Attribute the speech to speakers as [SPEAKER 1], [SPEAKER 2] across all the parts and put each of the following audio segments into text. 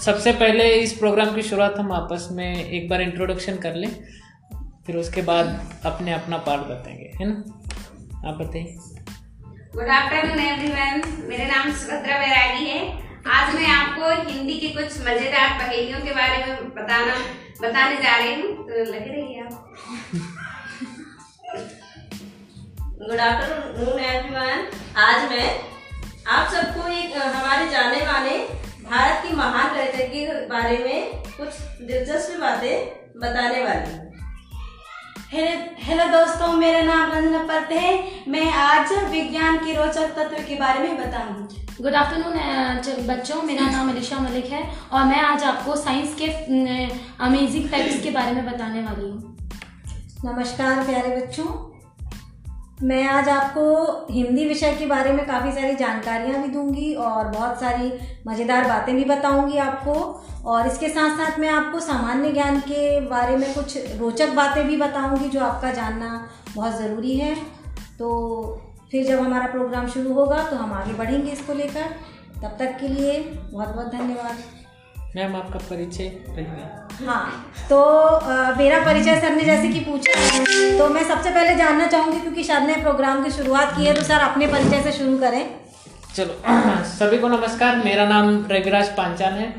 [SPEAKER 1] सबसे पहले इस प्रोग्राम की शुरुआत हम आपस में एक बार इंट्रोडक्शन कर लें, फिर उसके बाद अपने अपना पार्ट बताएँगे, है ना? आप बताइए।
[SPEAKER 2] गुड आफ्टरनून एवरीवन मेरा नाम सुभद्रा बैरागी है। आज मैं आपको हिंदी की कुछ मज़ेदार पहेलियों के बारे में बताना, बताने जा रही हूँ। तो लगे रहिए आप?
[SPEAKER 3] गुड आफ्टरनून एवरीवन आज मैं आप सबको एक, हमारे जाने माने भारत की महान कविता के बारे में कुछ दिलचस्प बातें बताने वाली हूँ।
[SPEAKER 4] हेलो दोस्तों मेरा नाम रंजना परते है। मैं आज विज्ञान के रोचक तत्व के बारे में बताऊँगी
[SPEAKER 5] गुड आफ्टरनून बच्चों। मेरा नाम अलीशा मलिक है और मैं आज आपको साइंस के अमेजिंग फैक्ट्स के बारे में बताने वाली हूँ।
[SPEAKER 6] नमस्कार प्यारे बच्चों। मैं आज आपको हिंदी विषय के बारे में काफ़ी सारी जानकारियाँ भी दूँगी और बहुत सारी मज़ेदार बातें भी बताऊँगी आपको। और इसके साथ साथ मैं आपको सामान्य ज्ञान के बारे में कुछ रोचक बातें भी बताऊँगी जो आपका जानना बहुत ज़रूरी है। तो फिर जब हमारा प्रोग्राम शुरू होगा तो हम आगे बढ़ेंगे इसको लेकर। तब तक के लिए बहुत बहुत धन्यवाद।
[SPEAKER 1] मैम आपका परिचय
[SPEAKER 6] हाँ तो अ, मेरा परिचय सर ने जैसे कि पूछा तो मैं सबसे पहले जानना चाहूँगी क्योंकि सर ने प्रोग्राम की शुरुआत की है तो सर अपने परिचय से शुरू करें।
[SPEAKER 1] चलो सभी को नमस्कार मेरा नाम रविराज पांचाल है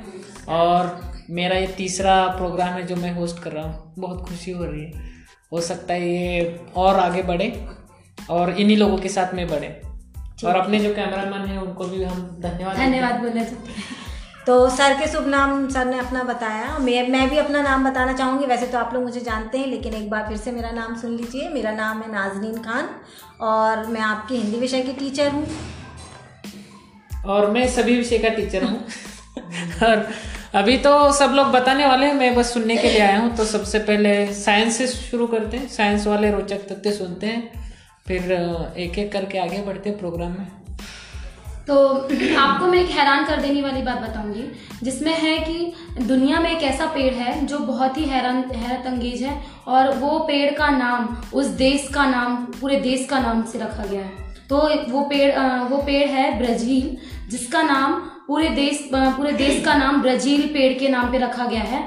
[SPEAKER 1] और मेरा ये तीसरा प्रोग्राम है जो मैं होस्ट कर रहा हूँ। बहुत खुशी हो रही है। हो सकता है ये और आगे बढ़े और इन्हीं लोगों के साथ में बढ़े। और अपने जो कैमरामैन हैं उनको भी हम धन्यवाद
[SPEAKER 5] धन्यवाद बोलना चाहते हैं।
[SPEAKER 6] तो सर के शुभ नाम सर ने अपना बताया। मैं मैं भी अपना नाम बताना चाहूँगी। वैसे तो आप लोग मुझे जानते हैं, लेकिन एक बार फिर से मेरा नाम सुन लीजिए। मेरा नाम है नाजनीन खान और मैं आपकी हिंदी विषय की टीचर हूँ।
[SPEAKER 1] और मैं सभी विषय का टीचर हूँ। और अभी तो सब लोग बताने वाले हैं, मैं बस सुनने के लिए आया हूँ। तो सबसे पहले साइंस से शुरू करते हैं। साइंस वाले रोचक तथ्य सुनते हैं, फिर एक एक करके आगे बढ़ते हैं प्रोग्राम में।
[SPEAKER 5] तो आपको मैं एक हैरान कर देने वाली बात बताऊँगी, जिसमें है कि दुनिया में एक ऐसा पेड़ है जो बहुत ही हैरान, हैरत अंगेज है और वो पेड़ का नाम, उस देश का नाम, पूरे देश का नाम से रखा गया है। तो वो पेड़ वो पेड़ है ब्राज़ील, जिसका नाम पूरे देश पूरे देश का नाम ब्राज़ील पेड़ के नाम पे रखा गया है।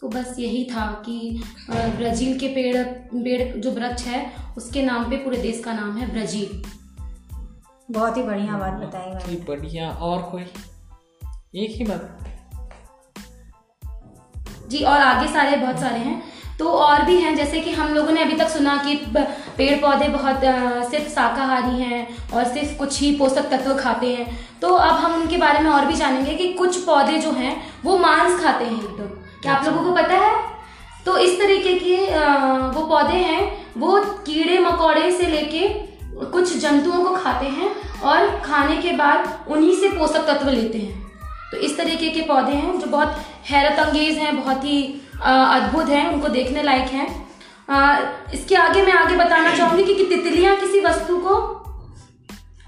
[SPEAKER 5] तो बस यही था कि ब्राज़ील के पेड़ पेड़ जो वृक्ष है, उसके नाम पे पूरे देश का नाम है ब्राज़ील।
[SPEAKER 6] बहुत ही बढ़िया बात बताई मैंने।
[SPEAKER 1] बढ़िया और कोई? एक ही बात
[SPEAKER 5] जी और आगे सारे बहुत सारे हैं। तो और भी हैं जैसे कि हम लोगों ने अभी तक सुना कि पेड़ पौधे बहुत सिर्फ़ शाकाहारी हैं और सिर्फ़ कुछ ही पोषक तत्व खाते हैं। तो अब हम उनके बारे में और भी जानेंगे कि कुछ पौधे जो हैं वो मांस खाते हैं एकदम क्या आप लोगों को पता है? तो इस तरीके के वो पौधे हैं वो कीड़े मकोड़े से लेके कुछ जंतुओं को खाते हैं और खाने के बाद उन्हीं से पोषक तत्व लेते हैं। तो इस तरीके के पौधे हैं जो बहुत हैरत अंगेज हैं बहुत ही अद्भुत हैं उनको देखने लायक हैं। इसके आगे मैं आगे बताना चाहूँगी कि, कि तितलियाँ किसी वस्तु को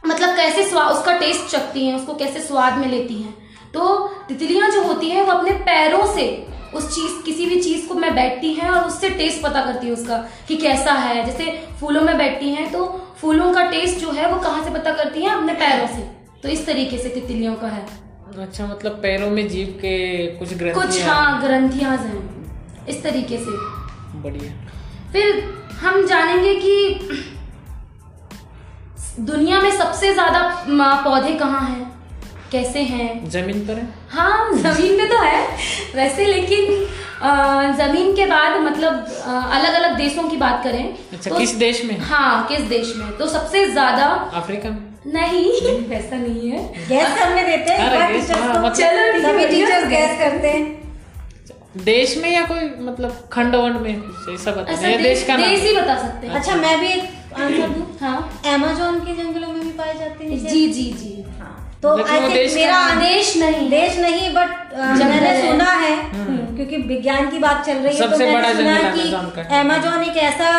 [SPEAKER 5] मतलब कैसे स्वाद उसका टेस्ट चखती हैं उसको कैसे स्वाद में लेती हैं। तो तितलियाँ जो होती हैं वो अपने पैरों से उस चीज़ किसी भी चीज़ को मैं बैठती हैं और उससे टेस्ट पता करती है उसका कि कैसा है। जैसे फूलों में बैठती हैं तो फूलों का टेस्ट जो है वो कहाँ से पता करती है? अपने पैरों से। तो इस तरीके से तितलियों का है।
[SPEAKER 1] अच्छा मतलब पैरों में जीव के कुछ
[SPEAKER 5] कुछ हाँ। ग्रंथियाँ हैं। इस तरीके से।
[SPEAKER 1] बढ़िया।
[SPEAKER 5] फिर हम जानेंगे कि दुनिया में सबसे ज़्यादा पौधे कहाँ हैं? कैसे हैं?
[SPEAKER 1] ज़मीन पर है?
[SPEAKER 5] हाँ ज़मीन पे तो है। वैसे लेकिन ज़मीन के बाद मतलब अलग अलग देशों की बात करें
[SPEAKER 1] अच्छा
[SPEAKER 5] तो-
[SPEAKER 1] किस देश में?
[SPEAKER 5] हाँ किस देश में? तो सबसे ज़्यादा
[SPEAKER 1] अफ्रीका में?
[SPEAKER 5] नहीं वैसा नहीं है।
[SPEAKER 6] गैस करने देते हैं
[SPEAKER 1] हाँ, मतलब-
[SPEAKER 5] चलो
[SPEAKER 6] सभी टीचर्स गैस करते हैं।
[SPEAKER 1] देश में या कोई मतलब खंड वंड में? ऐसा बता
[SPEAKER 5] ऐसा
[SPEAKER 1] ये
[SPEAKER 5] दे,
[SPEAKER 1] देश का नाम।
[SPEAKER 5] देश ही बता सकते हैं।
[SPEAKER 6] अच्छा मैं भी एक आंसर दूँ?
[SPEAKER 5] हाँ।
[SPEAKER 6] अमेजोन के जंगलों में भी पाए जाते हैं
[SPEAKER 5] जी जी जी।
[SPEAKER 6] तो आई थिंक मेरा
[SPEAKER 1] नाम-
[SPEAKER 5] देश नहीं
[SPEAKER 6] देश नहीं बट मैंने सुना है क्योंकि विज्ञान की बात चल रही है तो मैंने सुना कि
[SPEAKER 1] अमेज़न
[SPEAKER 6] एक ऐसा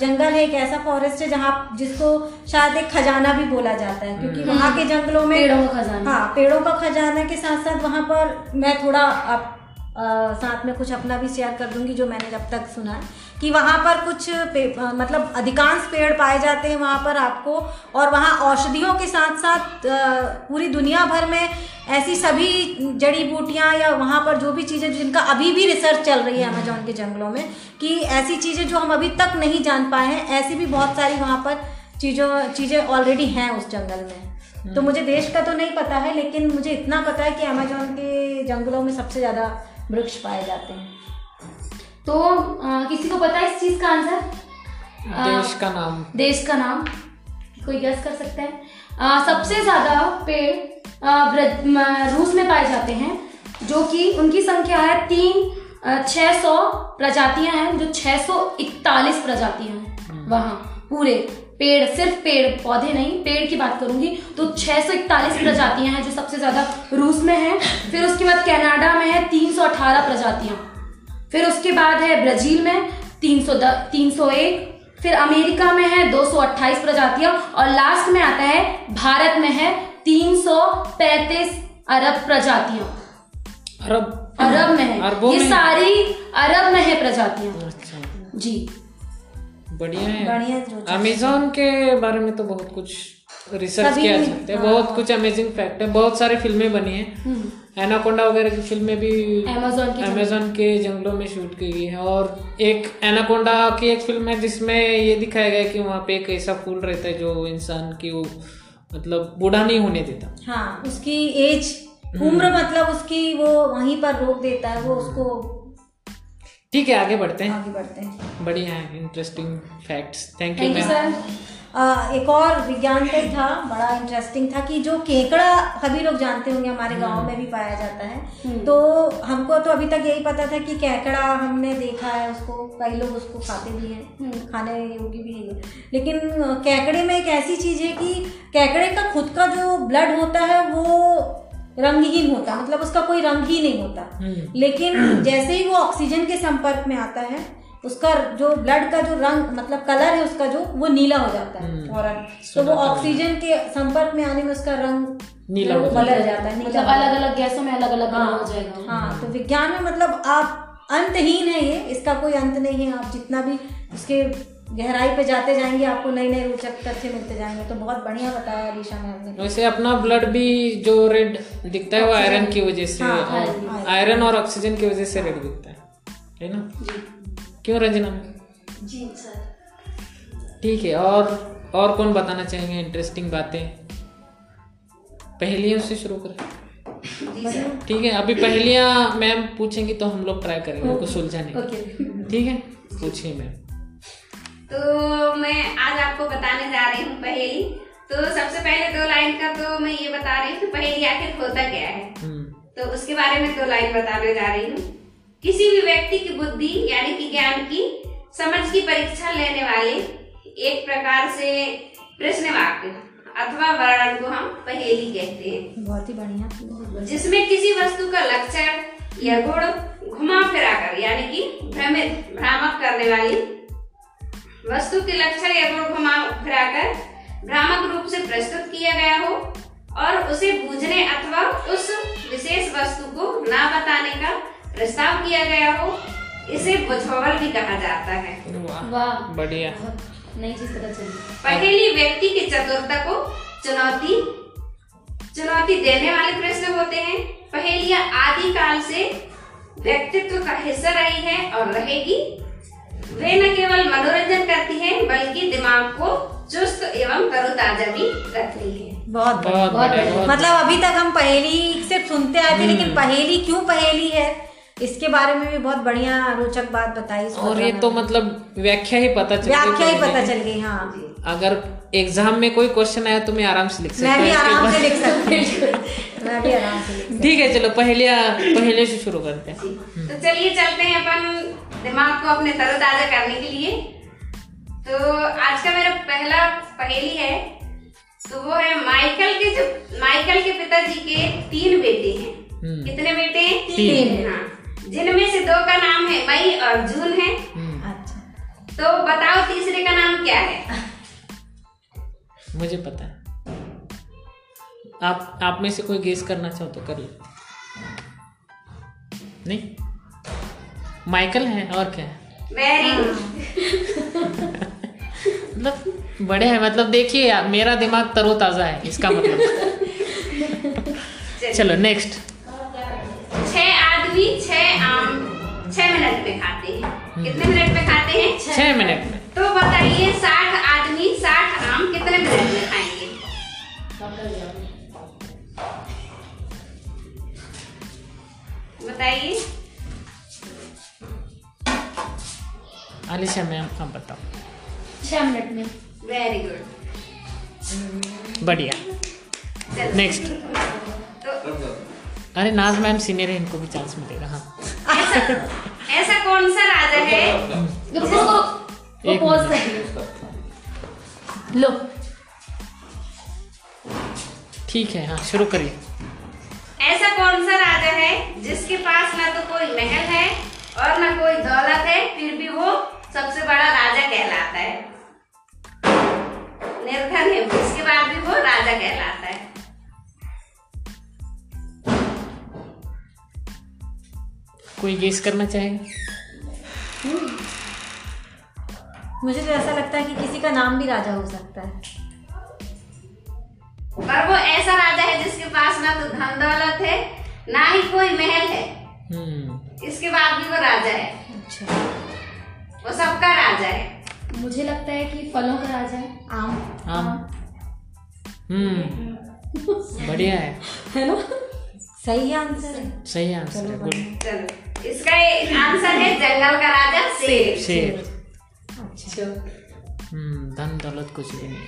[SPEAKER 6] जंगल है एक ऐसा फॉरेस्ट है जहाँ जिसको शायद एक खजाना भी बोला जाता है क्योंकि
[SPEAKER 1] हम्म।
[SPEAKER 6] वहाँ के जंगलों में
[SPEAKER 5] पेड़ों का खजाना।
[SPEAKER 6] हाँ पेड़ों का खजाना के साथ साथ वहाँ पर मैं थोड़ा आप अ, साथ में कुछ अपना भी शेयर कर दूँगी जो मैंने जब तक सुना है। कि वहाँ पर कुछ पे, मतलब अधिकांश पेड़ पाए जाते हैं वहाँ पर आपको और वहाँ औषधियों के साथ साथ पूरी दुनिया भर में ऐसी सभी जड़ी बूटियाँ या वहाँ पर जो भी चीज़ें जिनका अभी भी रिसर्च चल रही है अमेजोन के जंगलों में कि ऐसी चीज़ें जो हम अभी तक नहीं जान पाए हैं ऐसी भी बहुत सारी वहाँ पर चीज़ों चीज़ें ऑलरेडी हैं उस जंगल में। तो मुझे देश का तो नहीं पता है लेकिन मुझे इतना पता है कि अमेजोन के जंगलों में सबसे ज़्यादा वृक्ष पाए जाते हैं।
[SPEAKER 5] तो अ, किसी को पता है इस चीज़ का आंसर?
[SPEAKER 1] देश का नाम।
[SPEAKER 5] देश का नाम। कोई गेस कर सकता है? अ, सबसे ज़्यादा पेड़ रूस में पाए जाते हैं जो कि उनकी संख्या है तीन छह सौ प्रजातियाँ हैं जो छह सौ इकतालीस प्रजातियाँ हैं। वहाँ पूरे पेड़ सिर्फ़ पेड़ पौधे नहीं पेड़ की बात करूँगी तो छह सौ इकतालीस प्रजातियाँ हैं जो सबसे ज़्यादा रूस में है। फिर उसके बाद कनाडा में है तीन सौ अठारह प्रजातियाँ। फिर उसके बाद है ब्राज़ील में 300 301 फिर अमेरिका में है 228 प्रजातियाँ और लास्ट में आता है भारत में है 335 अरब प्रजातियाँ।
[SPEAKER 1] अरब?
[SPEAKER 5] अरब में है।
[SPEAKER 1] अरबों
[SPEAKER 5] ये? सारी अरब में है प्रजातियाँ।
[SPEAKER 1] अच्छा।
[SPEAKER 5] जी।
[SPEAKER 1] बढ़िया है।
[SPEAKER 6] बढ़िया
[SPEAKER 1] अमेजोन के बारे में तो बहुत कुछ रिसर्च किया जा सकता है। बहुत कुछ अमेजिंग फैक्ट है। बहुत सारी फ़िल्में बनी हैं। एनाकोंडा वगैरह की फ़िल्में भी
[SPEAKER 5] Amazon की
[SPEAKER 1] अमेजोन के जंगलों में शूट की गई है। और एक एनाकोंडा की एक फ़िल्म है जिसमें ये दिखाया गया कि वहाँ पे एक ऐसा फूल रहता है जो इंसान की वो मतलब बूढ़ा नहीं होने देता।
[SPEAKER 6] हाँ उसकी एज उम्र मतलब उसकी वो वहीं पर रोक देता है वो उसको
[SPEAKER 1] ठीक है आगे बढ़ते हैं।
[SPEAKER 6] आगे बढ़ते हैं।
[SPEAKER 1] बढ़िया है interesting facts thank you
[SPEAKER 5] sir
[SPEAKER 6] एक और विज्ञान का था बड़ा इंटरेस्टिंग था कि जो केकड़ा सभी लोग जानते होंगे हमारे गाँव में भी पाया जाता है। तो हमको तो अभी तक यही पता था कि केकड़ा हमने देखा है उसको कई लोग उसको खाते भी हैं खाने योग्य भी है लेकिन केकड़े में एक ऐसी चीज़ है कि केकड़े का खुद का जो ब्लड होता है वो रंगहीन होता मतलब उसका कोई रंग ही नहीं होता। लेकिन जैसे ही वो ऑक्सीजन के संपर्क में आता है उसका जो ब्लड का जो रंग मतलब कलर है उसका जो वो नीला हो जाता है फ़ौरन। तो वो ऑक्सीजन के संपर्क में आने में उसका रंग
[SPEAKER 1] नीला हो
[SPEAKER 6] वो बदल जाता है
[SPEAKER 5] मतलब अलग अलग गैसों में अलग अलग
[SPEAKER 6] हाँ,
[SPEAKER 5] हो। जाएगा।
[SPEAKER 6] हाँ तो विज्ञान में मतलब आप अंतहीन है ये इसका कोई अंत नहीं है। आप जितना भी उसके गहराई पे जाते जाएँगे आपको नए नए रोचक तथ्य मिलते जाएँगे। तो बहुत बढ़िया बताया अलीशा मैम ने।
[SPEAKER 1] वैसे अपना ब्लड भी जो रेड दिखता है वो आयरन की वजह से
[SPEAKER 6] हाँ, आयरन।
[SPEAKER 1] आयरन और ऑक्सीजन की वजह से रेड दिखता है। है ना? क्यों रंजना?
[SPEAKER 3] जी सर
[SPEAKER 1] ठीक है और और कौन बताना चाहेंगे इंटरेस्टिंग बातें? पहेलियों से शुरू करें। ठीक है अभी पहेलियाँ मैम पूछेंगी तो हम लोग ट्राई करेंगे उनको सुलझाने ठीक है? पूछिए मैम।
[SPEAKER 2] तो मैं आज आपको बताने जा रही हूँ पहेली। तो सबसे पहले दो लाइन का तो मैं ये बता रही हूँ कि पहेली आखिर होता क्या है?
[SPEAKER 1] हम्म,
[SPEAKER 2] तो उसके बारे में दो लाइन बताने जा रही हूँ। किसी भी व्यक्ति की बुद्धि यानी कि ज्ञान की समझ की परीक्षा लेने वाले एक प्रकार से प्रश्न वाक्य अथवा वर्णन को हम पहेली कहते हैं।
[SPEAKER 6] बहुत ही बढ़िया।
[SPEAKER 2] जिसमें किसी वस्तु का लक्षण या गुण घुमा फिरा कर यानी कि भ्रमित भ्रामक करने वाली वस्तु के लक्षण या गुण घुमा फिरा कर भ्रामक रूप से प्रस्तुत किया गया हो और उसे बूझने अथवा उस विशेष वस्तु को ना बताने का प्रस्ताव किया गया हो इसे बुझावल भी कहा जाता है।
[SPEAKER 1] वाह बढ़िया।
[SPEAKER 5] नई चीज़ पता चली।
[SPEAKER 2] पहेली व्यक्ति की चतुरता को चुनौती चुनौती देने वाले प्रश्न होते हैं। पहेलियाँ आदि काल से व्यक्तित्व का हिस्सा रही है और रहेगी। वे न केवल मनोरंजन करती हैं बल्कि दिमाग को चुस्त एवं तरोताजा भी रखती है।
[SPEAKER 6] बहुत बढ़िया।
[SPEAKER 1] बहुत बढ़िया बहुत
[SPEAKER 6] मतलब अभी तक हम पहेली सिर्फ़ सुनते आए थे लेकिन पहेली क्यों पहेली है? इसके बारे में भी बहुत बढ़िया रोचक बात बताई
[SPEAKER 1] और ये तो मतलब व्याख्या ही पता चल
[SPEAKER 6] व्याख्या ही पता चल गई हाँ।
[SPEAKER 1] अगर एग्ज़ाम में कोई क्वेश्चन आया तो मैं आराम से लिख सकता
[SPEAKER 6] मैं
[SPEAKER 1] हूँ
[SPEAKER 6] भी आराम से लिख सकती हूँ। मैं भी आराम से
[SPEAKER 1] ठीक है चलो पहलिया पहले से शुरू करते हैं।
[SPEAKER 2] तो चलिए चलते हैं अपन दिमाग को अपने तरोताजा करने के लिए। तो आज का मेरा पहला पहेली है तो वो है माइकल के जो माइकल के पिताजी के तीन बेटे हैं।
[SPEAKER 1] हम्म।
[SPEAKER 2] कितने बेटे हैं?
[SPEAKER 1] तीन।
[SPEAKER 2] हाँ। जिनमें से दो का नाम है मई और जून है।
[SPEAKER 1] हम्म,
[SPEAKER 6] अच्छा।
[SPEAKER 2] तो बताओ तीसरे का नाम क्या है?
[SPEAKER 1] मुझे पता है। आप आप में से कोई गेस करना चाहो तो कर लो नहीं? माइकल है और क्या है?
[SPEAKER 2] वेरी गुड
[SPEAKER 1] मतलब बड़े हैं मतलब देखिए मेरा दिमाग तरोताजा है इसका मतलब। चलो नेक्स्ट
[SPEAKER 2] छह आदमी छह आम छह मिनट में खाते हैं। कितने मिनट में खाते हैं?
[SPEAKER 1] छह मिनट में।
[SPEAKER 2] तो बताइए साठ आदमी साठ आम कितने मिनट में खाएँगे? बताइए।
[SPEAKER 1] आलिशा मैम आप बताओ।
[SPEAKER 5] छह मिनट में।
[SPEAKER 2] वेरी गुड
[SPEAKER 1] बढ़िया। नेक्स्ट
[SPEAKER 2] तो
[SPEAKER 1] अरे नाज मैम सीनियर है इनको भी चांस मिलेगा हाँ।
[SPEAKER 2] ऐसा ऐसा कौन सा राजा है
[SPEAKER 5] दियो। लो।
[SPEAKER 1] ठीक है हाँ शुरू करिए।
[SPEAKER 2] ऐसा कौन सा राजा है जिसके पास ना तो कोई महल है और ना कोई दौलत है फिर भी वो सबसे बड़ा राजा कहलाता है। निर्धन है उसके बाद भी वो राजा कहलाता है।
[SPEAKER 1] कोई गेस करना चाहेगा
[SPEAKER 6] मुझे तो ऐसा लगता है कि किसी का नाम भी राजा हो सकता है।
[SPEAKER 2] पर वो ऐसा राजा है जिसके पास ना तो धन दौलत है ना ही कोई महल है।
[SPEAKER 1] हम्म।
[SPEAKER 2] इसके बाद भी वो राजा है।
[SPEAKER 6] अच्छा।
[SPEAKER 2] वो सबका राजा है।
[SPEAKER 5] मुझे लगता है कि फलों का राजा है
[SPEAKER 6] आम।
[SPEAKER 1] आम। हम्म। बढ़िया है।
[SPEAKER 6] है ना? सही आंसर है
[SPEAKER 1] सही आंसर है गुड
[SPEAKER 2] चलो। इसका आंसर है जंगल का राजा शेर।
[SPEAKER 1] शेर।
[SPEAKER 6] अच्छा।
[SPEAKER 1] हम्म धन दौलत कुछ भी नहीं।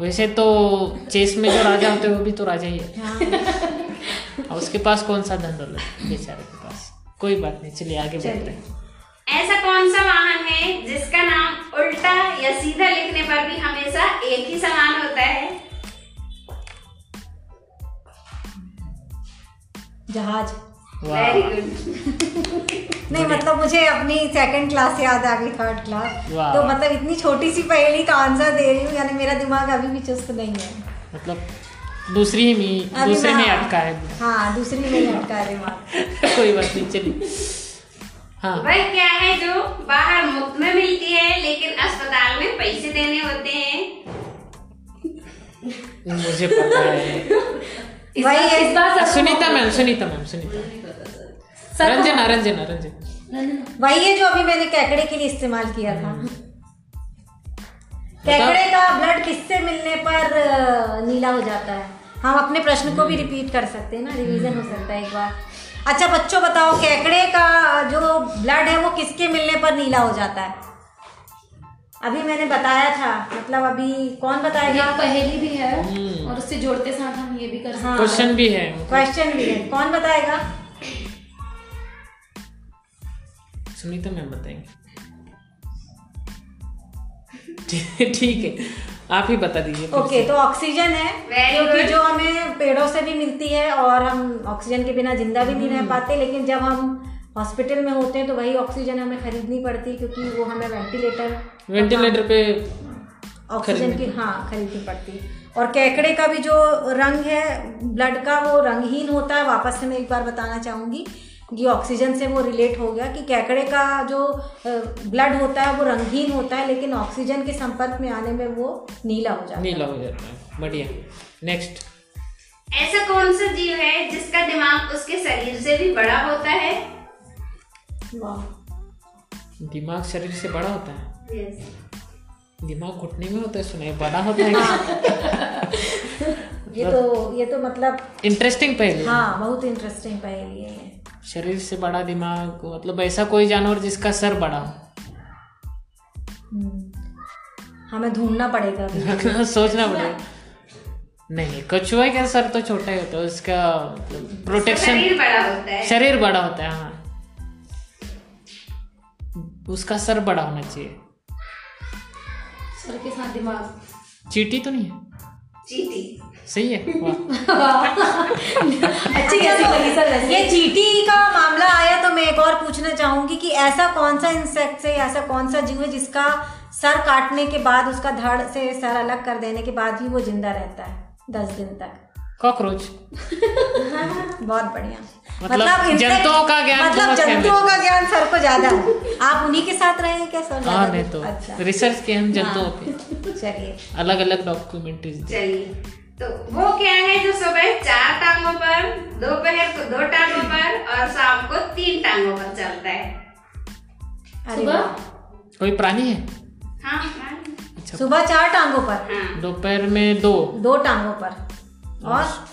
[SPEAKER 1] वैसे तो चेस में जो राजा होते हैं वो भी तो राजा ही है।
[SPEAKER 6] हाँ।
[SPEAKER 1] और उसके पास कौन सा धन दौलत? बेचारे के पास। कोई बात नहीं चलिए आगे बढ़ते हैं।
[SPEAKER 2] ऐसा कौन सा वाहन है जिसका नाम उल्टा या सीधा लिखने पर भी हमेशा एक ही समान होता है?
[SPEAKER 6] जहाज़।
[SPEAKER 2] वेरी गुड
[SPEAKER 6] नहीं मतलब मुझे अपनी सेकंड क्लास याद आ गई थर्ड क्लास तो मतलब इतनी छोटी सी पहेली का आंसर दे रही हूँ यानी मेरा दिमाग अभी भी चुस्त नहीं है।
[SPEAKER 1] मतलब दूसरी में दूसरे
[SPEAKER 6] में
[SPEAKER 1] अटका है।
[SPEAKER 6] हाँ दूसरी में अटका है दिमाग।
[SPEAKER 1] कोई बात नहीं चलिए। हाँ।
[SPEAKER 2] वह क्या है जो बाहर मुफ़्त में मिलती है लेकिन अस्पताल में पैसे देने होते हैं?
[SPEAKER 1] मुझे पता है।
[SPEAKER 6] वही है।
[SPEAKER 5] इस बार
[SPEAKER 1] सुनीता मैम सुनीता मैम सुनीता। रंजना रंजना रंजना
[SPEAKER 6] वही है जो अभी मैंने कैकड़े के लिए इस्तेमाल किया था। कैकड़े का ब्लड किससे मिलने पर नीला हो जाता है। हम अपने प्रश्न को भी रिपीट कर सकते हैं ना रिवीजन हो सकता है एक बार। अच्छा बच्चों बताओ कैकड़े का जो ब्लड है वो किसके मिलने पर नीला हो जाता है? अभी मैंने बताया था मतलब अभी कौन बताएगा?
[SPEAKER 5] पहेली भी है और उससे जोड़ते साथ हम ये भी कर सकते
[SPEAKER 6] हाँ।
[SPEAKER 1] क्वेश्चन भी है।
[SPEAKER 6] क्वेश्चन भी है। कौन बताएगा?
[SPEAKER 1] सुनीता मैम बताएँगे। ठीक है आप ही बता दीजिए
[SPEAKER 6] ओके
[SPEAKER 1] से।
[SPEAKER 6] तो ऑक्सीजन है क्योंकि जो हमें पेड़ों से भी मिलती है और हम ऑक्सीजन के बिना ज़िंदा भी नहीं रह पाते लेकिन जब हम हॉस्पिटल में होते हैं तो वही ऑक्सीजन हमें खरीदनी पड़ती है क्योंकि वो हमें वेंटिलेटर
[SPEAKER 1] वेंटिलेटर पे
[SPEAKER 6] ऑक्सीजन की हाँ खरीदनी पड़ती। है और केकड़े का भी जो रंग है ब्लड का वो रंगहीन होता है वापस से मैं एक बार बताना चाहूँगी। ये ऑक्सीजन से वो रिलेट हो गया कि केकड़े का जो ब्लड होता है वो रंगहीन होता है लेकिन ऑक्सीजन के संपर्क में आने में वो नीला हो जाता है।
[SPEAKER 1] नीला हो जाता है। बढ़िया। नेक्स्ट
[SPEAKER 2] ऐसा कौन सा जीव है जिसका दिमाग उसके शरीर से भी बड़ा होता है?
[SPEAKER 6] वाह।
[SPEAKER 1] दिमाग शरीर से बड़ा होता है?
[SPEAKER 2] Yes.
[SPEAKER 1] दिमाग घुटने में होता है सुनाई बड़ा होता है।
[SPEAKER 6] ये तो ये तो मतलब
[SPEAKER 1] इंटरेस्टिंग पहले
[SPEAKER 6] हाँ। बहुत इंटरेस्टिंग पहेली है
[SPEAKER 1] शरीर से बड़ा दिमाग मतलब ऐसा कोई जानवर जिसका सर बड़ा हो।
[SPEAKER 6] हम्म। हमें ढूंढना पड़ेगा
[SPEAKER 1] सोचना पड़ेगा। नहीं कछुआ का सर तो छोटा ही होता है उसका मतलब प्रोटेक्शन
[SPEAKER 2] शरीर बड़ा होता है।
[SPEAKER 1] शरीर बड़ा होता है हाँ। उसका सर बड़ा होना चाहिए।
[SPEAKER 5] सर के साथ दिमाग।
[SPEAKER 1] चीटी तो नहीं है?
[SPEAKER 2] चीटी।
[SPEAKER 1] सही है
[SPEAKER 6] अच्छी कैसी लगी सर ये चीटी का मामला आया तो मैं एक और पूछना चाहूँगी कि ऐसा कौन सा इंसेक्ट है ऐसा कौन सा जीव है जिसका सर काटने के बाद उसका धड़ से सर अलग कर देने के बाद भी वो ज़िंदा रहता है दस दिन तक?
[SPEAKER 1] कॉकरोच।
[SPEAKER 6] बहुत बढ़िया।
[SPEAKER 1] मतलब जंतुओं का ज्ञान
[SPEAKER 6] मतलब जंतुओं का ज्ञान सर को ज़्यादा है। आप उन्हीं के साथ रहे हैं क्या सर?
[SPEAKER 1] हाँ नहीं तो
[SPEAKER 6] अच्छा।
[SPEAKER 1] रिसर्च के हम जंतुओं पे।
[SPEAKER 6] चलिए।
[SPEAKER 1] अलग अलग डॉक्यूमेंट्रीज
[SPEAKER 2] चलिए। तो वो क्या है जो सुबह चार टांगों पर दोपहर को दो टांगों पर और शाम को तीन टांगों पर चलता है।
[SPEAKER 5] सुबह?
[SPEAKER 1] कोई प्राणी है?
[SPEAKER 2] हाँ हाँ
[SPEAKER 1] अच्छा।
[SPEAKER 6] सुबह चार टांगों पर?
[SPEAKER 2] हाँ।
[SPEAKER 1] दोपहर में दो?
[SPEAKER 6] दो टांगों पर। और?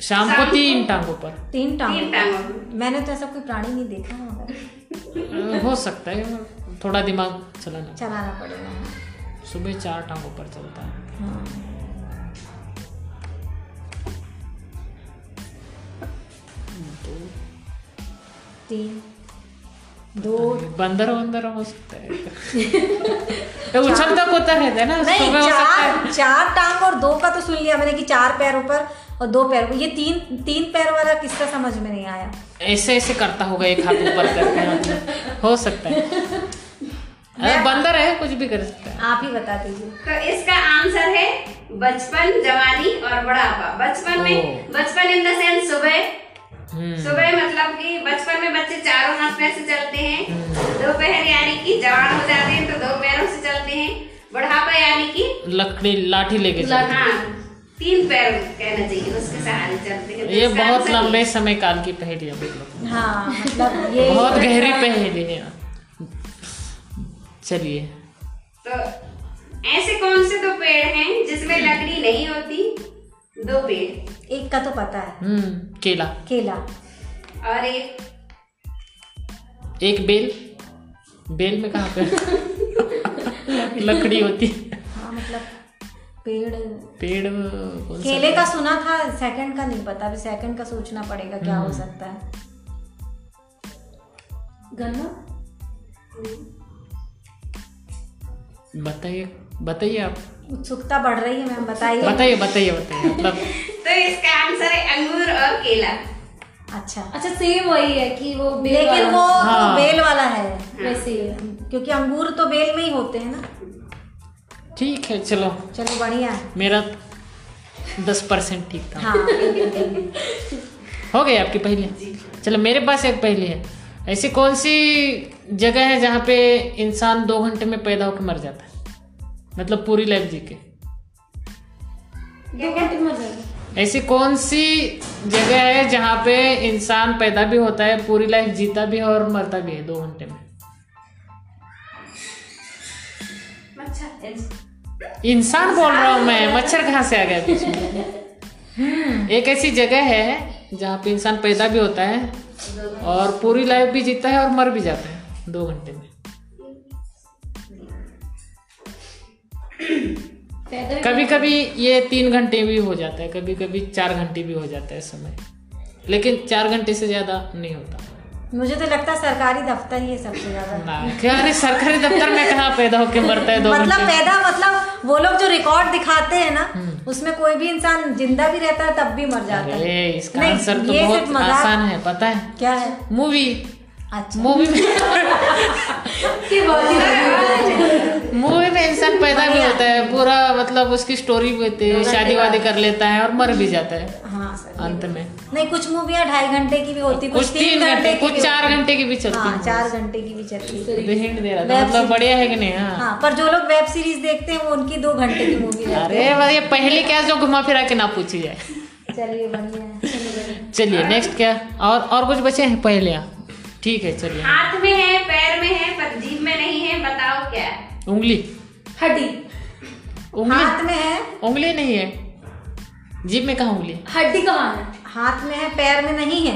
[SPEAKER 1] शाम को तीन टांगों पर।
[SPEAKER 6] तीन टांगों
[SPEAKER 2] तीन
[SPEAKER 6] पर।
[SPEAKER 2] टांगों पर।
[SPEAKER 6] मैंने तो ऐसा कोई प्राणी नहीं देखा
[SPEAKER 1] हो सकता है। थोड़ा दिमाग चलाना।
[SPEAKER 6] चलाना पड़ेगा।
[SPEAKER 1] सुबह चार टांगों पर चलता है।
[SPEAKER 6] तीन दो
[SPEAKER 1] बंदर वंदर हो सकता है। तो उछलता कूदता रहता है ना?
[SPEAKER 6] नहीं
[SPEAKER 1] हो है
[SPEAKER 6] चार चार टांग और दो का तो सुन लिया मैंने कि चार पैरों पर और दो पैर ये तीन तीन पैर वाला किसका समझ में नहीं आया?
[SPEAKER 1] ऐसे ऐसे करता होगा एक हाथ ऊपर करके। हो सकता है। अरे बंदर है कुछ भी कर सकता है।
[SPEAKER 6] आप ही बता दीजिए।
[SPEAKER 2] तो इसका आंसर है बचपन जवानी और बुढ़ापा। बचपन में बचपन इन द सेंस सुबह सुबह मतलब कि बचपन में बच्चे चारों हाथ पैर से चलते हैं। दोपहर यानी कि जवान हो जाते हैं तो दो पैरों से चलते हैं। बुढ़ापा यानी कि
[SPEAKER 1] लकड़ी लाठी लेके चलते
[SPEAKER 2] हाँ। तीन पैर कहना चाहिए उसके सहारे चलते हैं।
[SPEAKER 1] हैं।
[SPEAKER 2] तो
[SPEAKER 1] ये बहुत लंबे समय काल की पहेली है मतलब
[SPEAKER 6] हाँ मतलब ये
[SPEAKER 1] बहुत गहरी पहेली है। चलिए।
[SPEAKER 2] तो ऐसे कौन से दो पेड़ हैं जिसमें लकड़ी नहीं होती? दो पेड़।
[SPEAKER 6] एक का तो पता है।
[SPEAKER 1] हम्म केला।
[SPEAKER 6] केला।
[SPEAKER 2] और एक।
[SPEAKER 1] एक बेल। बेल में कहाँ पे? लकड़ी होती हाँ।
[SPEAKER 6] मतलब पेड़।
[SPEAKER 1] पेड़ कौन सा
[SPEAKER 6] केले का सुना था सेकंड का नहीं पता अभी सेकंड का सोचना पड़ेगा क्या हो सकता है।
[SPEAKER 5] गन्ना?
[SPEAKER 1] बताइए बताइए आप।
[SPEAKER 6] उत्सुकता बढ़ रही है मैम बताइए।
[SPEAKER 1] बताइए बताइए बताइए मतलब।
[SPEAKER 2] तो इसका आंसर है अंगूर और केला।
[SPEAKER 6] अच्छा।
[SPEAKER 5] अच्छा सेम वही है कि वो बेल
[SPEAKER 6] लेकिन
[SPEAKER 5] वाला।
[SPEAKER 6] वो
[SPEAKER 1] हाँ।
[SPEAKER 6] बेल वाला है
[SPEAKER 5] वैसे ही।
[SPEAKER 6] क्योंकि अंगूर तो बेल में ही होते हैं ना।
[SPEAKER 1] ठीक है चलो।
[SPEAKER 6] चलो बढ़िया।
[SPEAKER 1] मेरा दस परसेंट ठीक था।
[SPEAKER 6] हाँ
[SPEAKER 1] हो गई आपकी पहली? चलो मेरे पास एक पहली है। ऐसी कौन सी जगह है जहाँ पे इंसान दो घंटे में पैदा होकर मर जाता है? मतलब पूरी लाइफ जी के
[SPEAKER 5] दो घंटे में
[SPEAKER 1] ऐसी कौन सी जगह है जहाँ पे इंसान पैदा भी होता है पूरी लाइफ जीता भी है और मरता भी है दो घंटे में? इंसान बोल रहा हूँ मैं मच्छर कहाँ से आ गया बीच में? एक ऐसी जगह है जहाँ पे इंसान पैदा भी होता है और पूरी लाइफ भी जीता है और मर भी जाता है दो घंटे में। कभी कभी ये तीन घंटे भी हो जाता है कभी कभी चार घंटे भी हो जाता है समय। लेकिन चार घंटे से ज़्यादा नहीं होता।
[SPEAKER 6] मुझे तो लगता है सरकारी दफ्तर ही है सबसे ज़्यादा।
[SPEAKER 1] अरे सरकारी दफ्तर में कहाँ पैदा होके मरता है दो
[SPEAKER 6] मतलब पैदा मतलब वो लोग जो रिकॉर्ड दिखाते हैं ना उसमें कोई भी इंसान ज़िंदा भी रहता है तब भी मर जाता है।
[SPEAKER 1] इसका आंसर तो बहुत आसान है पता है?
[SPEAKER 6] क्या है?
[SPEAKER 1] मूवी मूवी में
[SPEAKER 5] ही। नहीं।
[SPEAKER 1] मूवी में इंसान पैदा भी होता है पूरा मतलब उसकी स्टोरी भी होती है शादी वादी कर लेता है और मर भी जाता है
[SPEAKER 6] हाँ
[SPEAKER 1] अंत में।
[SPEAKER 6] नहीं कुछ मूवियाँ ढाई घंटे की भी होती
[SPEAKER 1] कुछ तीन घंटे कुछ चार घंटे की भी चलती
[SPEAKER 6] हाँ।
[SPEAKER 1] है
[SPEAKER 6] चार घंटे की भी चलती है।
[SPEAKER 1] दे रहा था मतलब बढ़िया है कि नहीं हाँ।
[SPEAKER 6] हाँ पर जो लोग वेब सीरीज़ देखते हैं वो उनकी दो घंटे की मूवी
[SPEAKER 1] अरे ये पहले क्या जो घुमा फिरा के ना पूछी जाए।
[SPEAKER 6] चलिए बढ़िया है। चलिए बढ़िया।
[SPEAKER 1] चलिए नेक्स्ट क्या? और और कुछ बचे हैं पहले ठीक है चलिए।
[SPEAKER 2] हाथ में है पैर में है पर जीभ में नहीं है बताओ क्या है?
[SPEAKER 1] उंगली।
[SPEAKER 5] हड्डी।
[SPEAKER 1] उंगली।
[SPEAKER 6] हाथ में है।
[SPEAKER 1] उंगली नहीं है। जीभ में कहा उंगली?
[SPEAKER 5] हड्डी कहाँ है?
[SPEAKER 6] हाथ में है पैर में नहीं है।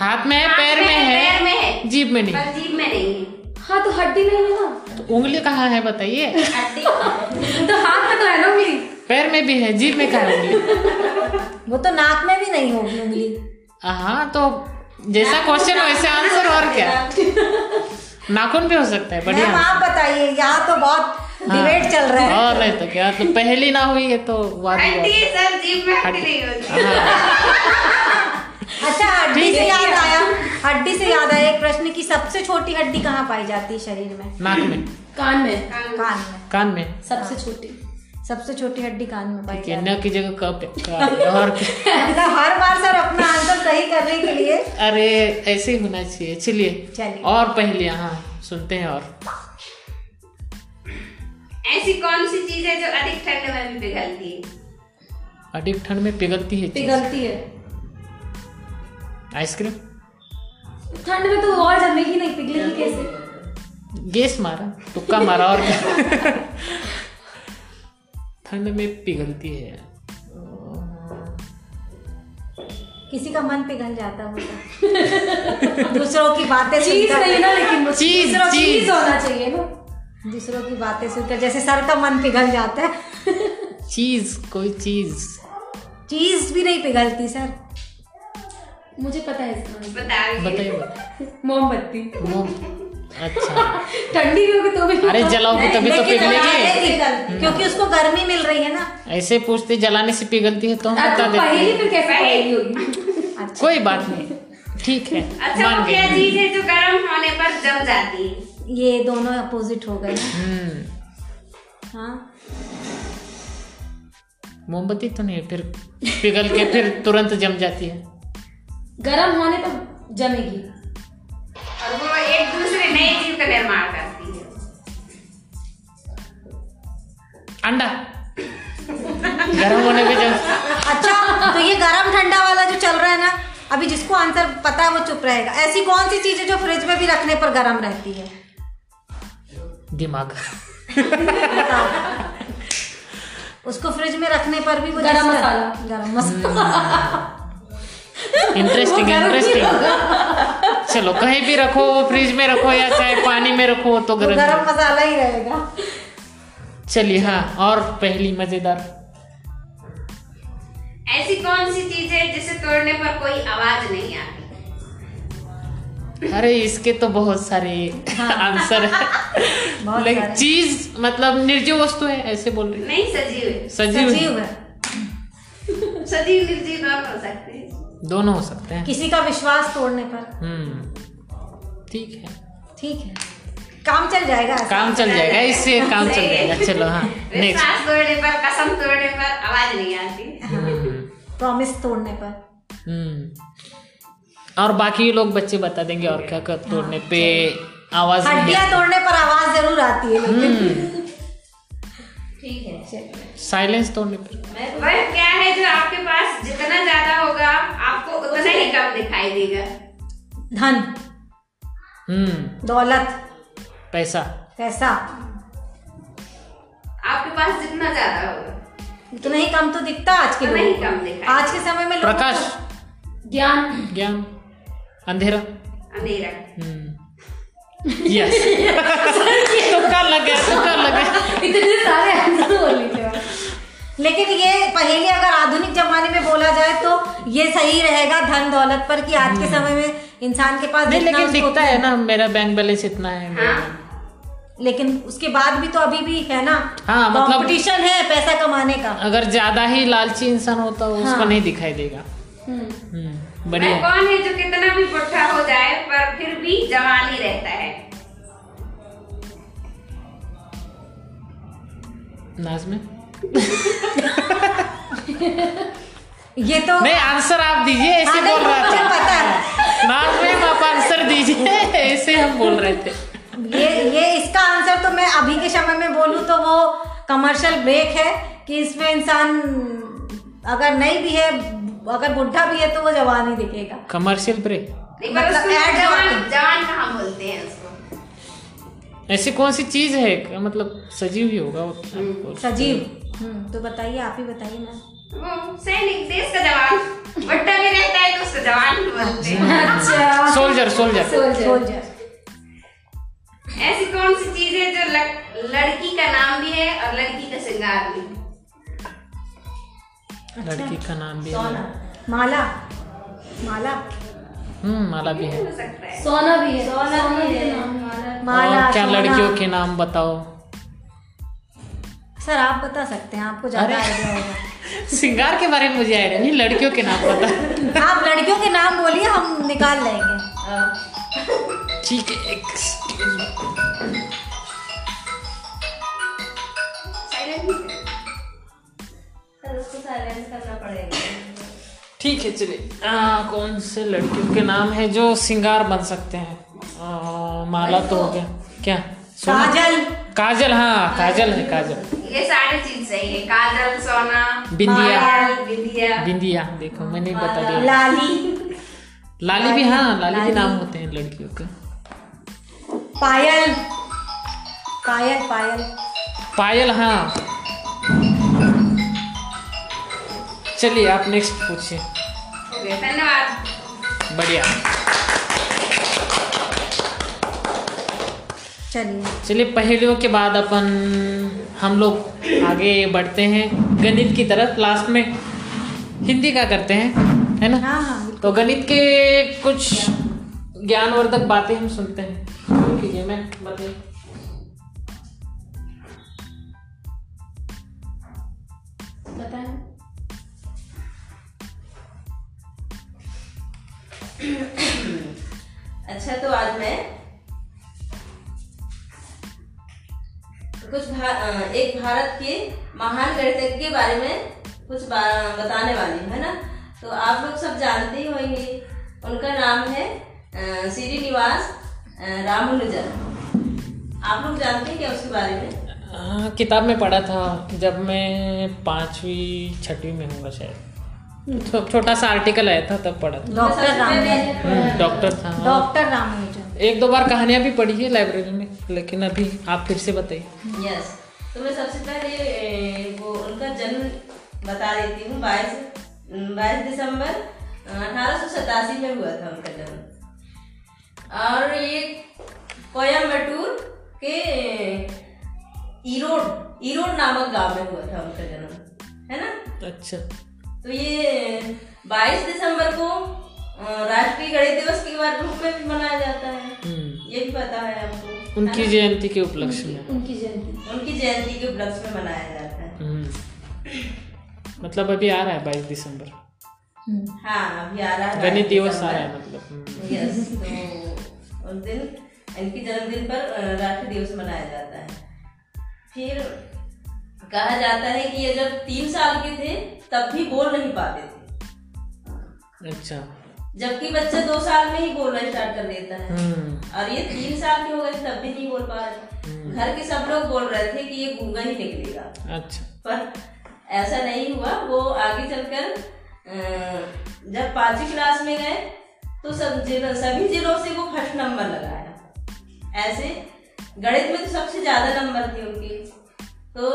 [SPEAKER 1] हाथ में है पैर में है
[SPEAKER 2] पैर में
[SPEAKER 1] है।
[SPEAKER 2] है
[SPEAKER 1] जीभ में नहीं।
[SPEAKER 2] जीभ में नहीं है।
[SPEAKER 5] हाँ तो हड्डी नहीं है ना
[SPEAKER 1] तो उंगली कहाँ है बताइए।
[SPEAKER 5] तो हाथ में तो है ना उंगली।
[SPEAKER 1] पैर में भी है जीभ में कहाँ है उंगली?
[SPEAKER 6] वो तो नाक में भी नहीं होगी उंगली।
[SPEAKER 1] हाँ तो जैसा क्वेश्चन वैसे आंसर और क्या? नाखून भी हो सकता है बढ़िया
[SPEAKER 6] आप बताइए यहाँ तो बहुत डिबेट हाँ, चल रहा है।
[SPEAKER 1] और नहीं तो क्या तो पहली ना हुई है तो वाद
[SPEAKER 2] सर जीभ में हड्डी नहीं होती।
[SPEAKER 1] हाँ,
[SPEAKER 6] अच्छा हड्डी से याद आया हड्डी से याद आया एक प्रश्न की सबसे छोटी हड्डी कहाँ पाई जाती है शरीर में?
[SPEAKER 1] नाक में।
[SPEAKER 5] कान में।
[SPEAKER 6] कान में।
[SPEAKER 1] कान में।
[SPEAKER 5] सबसे छोटी।
[SPEAKER 6] सबसे छोटी हड्डी कान में पाई
[SPEAKER 1] ठीक है की जगह कब का और
[SPEAKER 6] मतलब हर बार सर अपना आंसर सही करने के लिए।
[SPEAKER 1] अरे ऐसे ही होना चाहिए। चलिए
[SPEAKER 6] चलिए।
[SPEAKER 1] और पहले हाँ सुनते हैं और।
[SPEAKER 2] ऐसी कौन सी चीज़ है जो अधिक ठंड में भी पिघलती है?
[SPEAKER 1] अधिक ठंड में पिघलती है
[SPEAKER 5] पिघलती है।
[SPEAKER 1] आइसक्रीम?
[SPEAKER 5] ठंड में तो और जमेगी नहीं पिघलेगी कैसे?
[SPEAKER 1] गैस मारा तुक्का मारा और क्या? ठंड में पिघलती है।
[SPEAKER 6] किसी का मन पिघल जाता होगा दूसरों की बातें
[SPEAKER 5] चीज़
[SPEAKER 6] सुनकर।
[SPEAKER 5] नहीं ना लेकिन
[SPEAKER 1] चीज़, चीज़।
[SPEAKER 5] चीज़। होना चाहिए ना।
[SPEAKER 6] दूसरों की बातें सुनकर जैसे सर का मन पिघल जाता है।
[SPEAKER 1] चीज़ कोई चीज़।
[SPEAKER 6] चीज़ भी नहीं पिघलती सर।
[SPEAKER 5] मुझे पता है इसका
[SPEAKER 1] बताइए बताइए।
[SPEAKER 5] मोमबत्ती।
[SPEAKER 1] अच्छा।
[SPEAKER 5] ठंडी भी होगी तो भी
[SPEAKER 1] अरे जलाओगे तभी तो पिघलेगी।
[SPEAKER 6] क्योंकि उसको गर्मी मिल रही है ना।
[SPEAKER 1] ऐसे पूछते जलाने से पिघलती है तो हम बता
[SPEAKER 5] तो
[SPEAKER 1] देते
[SPEAKER 5] पहली फिर कैसे
[SPEAKER 2] पहेली।
[SPEAKER 5] पहेली
[SPEAKER 1] कोई बात नहीं। ठीक है
[SPEAKER 2] अच्छा वो क्या चीज़ है जो गर्म होने पर जम जाती है।
[SPEAKER 6] ये दोनों अपोजिट हो गए।
[SPEAKER 1] हम्म।
[SPEAKER 6] हाँ।
[SPEAKER 1] मोमबत्ती तो नहीं फिर पिघल के फिर तुरंत जम जाती है।
[SPEAKER 5] गर्म होने पर जमेगी।
[SPEAKER 2] का निर्माण करती है
[SPEAKER 1] अंडा। गर्म होने पे जब
[SPEAKER 6] अच्छा तो ये गरम ठंडा वाला जो चल रहा है ना अभी जिसको आंसर पता है वो चुप रहेगा। ऐसी कौन सी चीज़ है जो फ्रिज में भी रखने पर गर्म रहती है?
[SPEAKER 1] दिमाग।
[SPEAKER 6] उसको फ्रिज में रखने पर भी वो
[SPEAKER 5] गरम मसाला।
[SPEAKER 6] गरम मसाला।
[SPEAKER 1] इंटरेस्टिंग इंटरेस्टिंग चलो कहीं भी रखो फ्रिज में रखो या चाहे पानी में रखो तो गर्म
[SPEAKER 6] गरम मसाला ही रहेगा।
[SPEAKER 1] चलिए हाँ और पहली मज़ेदार।
[SPEAKER 2] ऐसी कौन सी चीज़ है जिसे तोड़ने पर कोई आवाज़ नहीं आती?
[SPEAKER 1] अरे इसके तो बहुत सारे आंसर है।
[SPEAKER 6] बहुत
[SPEAKER 1] चीज़ मतलब निर्जीव वस्तु है ऐसे बोल रही
[SPEAKER 2] नहीं सजीव है।
[SPEAKER 1] सजीव
[SPEAKER 6] सजीव
[SPEAKER 1] है।
[SPEAKER 6] है
[SPEAKER 2] सजीव निर्जीव दोनों हो सकते हैं।
[SPEAKER 1] दोनों हो सकते हैं।
[SPEAKER 6] किसी का विश्वास तोड़ने पर।
[SPEAKER 1] हम्म ठीक है।
[SPEAKER 6] ठीक है। काम चल जाएगा।
[SPEAKER 1] काम चल जाएगा इससे काम चल जाएगा। चलो हाँ
[SPEAKER 2] विश्वास तोड़ने पर कसम तोड़ने पर आवाज़ नहीं आती।
[SPEAKER 6] प्रॉमिस तोड़ने पर।
[SPEAKER 1] हम्म। और बाकी लोग बच्चे बता देंगे और क्या कर तोड़ने पे आवाज़ नहीं
[SPEAKER 6] हड्डियाँ तोड़ने पर आवाज़ ज़रूर आती है। लेकिन
[SPEAKER 3] ठीक है
[SPEAKER 1] साइलेंस तोड़ने पर।
[SPEAKER 3] तो
[SPEAKER 2] क्या है जो आपके पास जितना ज़्यादा होगा आपको उतना ही कम दिखाई देगा।
[SPEAKER 6] धन।
[SPEAKER 1] हम्म।
[SPEAKER 6] दौलत।
[SPEAKER 1] पैसा।
[SPEAKER 6] पैसा।
[SPEAKER 2] आपके पास जितना ज़्यादा होगा।
[SPEAKER 6] उतना ही कम तो दिखता आज के
[SPEAKER 2] उतना ही कम
[SPEAKER 6] को।
[SPEAKER 2] दिखाई
[SPEAKER 6] आज के समय में
[SPEAKER 1] प्रकाश।
[SPEAKER 5] ज्ञान।
[SPEAKER 1] ज्ञान। अंधेरा।
[SPEAKER 2] अंधेरा।
[SPEAKER 1] हम्म। यस तुक्का लग गया तुक्का लग गया।
[SPEAKER 5] इतने सारे आंसर बोल लीजिए
[SPEAKER 6] लेकिन ये पहेली अगर आधुनिक जमाने में बोला जाए तो ये सही रहेगा धन दौलत पर कि आज के समय में इंसान के पास
[SPEAKER 1] नहीं लेकिन दिखता है ना मेरा बैंक बैलेंस इतना है
[SPEAKER 2] हाँ।
[SPEAKER 6] लेकिन उसके बाद भी तो अभी भी है ना।
[SPEAKER 1] हाँ, मतलब-
[SPEAKER 6] कंपटीशन है पैसा कमाने का।
[SPEAKER 1] अगर ज़्यादा ही लालची इंसान होता है उसको
[SPEAKER 6] हाँ।
[SPEAKER 1] नहीं दिखाई देगा। हम्म।
[SPEAKER 2] वह
[SPEAKER 1] बढ़िया।
[SPEAKER 2] कौन है जो कितना भी बुढ़ा हो जाए पर फिर भी जवान ही रहता है?
[SPEAKER 1] नाजमे
[SPEAKER 6] ये तो
[SPEAKER 1] नहीं आंसर आप दीजिए ऐसे
[SPEAKER 6] हाँ,
[SPEAKER 1] बोल रहा था।
[SPEAKER 6] पता। है
[SPEAKER 1] नाजमे आप आंसर दीजिए ऐसे हम बोल रहे थे।
[SPEAKER 6] ये ये इसका आंसर तो मैं अभी के समय में बोलूँ तो वो कमर्शियल ब्रेक है कि इसमें इंसान अगर नहीं भी है अगर बुढ़ा भी है तो वो जवान ही दिखेगा।
[SPEAKER 1] कमर्शियल ब्रेक
[SPEAKER 6] मतलब
[SPEAKER 2] जवान जवान कहाँ बोलते हैं उसको?
[SPEAKER 1] ऐसी कौन सी चीज़ है? मतलब सजीव ही होगा
[SPEAKER 6] सजीव। तो बताइए आप ही बताइए ना।
[SPEAKER 2] सैनिक देश का जवान बुढ़ा भी रहता है तो उसको जवान बोलते हैं।
[SPEAKER 5] अच्छा।
[SPEAKER 1] सोल्जर सोल्जर
[SPEAKER 5] सोल्जर
[SPEAKER 2] ऐसी कौन सी चीज़ है जो लड़- लड़की का नाम भी है और लड़की का श्रृंगार भी?
[SPEAKER 1] लड़की का नाम भी है।
[SPEAKER 6] माला। माला।
[SPEAKER 1] हम्म माला भी
[SPEAKER 2] सकता है।
[SPEAKER 5] सोना भी है। सोना भी है।
[SPEAKER 6] माला।
[SPEAKER 1] क्या लड़कियों के नाम बताओ?
[SPEAKER 6] सर आप बता सकते हैं आपको ज़्यादा आइडिया होगा।
[SPEAKER 1] सिंगार के बारे में मुझे आइडिया नहीं लड़कियों के नाम पता।
[SPEAKER 6] आप लड़कियों के नाम बोलिए हम निकाल लेंगे।
[SPEAKER 1] ठीक है
[SPEAKER 2] एक
[SPEAKER 1] ठीक है चलिए। कौन से लड़कियों के नाम है जो सिंगार बन सकते हैं? आ, माला तो हो तो गया। क्या?
[SPEAKER 6] काजल।
[SPEAKER 1] काजल हाँ काजल है काजल।
[SPEAKER 2] ये सारी चीज़ सही है। काजल सोना
[SPEAKER 1] बिंदिया।
[SPEAKER 2] बिंदिया।
[SPEAKER 1] बिंदिया देखो मैंने बता दिया।
[SPEAKER 6] लाली।
[SPEAKER 1] लाली भी हाँ लाली भी नाम होते हैं लड़कियों के।
[SPEAKER 6] पायल। पायल पायल।
[SPEAKER 1] पायल हाँ। चलिए आप नेक्स्ट पूछिए।
[SPEAKER 2] धन्यवाद।
[SPEAKER 1] बढ़िया।
[SPEAKER 6] चलिए।
[SPEAKER 1] चलिए पहेलियों के बाद अपन हम लोग आगे बढ़ते हैं गणित की तरफ़। लास्ट में हिंदी का करते हैं है ना?
[SPEAKER 6] हाँ हाँ
[SPEAKER 1] तो गणित के कुछ ज्ञानवर्धक बातें हम सुनते हैं। शुरू कीजिए मैं बताइए
[SPEAKER 5] बताएँ।
[SPEAKER 3] अच्छा तो आज मैं कुछ भा, एक भारत के महान गणितज्ञ के बारे में कुछ बा- बताने वाली है ना? तो आप लोग सब जानते ही होंगे। उनका नाम है श्रीनिवास रामानुजन। आप लोग जानते हैं क्या उसके बारे में?
[SPEAKER 1] हाँ, किताब में पढ़ा था जब मैं पांचवी छठवीं में होगा शायद। छो- छोटा सा आर्टिकल आया था तब पढ़ा था।
[SPEAKER 6] डॉक्टर रामानुजन।
[SPEAKER 1] डॉक्टर था। हाँ।
[SPEAKER 6] डॉक्टर रामानुजन।
[SPEAKER 1] एक दो बार कहानियाँ भी पढ़ी है लाइब्रेरी में। लेकिन अभी आप फिर से बताइए।
[SPEAKER 3] यस तो मैं सबसे पहले वो उनका जन्म बता देती हूँ। बाईस बाईस दिसंबर अठारह सौ सतासी में हुआ था उनका जन्म। और ये कोयम्बटूर के ईरोड ईरोड नामक गाँव में हुआ था उनका जन्म। है ना?
[SPEAKER 1] अच्छा।
[SPEAKER 3] तो ये 22 दिसंबर को राष्ट्रीय गणित दिवस के बार रूप में भी मनाया जाता है।
[SPEAKER 1] हम्म,
[SPEAKER 3] ये भी पता है आपको
[SPEAKER 1] उनकी जयंती के उपलक्ष्य में।
[SPEAKER 5] उनकी जयंती।
[SPEAKER 3] उनकी जयंती के उपलक्ष्य में मनाया जाता है।
[SPEAKER 1] हम्म, मतलब अभी आ रहा है बाईस दिसंबर।
[SPEAKER 3] हाँ अभी आ रहा है
[SPEAKER 1] गणित दिवस आ रहा है मतलब। हम्म,
[SPEAKER 3] यस तो उस दिन इनके जन्मदिन पर राष्ट्रीय दिवस मनाया जाता है। फिर कहा जाता है कि ये जब तीन साल के थे तब भी बोल नहीं पाते थे।
[SPEAKER 1] अच्छा।
[SPEAKER 3] जबकि बच्चा दो साल में ही बोलना स्टार्ट कर देता है।
[SPEAKER 1] हम्म,
[SPEAKER 3] और ये तीन साल के हो गए तब भी नहीं बोल पा रहे घर के सब लोग बोल रहे थे कि ये गूँगा ही निकलेगा।
[SPEAKER 1] अच्छा।
[SPEAKER 3] पर ऐसा नहीं हुआ। वो आगे चलकर जब पांचवी क्लास में गए तो सब जिलों सभी जिलों से वो फ़र्स्ट नंबर लगाया। ऐसे गणित में तो सबसे ज़्यादा नंबर थे उनके। तो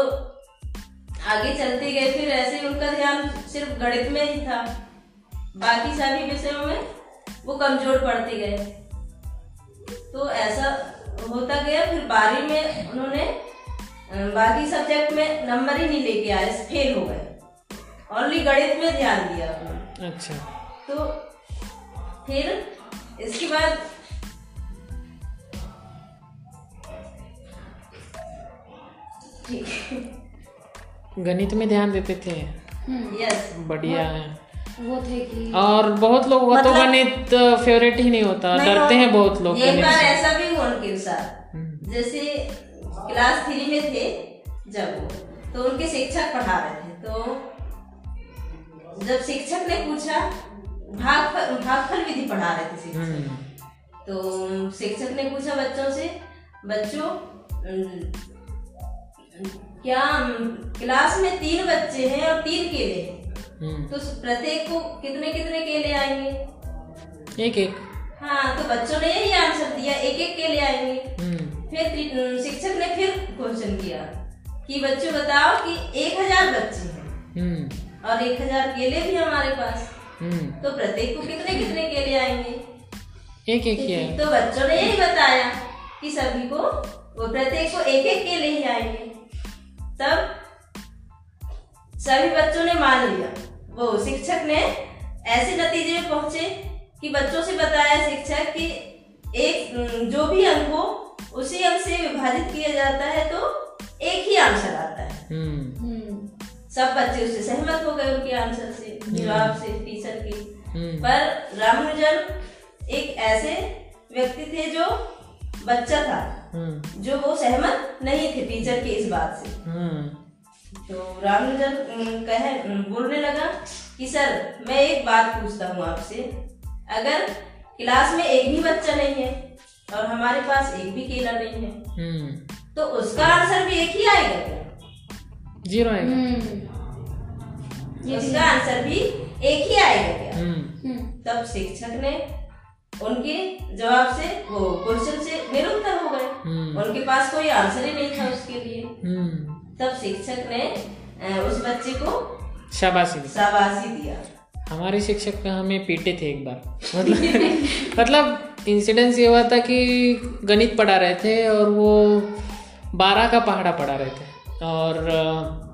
[SPEAKER 3] आगे चलते गए फिर ऐसे ही उनका ध्यान सिर्फ़ गणित में ही था। बाकी सभी विषयों में वो कमज़ोर पड़ते गए तो ऐसा होता गया फिर बारहवीं में उन्होंने बाकी सब्जेक्ट में नंबर ही नहीं लेके आए फेल हो गए। ओनली गणित में ध्यान दिया उन्होंने।
[SPEAKER 1] अच्छा।
[SPEAKER 3] तो फिर इसके बाद
[SPEAKER 1] गणित में ध्यान देते थे?
[SPEAKER 3] यस
[SPEAKER 1] बढ़िया है।
[SPEAKER 5] वो थे कि
[SPEAKER 1] और बहुत लोग वो तो
[SPEAKER 6] मतलब-
[SPEAKER 1] गणित फेवरेट ही नहीं होता डरते हैं बहुत लोग
[SPEAKER 3] एक बार ऐसा भी हुआ उनके साथ। जैसे क्लास थ्री में थे जब वो तो उनके शिक्षक पढ़ा रहे थे तो जब शिक्षक ने पूछा भागफल भागफल विधि पढ़ा रहे थे शिक्षक।
[SPEAKER 1] हम्म,
[SPEAKER 3] तो शिक्षक ने पूछा बच्चों से बच्चों क्या क्लास में तीन बच्चे हैं और तीन केले हैं?
[SPEAKER 1] हम्म,
[SPEAKER 3] तो प्रत्येक को कितने कितने केले आएँगे?
[SPEAKER 1] एक एक।
[SPEAKER 3] हाँ तो बच्चों ने यही आंसर दिया एक एक केले आएँगे।
[SPEAKER 1] हम्म,
[SPEAKER 3] फिर शिक्षक ने फिर क्वेश्चन किया कि बच्चों बताओ कि एक हज़ार बच्चे हैं।
[SPEAKER 1] हम्म,
[SPEAKER 3] और एक हज़ार केले भी हमारे पास। तो प्रत्येक को कितने कितने केले आएँगे?
[SPEAKER 1] एक एक ही
[SPEAKER 3] तो बच्चों ने यही बताया कि सभी को वो प्रत्येक को एक एक केले ही आएँगे। तब सभी बच्चों ने मान लिया। वो शिक्षक ने ऐसे नतीजे में पहुँचे कि बच्चों से बताया शिक्षक कि एक जो भी अंक हो उसी अंक से विभाजित किया जाता है तो एक ही आंसर आता है।
[SPEAKER 1] हम्म,
[SPEAKER 3] सब बच्चे उससे सहमत हो गए उनके आंसर से जवाब से टीचर की।
[SPEAKER 1] हम्म,
[SPEAKER 3] पर रामानुजन एक ऐसे व्यक्ति थे जो बच्चा था
[SPEAKER 1] हम्म,
[SPEAKER 3] जो वो सहमत नहीं थे टीचर के इस बात से।
[SPEAKER 1] हम्म,
[SPEAKER 3] तो राम जब कहे बोलने लगा कि सर मैं एक बात पूछता हूँ आपसे। अगर क्लास में एक भी बच्चा नहीं है और हमारे पास एक भी केला नहीं है
[SPEAKER 1] हम्म।
[SPEAKER 3] तो उसका आंसर भी एक ही आएगा क्या?
[SPEAKER 1] ज़ीरो आएगा।
[SPEAKER 5] हम्म,
[SPEAKER 3] उसका आंसर भी एक ही आएगा क्या?
[SPEAKER 1] हम्म।
[SPEAKER 3] तब शिक्षक ने उनके जवाब से वो क्वेश्चन से निरुत्तर हो गए। उनके पास कोई आंसर ही नहीं था उसके लिए।
[SPEAKER 1] हम्म।
[SPEAKER 3] तब शिक्षक ने उस बच्चे को
[SPEAKER 1] शाबाशी दी।
[SPEAKER 3] शाबाशी दिया।
[SPEAKER 1] हमारे शिक्षक हमें पीटे थे एक बार। मतलब मतलब इंसिडेंस ये हुआ था कि गणित पढ़ा रहे थे और वो बारह का पहाड़ा पढ़ा रहे थे। और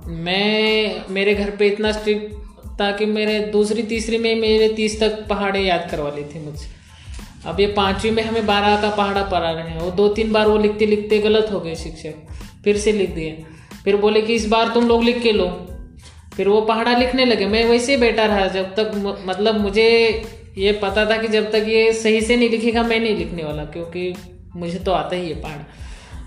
[SPEAKER 1] मैं मेरे घर पे इतना स्ट्रिक्ट था कि मेरे दूसरी तीसरी में मेरे तीस तक पहाड़े याद करवा ली थी मुझसे। अब ये पांचवी में हमें बारह का पहाड़ा पढ़ा रहे हैं। वो दो तीन बार वो लिखते लिखते गलत हो गए शिक्षक। फिर से लिख दिए। फिर बोले कि इस बार तुम लोग लिख के लो। फिर वो पहाड़ा लिखने लगे। मैं वैसे ही बैठा रहा जब तक मतलब मुझे ये पता था कि जब तक ये सही से नहीं लिखेगा, मैं नहीं लिखने वाला, क्योंकि मुझे तो आता ही है पहाड़ा।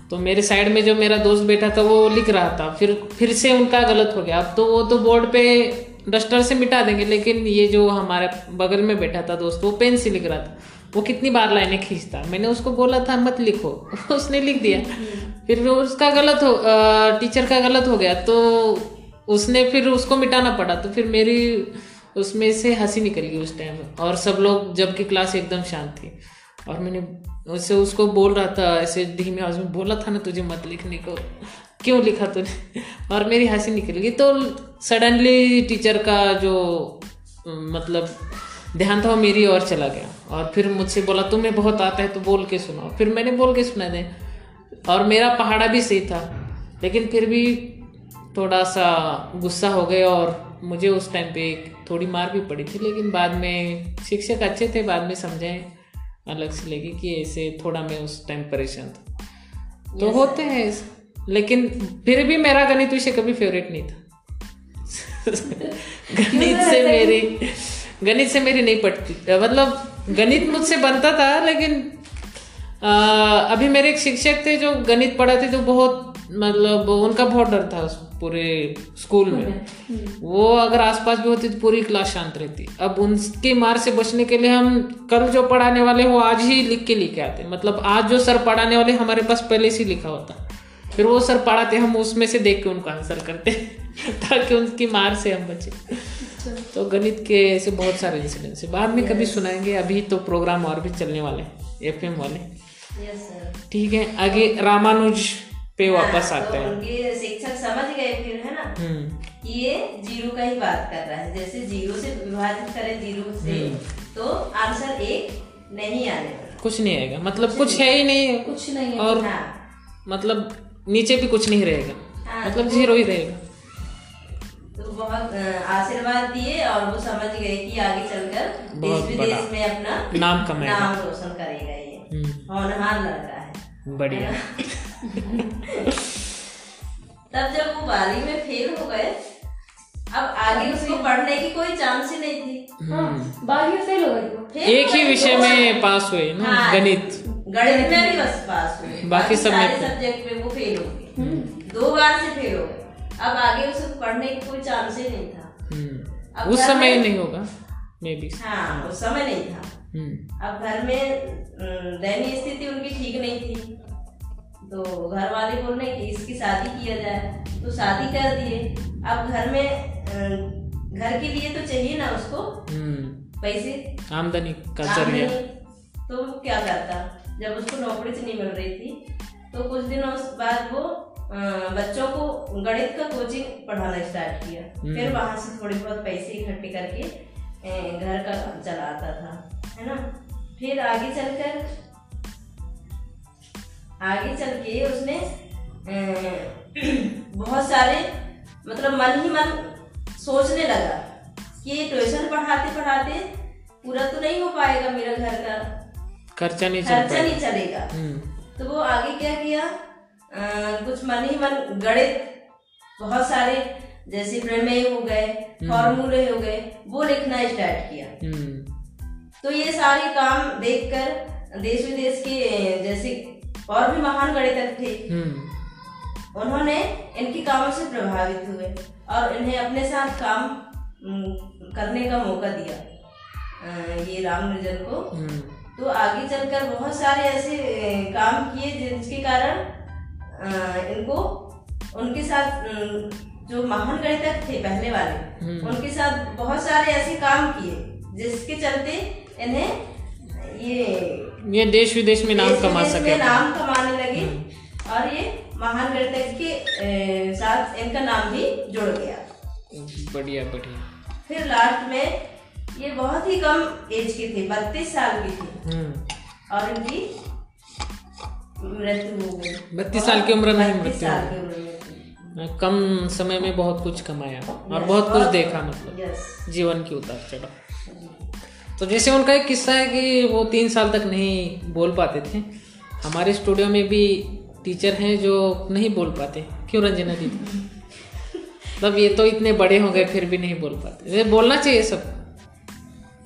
[SPEAKER 1] तो मेरे साइड में जो मेरा दोस्त बैठा था, वो लिख रहा था। फिर फिर से उनका गलत हो गया। अब तो वो तो बोर्ड पे डस्टर से मिटा देंगे, लेकिन ये जो हमारे बगल में बैठा था दोस्त, वो पेन से लिख रहा था। वो कितनी बार लाइनें खींचता। मैंने उसको बोला था, मत लिखो। उसने लिख दिया। फिर उसका गलत हो टीचर का गलत हो गया तो उसने फिर उसको मिटाना पड़ा तो फिर मेरी उसमें से हँसी निकल गई उस टाइम और सब लोग, जबकि क्लास एकदम शांत थी। और मैंने उससे उसको बोल रहा था, ऐसे धीमे आवाज़ में बोला था ना, तुझे मत लिखने को। क्यों लिखा तूने? और मेरी हँसी निकल गई तो सडनली टीचर का जो मतलब ध्यान था वो मेरी ओर चला गया। और फिर मुझसे बोला तुम्हें बहुत आता है तो बोल के सुनाओ। फिर मैंने बोल के सुना दे और मेरा पहाड़ा भी सही था लेकिन फिर भी थोड़ा सा गुस्सा हो गया और मुझे उस टाइम पे थोड़ी मार भी पड़ी थी लेकिन बाद में शिक्षक अच्छे थे बाद में समझाए अलग से लेके कि ऐसे थोड़ा मैं उस टाइम परेशान था। तो होते हैं लेकिन फिर भी मेरा गणित विषय कभी फेवरेट नहीं था। गणित से मेरी गणित से मेरी नहीं पटती मतलब गणित मुझसे बनता था लेकिन अभी मेरे एक शिक्षक थे जो गणित पढ़ाते जो बहुत मतलब उनका बहुत डर था पूरे स्कूल में। वो अगर आसपास भी होती तो पूरी क्लास शांत रहती। अब उनकी मार से बचने के लिए हम कल जो पढ़ाने वाले वो आज ही लिख के लेके आते। मतलब आज जो सर पढ़ाने वाले हमारे पास पहले से लिखा होता। फिर वो सर पढ़ाते हम उसमें से देख के उनको आंसर करते ताकि उनकी मार से हम बचे। तो गणित के ऐसे बहुत सारे इंसिडेंट्स है। बाद में कभी सुनाएँगे अभी तो प्रोग्राम और भी चलने वाले एफ़ वाले। ठीक है आगे रामानुज पे वापस आते
[SPEAKER 3] तो
[SPEAKER 1] हैं
[SPEAKER 3] शिक्षक समझ गए फिर है ना?
[SPEAKER 1] हम्म।
[SPEAKER 3] कि ये ज़ीरो का ही बात कर रहा है। जैसे ज़ीरो से विभाजित करें ज़ीरो से तो आंसर एक नहीं आने
[SPEAKER 1] कुछ नहीं आएगा। मतलब कुछ कुछ है ही नहीं।
[SPEAKER 5] कुछ नहीं
[SPEAKER 1] और
[SPEAKER 3] हाँ।
[SPEAKER 1] मतलब नीचे भी कुछ नहीं रहेगा।
[SPEAKER 3] हाँ,
[SPEAKER 1] मतलब ज़ीरो ही रहेगा।
[SPEAKER 3] तो बहुत आशीर्वाद दिए और वो समझ गए कि आगे चलकर देश विदेश में अपना
[SPEAKER 1] नाम कमाएगा।
[SPEAKER 3] नाम रोशन करेगा।
[SPEAKER 1] हम्म,
[SPEAKER 3] होनहार लड़का है।
[SPEAKER 1] बढ़िया।
[SPEAKER 3] तब जब वो बारहवीं में फेल हो गए अब आगे उसको पढ़ने की कोई चांस ही नहीं थी।
[SPEAKER 5] हाँ बारहवीं में फेल हो गई।
[SPEAKER 1] एक
[SPEAKER 3] ही
[SPEAKER 1] विषय
[SPEAKER 3] दो
[SPEAKER 1] में पास हुए ना
[SPEAKER 3] हाँ।
[SPEAKER 1] गणित।
[SPEAKER 3] गणित में भी बस पास हुए।
[SPEAKER 1] बाकी सब में।
[SPEAKER 3] सब्जेक्ट में वो फेल हो गए। दो बार से फेल हो गए। अब आगे उसको पढ़ने की कोई चांस ही नहीं था।
[SPEAKER 1] हम्म,
[SPEAKER 3] अब
[SPEAKER 1] उस समय नहीं होगा मे बी
[SPEAKER 3] हाँ उस समय नहीं था।
[SPEAKER 1] हम्म।
[SPEAKER 3] अब घर में दयनीय स्थिति उनकी ठीक नहीं थी। तो घर वाले बोल रहे कि इसकी शादी किया जाए। तो शादी कर दिए। अब घर में घर के लिए तो चाहिए ना उसको
[SPEAKER 1] हम्म।
[SPEAKER 3] पैसे?
[SPEAKER 1] आमदनी
[SPEAKER 3] तो क्या करता? जब उसको नौकरी से नहीं मिल रही थी तो कुछ दिनों बाद वो बच्चों को गणित का कोचिंग पढ़ाना स्टार्ट किया। फिर वहाँ से थोड़े बहुत पैसे इकट्ठे करके घर का चलाता था। है ना? फिर आगे चलकर आगे चल के उसने बहुत सारे मतलब मन ही मन सोचने लगा कि ट्यूशन पढ़ाते पढ़ाते पूरा तो नहीं हो पाएगा मेरा घर का।
[SPEAKER 1] खर्चा नहीं
[SPEAKER 3] खर्चा नहीं चलेगा।
[SPEAKER 1] हम्म।
[SPEAKER 3] तो वो आगे क्या किया? अ, कुछ मन ही मन गणित बहुत सारे जैसे प्रमेय हो गए फॉर्मूले हो गए वो लिखना स्टार्ट किया।
[SPEAKER 1] हम्म।
[SPEAKER 3] तो ये सारे काम देखकर देश विदेश के जैसे और भी महान गणितज्ञ थे
[SPEAKER 1] हम्म।
[SPEAKER 3] उन्होंने इनके कामों से प्रभावित हुए और इन्हें अपने साथ काम करने का मौका दिया ये रामानुजन को।
[SPEAKER 1] हम्म,
[SPEAKER 3] तो आगे चलकर बहुत सारे ऐसे काम किए जिसके कारण इनको उनके साथ जो महान गणितज्ञ थे पहले वाले
[SPEAKER 1] हम्म।
[SPEAKER 3] उनके साथ बहुत सारे ऐसे काम किए जिसके चलते इन्हें ये
[SPEAKER 1] ये देश विदेश में नाम कमा सके।
[SPEAKER 3] नाम कमाने लगे। और ये महान गणितज्ञ के साथ इनका नाम भी जुड़ गया।
[SPEAKER 1] बढ़िया बढ़िया।
[SPEAKER 3] फिर लास्ट में ये बहुत ही कम एज के थे बत्तीस साल के थे।
[SPEAKER 1] हम्म।
[SPEAKER 3] और इनकी मृत्यु हो गई।
[SPEAKER 1] 32 साल की उम्र में मृत्यु
[SPEAKER 3] साल की उम्र
[SPEAKER 1] कम समय में बहुत कुछ कमाया और बहुत कुछ देखा मतलब। जीवन की उतार चढ़ाव। तो जैसे उनका एक किस्सा है कि वो तीन साल तक नहीं बोल पाते थे। हमारे स्टूडियो में भी टीचर हैं जो नहीं बोल पाते। क्यों रंजना दीदी? मतलब ये तो इतने बड़े हो गए फिर भी नहीं बोल पाते। बोलना चाहिए सब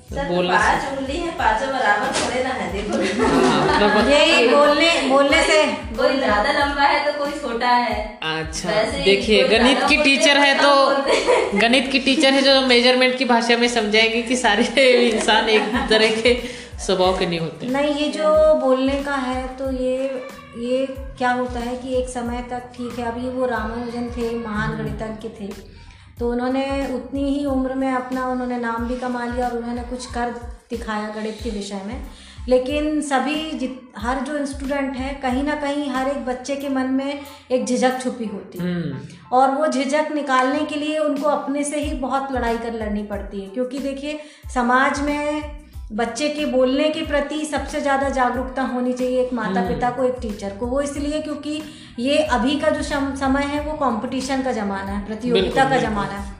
[SPEAKER 1] बोलना
[SPEAKER 3] पाँच उंगली है पाँचों बराबर थोड़े ना है देखो।
[SPEAKER 1] हाँ, मतलब
[SPEAKER 6] यही बोलने बोलने से
[SPEAKER 3] कोई ज़्यादा लंबा है तो कोई छोटा है।
[SPEAKER 1] अच्छा देखिए गणित की टीचर
[SPEAKER 3] है
[SPEAKER 1] तो गणित की टीचर है जो मेज़रमेंट की भाषा में समझाएँगे कि सारे इंसान एक तरह के स्वभाव के नहीं होते।
[SPEAKER 6] नहीं ये जो बोलने का है तो ये ये क्या होता है कि एक समय तक ठीक है अभी वो रामानुजन थे महान गणितज्ञ थे। तो उन्होंने उतनी ही उम्र में अपना उन्होंने नाम भी कमा लिया और उन्होंने कुछ कर दिखाया गणित के विषय में। लेकिन सभी जित हर जो स्टूडेंट है कहीं ना कहीं हर एक बच्चे के मन में एक झिझक छुपी होती है।
[SPEAKER 1] हम्म।
[SPEAKER 6] और वो झिझक निकालने के लिए उनको अपने से ही बहुत लड़ाई कर लड़नी पड़ती है। क्योंकि देखिए समाज में बच्चे के बोलने के प्रति सबसे ज़्यादा जागरूकता होनी चाहिए एक माता पिता को एक टीचर को। वो इसलिए क्योंकि ये अभी का जो समय है वो कंपटीशन का ज़माना है प्रतियोगिता का ज़माना है।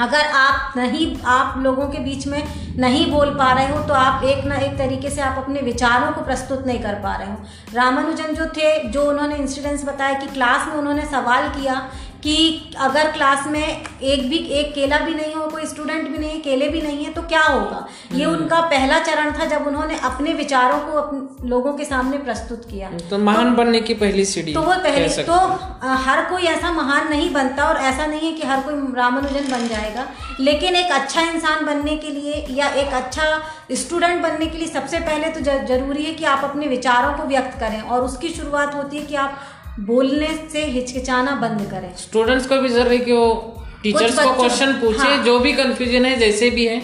[SPEAKER 6] अगर आप नहीं आप लोगों के बीच में नहीं बोल पा रहे हो तो आप एक ना एक तरीके से आप अपने विचारों को प्रस्तुत नहीं कर पा रहे हो। रामानुजन जो थे जो उन्होंने इंसिडेंट्स बताया कि क्लास में उन्होंने सवाल किया कि अगर क्लास में एक भी एक केला भी नहीं हो कोई स्टूडेंट भी नहीं अकेले भी नहीं है तो क्या होगा? ये उनका पहला चरण था जब उन्होंने अपने विचारों को अपने लोगों के सामने प्रस्तुत किया।
[SPEAKER 1] तो महान तो, बनने की पहली सीढ़ी
[SPEAKER 6] तो वो पहले तो हर कोई ऐसा महान नहीं बनता और ऐसा नहीं है कि हर कोई रामानुजन बन जाएगा। लेकिन एक अच्छा इंसान बनने के लिए या एक अच्छा स्टूडेंट बनने के लिए सबसे पहले तो ज़रूरी है कि आप अपने विचारों को व्यक्त करें और उसकी शुरुआत होती है कि आप बोलने से हिचकिचाना बंद करें।
[SPEAKER 1] स्टूडेंट्स को भी ज़रूरी है कि वो टीचर्स को क्वेश्चन पूछे
[SPEAKER 6] हाँ।
[SPEAKER 1] जो भी कंफ्यूजन है जैसे भी है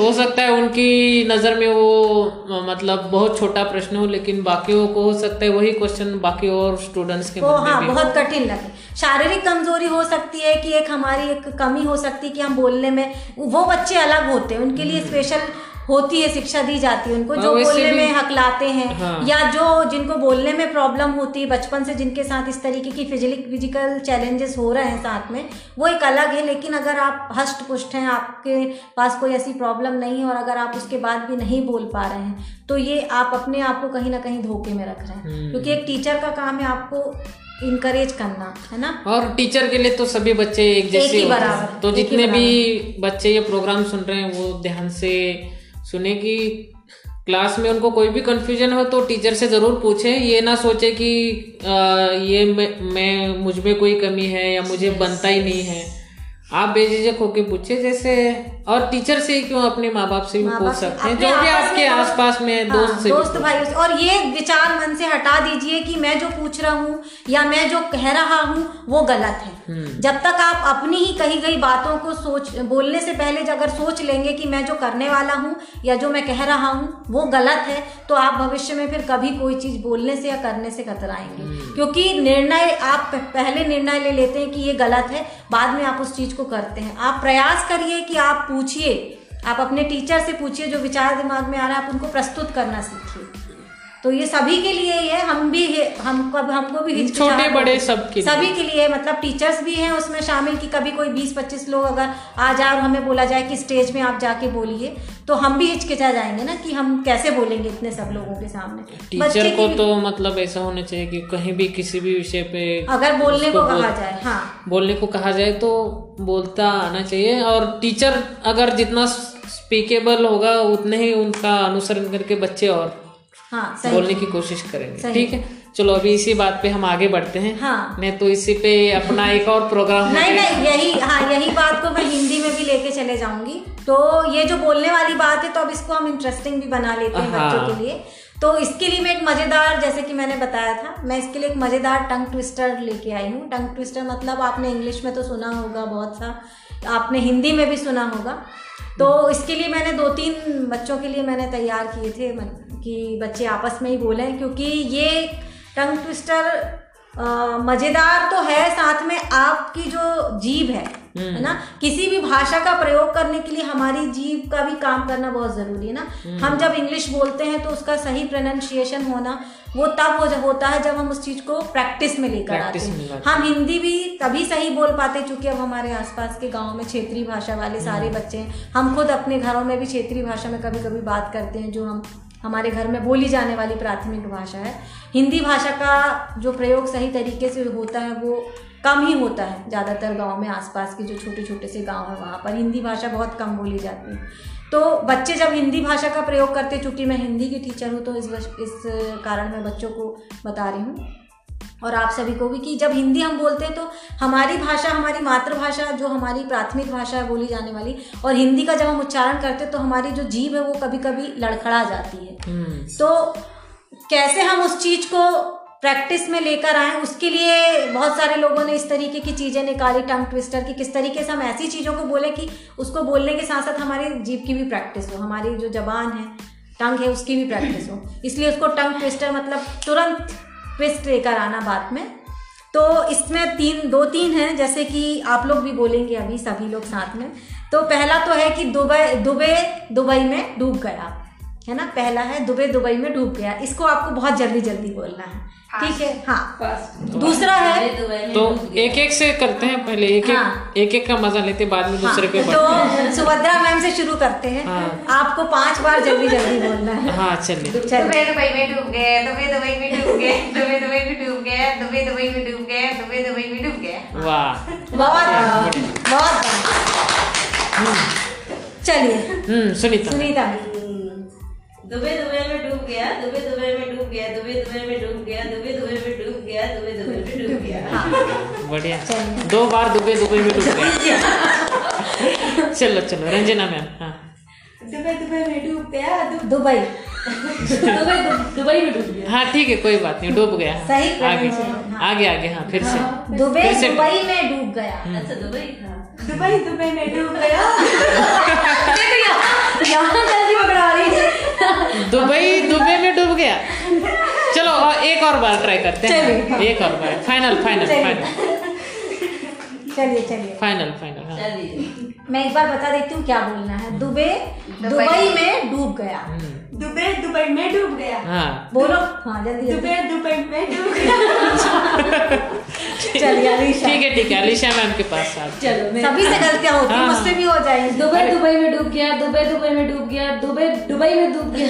[SPEAKER 1] हो सकता है उनकी नज़र में वो मतलब बहुत छोटा प्रश्न हो लेकिन बाकियों को हो सकता है वही क्वेश्चन बाकी और स्टूडेंट्स के वो
[SPEAKER 6] हाँ बहुत कठिन लगे। शारीरिक कमज़ोरी हो सकती है कि एक हमारी एक कमी हो सकती है कि हम बोलने में वो बच्चे अलग होते हैं उनके लिए स्पेशल होती है शिक्षा दी जाती है उनको
[SPEAKER 1] हाँ,
[SPEAKER 6] जो बोलने में हकलाते हैं
[SPEAKER 1] हाँ।
[SPEAKER 6] या जो जिनको बोलने में प्रॉब्लम होती है बचपन से जिनके साथ इस तरीके की फ़िज़िकल फ़िज़िकल चैलेंजेस हो रहे हैं साथ में वो एक अलग है। लेकिन अगर आप हष्ट पुष्ट हैं आपके पास कोई ऐसी प्रॉब्लम नहीं है और अगर आप उसके बाद भी नहीं बोल पा रहे हैं तो ये आप अपने आप को कहीं ना कहीं धोखे में रख रहे हैं।
[SPEAKER 1] हम्म।
[SPEAKER 6] क्योंकि एक टीचर का काम है आपको इनकरेज करना है ना?
[SPEAKER 1] और टीचर के लिए तो सभी बच्चे एक जैसे
[SPEAKER 6] ही बराबर,
[SPEAKER 1] तो जितने भी बच्चे ये प्रोग्राम सुन रहे हैं वो ध्यान से सुने कि क्लास में उनको कोई भी कन्फ्यूज़न हो तो टीचर से ज़रूर पूछें। ये ना सोचे कि आ, ये मैं, मैं मुझमें कोई कमी है या मुझे बनता ही नहीं है। आप बेझिझक होके पूछे जैसे और टीचर से क्यों अपने माँ बाप से भी पूछ सकते हैं? जो भी आपके आसपास में है,
[SPEAKER 6] हाँ,
[SPEAKER 1] दोस्त से
[SPEAKER 6] दोस्त भाई और ये विचार मन से हटा दीजिए कि मैं जो पूछ रहा हूँ या मैं जो कह रहा हूँ वो गलत है।
[SPEAKER 1] हम्म।
[SPEAKER 6] जब तक आप अपनी ही कही गई बातों को सोच बोलने से पहले अगर सोच लेंगे कि मैं जो करने वाला हूँ या जो मैं कह रहा हूँ वो गलत है तो आप भविष्य में फिर कभी कोई चीज़ बोलने से या करने से कतराएँगे।
[SPEAKER 1] हम्म।
[SPEAKER 6] क्योंकि निर्णय आप पहले निर्णय ले लेते हैं कि ये गलत है बाद में आप उस चीज़ को करते हैं। आप प्रयास करिए कि आप पूछिए। आप अपने टीचर से पूछिए, जो विचार दिमाग में आ रहा है, आप उनको प्रस्तुत करना सीखिए। तो ये सभी के लिए ही है हम भी है हम कब हमको भी
[SPEAKER 1] छोटे बड़े सब लिए।
[SPEAKER 6] सभी के लिए मतलब टीचर्स भी हैं उसमें शामिल कि कभी कोई 20-25 लोग अगर आ जाए और हमें बोला जाए कि स्टेज में आप जाके बोलिए तो हम भी हिचकिचा जाएँगे ना कि हम कैसे बोलेंगे इतने सब लोगों के सामने।
[SPEAKER 1] टीचर
[SPEAKER 6] को
[SPEAKER 1] तो मतलब ऐसा होना चाहिए कि कहीं भी किसी भी विषय पे
[SPEAKER 6] अगर बोलने को कहा जाए हाँ।
[SPEAKER 1] बोलने को कहा जाए तो बोलता आना चाहिए और टीचर अगर जितना स्पीकेबल होगा उतने ही उनका अनुसरण करके बच्चे और
[SPEAKER 6] हाँ
[SPEAKER 1] बोलने की कोशिश करेंगे। ठीक है? चलो अभी इसी बात पे हम आगे बढ़ते हैं।
[SPEAKER 6] हाँ।
[SPEAKER 1] नहीं तो इसी पे अपना एक और प्रोग्राम
[SPEAKER 6] नहीं। नहीं यही हाँ यही बात को मैं हिंदी में भी लेके चले जाऊँगी। तो ये जो बोलने वाली बात है तो अब इसको हम इंटरेस्टिंग भी बना लेते हैं
[SPEAKER 1] हाँ।
[SPEAKER 6] बच्चों के लिए। तो इसके लिए मैं एक मज़ेदार जैसे कि मैंने बताया था मैं इसके लिए एक मज़ेदार टंग ट्विस्टर लेके आई हूँ। टंग ट्विस्टर मतलब आपने इंग्लिश में तो सुना होगा बहुत सा आपने हिंदी में भी सुना होगा। तो इसके लिए मैंने दो तीन बच्चों के लिए मैंने तैयार किए थे, कि बच्चे आपस में ही बोलें, क्योंकि ये टंग ट्विस्टर मज़ेदार तो है साथ में आपकी जो जीभ है है ना? किसी भी भाषा का प्रयोग करने के लिए हमारी जीभ का भी काम करना बहुत ज़रूरी है ना? हम जब इंग्लिश बोलते हैं तो उसका सही प्रोनाउंसिएशन होना वो तब हो होता है जब हम उस चीज़ को प्रैक्टिस में लेकर आते हैं। हम हिंदी भी तभी सही बोल पाते क्योंकि अब हमारे आसपास के गाँव में क्षेत्रीय भाषा वाले सारे बच्चे हैं। हम खुद अपने घरों में भी क्षेत्रीय भाषा में कभी कभी बात करते हैं जो हम हमारे घर में बोली जाने वाली प्राथमिक भाषा है। हिंदी भाषा का जो प्रयोग सही तरीके से होता है, वो कम ही होता है। ज़्यादातर गाँव में आसपास के जो छोटे छोटे से गाँव है, वहाँ पर हिंदी भाषा बहुत कम बोली जाती है। तो बच्चे जब हिंदी भाषा का प्रयोग करते, चूँकि मैं हिंदी की टीचर हूँ तो इस इस कारण मैं बच्चों को बता रही हूँ। और आप सभी को भी कि जब हिंदी हम बोलते हैं तो हमारी भाषा हमारी मातृभाषा जो हमारी प्राथमिक भाषा है बोली जाने वाली और हिंदी का जब हम उच्चारण करते हैं तो हमारी जो जीभ है वो कभी कभी लड़खड़ा जाती है।
[SPEAKER 1] हम्म,
[SPEAKER 6] तो कैसे हम उस चीज़ को प्रैक्टिस में लेकर आए उसके लिए बहुत सारे लोगों ने इस तरीके की चीज़ें निकाली टंग ट्विस्टर की किस तरीके से हम ऐसी चीज़ों को बोले कि उसको बोलने के साथ साथ हमारी जीभ की भी प्रैक्टिस हो हमारी जो जबान है टंग है उसकी भी प्रैक्टिस हो। इसलिए उसको टंग ट्विस्टर मतलब तुरंत ट्विस्ट लेकर आना बात में। तो इसमें तीन, दो तीन हैं, जैसे कि आप लोग भी बोलेंगे अभी सभी लोग साथ में। तो पहला तो है कि दुबई दुबई दुबई में डूब गया। है ना? पहला है दुबई दुबई में डूब गया। इसको आपको बहुत जल्दी जल्दी बोलना है। ठीक है? हाँ। दूसरा है
[SPEAKER 1] तो एक एक से करते हैं पहले एक
[SPEAKER 6] हाँ।
[SPEAKER 1] एक एक का मज़ा लेते बाद में
[SPEAKER 6] हाँ,
[SPEAKER 1] दूसरे पे
[SPEAKER 6] तो सुभद्रा मैम से शुरू करते हैं।
[SPEAKER 1] हाँ।
[SPEAKER 6] आपको पाँच बार जल्दी जल्दी बोलना है।
[SPEAKER 1] हाँ चलिए।
[SPEAKER 2] दुबई दुबई में डूब गए दुबई दुबई में डूब गए दुबई दुबई में डूब गए दुबई दुबई में डूब गए दुबई दुबई में डूब गए।
[SPEAKER 1] वाह।
[SPEAKER 6] बहुत बहुत चलिए।
[SPEAKER 1] हम्म सुनीता।
[SPEAKER 6] सुनीता
[SPEAKER 3] दुबई दुबई में डूब गया दुबई दुबई में डूब गया दुबई दुबई में डूब गया दुबई दुबई में डूब गया दुबई दुबई में डूब गया
[SPEAKER 1] बढ़िया दो बार दुबई दुबई में डूब गया चलो चलो रंजना मैम हाँ
[SPEAKER 4] दुबई दुबई में डूब गया
[SPEAKER 6] दुबई
[SPEAKER 5] दुबई दुबई में डूब गया
[SPEAKER 1] हाँ ठीक है कोई बात नहीं डूब गया
[SPEAKER 6] सही
[SPEAKER 1] आगे
[SPEAKER 6] हाँ।
[SPEAKER 1] आगे आगे हाँ फिर से
[SPEAKER 6] दुबई दुबई में डूब गया
[SPEAKER 3] अच्छा दुबई
[SPEAKER 4] दुबई दुबई में डूब गया यहाँ जल्दी पकड़ा रही है
[SPEAKER 1] दुबई दुबई में डूब गया। चलो और एक और बार ट्राई करते हैं। एक और बार। फाइनल फाइनल फाइनल
[SPEAKER 6] चलिए चलिए।
[SPEAKER 1] फाइनल फाइनल हाँ।
[SPEAKER 6] मैं एक बार बता देती हूँ क्या बोलना है। Dubai Dubai. में डूब गया।
[SPEAKER 4] दुबई दुबई में डूब गया।
[SPEAKER 1] हाँ।
[SPEAKER 6] बोलो। हाँ जल्दी जल्दी।
[SPEAKER 4] दुबई दुबई में डूब गया।
[SPEAKER 6] चलिए अलीशा।
[SPEAKER 1] ठीक है ठीक है अलीशा मैम के पास
[SPEAKER 5] चलो मैं
[SPEAKER 6] सभी से गलतियाँ होती हैं
[SPEAKER 1] हाँ।
[SPEAKER 6] मुझसे भी हो जाएँगी।
[SPEAKER 5] दुबई दुबई में डूब गया दुबई दुबई में डूब गया दुबई दुबई में डूब गया।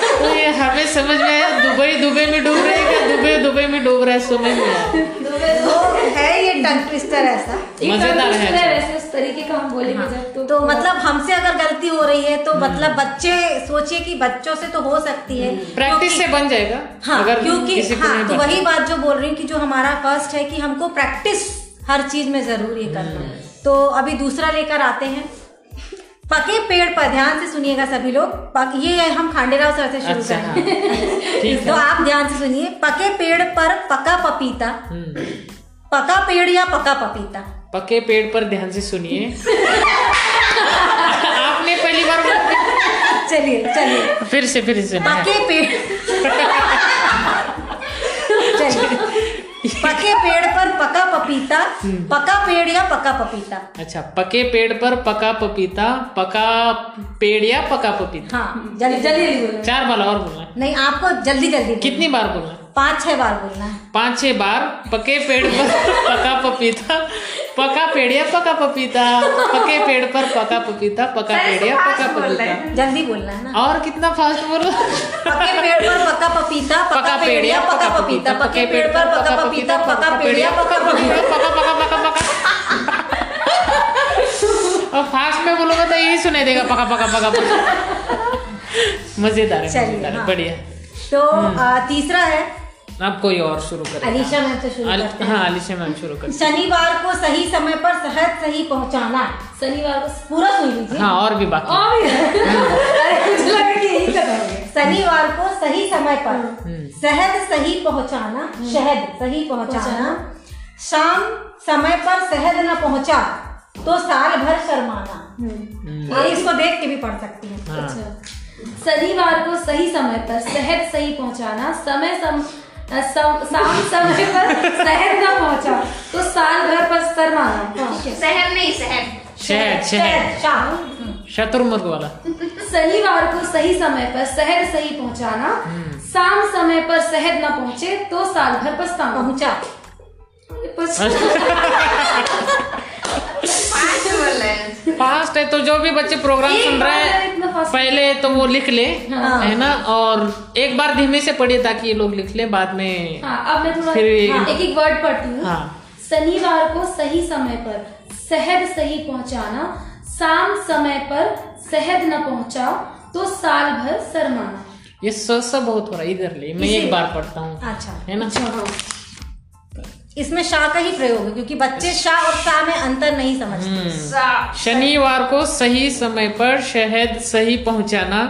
[SPEAKER 1] तो ये हमें समझ में आया दुबई दुबई में डूब रहे हैं क्या? दुबई दुबई में डूब रहा है समझ में आया।
[SPEAKER 6] तो है। ये टंग ट्विस्टर ऐसा।
[SPEAKER 1] मज़ेदार
[SPEAKER 5] टंग ट्विस्टर वैसे उस तरीके का हम बोलेंगे जब तो
[SPEAKER 6] तो मतलब हमसे अगर गलती हो रही है तो मतलब बच्चे सोचिए कि बच्चों से तो हो सकती है।
[SPEAKER 1] प्रैक्टिस से बन जाएगा
[SPEAKER 6] हाँ
[SPEAKER 1] अगर
[SPEAKER 6] क्योंकि हाँ तो वही बात जो बोल रही हूँ कि जो हमारा फ़र्स्ट है कि हमको प्रैक्टिस हर चीज़ में ज़रूरी है करना। तो अभी दूसरा लेकर आते हैं। पके पेड़ पर ध्यान से सुनिएगा सभी लोग। पक ये हम खांडेराव सर से शुरू
[SPEAKER 1] अच्छा।
[SPEAKER 6] करें।
[SPEAKER 1] हाँ
[SPEAKER 6] तो आप ध्यान से सुनिए। पके पेड़ पर पका पपीता।
[SPEAKER 1] हम्म,
[SPEAKER 6] पका पेड़ या पका पपीता?
[SPEAKER 1] पके पेड़ पर ध्यान से सुनिए। आपने पहली बार
[SPEAKER 6] चलिए चलिए।
[SPEAKER 1] फिर से फिर से
[SPEAKER 6] पके पेड़ पके पेड़ पर पका पपीता पका पेड़ या पका पपीता।
[SPEAKER 1] अच्छा पके पेड़ पर पका पपीता पका पेड़ या पका पपीता?
[SPEAKER 6] हाँ जल्दी जल्दी
[SPEAKER 1] चार बार और बोलना
[SPEAKER 6] नहीं आपको जल्दी जल्दी
[SPEAKER 1] कितनी बार बोलना?
[SPEAKER 6] पाँच छह बार बोलना है।
[SPEAKER 1] पाँच छह बार? पके पेड़ पर पका पपीता। पका पेड़ या पका पपीता। पके पेड़ पर पका पपीता पका पेड़ या पका पपीता।
[SPEAKER 6] जल्दी बोलना है ना।
[SPEAKER 1] और कितना फास्ट बोलो?
[SPEAKER 6] पके पेड़ पर पका पपीता पका पेड़ या पका पपीता। पके पेड़ पर पका पपीता पका पेड़ या पका पपीता।
[SPEAKER 1] पका पका पका पका और फास्ट में बोलोगे तो यही सुनाई देगा पका पका पका पका। मज़ेदार है मज़ेदार हाँ। बढ़िया।
[SPEAKER 6] तो तीसरा है
[SPEAKER 1] अब कोई और शुरू करें
[SPEAKER 6] अलीशा मैम से शुरू
[SPEAKER 1] अल-
[SPEAKER 6] करते हैं।
[SPEAKER 1] हाँ अलीशा मैम शुरू कर
[SPEAKER 6] शनिवार को सही समय पर शहद सही पहुंचाना
[SPEAKER 5] शनिवार को
[SPEAKER 6] पूरा सुन लीजिए।
[SPEAKER 1] हाँ और भी बाकी।
[SPEAKER 5] और
[SPEAKER 6] करोगे। शनिवार को सही समय पर
[SPEAKER 1] हम्म।
[SPEAKER 6] शहद सही पहुंचाना शहद सही पहुंचाना। शाम समय पर शहद न पहुँचा तो साल भर शर्माना।
[SPEAKER 1] हम्म,
[SPEAKER 6] ये इसको देख के भी पढ़ सकती हैं।
[SPEAKER 1] हाँ।
[SPEAKER 5] शनिवार को सही समय पर शहद सही पहुंचाना समय सम, शाम समय पर शहर न पहुँचा। तो साल भर पर शर्माना
[SPEAKER 2] शहर नहीं शहर
[SPEAKER 1] शहर शहर
[SPEAKER 6] शाम
[SPEAKER 1] शत्रुमुर्ग वाला।
[SPEAKER 5] शनिवार को सही समय पर शहर सही पहुंचाना। शाम समय पर शहर न पहुँचे तो साल भर पर
[SPEAKER 6] पहुँचा।
[SPEAKER 2] हैं
[SPEAKER 1] फास्ट है तो जो भी बच्चे प्रोग्राम सुन रहे हैं पहले तो वो लिख ले
[SPEAKER 6] हाँ।
[SPEAKER 1] है ना? और एक बार धीमे से पढ़िए ताकि ये लोग लिख ले बाद में
[SPEAKER 5] हाँ अब मैं थोड़ा
[SPEAKER 1] फिर
[SPEAKER 5] हाँ, एक एक वर्ड पढ़ती हूँ।
[SPEAKER 1] हाँ।
[SPEAKER 5] शनिवार को सही समय पर शहद सही पहुँचाना शाम समय पर शहद न पहुँचा तो साल भर शर्माना
[SPEAKER 1] ये स स बहुत हो रहा है इधर ले मैं एक बार पढ़ता हूँ
[SPEAKER 6] अच्छा।
[SPEAKER 1] है ना?
[SPEAKER 6] इसमें शाह का ही प्रयोग है क्योंकि बच्चे शाह और शाह में अंतर नहीं समझते।
[SPEAKER 1] हम्म। शनिवार को सही समय पर शहद सही पहुंचाना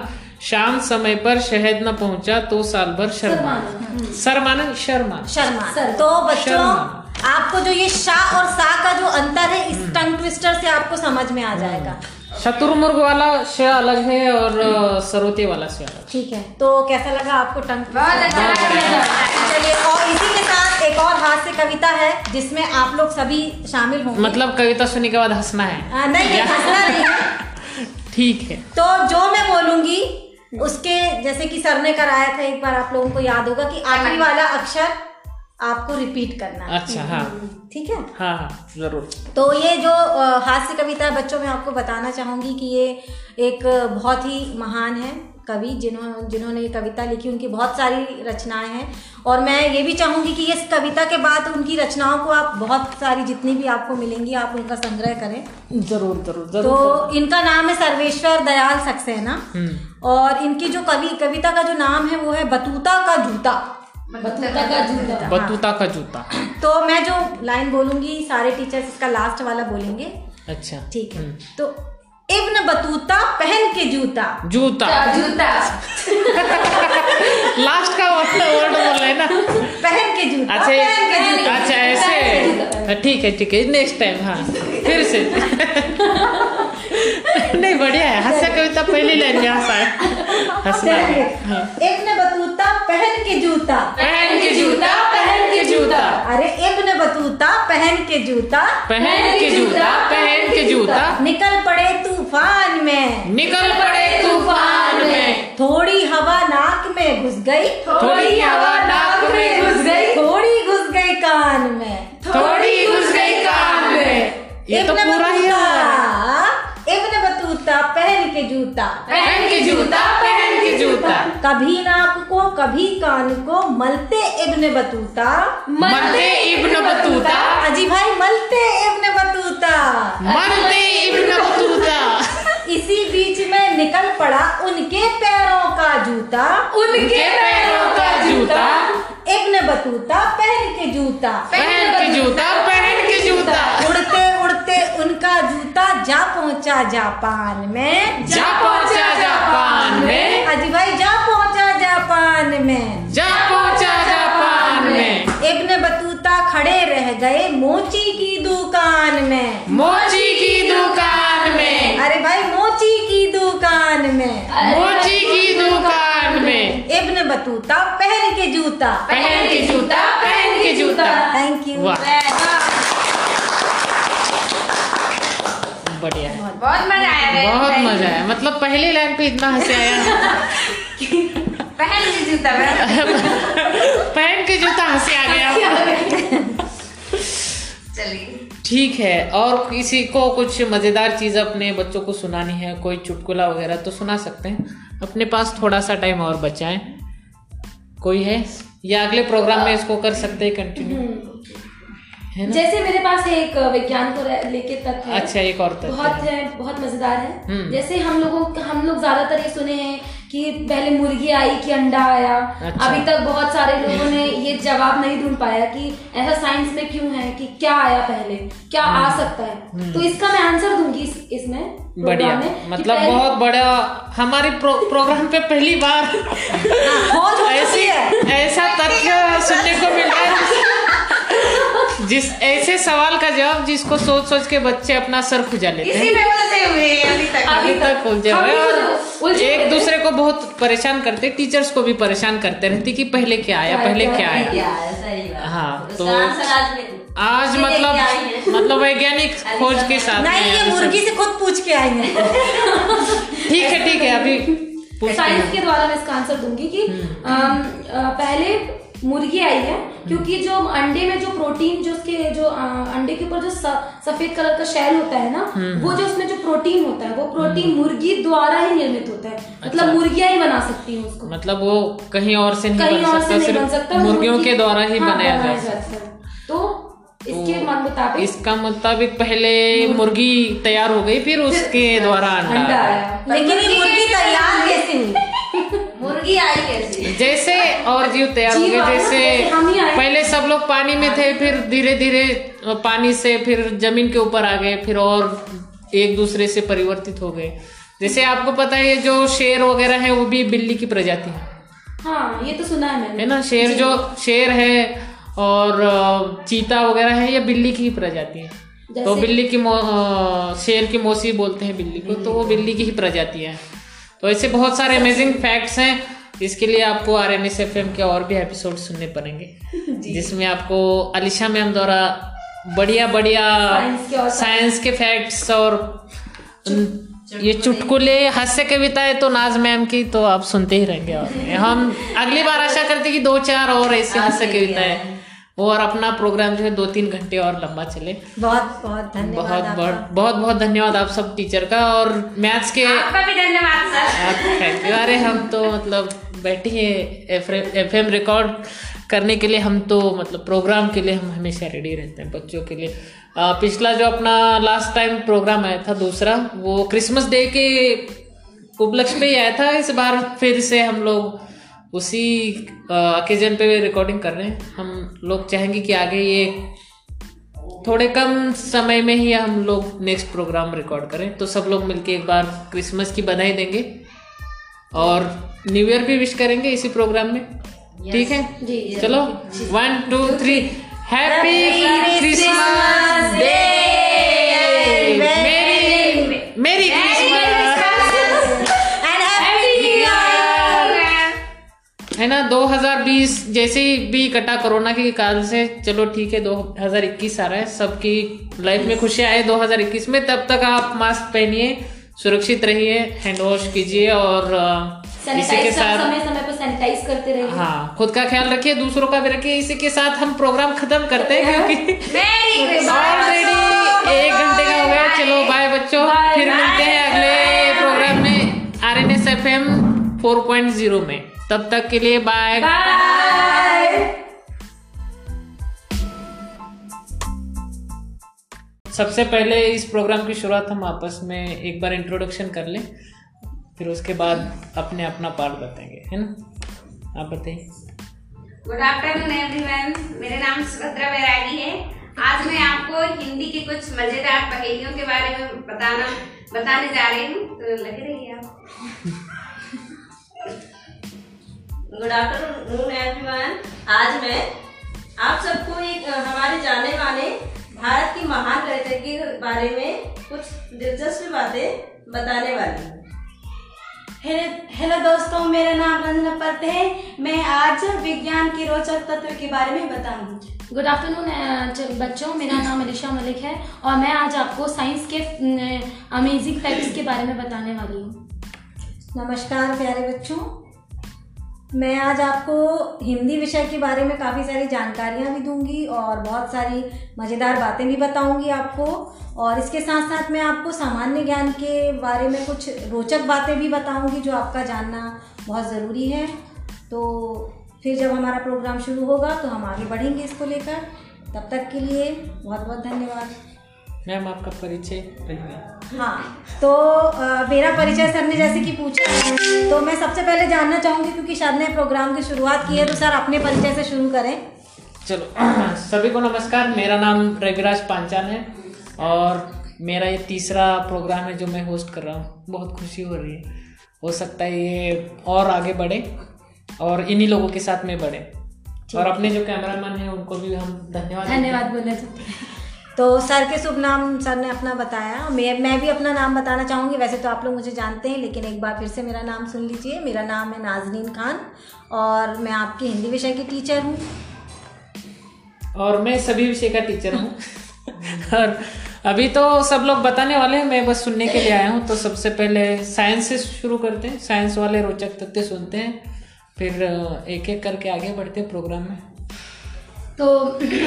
[SPEAKER 1] शाम समय पर शहद न पहुँचा तो साल भर शर्माना। शर्माना शर्मा।
[SPEAKER 6] शर्मा
[SPEAKER 5] शर्मा।
[SPEAKER 6] तो बच्चों
[SPEAKER 1] शर्मा।
[SPEAKER 6] आपको जो ये शाह और सा का जो अंतर है इस टंग ट्विस्टर से आपको समझ में आ जाएगा।
[SPEAKER 1] शत्रुमुर्ग वाला श अलग है और सरोते वाला श अलग
[SPEAKER 6] ठीक है तो कैसा लगा आपको टंग
[SPEAKER 2] बहुत अच्छा लगा।
[SPEAKER 6] चलिए और इसी के साथ एक और हास्य कविता है जिसमें आप लोग सभी शामिल होंगे।
[SPEAKER 1] मतलब कविता सुनने के बाद हंसना है।
[SPEAKER 6] आ, नहीं नहीं हंसना नहीं है।
[SPEAKER 1] ठीक है।
[SPEAKER 6] तो जो मैं बोलूँगी उसके जैसे कि सर ने कराया था एक बार आप लोगों को याद होगा कि आखिरी वाला अक्षर आपको रिपीट करना है।
[SPEAKER 1] अच्छा हाँ।
[SPEAKER 6] ठीक है?
[SPEAKER 1] हाँ हाँ ज़रूर।
[SPEAKER 6] तो ये जो हास्य कविता बच्चों मैं आपको बताना चाहूँगी कि ये एक बहुत ही महान है कवि जिन्हों जिन्होंने ये कविता लिखी उनकी बहुत सारी रचनाएँ हैं। और मैं ये भी चाहूँगी कि इस कविता के बाद उनकी रचनाओं को आप बहुत सारी जितनी भी आपको मिलेंगी आप उनका संग्रह करें।
[SPEAKER 1] ज़रूर ज़रूर
[SPEAKER 6] तो
[SPEAKER 1] ज़रूर
[SPEAKER 6] इनका नाम है सर्वेश्वर दयाल सक्सेना।
[SPEAKER 1] हम्म।
[SPEAKER 6] और इनकी जो कवि कविता का जो नाम है वो है बतूता का जूता।
[SPEAKER 5] बतूता का जूता।
[SPEAKER 1] बतूता का जूता।
[SPEAKER 6] तो मैं जो लाइन बोलूँगी सारे टीचर्स इसका लास्ट वाला बोलेंगे।
[SPEAKER 1] अच्छा।
[SPEAKER 6] ठीक है।
[SPEAKER 1] हम्म।
[SPEAKER 6] तो इब्न बतूता पहन के जूता।
[SPEAKER 1] जूता।
[SPEAKER 5] जूता।
[SPEAKER 1] लास्ट का वर्ड बोल रहे हैं ना।
[SPEAKER 6] पहन के जूता।
[SPEAKER 1] अच्छा
[SPEAKER 6] पहन के जूता।
[SPEAKER 1] अच्छा ऐसे। हाँ, ठीक है ठीक है। नेक्स्ट टाइम हाँ फिर से। नहीं बढ़िया है। हास्य कविता पहली लाइन में हंसा है हंसना। है हाँ।
[SPEAKER 6] इब्न के जूता।
[SPEAKER 1] पहन के जूता पहन के जूता।
[SPEAKER 6] अरे इब्न बतूता पहन के जूता।
[SPEAKER 1] पहन के जूता पहन के जूता।
[SPEAKER 6] निकल पड़े तूफ़ान में।
[SPEAKER 1] निकल पड़े तूफ़ान में।
[SPEAKER 6] थोड़ी हवा नाक में घुस गई।
[SPEAKER 1] थोड़ी हवा नाक में घुस गई।
[SPEAKER 6] थोड़ी घुस गई कान में।
[SPEAKER 1] थोड़ी घुस गई कान में। ये तो पूरा ही।
[SPEAKER 6] बतूता पहन के जूता।
[SPEAKER 1] पहन के जूता पहन के जूता।
[SPEAKER 6] कभी नाक को कभी कान को मलते इब्न बतूता।
[SPEAKER 1] मरते इब्न बतूता।
[SPEAKER 6] अजी भाई मलते इब्न बतूता।
[SPEAKER 1] मलते Ibn Battuta.
[SPEAKER 6] इसी बीच में निकल पड़ा उनके पैरों का जूता।
[SPEAKER 1] उनके पैरों का जूता।
[SPEAKER 6] इब्न बतूता पहन के जूता।
[SPEAKER 1] पहन के जूता पहन के जूता।
[SPEAKER 6] उड़ते उड़ते उनका जूता जा पहुँचा जापान में।
[SPEAKER 1] जा पहुँचा जापान में।
[SPEAKER 6] अजी भाई जा पहुँचा जापान में।
[SPEAKER 1] जा पहुँचा जापान में।
[SPEAKER 6] इब्न बतूता खड़े रह गए मोची की दुकान में।
[SPEAKER 1] मोची की दुकान में।
[SPEAKER 6] अरे भाई मोची की दुकान में।
[SPEAKER 1] मोची की
[SPEAKER 6] बतूता पहन के जूता।
[SPEAKER 1] पहन के जूता पहन के जूता।
[SPEAKER 6] थैंक यू
[SPEAKER 1] बढ़िया
[SPEAKER 2] बहुत मज़ा आया
[SPEAKER 1] बहुत मज़ा आया। मतलब पहली लाइन पे इतना हँसी आया।
[SPEAKER 2] पहन के जूता पहन
[SPEAKER 1] के जूता। हँसी आ गया।
[SPEAKER 2] चलिए।
[SPEAKER 1] ठीक है और किसी को कुछ मज़ेदार चीज़ अपने बच्चों को सुनानी है कोई चुटकुला वगैरह तो सुना सकते हैं। अपने पास थोड़ा सा टाइम और बचा है कोई है? या अगले प्रोग्राम में इसको कर सकते हैं कंटिन्यू है ना?
[SPEAKER 5] जैसे मेरे पास एक विज्ञान को लेके तक है।
[SPEAKER 1] अच्छा एक और तथ्य
[SPEAKER 5] बहुत है बहुत मज़ेदार है।
[SPEAKER 1] हम्म।
[SPEAKER 5] जैसे हम लोगों हम लोग ज़्यादातर ये सुने हैं कि पहले मुर्गी आई कि अंडा आया।
[SPEAKER 1] अच्छा।
[SPEAKER 5] अभी तक बहुत सारे लोगों ने ये जवाब नहीं ढूंढ पाया कि ऐसा साइंस में क्यों है कि क्या आया पहले क्या आ
[SPEAKER 1] हम्म।
[SPEAKER 5] सकता है। तो इसका मैं आंसर दूँगी इस, इसमें
[SPEAKER 1] बढ़िया। मतलब बहुत बड़ा हमारे प्रो, प्रोग्राम पे पहली बार ऐसी ऐसा तथ्य सुनने को मिल रहा है। जिस ऐसे सवाल का जवाब जिसको सोच सोच के बच्चे अपना सर खुजा लेते
[SPEAKER 2] इसी
[SPEAKER 1] हैं।
[SPEAKER 2] अभी तक।
[SPEAKER 1] अभी तक उलझे हुए और एक दूसरे को बहुत परेशान करते टीचर्स को भी परेशान करते रहते कि पहले क्या आया पहले क्या आया।
[SPEAKER 3] है सही बात।
[SPEAKER 1] हाँ, तो-
[SPEAKER 3] आज
[SPEAKER 1] मतलब मतलब वैज्ञानिक खोज के साथ
[SPEAKER 6] नहीं ये मुर्गी से खुद पूछ के आई
[SPEAKER 1] ठीक है ठीक है अभी
[SPEAKER 5] साइंस के द्वारा मैं इसका आंसर दूँगी कि
[SPEAKER 1] हम्म।
[SPEAKER 5] पहले मुर्गी आई है क्योंकि जो अंडे में जो प्रोटीन जो उसके जो अंडे के ऊपर जो सफ़ेद कलर का शेल होता है ना
[SPEAKER 1] हम्म।
[SPEAKER 5] वो जो उसमें जो प्रोटीन होता है वो प्रोटीन मुर्गी द्वारा ही निर्मित होता है।
[SPEAKER 1] अच्छा।
[SPEAKER 5] मतलब मुर्गियाँ ही बना सकती है उसको।
[SPEAKER 1] मतलब वो कहीं और से नहीं
[SPEAKER 5] कहीं
[SPEAKER 1] बन
[SPEAKER 5] और से नहीं बन सकता
[SPEAKER 1] मुर्गियों के द्वारा ही
[SPEAKER 5] हाँ,
[SPEAKER 1] बनाया
[SPEAKER 5] बनाया
[SPEAKER 1] जा सकता।
[SPEAKER 5] जाता है। तो इसके
[SPEAKER 1] तो
[SPEAKER 5] मुताबिक
[SPEAKER 1] इसका मुताबिक पहले मुर्गी तैयार हो गई फिर उसके द्वारा
[SPEAKER 5] अंडा आया।
[SPEAKER 6] लेकिन ये मुर्गी तैयार कैसे हुई
[SPEAKER 3] मुर्गी आई कैसे?
[SPEAKER 1] जैसे और जीव तैयार हो गए जैसे
[SPEAKER 5] आए।
[SPEAKER 1] पहले सब लोग पानी में थे फिर धीरे धीरे पानी से फिर ज़मीन के ऊपर आ गए फिर और एक दूसरे से परिवर्तित हो गए। जैसे आपको पता है ये जो शेर वगैरह है वो भी बिल्ली की प्रजाति है।
[SPEAKER 5] हाँ ये तो सुना है मैंने।
[SPEAKER 1] है ना? शेर जो। शेर है और चीता वगैरह है ये बिल्ली की ही प्रजाति है। तो बिल्ली की मो- शेर की मौसी बोलते हैं बिल्ली को तो वो बिल्ली की ही प्रजाति है। तो ऐसे बहुत सारे अमेजिंग फैक्ट्स हैं। इसके लिए आपको R N S F M के और भी एपिसोड सुनने पड़ेंगे। जिसमें आपको अलिशा मैम द्वारा बढ़िया बढ़िया
[SPEAKER 5] साइंस के
[SPEAKER 1] फैक्ट्स और ये चुटकुले हास्य कविताएँ तो नाज मैम की तो आप सुनते ही रहेंगे और हम अगली बार आशा करते हैं कि दो चार और ऐसे हास्य कविताएँ और अपना प्रोग्राम जो है दो तीन घंटे और लंबा चले।
[SPEAKER 6] बहुत बहुत धन्यवाद
[SPEAKER 1] बहुत बहुत बहुत बहुत धन्यवाद आप सब टीचर का और मैथ्स के
[SPEAKER 2] आपका भी धन्यवाद सर।
[SPEAKER 1] थैंक यू अरे हम तो मतलब बैठे हैं एफ़ एम रिकॉर्ड करने के लिए हम तो मतलब प्रोग्राम के लिए हम हमेशा रेडी रहते हैं बच्चों के लिए। आ, पिछला जो अपना लास्ट टाइम प्रोग्राम आया था दूसरा वो क्रिसमस डे के उपलक्ष्य में ही आया था इस बार फिर से हम लोग उसी ओकेजन पे रिकॉर्डिंग कर रहे हैं। हम लोग चाहेंगे कि आगे ये थोड़े कम समय में ही हम लोग नेक्स्ट प्रोग्राम रिकॉर्ड करें। तो सब लोग मिलके एक बार क्रिसमस की बधाई देंगे। और न्यू ईयर भी विश करेंगे इसी प्रोग्राम में। ठीक है?
[SPEAKER 5] जी
[SPEAKER 1] चलो one two three happy Christmas day ना 2020 जैसे ही भी कटा कोरोना के काल से चलो ठीक है 2021 आ रहा है सबकी लाइफ में खुशियाँ आए 2021 में तब तक आप मास्क पहनिए सुरक्षित रहिए हैंड वॉश कीजिए और इसी के साथ
[SPEAKER 5] समय समय पर सैनिटाइज करते रहिए।
[SPEAKER 1] हाँ खुद का ख्याल रखिए दूसरों का भी रखिए इसी के साथ हम प्रोग्राम खत्म करते हैं क्योंकि ऑलरेडी एक घंटे का हो गया चलो बाय बच्चों। फिर मिलते हैं अगले प्रोग्राम में R N S F M four point zero में। तब तक के लिए बाय सबसे पहले इस प्रोग्राम की शुरुआत हम आपस में एक बार इंट्रोडक्शन कर लें फिर उसके बाद अपने अपना पार्ट बताएँगे है ना? आप बताइए।
[SPEAKER 2] गुड आफ्टरनून एवरीवन मेरा नाम सुभद्रा बैरागी है। आज मैं आपको हिंदी की कुछ मज़ेदार पहेलियों के बारे में बताना बताने जा रही हूँ। तो लगे रहिए आप?
[SPEAKER 3] गुड आफ्टरनून एवरीवन आज मैं आप सबको एक हमारे जाने माने भारत की महान कविता के बारे में कुछ दिलचस्प बातें बताने वाली हूँ।
[SPEAKER 4] हेलो हेलो दोस्तों मेरा नाम रंजना परत है। मैं आज विज्ञान के रोचक तत्व के बारे में बताऊँगी
[SPEAKER 5] गुड आफ्टरनून बच्चों। मेरा नाम अलीशा मलिक है और मैं आज आपको साइंस के अमेजिंग फैक्ट्स के बारे में बताने वाली हूँ।
[SPEAKER 6] नमस्कार प्यारे बच्चों। मैं आज आपको हिंदी विषय के बारे में काफ़ी सारी जानकारियाँ भी दूँगी और बहुत सारी मज़ेदार बातें भी बताऊँगी आपको। और इसके साथ साथ मैं आपको सामान्य ज्ञान के बारे में कुछ रोचक बातें भी बताऊँगी जो आपका जानना बहुत ज़रूरी है। तो फिर जब हमारा प्रोग्राम शुरू होगा तो हम आगे बढ़ेंगे इसको लेकर। तब तक के लिए बहुत बहुत धन्यवाद।
[SPEAKER 1] मैम आपका परिचय
[SPEAKER 6] हाँ। तो अ, मेरा परिचय सर ने जैसे कि पूछा तो मैं सबसे पहले जानना चाहूँगी क्योंकि सर ने प्रोग्राम की शुरुआत की है तो सर अपने परिचय से शुरू करें।
[SPEAKER 1] चलो सभी को नमस्कार मेरा नाम रविराज पांचाल है और मेरा ये तीसरा प्रोग्राम है जो मैं होस्ट कर रहा हूँ। बहुत खुशी हो रही है। हो सकता है ये और आगे बढ़े और इन्हीं लोगों के साथ में बढ़े। और अपने जो कैमरामैन हैं उनको भी हम धन्यवाद
[SPEAKER 5] धन्यवाद बोलना चाहते हैं।
[SPEAKER 6] तो सर के शुभ नाम सर ने अपना बताया। मैं मैं भी अपना नाम बताना चाहूँगी। वैसे तो आप लोग मुझे जानते हैं, लेकिन एक बार फिर से मेरा नाम सुन लीजिए। मेरा नाम है नाजनीन खान और मैं आपकी हिंदी विषय की टीचर हूँ।
[SPEAKER 1] और मैं सभी विषय का टीचर हूँ। और अभी तो सब लोग बताने वाले हैं, मैं बस सुनने के लिए आया हूँ। तो सबसे पहले साइंस से शुरू करते हैं। साइंस वाले रोचक तथ्य सुनते हैं। फिर एक एक करके आगे बढ़ते हैं प्रोग्राम में।
[SPEAKER 5] तो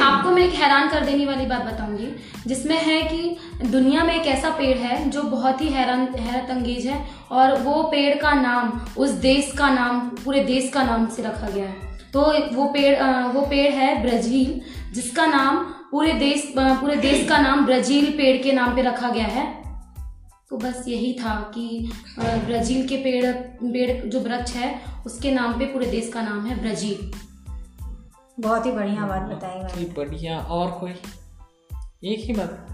[SPEAKER 5] आपको मैं एक हैरान कर देने वाली बात बताऊँगी, जिसमें है कि दुनिया में एक ऐसा पेड़ है जो बहुत ही हैरान, हैरत अंगेज है और वो पेड़ का नाम, उस देश का नाम, पूरे देश का नाम से रखा गया है। तो वो पेड़ वो पेड़ है ब्राज़ील, जिसका नाम पूरे देश पूरे देश का नाम ब्राज़ील पेड़ के नाम पे रखा गया है। तो बस यही था कि ब्राज़ील के पेड़ पेड़ जो वृक्ष है, उसके नाम पे पूरे देश का नाम है ब्राज़ील।
[SPEAKER 6] बहुत ही बढ़िया बात बताई मैंने।
[SPEAKER 1] ठीक बढ़िया और कोई? एक ही बात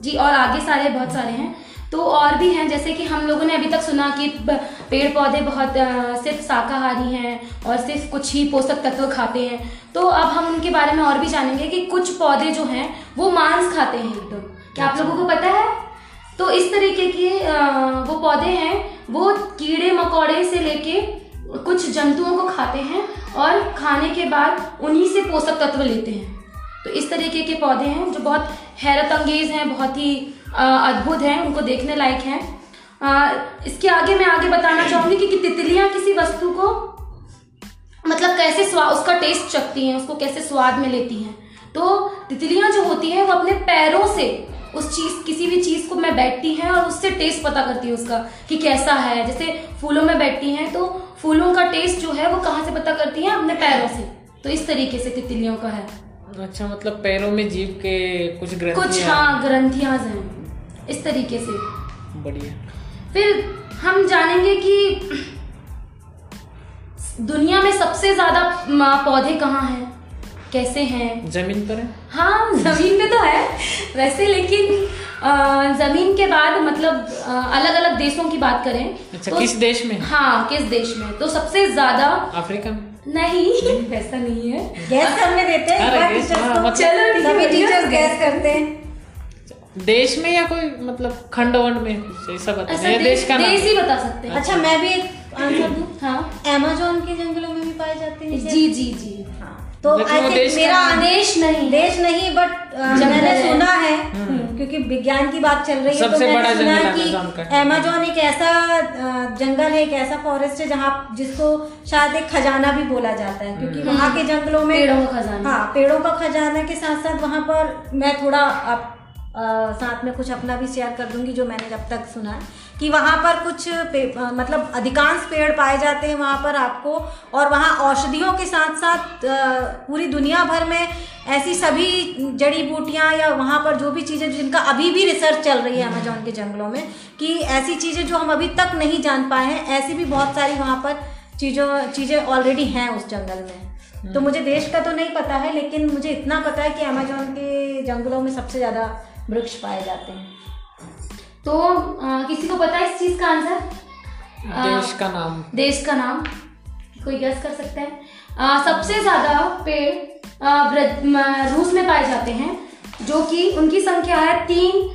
[SPEAKER 5] जी और आगे सारे बहुत सारे हैं। तो और भी हैं जैसे कि हम लोगों ने अभी तक सुना कि पेड़ पौधे बहुत सिर्फ़ शाकाहारी हैं और सिर्फ़ कुछ ही पोषक तत्व खाते हैं। तो अब हम उनके बारे में और भी जानेंगे कि कुछ पौधे जो हैं वो मांस खाते हैं एकदम क्या आप लोगों को पता है? तो इस तरीके के वो पौधे हैं वो कीड़े मकोड़े से लेके कुछ जंतुओं को खाते हैं और खाने के बाद उन्हीं से पोषक तत्व लेते हैं। तो इस तरीके के पौधे हैं जो बहुत हैरत अंगेज हैं बहुत ही अद्भुत हैं उनको देखने लायक हैं। इसके आगे मैं आगे बताना चाहूँगी कि, कि तितलियाँ किसी वस्तु को मतलब कैसे स्वाद उसका टेस्ट चखती हैं उसको कैसे स्वाद में लेती हैं। तो तितलियाँ जो होती हैं वो अपने पैरों से उस चीज़ किसी भी चीज़ को मैं बैठती हैं और उससे टेस्ट पता करती हूँ उसका कि कैसा है। जैसे फूलों में बैठती हैं तो फूलों का टेस्ट जो है वो कहाँ से पता करती हैं? अपने पैरों से। तो इस तरीके से तितलियों का है।
[SPEAKER 1] अच्छा मतलब पैरों में जीव के कुछ
[SPEAKER 5] कुछ हाँ ग्रंथियाँ हैं। इस तरीके से।
[SPEAKER 1] बढ़िया।
[SPEAKER 5] फिर हम जानेंगे कि दुनिया में सबसे ज़्यादा पौधे कहाँ हैं? कैसे हैं?
[SPEAKER 1] ज़मीन पर है?
[SPEAKER 5] हाँ ज़मीन पे तो है वैसे लेकिन ज़मीन के बाद मतलब अलग अलग देशों की बात करें
[SPEAKER 1] अच्छा, तो, किस देश में?
[SPEAKER 5] हाँ किस देश में? तो सबसे ज़्यादा
[SPEAKER 1] अफ्रीका में?
[SPEAKER 5] नहीं वैसा नहीं है।
[SPEAKER 6] गैस करने देते हैं
[SPEAKER 1] हाँ, मतलब-
[SPEAKER 5] चलो
[SPEAKER 6] सभी टीचर्स गैस करते हैं।
[SPEAKER 1] देश में या कोई मतलब खंड वंड में ऐसा बता
[SPEAKER 5] ऐसा
[SPEAKER 1] ये देश का नाम?
[SPEAKER 5] देश ही बता सकते हैं।
[SPEAKER 6] अच्छा मैं भी एक आंसर दूँ।
[SPEAKER 5] हाँ।
[SPEAKER 6] अमेजोन के जंगलों में भी पाए जाते हैं
[SPEAKER 5] जी जी जी।
[SPEAKER 6] तो आई थिंक मेरा
[SPEAKER 1] नाम-
[SPEAKER 5] देश नहीं
[SPEAKER 6] देश नहीं बट मैंने सुना है क्योंकि विज्ञान की बात चल रही है तो मैंने सुना
[SPEAKER 1] जंगल
[SPEAKER 6] है कि
[SPEAKER 1] अमेज़न।
[SPEAKER 6] अमेजोन एक ऐसा जंगल है एक ऐसा फॉरेस्ट है जहाँ जिसको शायद एक खजाना भी बोला जाता है क्योंकि वहाँ के जंगलों में
[SPEAKER 5] पेड़ों का खजाना।
[SPEAKER 6] हाँ पेड़ों का खजाना के साथ साथ वहाँ पर मैं थोड़ा आप अ, साथ में कुछ अपना भी शेयर कर दूँगी जो मैंने जब तक सुना है कि वहाँ पर कुछ मतलब अधिकांश पेड़ पाए जाते हैं वहाँ पर आपको और वहाँ औषधियों के साथ साथ पूरी दुनिया भर में ऐसी सभी जड़ी बूटियाँ या वहाँ पर जो भी चीज़ें जिनका अभी भी रिसर्च चल रही है अमेजोन के जंगलों में कि ऐसी चीज़ें जो हम अभी तक नहीं जान पाए हैं ऐसी भी बहुत सारी वहाँ पर चीज़ों चीज़ें ऑलरेडी हैं उस जंगल में। तो मुझे देश का तो नहीं पता है लेकिन मुझे इतना पता है कि अमेजोन के जंगलों में सबसे ज़्यादा वृक्ष पाए जाते हैं।
[SPEAKER 5] तो अ, किसी को पता है इस चीज़ का आंसर?
[SPEAKER 1] देश का नाम।
[SPEAKER 5] देश का नाम। कोई गेस कर सकता है? अ, सबसे ज़्यादा पेड़ रूस में पाए जाते हैं जो कि उनकी संख्या है तीन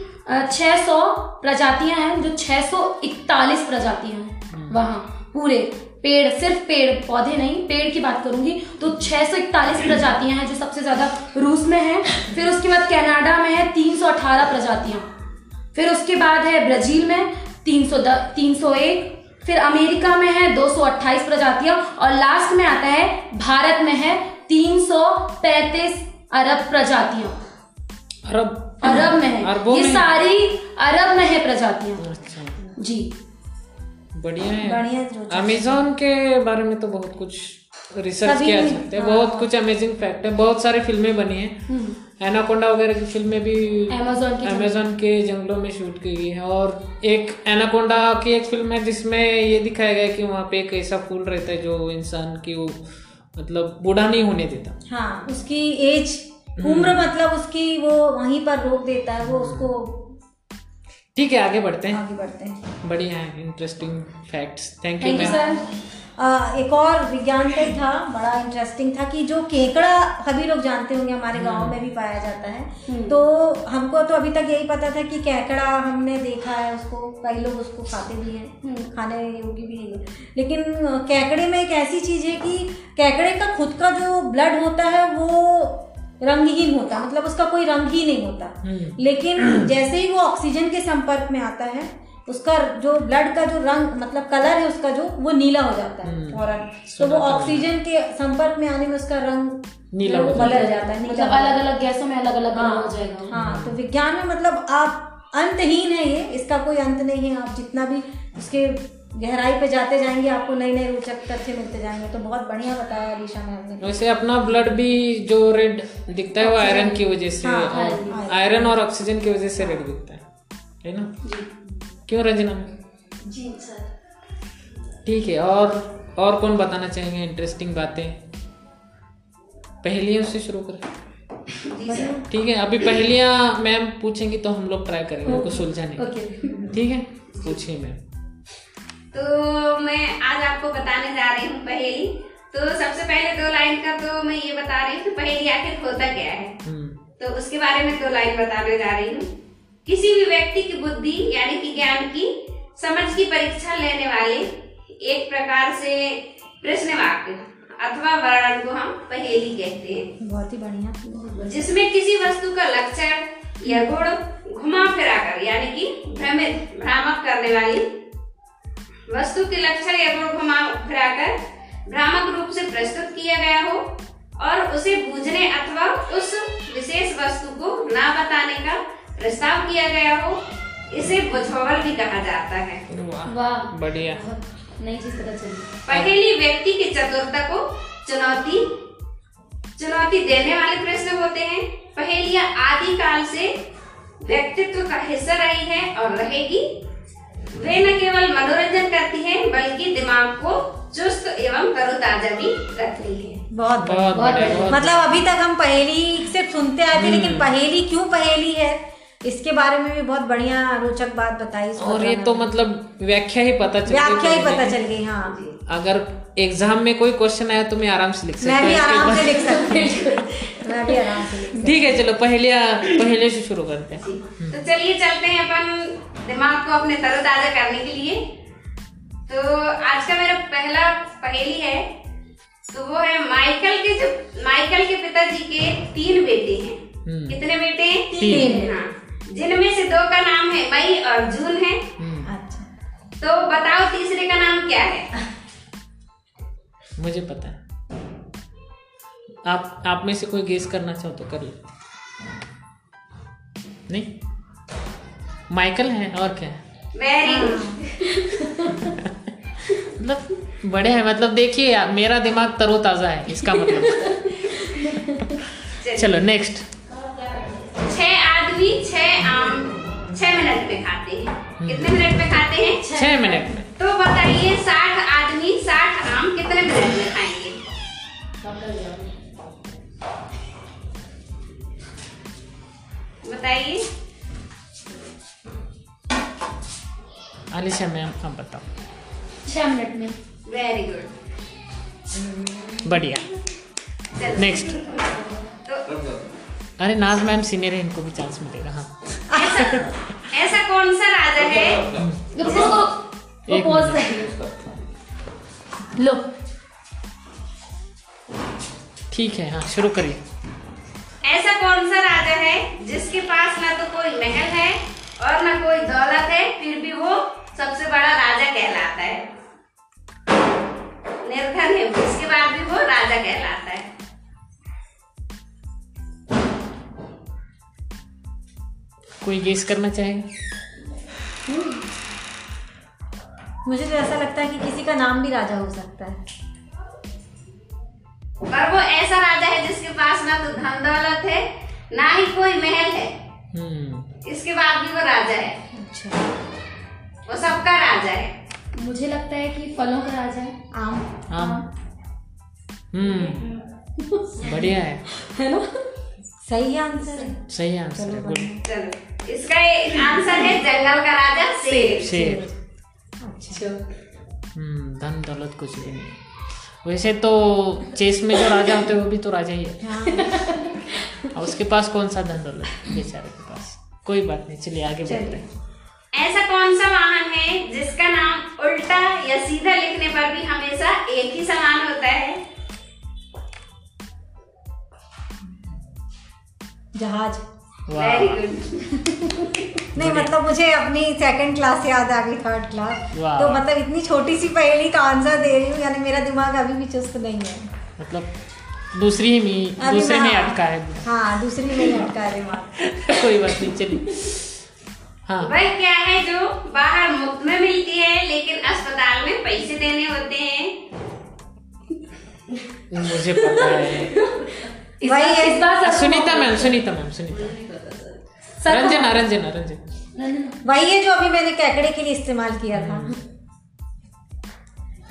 [SPEAKER 5] छह सौ प्रजातियाँ हैं जो छह सौ इकतालीस प्रजातियाँ हैं। वहाँ पूरे पेड़ सिर्फ़ पेड़ पौधे नहीं पेड़ की बात करूँगी तो छह सौ इकतालीस प्रजातियाँ हैं जो सबसे ज़्यादा रूस में है। फिर उसके बाद कनाडा में है तीन सौ अठारह प्रजातियाँ। फिर उसके बाद है ब्राज़ील में 300 301 फिर अमेरिका में है 228 प्रजातियाँ और लास्ट में आता है भारत में है 335 अरब प्रजातियाँ।
[SPEAKER 1] अरब।
[SPEAKER 5] अरब में है।
[SPEAKER 1] अरबों
[SPEAKER 5] ये
[SPEAKER 1] में?
[SPEAKER 5] सारी अरब में है प्रजातियाँ।
[SPEAKER 1] अच्छा।
[SPEAKER 5] जी।
[SPEAKER 1] बढ़िया है।
[SPEAKER 6] बढ़िया
[SPEAKER 1] अमेजोन के बारे में तो बहुत कुछ रिसर्च किया सकते हैं। बहुत कुछ अमेजिंग फैक्ट है। बहुत सारी फ़िल्में बनी हैं।
[SPEAKER 5] हम्म।
[SPEAKER 1] एनाकोंडा वगैरह की फ़िल्में भी
[SPEAKER 5] Amazon की
[SPEAKER 1] अमेजोन के जंगलों में शूट की गई है। और एक एनाकोंडा की एक फ़िल्म है जिसमें ये दिखाया गया कि वहाँ पे एक ऐसा फूल रहता है जो इंसान की वो मतलब बूढ़ा नहीं होने देता।
[SPEAKER 6] हाँ उसकी एज उम्र मतलब उसकी वो वहीं पर रोक देता है वो उसको
[SPEAKER 1] ठीक है आगे बढ़ते हैं।
[SPEAKER 6] आगे बढ़ते हैं।
[SPEAKER 1] बढ़िया है interesting facts thank you ma'am
[SPEAKER 5] sir
[SPEAKER 6] एक और विज्ञान ही था बड़ा इंटरेस्टिंग था कि जो केकड़ा सभी लोग जानते होंगे हमारे गाँव में भी पाया जाता है। तो हमको तो अभी तक यही पता था कि केकड़ा हमने देखा है उसको कई लोग उसको खाते भी हैं खाने योग्य भी है लेकिन केकड़े में एक ऐसी चीज़ है कि केकड़े का खुद का जो ब्लड होता है वो रंगहीन होता मतलब उसका कोई रंग ही नहीं होता। लेकिन जैसे ही वो ऑक्सीजन के संपर्क में आता है उसका जो ब्लड का जो रंग मतलब कलर है उसका जो वो नीला हो जाता है। फ़ौरन। तो वो ऑक्सीजन के संपर्क में आने में उसका रंग
[SPEAKER 1] नीला हो। जाता
[SPEAKER 6] बदल जाता है
[SPEAKER 5] मतलब अलग अलग गैसों में अलग अलग
[SPEAKER 6] हाँ,
[SPEAKER 5] हो जाएगा।
[SPEAKER 6] हाँ तो विज्ञान में मतलब आप अंतहीन है ये इसका कोई अंत नहीं है। आप जितना भी उसके गहराई पे जाते जाएँगे आपको नए नए रोचक तथ्य मिलते जाएँगे। तो बहुत बढ़िया बताया अलीशा मैम ने।
[SPEAKER 1] वैसे अपना ब्लड भी जो रेड दिखता है वो आयरन की वजह से
[SPEAKER 6] हाँ,
[SPEAKER 1] आयरन और ऑक्सीजन की वजह से रेड दिखता है। है ना? क्यों रंजना?
[SPEAKER 5] जी सर।
[SPEAKER 1] ठीक है और और कौन बताना चाहेंगे इंटरेस्टिंग बातें? पहेलियों से शुरू करें। ठीक है अभी पहेलियाँ मैम पूछेंगी तो हम लोग ट्राई करेंगे उनको सुलझाने ठीक है? पूछिए मैम।
[SPEAKER 2] तो मैं आज आपको बताने जा रही हूँ पहेली। तो सबसे पहले दो लाइन का तो मैं ये बता रही हूँ कि पहेली आखिर होता क्या है?
[SPEAKER 1] हम्म,
[SPEAKER 2] तो उसके बारे में दो लाइन बताने जा रही हूँ। किसी भी व्यक्ति की बुद्धि यानी कि ज्ञान की समझ की परीक्षा लेने वाले एक प्रकार से प्रश्न वाक्य अथवा वर्णन को हम पहेली कहते हैं।
[SPEAKER 6] बहुत ही बढ़िया।
[SPEAKER 2] जिसमें किसी वस्तु का लक्षण या गुण घुमा फिरा कर यानी कि भ्रमित भ्रामक करने वाली वस्तु के लक्षण या गुण घुमा फिरा कर भ्रामक रूप से प्रस्तुत किया गया हो और उसे बूझने अथवा उस विशेष वस्तु को ना बताने का प्रस्ताव किया गया हो इसे बुझावल भी कहा जाता है।
[SPEAKER 1] वाह बढ़िया।
[SPEAKER 5] बहुत नई चीज़ पता चली।
[SPEAKER 2] पहेली व्यक्ति की चतुरता को चुनौती चुनौती देने वाले प्रश्न होते हैं। पहेलियाँ आदि काल से व्यक्तित्व का हिस्सा रही है और रहेगी। वे न केवल मनोरंजन करती है बल्कि दिमाग को चुस्त एवं तरोताजा भी रखती है।
[SPEAKER 6] बहुत बढ़िया
[SPEAKER 1] बहुत बढ़िया। बहुत
[SPEAKER 6] मतलब अभी तक हम पहेली सिर्फ़ सुनते आए थे लेकिन पहेली क्यों पहेली है? इसके बारे में भी बहुत बढ़िया रोचक बात बताई
[SPEAKER 1] और ये तो मतलब व्याख्या ही पता चल
[SPEAKER 6] व्याख्या ही पता चल गई हाँ।
[SPEAKER 1] अगर एग्ज़ाम में कोई क्वेश्चन आया तो मैं आराम से लिख सकता
[SPEAKER 6] मैं
[SPEAKER 1] हूँ
[SPEAKER 6] भी आराम से लिख सकती मैं भी आराम से
[SPEAKER 1] ठीक है चलो पहलिया पहले से शुरू करते हैं।
[SPEAKER 2] तो चलिए चलते हैं अपन दिमाग को अपने तरोताजा करने के लिए। तो आज का मेरा पहला पहेली है। तो वो है माइकल के जो माइकल के पिताजी के तीन बेटे हैं।
[SPEAKER 1] हम्म।
[SPEAKER 2] कितने बेटे हैं?
[SPEAKER 1] तीन।
[SPEAKER 2] हाँ। जिनमें से दो का नाम है मई और जून है।
[SPEAKER 1] हम्म,
[SPEAKER 6] अच्छा।
[SPEAKER 2] तो बताओ तीसरे का नाम क्या है?
[SPEAKER 1] मुझे पता है। आप आप में से कोई गेस करना चाहो तो कर लो नहीं? माइकल है और क्या है?
[SPEAKER 2] वेरी
[SPEAKER 1] मतलब बड़े हैं मतलब देखिए मेरा दिमाग तरोताजा है इसका मतलब। चलो नेक्स्ट
[SPEAKER 2] छह मिनट में खाते हैं। कितने मिनट में खाते हैं?
[SPEAKER 1] छह मिनट में
[SPEAKER 2] तो बताइए साठ आदमी साठ आम कितने मिनट में खाएँगे? बताइए।
[SPEAKER 1] आलिशा मैम आप बताओ।
[SPEAKER 5] छह मिनट में।
[SPEAKER 2] वेरी गुड
[SPEAKER 1] बढ़िया। नेक्स्ट
[SPEAKER 2] तो
[SPEAKER 1] अरे नाज मैम सीनियर है इनको भी चांस मिलेगा हाँ।
[SPEAKER 2] ऐसा ऐसा कौन सा राजा है
[SPEAKER 5] उसको। कर दियो लो।
[SPEAKER 1] ठीक है हाँ शुरू करिए।
[SPEAKER 2] ऐसा कौन सा राजा है जिसके पास ना तो कोई महल है और ना कोई दौलत है फिर भी वो सबसे बड़ा राजा कहलाता है। निर्धन है इसके बाद भी वो राजा कहलाता है।
[SPEAKER 1] कोई गेस करना चाहेगा
[SPEAKER 6] मुझे तो ऐसा लगता है कि किसी का नाम भी राजा हो सकता है।
[SPEAKER 2] पर वो ऐसा राजा है जिसके पास ना तो धन दौलत है ना ही कोई महल है।
[SPEAKER 1] हम्म।
[SPEAKER 2] इसके बाद भी वो राजा है।
[SPEAKER 5] अच्छा।
[SPEAKER 2] वो सबका राजा है।
[SPEAKER 5] मुझे लगता है कि फलों का राजा है
[SPEAKER 6] आम।
[SPEAKER 1] आम। हम्म। बढ़िया है।
[SPEAKER 6] है ना? सही आंसर है
[SPEAKER 1] सही आंसर है गुड
[SPEAKER 2] चलो। इसका आंसर है जंगल का राजा शेर।
[SPEAKER 1] शेर
[SPEAKER 6] अच्छा।
[SPEAKER 1] हम्म धन दौलत कुछ भी नहीं। वैसे तो चेस में जो राजा होते हैं वो भी तो राजा ही है।
[SPEAKER 6] हाँ।
[SPEAKER 1] और उसके पास कौन सा धन दौलत? बेचारे के पास। कोई बात नहीं चलिए आगे बढ़ते हैं।
[SPEAKER 2] ऐसा कौन सा वाहन है जिसका नाम उल्टा या सीधा लिखने पर भी हमेशा एक ही समान होता है?
[SPEAKER 6] जहाज़। नहीं मतलब मुझे अपनी सेकंड क्लास याद आ गई थर्ड क्लास तो मतलब इतनी छोटी सी पहेली का आंसर दे रही हूँ यानी मेरा दिमाग अभी भी चुस्त नहीं है।
[SPEAKER 1] मतलब दूसरी ही में दूसरे
[SPEAKER 6] में
[SPEAKER 1] अटका है।
[SPEAKER 6] हाँ दूसरी में अटका है दिमाग।
[SPEAKER 1] कोई बात नहीं चलिए। हाँ।
[SPEAKER 2] वह क्या है जो बाहर मुफ़्त में मिलती है लेकिन अस्पताल में पैसे देने होते हैं?
[SPEAKER 1] मुझे पता है।
[SPEAKER 6] वही
[SPEAKER 5] इस बार
[SPEAKER 1] सुनीता मैम सुनीता मैम सुनीता। रंजना रंजना रंजना
[SPEAKER 5] रंजना।
[SPEAKER 6] वही है जो अभी मैंने कैकड़े के लिए इस्तेमाल किया था।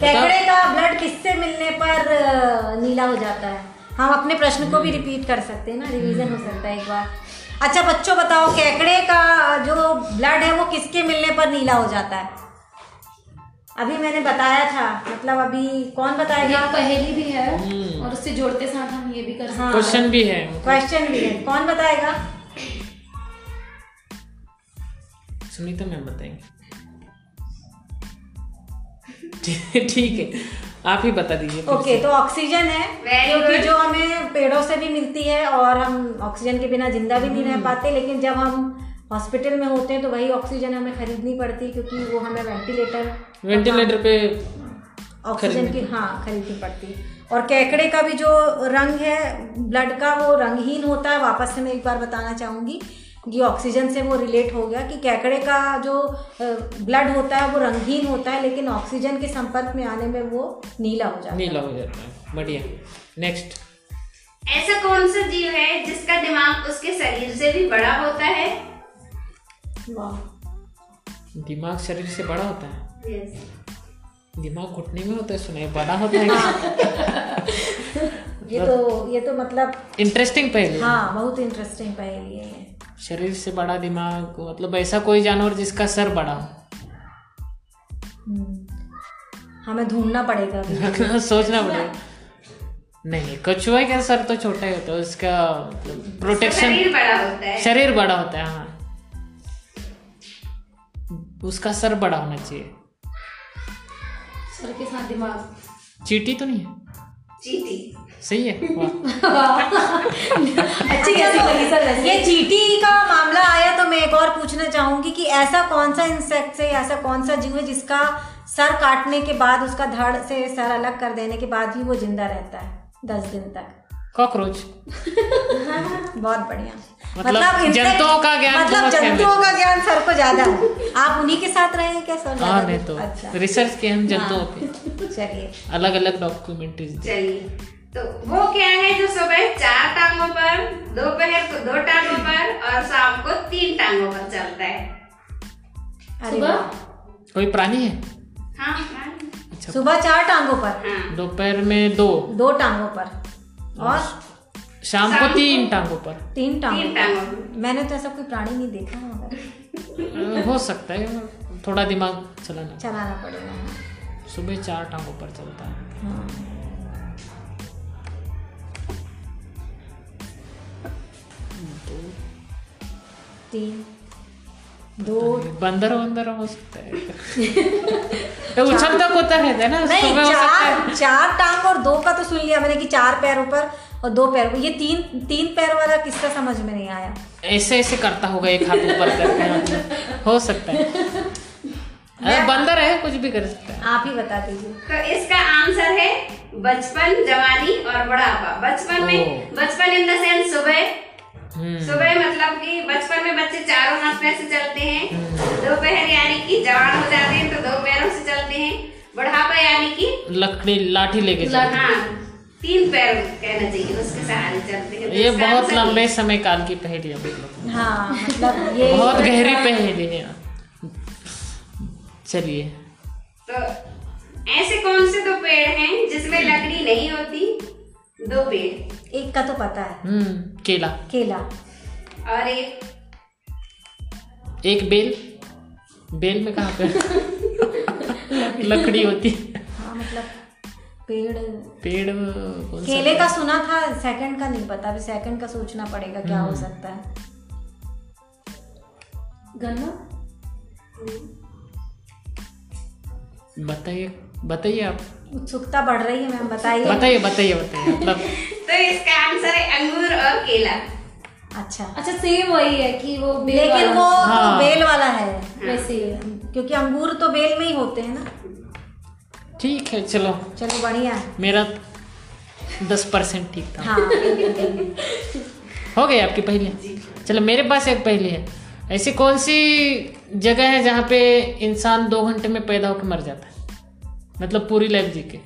[SPEAKER 6] कैकड़े का ब्लड किससे मिलने पर नीला हो जाता है? हम अपने प्रश्न को भी रिपीट कर सकते हैं ना? रिवीजन हो सकता है एक बार। अच्छा बच्चों बताओ कैकड़े का जो ब्लड है वो किसके मिलने पर नीला हो जाता है? अभी मैंने बताया था मतलब अभी कौन बताएगा?
[SPEAKER 5] पहेली भी है
[SPEAKER 1] हम्म।
[SPEAKER 5] और उससे जोड़ते साथ हम ये भी कर सकते
[SPEAKER 6] हाँ।
[SPEAKER 1] क्वेश्चन भी है।
[SPEAKER 6] क्वेश्चन भी है। कौन बताएगा?
[SPEAKER 1] सुनीता मैम बताएँगे। ठीक है आप ही बता दीजिए
[SPEAKER 6] ओके
[SPEAKER 1] से।
[SPEAKER 6] तो ऑक्सीजन है क्योंकि जो हमें पेड़ों से भी मिलती है और हम ऑक्सीजन के बिना ज़िंदा भी नहीं रह पाते लेकिन जब हम हॉस्पिटल में होते हैं तो वही ऑक्सीजन हमें खरीदनी पड़ती है क्योंकि वो हमें वेंटिलेटर
[SPEAKER 1] वेंटिलेटर पे
[SPEAKER 6] ऑक्सीजन की हाँ खरीदनी पड़ती। है और केकड़े का भी जो रंग है ब्लड का वो रंगहीन होता है वापस से मैं एक बार बताना चाहूँगी। ये ऑक्सीजन से वो रिलेट हो गया कि केकड़े का जो ब्लड होता है वो रंगहीन होता है लेकिन ऑक्सीजन के संपर्क में आने में वो नीला हो जाता है।
[SPEAKER 1] नीला हो जाता है। बढ़िया। नेक्स्ट
[SPEAKER 2] ऐसा कौन सा जीव है जिसका दिमाग उसके शरीर से भी बड़ा होता है?
[SPEAKER 6] वाह।
[SPEAKER 1] दिमाग शरीर से बड़ा होता है?
[SPEAKER 2] Yes.
[SPEAKER 1] दिमाग घुटने में होता है सुनाई बड़ा होता है। क्या?
[SPEAKER 6] ये तो ये तो मतलब
[SPEAKER 1] इंटरेस्टिंग पहले।
[SPEAKER 6] हाँ बहुत इंटरेस्टिंग पहेली है
[SPEAKER 1] शरीर से बड़ा दिमाग मतलब ऐसा कोई जानवर जिसका सर बड़ा हो।
[SPEAKER 6] हम्म। हमें ढूंढना पड़ेगा
[SPEAKER 1] सोचना पड़ेगा। नहीं कछुआ का सर तो छोटा ही होता है उसका मतलब प्रोटेक्शन
[SPEAKER 2] शरीर बड़ा होता है।
[SPEAKER 1] शरीर बड़ा होता है हाँ। उसका सर बड़ा होना चाहिए।
[SPEAKER 5] सर के साथ दिमाग।
[SPEAKER 1] चीटी तो नहीं है?
[SPEAKER 2] चीटी।
[SPEAKER 1] सही है।
[SPEAKER 6] अच्छी कैसी लगी सर ये चीटी का मामला आया तो मैं एक और पूछना चाहूँगी कि ऐसा कौन सा इंसेक्ट है ऐसा कौन सा जीव है जिसका सर काटने के बाद उसका धड़ से सर अलग कर देने के बाद भी वो ज़िंदा रहता है दस दिन तक?
[SPEAKER 1] कॉकरोच।
[SPEAKER 6] बहुत बढ़िया।
[SPEAKER 1] मतलब
[SPEAKER 6] insect-
[SPEAKER 1] जंतुओं का ज्ञान
[SPEAKER 6] मतलब जंतुओं का ज्ञान सर को ज़्यादा है। आप उन्हीं के साथ रहे हैं क्या सर?
[SPEAKER 1] हाँ नहीं तो
[SPEAKER 6] अच्छा।
[SPEAKER 1] रिसर्च के हम जंतुओं पे।
[SPEAKER 6] चलिए।
[SPEAKER 1] अलग अलग डॉक्यूमेंट्रीज
[SPEAKER 2] चलिए। तो वो क्या है जो सुबह चार टांगों पर दोपहर को दो टांगों पर और शाम को तीन टांगों पर चलता है।
[SPEAKER 6] अरे
[SPEAKER 5] सुबह?
[SPEAKER 1] कोई प्राणी है?
[SPEAKER 2] हाँ हाँ
[SPEAKER 1] अच्छा।
[SPEAKER 6] सुबह चार टांगों पर?
[SPEAKER 2] हाँ।
[SPEAKER 1] दोपहर में दो?
[SPEAKER 6] दो टांगों पर। और?
[SPEAKER 1] शाम को तीन टांगों पर।
[SPEAKER 6] तीन टांगों पर। मैंने तो ऐसा कोई प्राणी नहीं देखा मगर
[SPEAKER 1] हो सकता है। थोड़ा दिमाग चलाना।
[SPEAKER 6] चलाना पड़ेगा। हाँ।
[SPEAKER 1] सुबह चार टांगों पर चलता है।
[SPEAKER 6] हाँ तीन दो
[SPEAKER 1] बंदर वंदर हो सकता है। तो उछलता कूदता रहता है ना?
[SPEAKER 6] नहीं
[SPEAKER 1] हो है
[SPEAKER 6] चार चार टांग और दो का तो सुन लिया मैंने कि चार पैरों पर और दो पैर ये तीन तीन पैर वाला किसका समझ में नहीं आया?
[SPEAKER 1] ऐसे ऐसे करता होगा एक हाथ ऊपर करके मतलब हो सकता है। अरे बंदर है कुछ भी कर सकता है।
[SPEAKER 6] आप ही बता दीजिए।
[SPEAKER 2] तो इसका आंसर है बचपन जवानी और बुढ़ापा। बचपन में बचपन इन द सेंस सुबह सुबह मतलब कि बचपन में बच्चे चारों हाथ पैर से चलते हैं। दोपहर यानी कि जवान हो जाते हैं तो दो पैरों से चलते हैं। बुढ़ापा यानी कि
[SPEAKER 1] लकड़ी लाठी लेके चलता है।
[SPEAKER 2] हाँ तीन पैर कहना चाहिए उसके सहारे चलते हैं। तो
[SPEAKER 1] ये बहुत लंबे समय काल की पहेली है मतलब
[SPEAKER 6] हाँ मतलब ये
[SPEAKER 1] बहुत गहरी पहेली है। चलिए।
[SPEAKER 2] तो ऐसे कौन से दो पेड़ हैं जिसमें लकड़ी नहीं होती? दो पेड़।
[SPEAKER 6] एक का तो पता है।
[SPEAKER 1] हम्म केला।
[SPEAKER 6] केला।
[SPEAKER 2] और एक।
[SPEAKER 1] एक बेल। बेल में कहाँ पे? लकड़ी होती हाँ।
[SPEAKER 6] मतलब पेड़।
[SPEAKER 1] पेड़ कौन
[SPEAKER 6] केले का सुना था सेकंड का नहीं पता अभी सेकंड का सोचना पड़ेगा क्या हो सकता है।
[SPEAKER 5] गन्ना?
[SPEAKER 1] बताइए बताइए आप।
[SPEAKER 6] उत्सुकता बढ़ रही है मैम बताइए।
[SPEAKER 1] बताइए बताइए बताइए मतलब।
[SPEAKER 2] तो इसका आंसर है अंगूर और केला।
[SPEAKER 6] अच्छा।
[SPEAKER 5] अच्छा सेम वही है कि वो बेल
[SPEAKER 6] लेकिन वो
[SPEAKER 5] वाला,
[SPEAKER 6] तो
[SPEAKER 1] हाँ।
[SPEAKER 6] बेल वाला है
[SPEAKER 5] वैसे
[SPEAKER 6] क्योंकि अंगूर तो बेल में ही होते हैं ना।
[SPEAKER 1] ठीक है चलो।
[SPEAKER 6] चलो बढ़िया।
[SPEAKER 1] मेरा दस परसेंट ठीक था।
[SPEAKER 6] हाँ
[SPEAKER 1] हो गई आपकी पहली? चलो मेरे पास एक पहली है। ऐसी कौन सी जगह है जहाँ पे इंसान दो घंटे में पैदा होकर मर जाता है? मतलब पूरी लाइफ जी के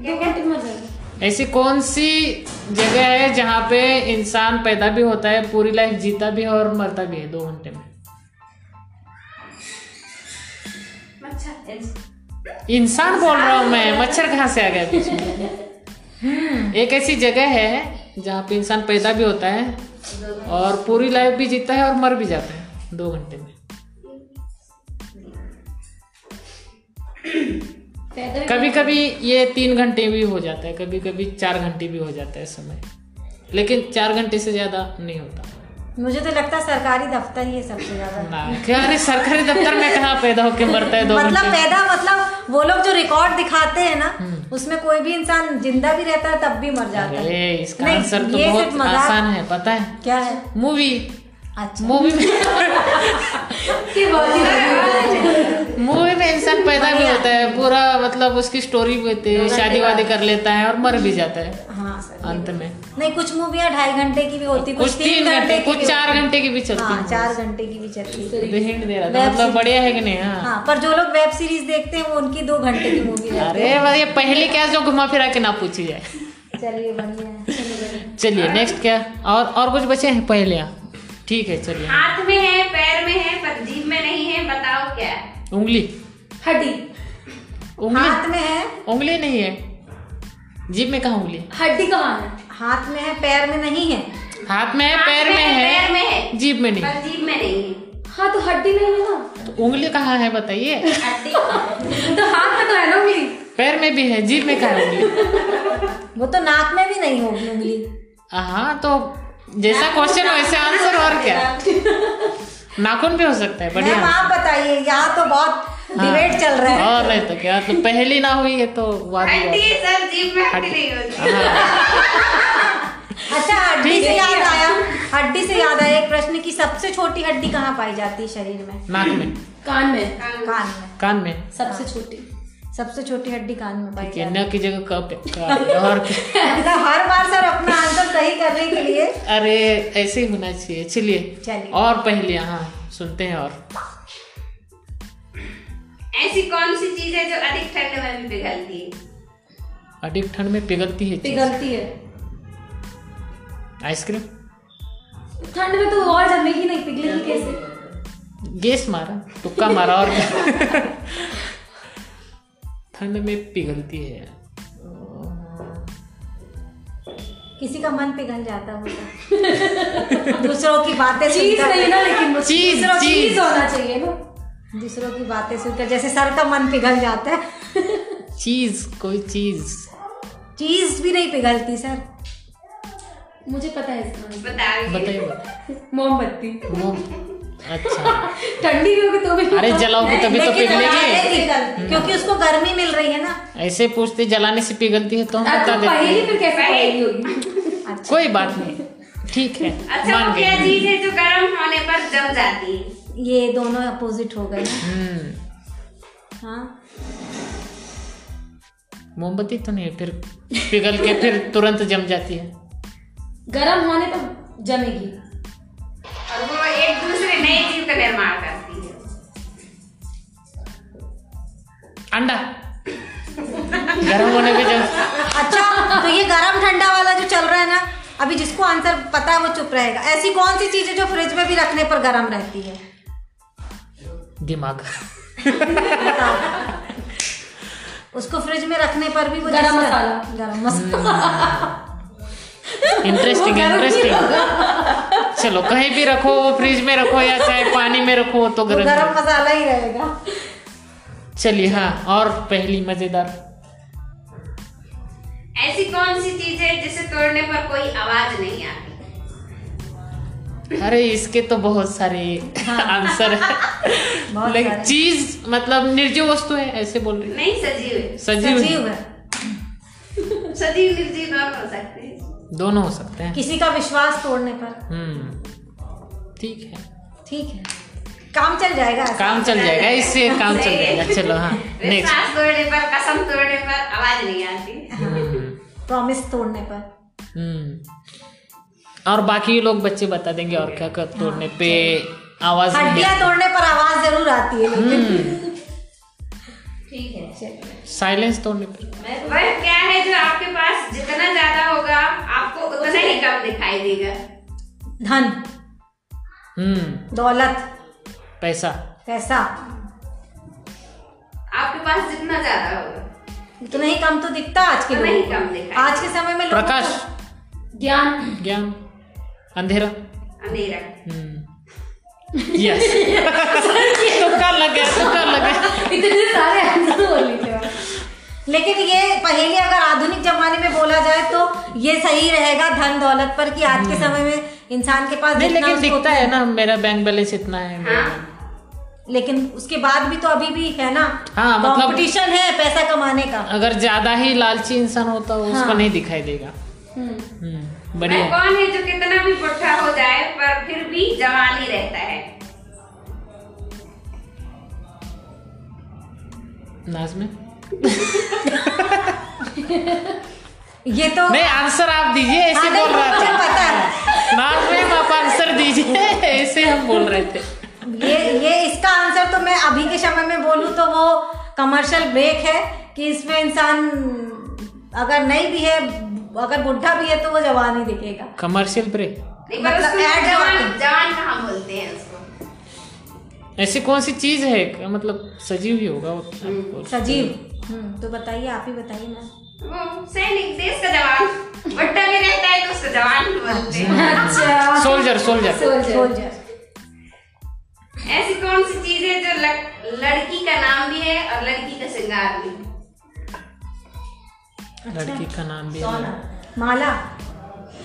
[SPEAKER 5] दो घंटे में
[SPEAKER 1] ऐसी कौन सी जगह है जहाँ पे इंसान पैदा भी होता है पूरी लाइफ जीता भी है और मरता भी है दो घंटे में? इंसान बोल रहा हूँ मैं मच्छर कहाँ से आ गया बीच में? एक ऐसी जगह है जहाँ पे इंसान पैदा भी होता है और पूरी लाइफ भी जीता है और मर भी जाता है दो घंटे में। कभी कभी ये तीन घंटे भी हो जाता है कभी कभी चार घंटे भी हो जाता है समय। लेकिन चार घंटे से ज़्यादा नहीं होता।
[SPEAKER 6] मुझे तो लगता है सरकारी दफ्तर ही है सबसे ज़्यादा।
[SPEAKER 1] अरे सरकारी दफ्तर में कहाँ पैदा होके मरता है दो
[SPEAKER 6] मतलब पैदा मतलब वो लोग जो रिकॉर्ड दिखाते हैं ना उसमें कोई भी इंसान ज़िंदा भी रहता है तब भी मर जाता है।
[SPEAKER 1] इसका आंसर तो बहुत आसान है पता है?
[SPEAKER 6] क्या है?
[SPEAKER 1] मूवी मूवी में
[SPEAKER 5] बहुत ही
[SPEAKER 1] मूवी में इंसान पैदा भी होता है पूरा मतलब उसकी स्टोरी भी होती है शादी वादी कर लेता है और मर भी जाता है
[SPEAKER 6] हाँ
[SPEAKER 1] अंत में।
[SPEAKER 6] नहीं कुछ मूवियाँ ढाई घंटे की भी होती
[SPEAKER 1] कुछ तीन घंटे कुछ चार घंटे की भी चलती
[SPEAKER 6] हाँ
[SPEAKER 1] है
[SPEAKER 6] चार घंटे की भी चलती है।
[SPEAKER 1] हिंट दे रहा था मतलब बढ़िया है कि नहीं हाँ।
[SPEAKER 6] हाँ पर जो लोग वेब सीरीज़ देखते हैं वो उनकी दो घंटे की मूवी
[SPEAKER 1] अरे ये पहली क्या जो घुमा फिरा के ना पूछी जाए।
[SPEAKER 6] चलिए बढ़िया चलिए बढ़िया
[SPEAKER 1] चलिए नेक्स्ट क्या? और और कुछ बचे हैं? पहले ठीक है चलिए।
[SPEAKER 2] हाथ में है पैर में है पर जीभ में नहीं है बताओ क्या है?
[SPEAKER 1] उंगली।
[SPEAKER 5] हड्डी।
[SPEAKER 1] उंगली।
[SPEAKER 6] हाथ में है?
[SPEAKER 1] उंगली नहीं है। जीभ में कहा उंगली?
[SPEAKER 5] हड्डी कहाँ है?
[SPEAKER 6] हाथ में है पैर में नहीं है।
[SPEAKER 1] हाथ में है पैर में
[SPEAKER 2] पैर में
[SPEAKER 1] है।
[SPEAKER 2] है
[SPEAKER 1] जीभ में नहीं।
[SPEAKER 2] पर जीभ में नहीं है।
[SPEAKER 5] हाँ तो हड्डी नहीं है ना?
[SPEAKER 1] तो उंगली कहाँ है बताइए।
[SPEAKER 5] तो हाथ में तो है ना उंगली?
[SPEAKER 1] पैर में भी है जीभ में कहाँ है उंगली?
[SPEAKER 6] वो तो नाक में भी नहीं होगी उंगली।
[SPEAKER 1] हाँ तो जैसा क्वेश्चन वैसे आंसर और क्या? नाखून भी हो सकता है बढ़िया।
[SPEAKER 6] आप बताइए यहाँ तो बहुत डिबेट चल रहा है।
[SPEAKER 1] और नहीं तो क्या तो पहली ना हुई है तो वादी
[SPEAKER 2] हड्डी सर जीभ में हड्डी। नहीं
[SPEAKER 1] हाँ,
[SPEAKER 6] अच्छा हड्डी से याद आया हड्डी से याद आया एक प्रश्न की सबसे छोटी हड्डी कहाँ पाई जाती है शरीर में?
[SPEAKER 1] नाक में।
[SPEAKER 5] कान में।
[SPEAKER 6] कान में।
[SPEAKER 1] कान में।
[SPEAKER 5] सबसे छोटी।
[SPEAKER 6] सबसे छोटी हड्डी कान में पाई
[SPEAKER 1] ठीक है। की जगह कप और
[SPEAKER 6] मतलब हर बार सर अपना आंसर सही करने के लिए।
[SPEAKER 1] अरे ऐसे ही होना चाहिए। चलिए
[SPEAKER 6] चलिए।
[SPEAKER 1] और पहले हाँ सुनते हैं और।
[SPEAKER 2] ऐसी कौन सी चीज़ है जो अधिक ठंड में भी पिघलती है?
[SPEAKER 1] अधिक ठंड में पिघलती है
[SPEAKER 5] पिघलती है।
[SPEAKER 1] आइसक्रीम?
[SPEAKER 5] ठंड में तो और जमेगी नहीं पिघलेगी कैसे?
[SPEAKER 1] गैस मारा तुक्का मारा और क्या? ठंड में पिघलती है।
[SPEAKER 6] किसी का मन पिघल जाता होगा दूसरों की बातें
[SPEAKER 5] चीज़ नहीं ना लेकिन
[SPEAKER 1] चीज़,
[SPEAKER 5] दूसरों की
[SPEAKER 1] चीज़।
[SPEAKER 5] होना चाहिए ना।
[SPEAKER 6] दूसरों की बातें सुनकर जैसे सर का मन पिघल जाता है।
[SPEAKER 1] चीज़ कोई चीज़।
[SPEAKER 6] चीज़ भी नहीं पिघलती सर।
[SPEAKER 5] मुझे पता है इसका
[SPEAKER 2] बताइए।
[SPEAKER 5] मोमबत्ती।
[SPEAKER 1] अच्छा।
[SPEAKER 5] ठंडी भी होगी तो भी
[SPEAKER 1] अरे जलाओगे तभी तो पिघलेगी।
[SPEAKER 6] क्योंकि उसको गर्मी मिल रही है ना।
[SPEAKER 1] ऐसे पूछते जलाने से पिघलती है तो हम बता
[SPEAKER 5] तो
[SPEAKER 1] देते हैं।
[SPEAKER 5] फिर कैसे पहली। होगी?
[SPEAKER 6] अच्छा।
[SPEAKER 1] कोई बात नहीं। ठीक है
[SPEAKER 2] अच्छा वो क्या चीज़ है जो गर्म होने पर जम जाती है।
[SPEAKER 6] ये दोनों अपोजिट हो गए।
[SPEAKER 1] हम्म।
[SPEAKER 6] हाँ।
[SPEAKER 1] मोमबत्ती तो नहीं फिर पिघल के फिर तुरंत जम जाती है।
[SPEAKER 5] गर्म होने पर जमेगी।
[SPEAKER 2] नए जीव का निर्माण करती है
[SPEAKER 1] अंडा। गर्म होने पे जब
[SPEAKER 6] अच्छा तो ये गरम ठंडा वाला जो चल रहा है ना अभी जिसको आंसर पता है वो चुप रहेगा। ऐसी कौन सी चीज़ है जो फ्रिज में भी रखने पर गरम रहती है?
[SPEAKER 1] दिमाग।
[SPEAKER 6] उसको फ्रिज में रखने पर भी वो
[SPEAKER 5] गरम मसाला।
[SPEAKER 6] गरम मसाला।
[SPEAKER 1] इंटरेस्टिंग
[SPEAKER 6] वो
[SPEAKER 1] इंटरेस्टिंग चलो कहीं भी रखो फ्रिज में रखो या चाहे पानी में रखो तो
[SPEAKER 6] वो
[SPEAKER 1] गर्म।
[SPEAKER 6] गरम मसाला ही रहेगा।
[SPEAKER 1] चलिए हाँ और पहली मज़ेदार।
[SPEAKER 2] ऐसी कौन सी चीज़ है जिसे तोड़ने पर कोई आवाज़ नहीं आती?
[SPEAKER 1] अरे इसके तो बहुत सारे आंसर है।
[SPEAKER 6] बहुत
[SPEAKER 1] लेकिन चीज़ मतलब निर्जीव वस्तु है ऐसे बोल रही
[SPEAKER 2] नहीं सजीव है।
[SPEAKER 1] सजीव है।
[SPEAKER 6] सजीव है।
[SPEAKER 2] सजीव निर्जीव दोनों हो सकते हैं?
[SPEAKER 1] दोनों हो सकते हैं।
[SPEAKER 6] किसी का विश्वास तोड़ने पर।
[SPEAKER 1] हम्म ठीक है।
[SPEAKER 6] ठीक है। काम चल जाएगा।
[SPEAKER 1] काम चल जाएगा इससे काम चल जाएगा। चलो हाँ नेक्स्ट
[SPEAKER 2] विश्वास तोड़ने पर कसम तोड़ने पर आवाज़ नहीं आती।
[SPEAKER 6] प्रॉमिस तोड़ने पर।
[SPEAKER 1] हम्म। और बाकी लोग बच्चे बता देंगे और क्या कर तोड़ने पे आवाज़ नहीं
[SPEAKER 6] हड्डियाँ तोड़ने पर आवाज़ ज़रूर आती है लेकिन
[SPEAKER 3] ठीक है
[SPEAKER 1] साइलेंस तोड़ने पे
[SPEAKER 2] वह क्या है जो आपके पास जितना ज़्यादा होगा आपको उतना ही कम दिखाई देगा।
[SPEAKER 6] धन।
[SPEAKER 1] हम्म।
[SPEAKER 6] दौलत।
[SPEAKER 1] पैसा।
[SPEAKER 6] पैसा।
[SPEAKER 2] आपके पास जितना ज़्यादा होगा।
[SPEAKER 6] इतना ही कम तो दिखता आज के
[SPEAKER 2] उतना ही
[SPEAKER 6] लोगों
[SPEAKER 2] कम
[SPEAKER 6] को।
[SPEAKER 2] दिखाई
[SPEAKER 6] आज के समय में
[SPEAKER 1] प्रकाश।
[SPEAKER 5] ज्ञान।
[SPEAKER 1] ज्ञान। अंधेरा।
[SPEAKER 2] अंधेरा।
[SPEAKER 1] हम्म। यस तुक्का लग गया तुक्का लग गया।
[SPEAKER 5] इतने सारे आंसर बोल लीजिए
[SPEAKER 6] लेकिन ये पहेली अगर आधुनिक जमाने में बोला जाए तो ये सही रहेगा धन दौलत पर कि आज के समय में इंसान के पास
[SPEAKER 1] नहीं लेकिन दिखता है ना मेरा बैंक बैलेंस इतना है
[SPEAKER 2] हाँ।
[SPEAKER 6] लेकिन उसके बाद भी तो अभी भी है ना।
[SPEAKER 1] हाँ, मतलब-
[SPEAKER 6] कंपटीशन है पैसा कमाने का।
[SPEAKER 1] अगर ज़्यादा ही लालची इंसान होता है उसको
[SPEAKER 6] हाँ।
[SPEAKER 1] नहीं दिखाई देगा। हम्म। बढ़िया।
[SPEAKER 2] कौन है जो कितना भी बुढ़ा हो जाए पर फिर भी जवान ही रहता है?
[SPEAKER 1] नाज में
[SPEAKER 6] ये तो
[SPEAKER 1] नहीं आंसर आप दीजिए ऐसे
[SPEAKER 6] हाँ,
[SPEAKER 1] बोल रहा था।
[SPEAKER 6] पता। है
[SPEAKER 1] नाज में आप आंसर दीजिए ऐसे हम बोल रहे थे।
[SPEAKER 6] ये ये इसका आंसर तो मैं अभी के समय में बोलूँ तो वो कमर्शियल ब्रेक है कि इसमें इंसान अगर नहीं भी है अगर बुढ़ा भी है तो वो जवान ही दिखेगा।
[SPEAKER 1] कमर्शियल ब्रेक
[SPEAKER 6] मतलब
[SPEAKER 2] जवान जवान कहाँ बोलते हैं उसको?
[SPEAKER 1] ऐसी कौन सी चीज़ है? मतलब सजीव ही होगा वो।
[SPEAKER 6] सजीव। तो बताइए आप ही बताइए ना।
[SPEAKER 2] वो सैनिक देश का जवान। बुढ़ा भी रहता है तो उसको जवान बोलते हैं।
[SPEAKER 5] अच्छा।
[SPEAKER 1] सोल्जर सोल्जर
[SPEAKER 6] सोल्जर
[SPEAKER 2] ऐसी कौन सी चीज़ है जो लड़, लड़की का नाम भी है और लड़की का श्रृंगार भी?
[SPEAKER 1] लड़की का नाम भी है।
[SPEAKER 6] माला।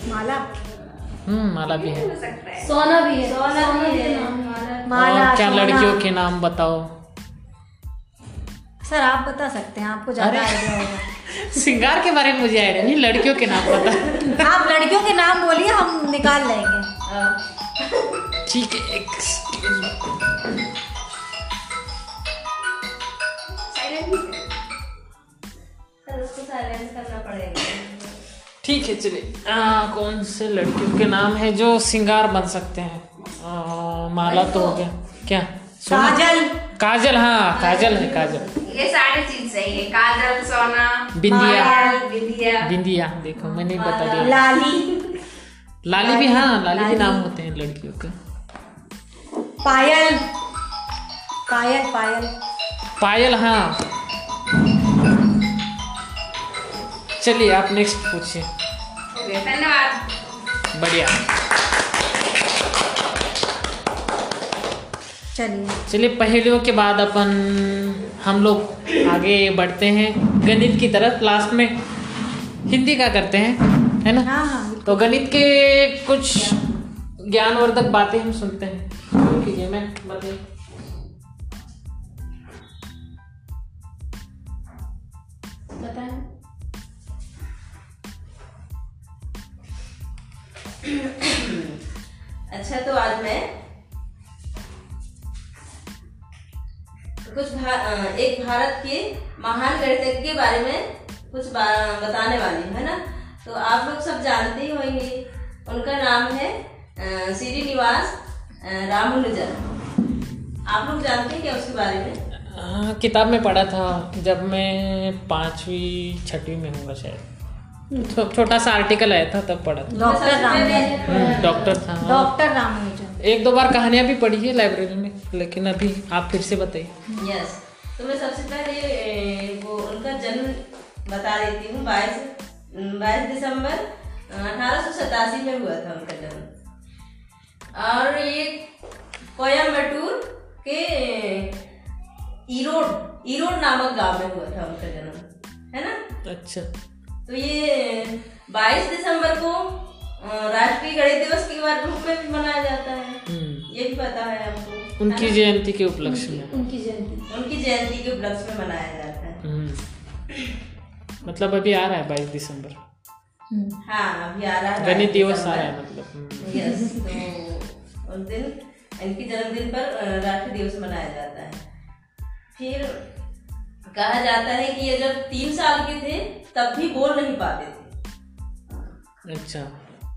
[SPEAKER 6] माला।
[SPEAKER 1] हम्म माला भी
[SPEAKER 2] सकता है।
[SPEAKER 5] सोना भी है।
[SPEAKER 3] सोना भी है।
[SPEAKER 6] माला
[SPEAKER 1] क्या लड़कियों के नाम बताओ?
[SPEAKER 6] सर आप बता सकते हैं आपको ज़्यादा आइडिया होगा।
[SPEAKER 1] सिंगार के बारे में मुझे आइडिया नहीं लड़कियों के नाम पता।
[SPEAKER 6] आप लड़कियों के नाम बोलिए हम निकाल लेंगे।
[SPEAKER 1] ठीक है एक ठीक है चलिए। कौन से लड़कियों के नाम है जो सिंगार बन सकते हैं? आ, माला तो। हो गया। क्या? सोना?
[SPEAKER 6] काजल।
[SPEAKER 1] काजल हाँ काजल है काजल।
[SPEAKER 2] ये सारी चीज़ सही है काजल सोना
[SPEAKER 1] बिंदिया।
[SPEAKER 2] बिंदिया।
[SPEAKER 1] बिंदिया देखो मैंने बता दिया।
[SPEAKER 6] लाली।
[SPEAKER 1] लाली भी हाँ लाली भी नाम होते हैं लड़कियों के।
[SPEAKER 6] पायल। पायल पायल।
[SPEAKER 1] पायल हाँ। चलिए आप नेक्स्ट पूछिए।
[SPEAKER 2] धन्यवाद।
[SPEAKER 1] बढ़िया।
[SPEAKER 6] चलिए।
[SPEAKER 1] चलिए पहेलियों के बाद अपन हम लोग आगे बढ़ते हैं गणित की तरफ़। लास्ट में हिंदी का करते हैं है ना?
[SPEAKER 6] हाँ हाँ
[SPEAKER 1] तो गणित के कुछ ज्ञानवर्धक बातें हम सुनते हैं। शुरू कीजिए मैं बताइए
[SPEAKER 5] बताएँ।
[SPEAKER 3] अच्छा तो आज मैं कुछ भा, एक भारत के महान गणितज्ञ के बारे में कुछ बा- बताने वाली है ना? तो आप लोग सब जानते ही होंगे। उनका नाम है श्रीनिवास रामानुजन। आप लोग जानते हैं क्या उसके बारे में?
[SPEAKER 1] हाँ किताब में पढ़ा था जब मैं पांचवी छठवीं में होगा शायद। छो- छोटा सा आर्टिकल आया था तब पढ़ा था।
[SPEAKER 6] डॉक्टर रामानुजन।
[SPEAKER 1] डॉक्टर था। हाँ।
[SPEAKER 6] डॉक्टर रामानुजन।
[SPEAKER 1] एक दो बार कहानियाँ भी पढ़ी है लाइब्रेरी में। लेकिन अभी आप फिर से बताइए।
[SPEAKER 3] यस तो मैं सबसे पहले वो उनका जन्म बता देती हूँ। बाईस बाईस दिसंबर अठारह सौ सतासी में हुआ था उनका जन्म। और ये कोयम्बटूर के ईरोड ईरोड नामक गाँव में हुआ था उनका जन्म। है ना?
[SPEAKER 1] अच्छा।
[SPEAKER 3] तो ये 22 दिसंबर को राष्ट्रीय गणित दिवस के बार रूप में भी मनाया जाता है।
[SPEAKER 1] हम्म,
[SPEAKER 3] ये भी पता है आपको।
[SPEAKER 1] उनकी जयंती के उपलक्ष्य में।
[SPEAKER 5] उनकी जयंती।
[SPEAKER 3] उनकी जयंती के उपलक्ष्य में मनाया जाता है।
[SPEAKER 1] हम्म, मतलब अभी आ रहा है बाईस दिसंबर।
[SPEAKER 3] हाँ अभी आ रहा है
[SPEAKER 1] गणित दिवस आ रहा है मतलब हम्म,
[SPEAKER 3] यस तो उस दिन इनकी जन्मदिन पर राष्ट्रीय दिवस मनाया जाता है। फिर कहा जाता है कि ये जब तीन साल के थे तब भी बोल नहीं पाते थे।
[SPEAKER 1] अच्छा।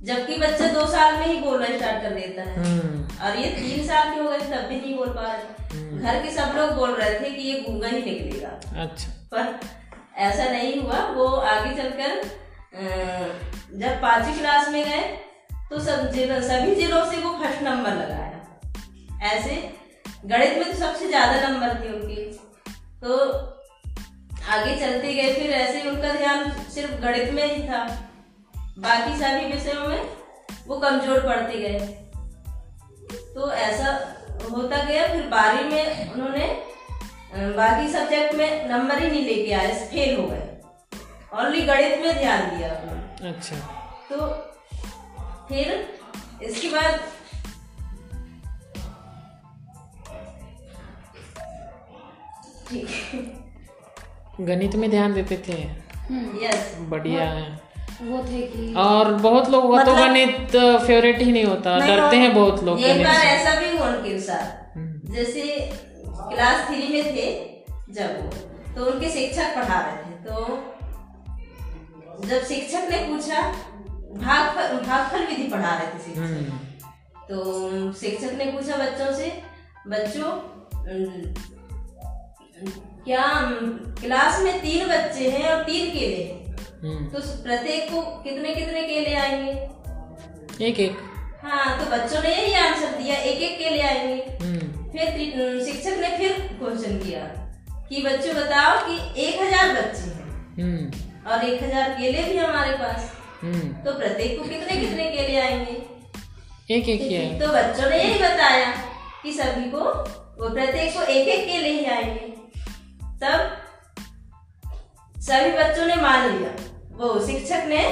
[SPEAKER 3] जबकि बच्चा दो साल में ही बोलना स्टार्ट कर देता है।
[SPEAKER 1] हम्म,
[SPEAKER 3] और ये तीन साल के हो गए तब भी नहीं बोल पा रहे घर के सब लोग बोल रहे थे कि ये गूँगा ही निकलेगा।
[SPEAKER 1] अच्छा।
[SPEAKER 3] पर ऐसा नहीं हुआ। वो आगे चलकर जब पांचवी क्लास में गए तो सब जिलों सभी जिलों से वो फ़र्स्ट नंबर लगाया। ऐसे गणित में तो सबसे ज़्यादा नंबर थे उनके। तो आगे चलते गए फिर ऐसे ही उनका ध्यान सिर्फ़ गणित में ही था। बाकी सभी विषयों में वो कमज़ोर पड़ते गए। तो ऐसा होता गया फिर बारहवीं में उन्होंने बाकी सब्जेक्ट में नंबर ही नहीं लेके आए फेल हो गए। ओनली गणित में ध्यान दिया उन्होंने।
[SPEAKER 1] अच्छा।
[SPEAKER 3] तो फिर इसके बाद
[SPEAKER 1] गणित में ध्यान देते थे?
[SPEAKER 3] यस
[SPEAKER 1] बढ़िया है।
[SPEAKER 5] वो थे कि
[SPEAKER 1] और बहुत लोग वो तो
[SPEAKER 6] मतलब-
[SPEAKER 1] गणित फेवरेट ही नहीं होता डरते हैं बहुत लोग
[SPEAKER 3] एक बार ऐसा भी हुआ उनके साथ। जैसे क्लास थ्री में थे जब वो तो उनके शिक्षक पढ़ा रहे थे तो जब शिक्षक ने पूछा भागफल भागफल विधि पढ़ा रहे थे शिक्षक।
[SPEAKER 1] हम्म,
[SPEAKER 3] तो शिक्षक ने पूछा बच्चों से बच्चों क्या क्लास में तीन बच्चे हैं और तीन केले हैं?
[SPEAKER 1] हम्म,
[SPEAKER 3] तो प्रत्येक को कितने कितने केले आएँगे?
[SPEAKER 1] एक एक।
[SPEAKER 3] हाँ तो बच्चों ने यही आंसर दिया एक एक केले आएँगे।
[SPEAKER 1] हम्म,
[SPEAKER 3] फिर शिक्षक ने फिर क्वेश्चन किया कि बच्चों बताओ कि एक हज़ार बच्चे हैं।
[SPEAKER 1] हम्म,
[SPEAKER 3] और एक हज़ार केले भी हमारे पास।
[SPEAKER 1] हम्म,
[SPEAKER 3] तो प्रत्येक को कितने कितने केले आएँगे?
[SPEAKER 1] एक एक ही
[SPEAKER 3] तो बच्चों ने यही बताया कि सभी को वो प्रत्येक को एक एक केले ही आएँगे। तब सभी बच्चों ने मान लिया। वो शिक्षक ने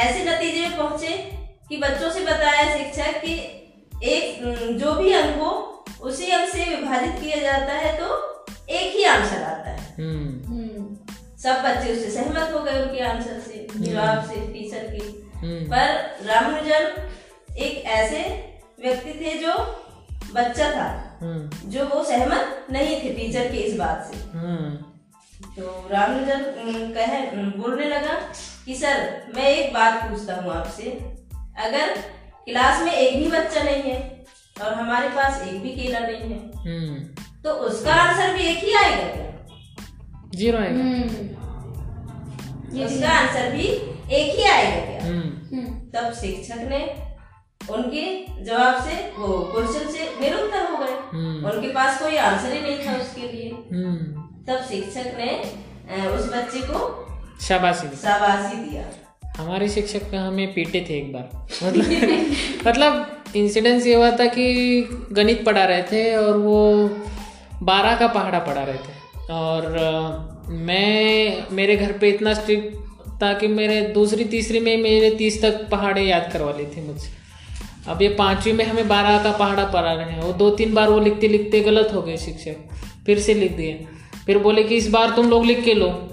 [SPEAKER 3] ऐसे नतीजे में पहुँचे कि बच्चों से बताया शिक्षक कि एक जो भी अंक हो उसी अंक से विभाजित किया जाता है तो एक ही आंसर आता है।
[SPEAKER 1] हम्म,
[SPEAKER 3] सब बच्चे उससे सहमत हो गए उनके आंसर से जवाब से टीचर की।
[SPEAKER 1] हम्म,
[SPEAKER 3] पर रामानुजन एक ऐसे व्यक्ति थे जो बच्चा था
[SPEAKER 1] हम्म,
[SPEAKER 3] जो वो सहमत नहीं थे टीचर के इस बात से।
[SPEAKER 1] हम्म,
[SPEAKER 3] तो राम अम, कहे बोलने लगा कि सर मैं एक बात पूछता हूँ आपसे। अगर क्लास में एक भी बच्चा नहीं है और हमारे पास एक भी केला नहीं है
[SPEAKER 1] हम्म,
[SPEAKER 3] तो उसका आंसर भी एक ही आएगा क्या?
[SPEAKER 1] ज़ीरो आएगा।
[SPEAKER 3] उसका आंसर भी एक ही आएगा क्या?
[SPEAKER 1] हम्म,
[SPEAKER 3] तब शिक्षक ने उनके जवाब से वो क्वेश्चन से निरुत्तर हो गए।
[SPEAKER 1] हम्म,
[SPEAKER 3] उनके पास कोई आंसर ही नहीं था उसके लिए।
[SPEAKER 1] हम्म,
[SPEAKER 3] तब शिक्षक ने उस बच्चे को
[SPEAKER 1] शाबाशी
[SPEAKER 3] शाबाशी दिया।
[SPEAKER 1] हमारे शिक्षक हमें पीटे थे एक बार। मतलब मतलब इंसिडेंस ये हुआ था कि गणित पढ़ा रहे थे और वो बारह का पहाड़ा पढ़ा रहे थे। और मैं मेरे घर पे इतना स्ट्रिक्ट था कि मेरे दूसरी तीसरी में मेरे तीस तक पहाड़े याद करवा ली थी मुझसे। अब ये पांचवी में हमें बारह का पहाड़ा पढ़ा रहे हैं। वो दो तीन बार वो लिखते लिखते गलत हो गए शिक्षक। फिर से लिख दिए। फिर बोले कि इस बार तुम लोग लिख के लो।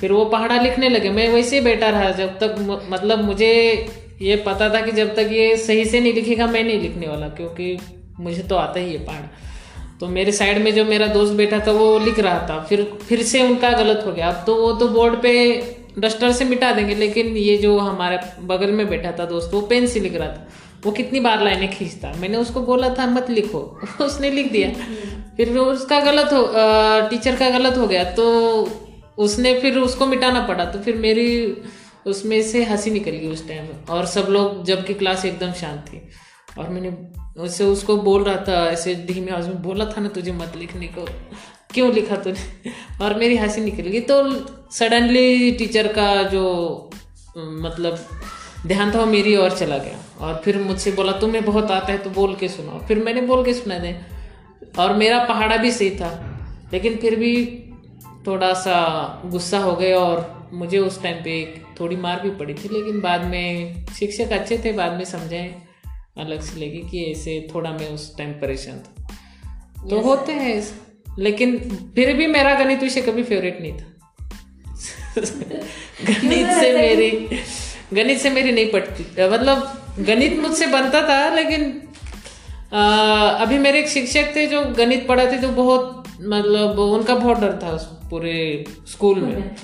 [SPEAKER 1] फिर वो पहाड़ा लिखने लगे। मैं वैसे ही बैठा रहा जब तक मतलब मुझे ये पता था कि जब तक ये सही से नहीं लिखेगा, मैं नहीं लिखने वाला, क्योंकि मुझे तो आता ही है पहाड़ा। तो मेरे साइड में जो मेरा दोस्त बैठा था, वो लिख रहा था। फिर फिर से उनका गलत हो गया। अब तो वो तो बोर्ड पे डस्टर से मिटा देंगे, लेकिन ये जो हमारे बगल में बैठा था दोस्त, वो पेन से लिख रहा था। वो कितनी बार लाइनें खींचता। मैंने उसको बोला था, मत लिखो। उसने लिख दिया। फिर उसका गलत हो टीचर का गलत हो गया तो उसने फिर उसको मिटाना पड़ा तो फिर मेरी उसमें से हँसी निकल गई उस टाइम और सब लोग, जबकि क्लास एकदम शांत थी। और मैंने उससे उसको बोल रहा था, ऐसे धीमे आवाज़ में बोला था ना, तुझे मत लिखने को। क्यों लिखा तूने? और मेरी हँसी निकल गई तो सडनली टीचर का जो मतलब ध्यान था वो मेरी ओर चला गया। और फिर मुझसे बोला, तुम्हें बहुत आता है तो बोल के सुनाओ। फिर मैंने बोल के सुना दे और मेरा पहाड़ा भी सही था लेकिन फिर भी थोड़ा सा गुस्सा हो गए और मुझे उस टाइम पे थोड़ी मार भी पड़ी थी लेकिन बाद में शिक्षक अच्छे थे बाद में समझाए अलग से लेके कि ऐसे थोड़ा मैं उस टाइम परेशान था। तो होते हैं लेकिन फिर भी मेरा गणित विषय कभी फेवरेट नहीं था। गणित से मेरी गणित से मेरी नहीं पटती मतलब गणित मुझसे बनता था लेकिन अभी मेरे एक शिक्षक थे जो गणित पढ़ाते जो बहुत मतलब उनका बहुत डर था उस पूरे स्कूल में।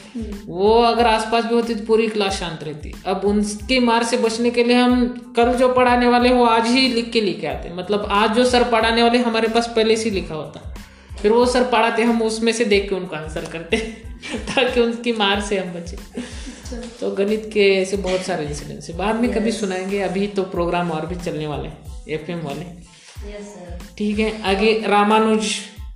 [SPEAKER 1] वो अगर आसपास भी होती तो पूरी क्लास शांत रहती। अब उनकी मार से बचने के लिए हम कल जो पढ़ाने वाले वो आज ही लिख के लेके आते। मतलब आज जो सर पढ़ाने वाले हमारे पास पहले से लिखा होता। फिर वो सर पढ़ाते हम उसमें से देख के उनको आंसर करते ताकि उनकी मार से हम बचे। तो गणित के ऐसे बहुत सारे इंसिडेंट्स है। बाद में कभी सुनाएँगे अभी तो प्रोग्राम और भी चलने वाले हैं
[SPEAKER 3] एफएम वाले।
[SPEAKER 1] ठीक है आगे रामानुज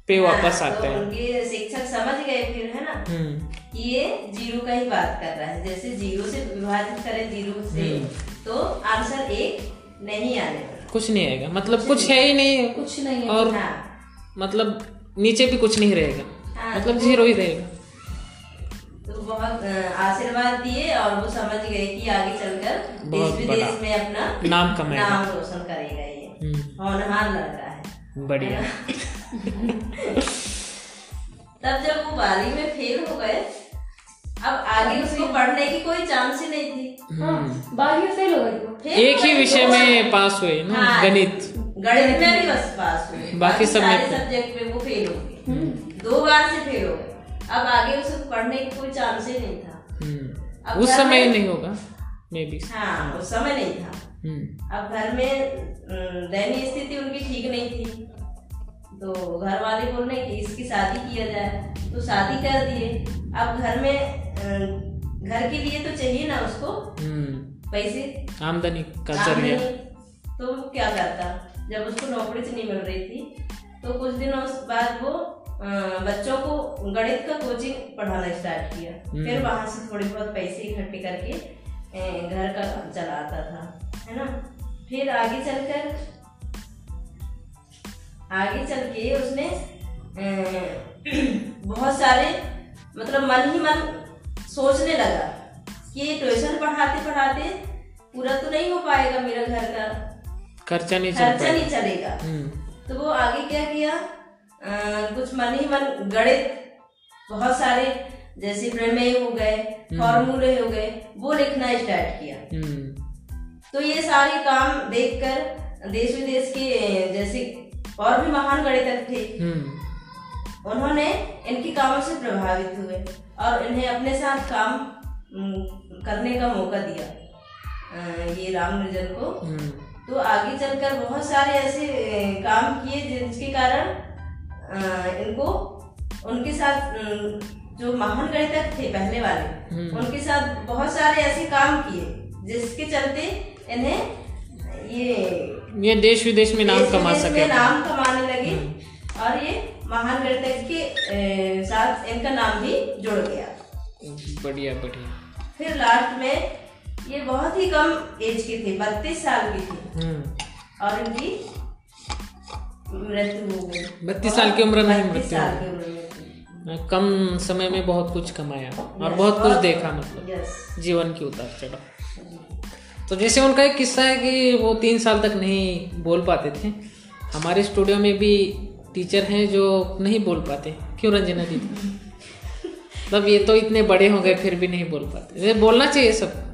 [SPEAKER 1] पे वापस आते
[SPEAKER 3] तो
[SPEAKER 1] हैं।
[SPEAKER 3] उनके शिक्षक समझ गए फिर है ना?
[SPEAKER 1] हम्म।
[SPEAKER 3] कि ये ज़ीरो का ही बात कर रहा है। जैसे ज़ीरो से विभाजित करें ज़ीरो से तो आंसर एक नहीं आने
[SPEAKER 1] कुछ नहीं आएगा। मतलब कुछ है ही नहीं।
[SPEAKER 5] कुछ नहीं
[SPEAKER 1] और
[SPEAKER 3] हाँ।
[SPEAKER 1] मतलब नीचे भी कुछ नहीं रहेगा।
[SPEAKER 3] हाँ,
[SPEAKER 1] मतलब ज़ीरो ही रहेगा।
[SPEAKER 3] तो बहुत आशीर्वाद दिए और वो समझ गए कि आगे चलकर देश विदेश में अपना
[SPEAKER 1] नाम कमाएगा।
[SPEAKER 3] नाम रोशन करेगा
[SPEAKER 1] हम्म,
[SPEAKER 3] होनहार लड़का है।
[SPEAKER 1] बढ़िया।
[SPEAKER 3] तब जब वो बारहवीं में फेल हो गए अब आगे उसको पढ़ने की कोई चांस ही नहीं थी।
[SPEAKER 5] हाँ बारहवीं में फेल हो गई।
[SPEAKER 1] एक ही विषय
[SPEAKER 3] दो-
[SPEAKER 1] में पास हुए ना
[SPEAKER 3] हाँ।
[SPEAKER 1] गणित।
[SPEAKER 3] गणित में भी बस पास हुए।
[SPEAKER 1] बाकी सब में
[SPEAKER 3] सब्जेक्ट में वो फेल हो गए। दो बार से फेल हो गए। अब आगे उसको पढ़ने की कोई चांस ही नहीं था।
[SPEAKER 1] हम्म,
[SPEAKER 3] अब
[SPEAKER 1] उस समय नहीं होगा मे बी
[SPEAKER 3] हाँ उस समय नहीं था।
[SPEAKER 1] हम्म।
[SPEAKER 3] अब घर में दयनीय स्थिति उनकी ठीक नहीं थी। तो घर वाले बोल रहे कि इसकी शादी किया जाए। तो शादी कर दिए। अब घर में घर के लिए तो चाहिए ना उसको
[SPEAKER 1] हम्म।
[SPEAKER 3] पैसे?
[SPEAKER 1] आमदनी का ज़रिया।
[SPEAKER 3] तो क्या करता? जब उसको नौकरी से नहीं मिल रही थी तो कुछ दिनों बाद वो बच्चों को गणित का कोचिंग पढ़ाना स्टार्ट किया। फिर वहाँ से थोड़े बहुत पैसे इकट्ठे करके घर का चलाता था। है ना? फिर आगे चलकर आगे चल के उसने बहुत सारे मतलब मन ही मन सोचने लगा कि ये ट्यूशन पढ़ाते पढ़ाते पूरा तो नहीं हो पाएगा मेरा घर का।
[SPEAKER 1] खर्चा नहीं
[SPEAKER 3] खर्चा नहीं चलेगा
[SPEAKER 1] हम्म।
[SPEAKER 3] तो वो आगे क्या किया? अ, कुछ मन ही मन गणित बहुत सारे जैसे प्रमेय हो गए फॉर्मूले हो गए वो लिखना स्टार्ट किया।
[SPEAKER 1] हम्म।
[SPEAKER 3] तो ये सारे काम देखकर देश विदेश के जैसे और भी महान गणितज्ञ थे।
[SPEAKER 1] हम्म।
[SPEAKER 3] उन्होंने इनके कामों से प्रभावित हुए और इन्हें अपने साथ काम करने का मौका दिया ये रामनुजन को।
[SPEAKER 1] हम्म।
[SPEAKER 3] तो आगे चलकर बहुत सारे ऐसे काम किए जिसके कारण इनको उनके साथ जो महान गणितज्ञ थे पहले वाले
[SPEAKER 1] हम्म।
[SPEAKER 3] उनके साथ बहुत सारे ऐसे काम किए जिसके चलते इन्हें ये
[SPEAKER 1] ये देश विदेश में नाम कमा सके।
[SPEAKER 3] नाम कमाने लगे और ये महान गणितज्ञ के साथ इनका नाम भी जुड़ गया।
[SPEAKER 1] बढ़िया बढ़िया।
[SPEAKER 3] फिर लास्ट में ये बहुत ही कम एज के थे बत्तीस साल के थे।
[SPEAKER 1] हम्म।
[SPEAKER 3] और इनकी मृत्यु हो गई।
[SPEAKER 1] 32 साल की उम्र में ही मृत्यु
[SPEAKER 3] साल की उम्र में
[SPEAKER 1] कम समय में बहुत कुछ कमाया और
[SPEAKER 3] Yes,
[SPEAKER 1] बहुत कुछ देखा मतलब। जीवन की उतार चढ़ाव। तो जैसे उनका एक किस्सा है कि वो तीन साल तक नहीं बोल पाते थे। हमारे स्टूडियो में भी टीचर हैं जो नहीं बोल पाते। क्यों रंजना दीदी? मतलब ये तो इतने बड़े हो गए फिर भी नहीं बोल पाते। बोलना चाहिए सब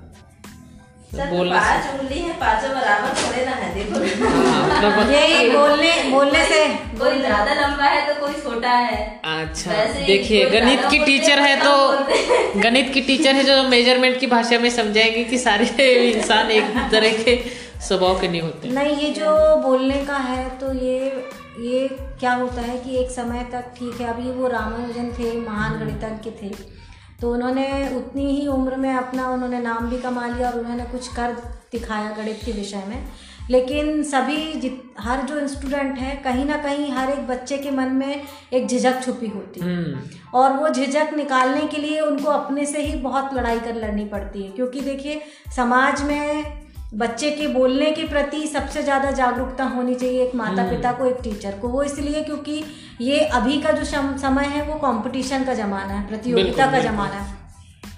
[SPEAKER 1] बोलना
[SPEAKER 3] पाँच उंगली है पाँचों बराबर थोड़े ना है देखो।
[SPEAKER 1] हाँ, मतलब
[SPEAKER 6] यही बोलने बोलने से
[SPEAKER 3] कोई ज़्यादा लंबा है तो कोई छोटा है।
[SPEAKER 1] अच्छा देखिए गणित की टीचर
[SPEAKER 3] है
[SPEAKER 1] तो गणित की टीचर है जो मेज़रमेंट की भाषा में समझाएँगे कि सारे इंसान एक तरह के स्वभाव के नहीं होते।
[SPEAKER 6] नहीं ये जो बोलने का है तो ये ये क्या होता है कि एक समय तक ठीक है अभी वो रामानुजन थे महान गणितज्ञ थे। तो उन्होंने उतनी ही उम्र में अपना उन्होंने नाम भी कमा लिया और उन्होंने कुछ कर दिखाया गणित के विषय में। लेकिन सभी जित हर जो स्टूडेंट है कहीं ना कहीं हर एक बच्चे के मन में एक झिझक छुपी होती है।
[SPEAKER 1] हम्म।
[SPEAKER 6] और वो झिझक निकालने के लिए उनको अपने से ही बहुत लड़ाई कर लड़नी पड़ती है। क्योंकि देखिए समाज में बच्चे के बोलने के प्रति सबसे ज़्यादा जागरूकता होनी चाहिए एक माता पिता को एक टीचर को। वो इसलिए क्योंकि ये अभी का जो समय है वो कंपटीशन का ज़माना है प्रतियोगिता का ज़माना है।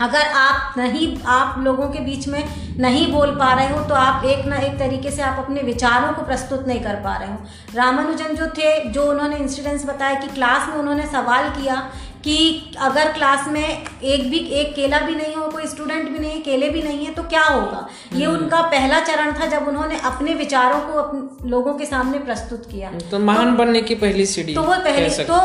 [SPEAKER 6] अगर आप नहीं आप लोगों के बीच में नहीं बोल पा रहे हो तो आप एक ना एक तरीके से आप अपने विचारों को प्रस्तुत नहीं कर पा रहे हो। रामानुजन जो थे जो उन्होंने इंसिडेंट्स बताया कि क्लास में उन्होंने सवाल किया कि अगर क्लास में एक भी एक केला भी नहीं हो कोई स्टूडेंट भी नहीं केले भी नहीं है तो क्या होगा? ये उनका पहला चरण था जब उन्होंने अपने विचारों को अपने लोगों के सामने प्रस्तुत किया।
[SPEAKER 1] तो महान तो, बनने की पहली सीढ़ी
[SPEAKER 6] तो वो पहले तो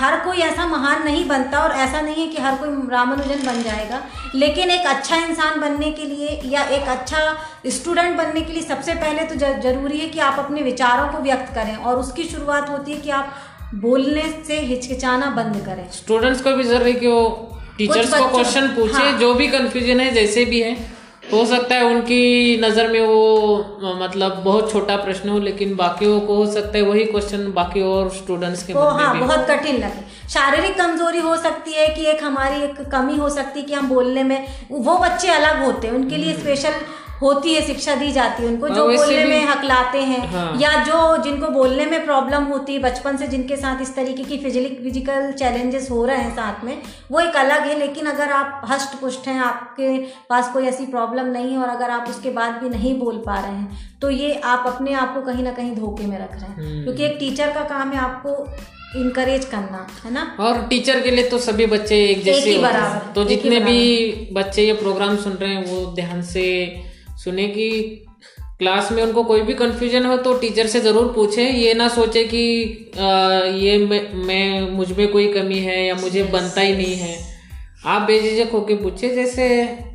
[SPEAKER 6] हर कोई ऐसा महान नहीं बनता और ऐसा नहीं है कि हर कोई रामानुजन बन जाएगा। लेकिन एक अच्छा इंसान बनने के लिए या एक अच्छा स्टूडेंट बनने के लिए सबसे पहले तो ज़रूरी है कि आप अपने विचारों को व्यक्त करें और उसकी शुरुआत होती है कि आप बोलने से हिचकिचाना बंद करें।
[SPEAKER 1] स्टूडेंट्स को भी ज़रूरी कि वो टीचर्स को क्वेश्चन पूछे
[SPEAKER 6] हाँ।
[SPEAKER 1] जो भी कंफ्यूजन है जैसे भी है। हो सकता है उनकी नज़र में वो मतलब बहुत छोटा प्रश्न हो लेकिन बाकियों को हो सकता है वही क्वेश्चन बाकी और स्टूडेंट्स के
[SPEAKER 6] वो हाँ
[SPEAKER 1] भी
[SPEAKER 6] बहुत कठिन लगे। शारीरिक कमज़ोरी हो सकती है कि एक हमारी एक कमी हो सकती है कि हम बोलने में वो बच्चे अलग होते हैं। उनके लिए स्पेशल होती है शिक्षा दी जाती है उनको
[SPEAKER 1] हाँ,
[SPEAKER 6] जो बोलने में हकलाते हैं
[SPEAKER 1] हाँ।
[SPEAKER 6] या जो जिनको बोलने में प्रॉब्लम होती है बचपन से जिनके साथ इस तरीके की फ़िज़िकल फ़िज़िकल चैलेंजेस हो रहे हैं साथ में वो एक अलग है। लेकिन अगर आप हष्ट पुष्ट हैं आपके पास कोई ऐसी प्रॉब्लम नहीं है और अगर आप उसके बाद भी नहीं बोल पा रहे हैं तो ये आप अपने आप को कहीं ना कहीं धोखे में रख रहे हैं।
[SPEAKER 1] हम्म।
[SPEAKER 6] क्योंकि एक टीचर का काम है आपको इनकरेज करना है ना?
[SPEAKER 1] और टीचर के लिए तो सभी बच्चे एक जैसे
[SPEAKER 6] ही बराबर,
[SPEAKER 1] तो जितने भी बच्चे ये प्रोग्राम सुन रहे हैं वो ध्यान से सुने कि क्लास में उनको कोई भी कन्फ्यूज़न हो तो टीचर से ज़रूर पूछें। ये ना सोचे कि आ, ये मैं, मैं मुझमें कोई कमी है या मुझे बनता ही नहीं है। आप बेझिझक होके पूछे जैसे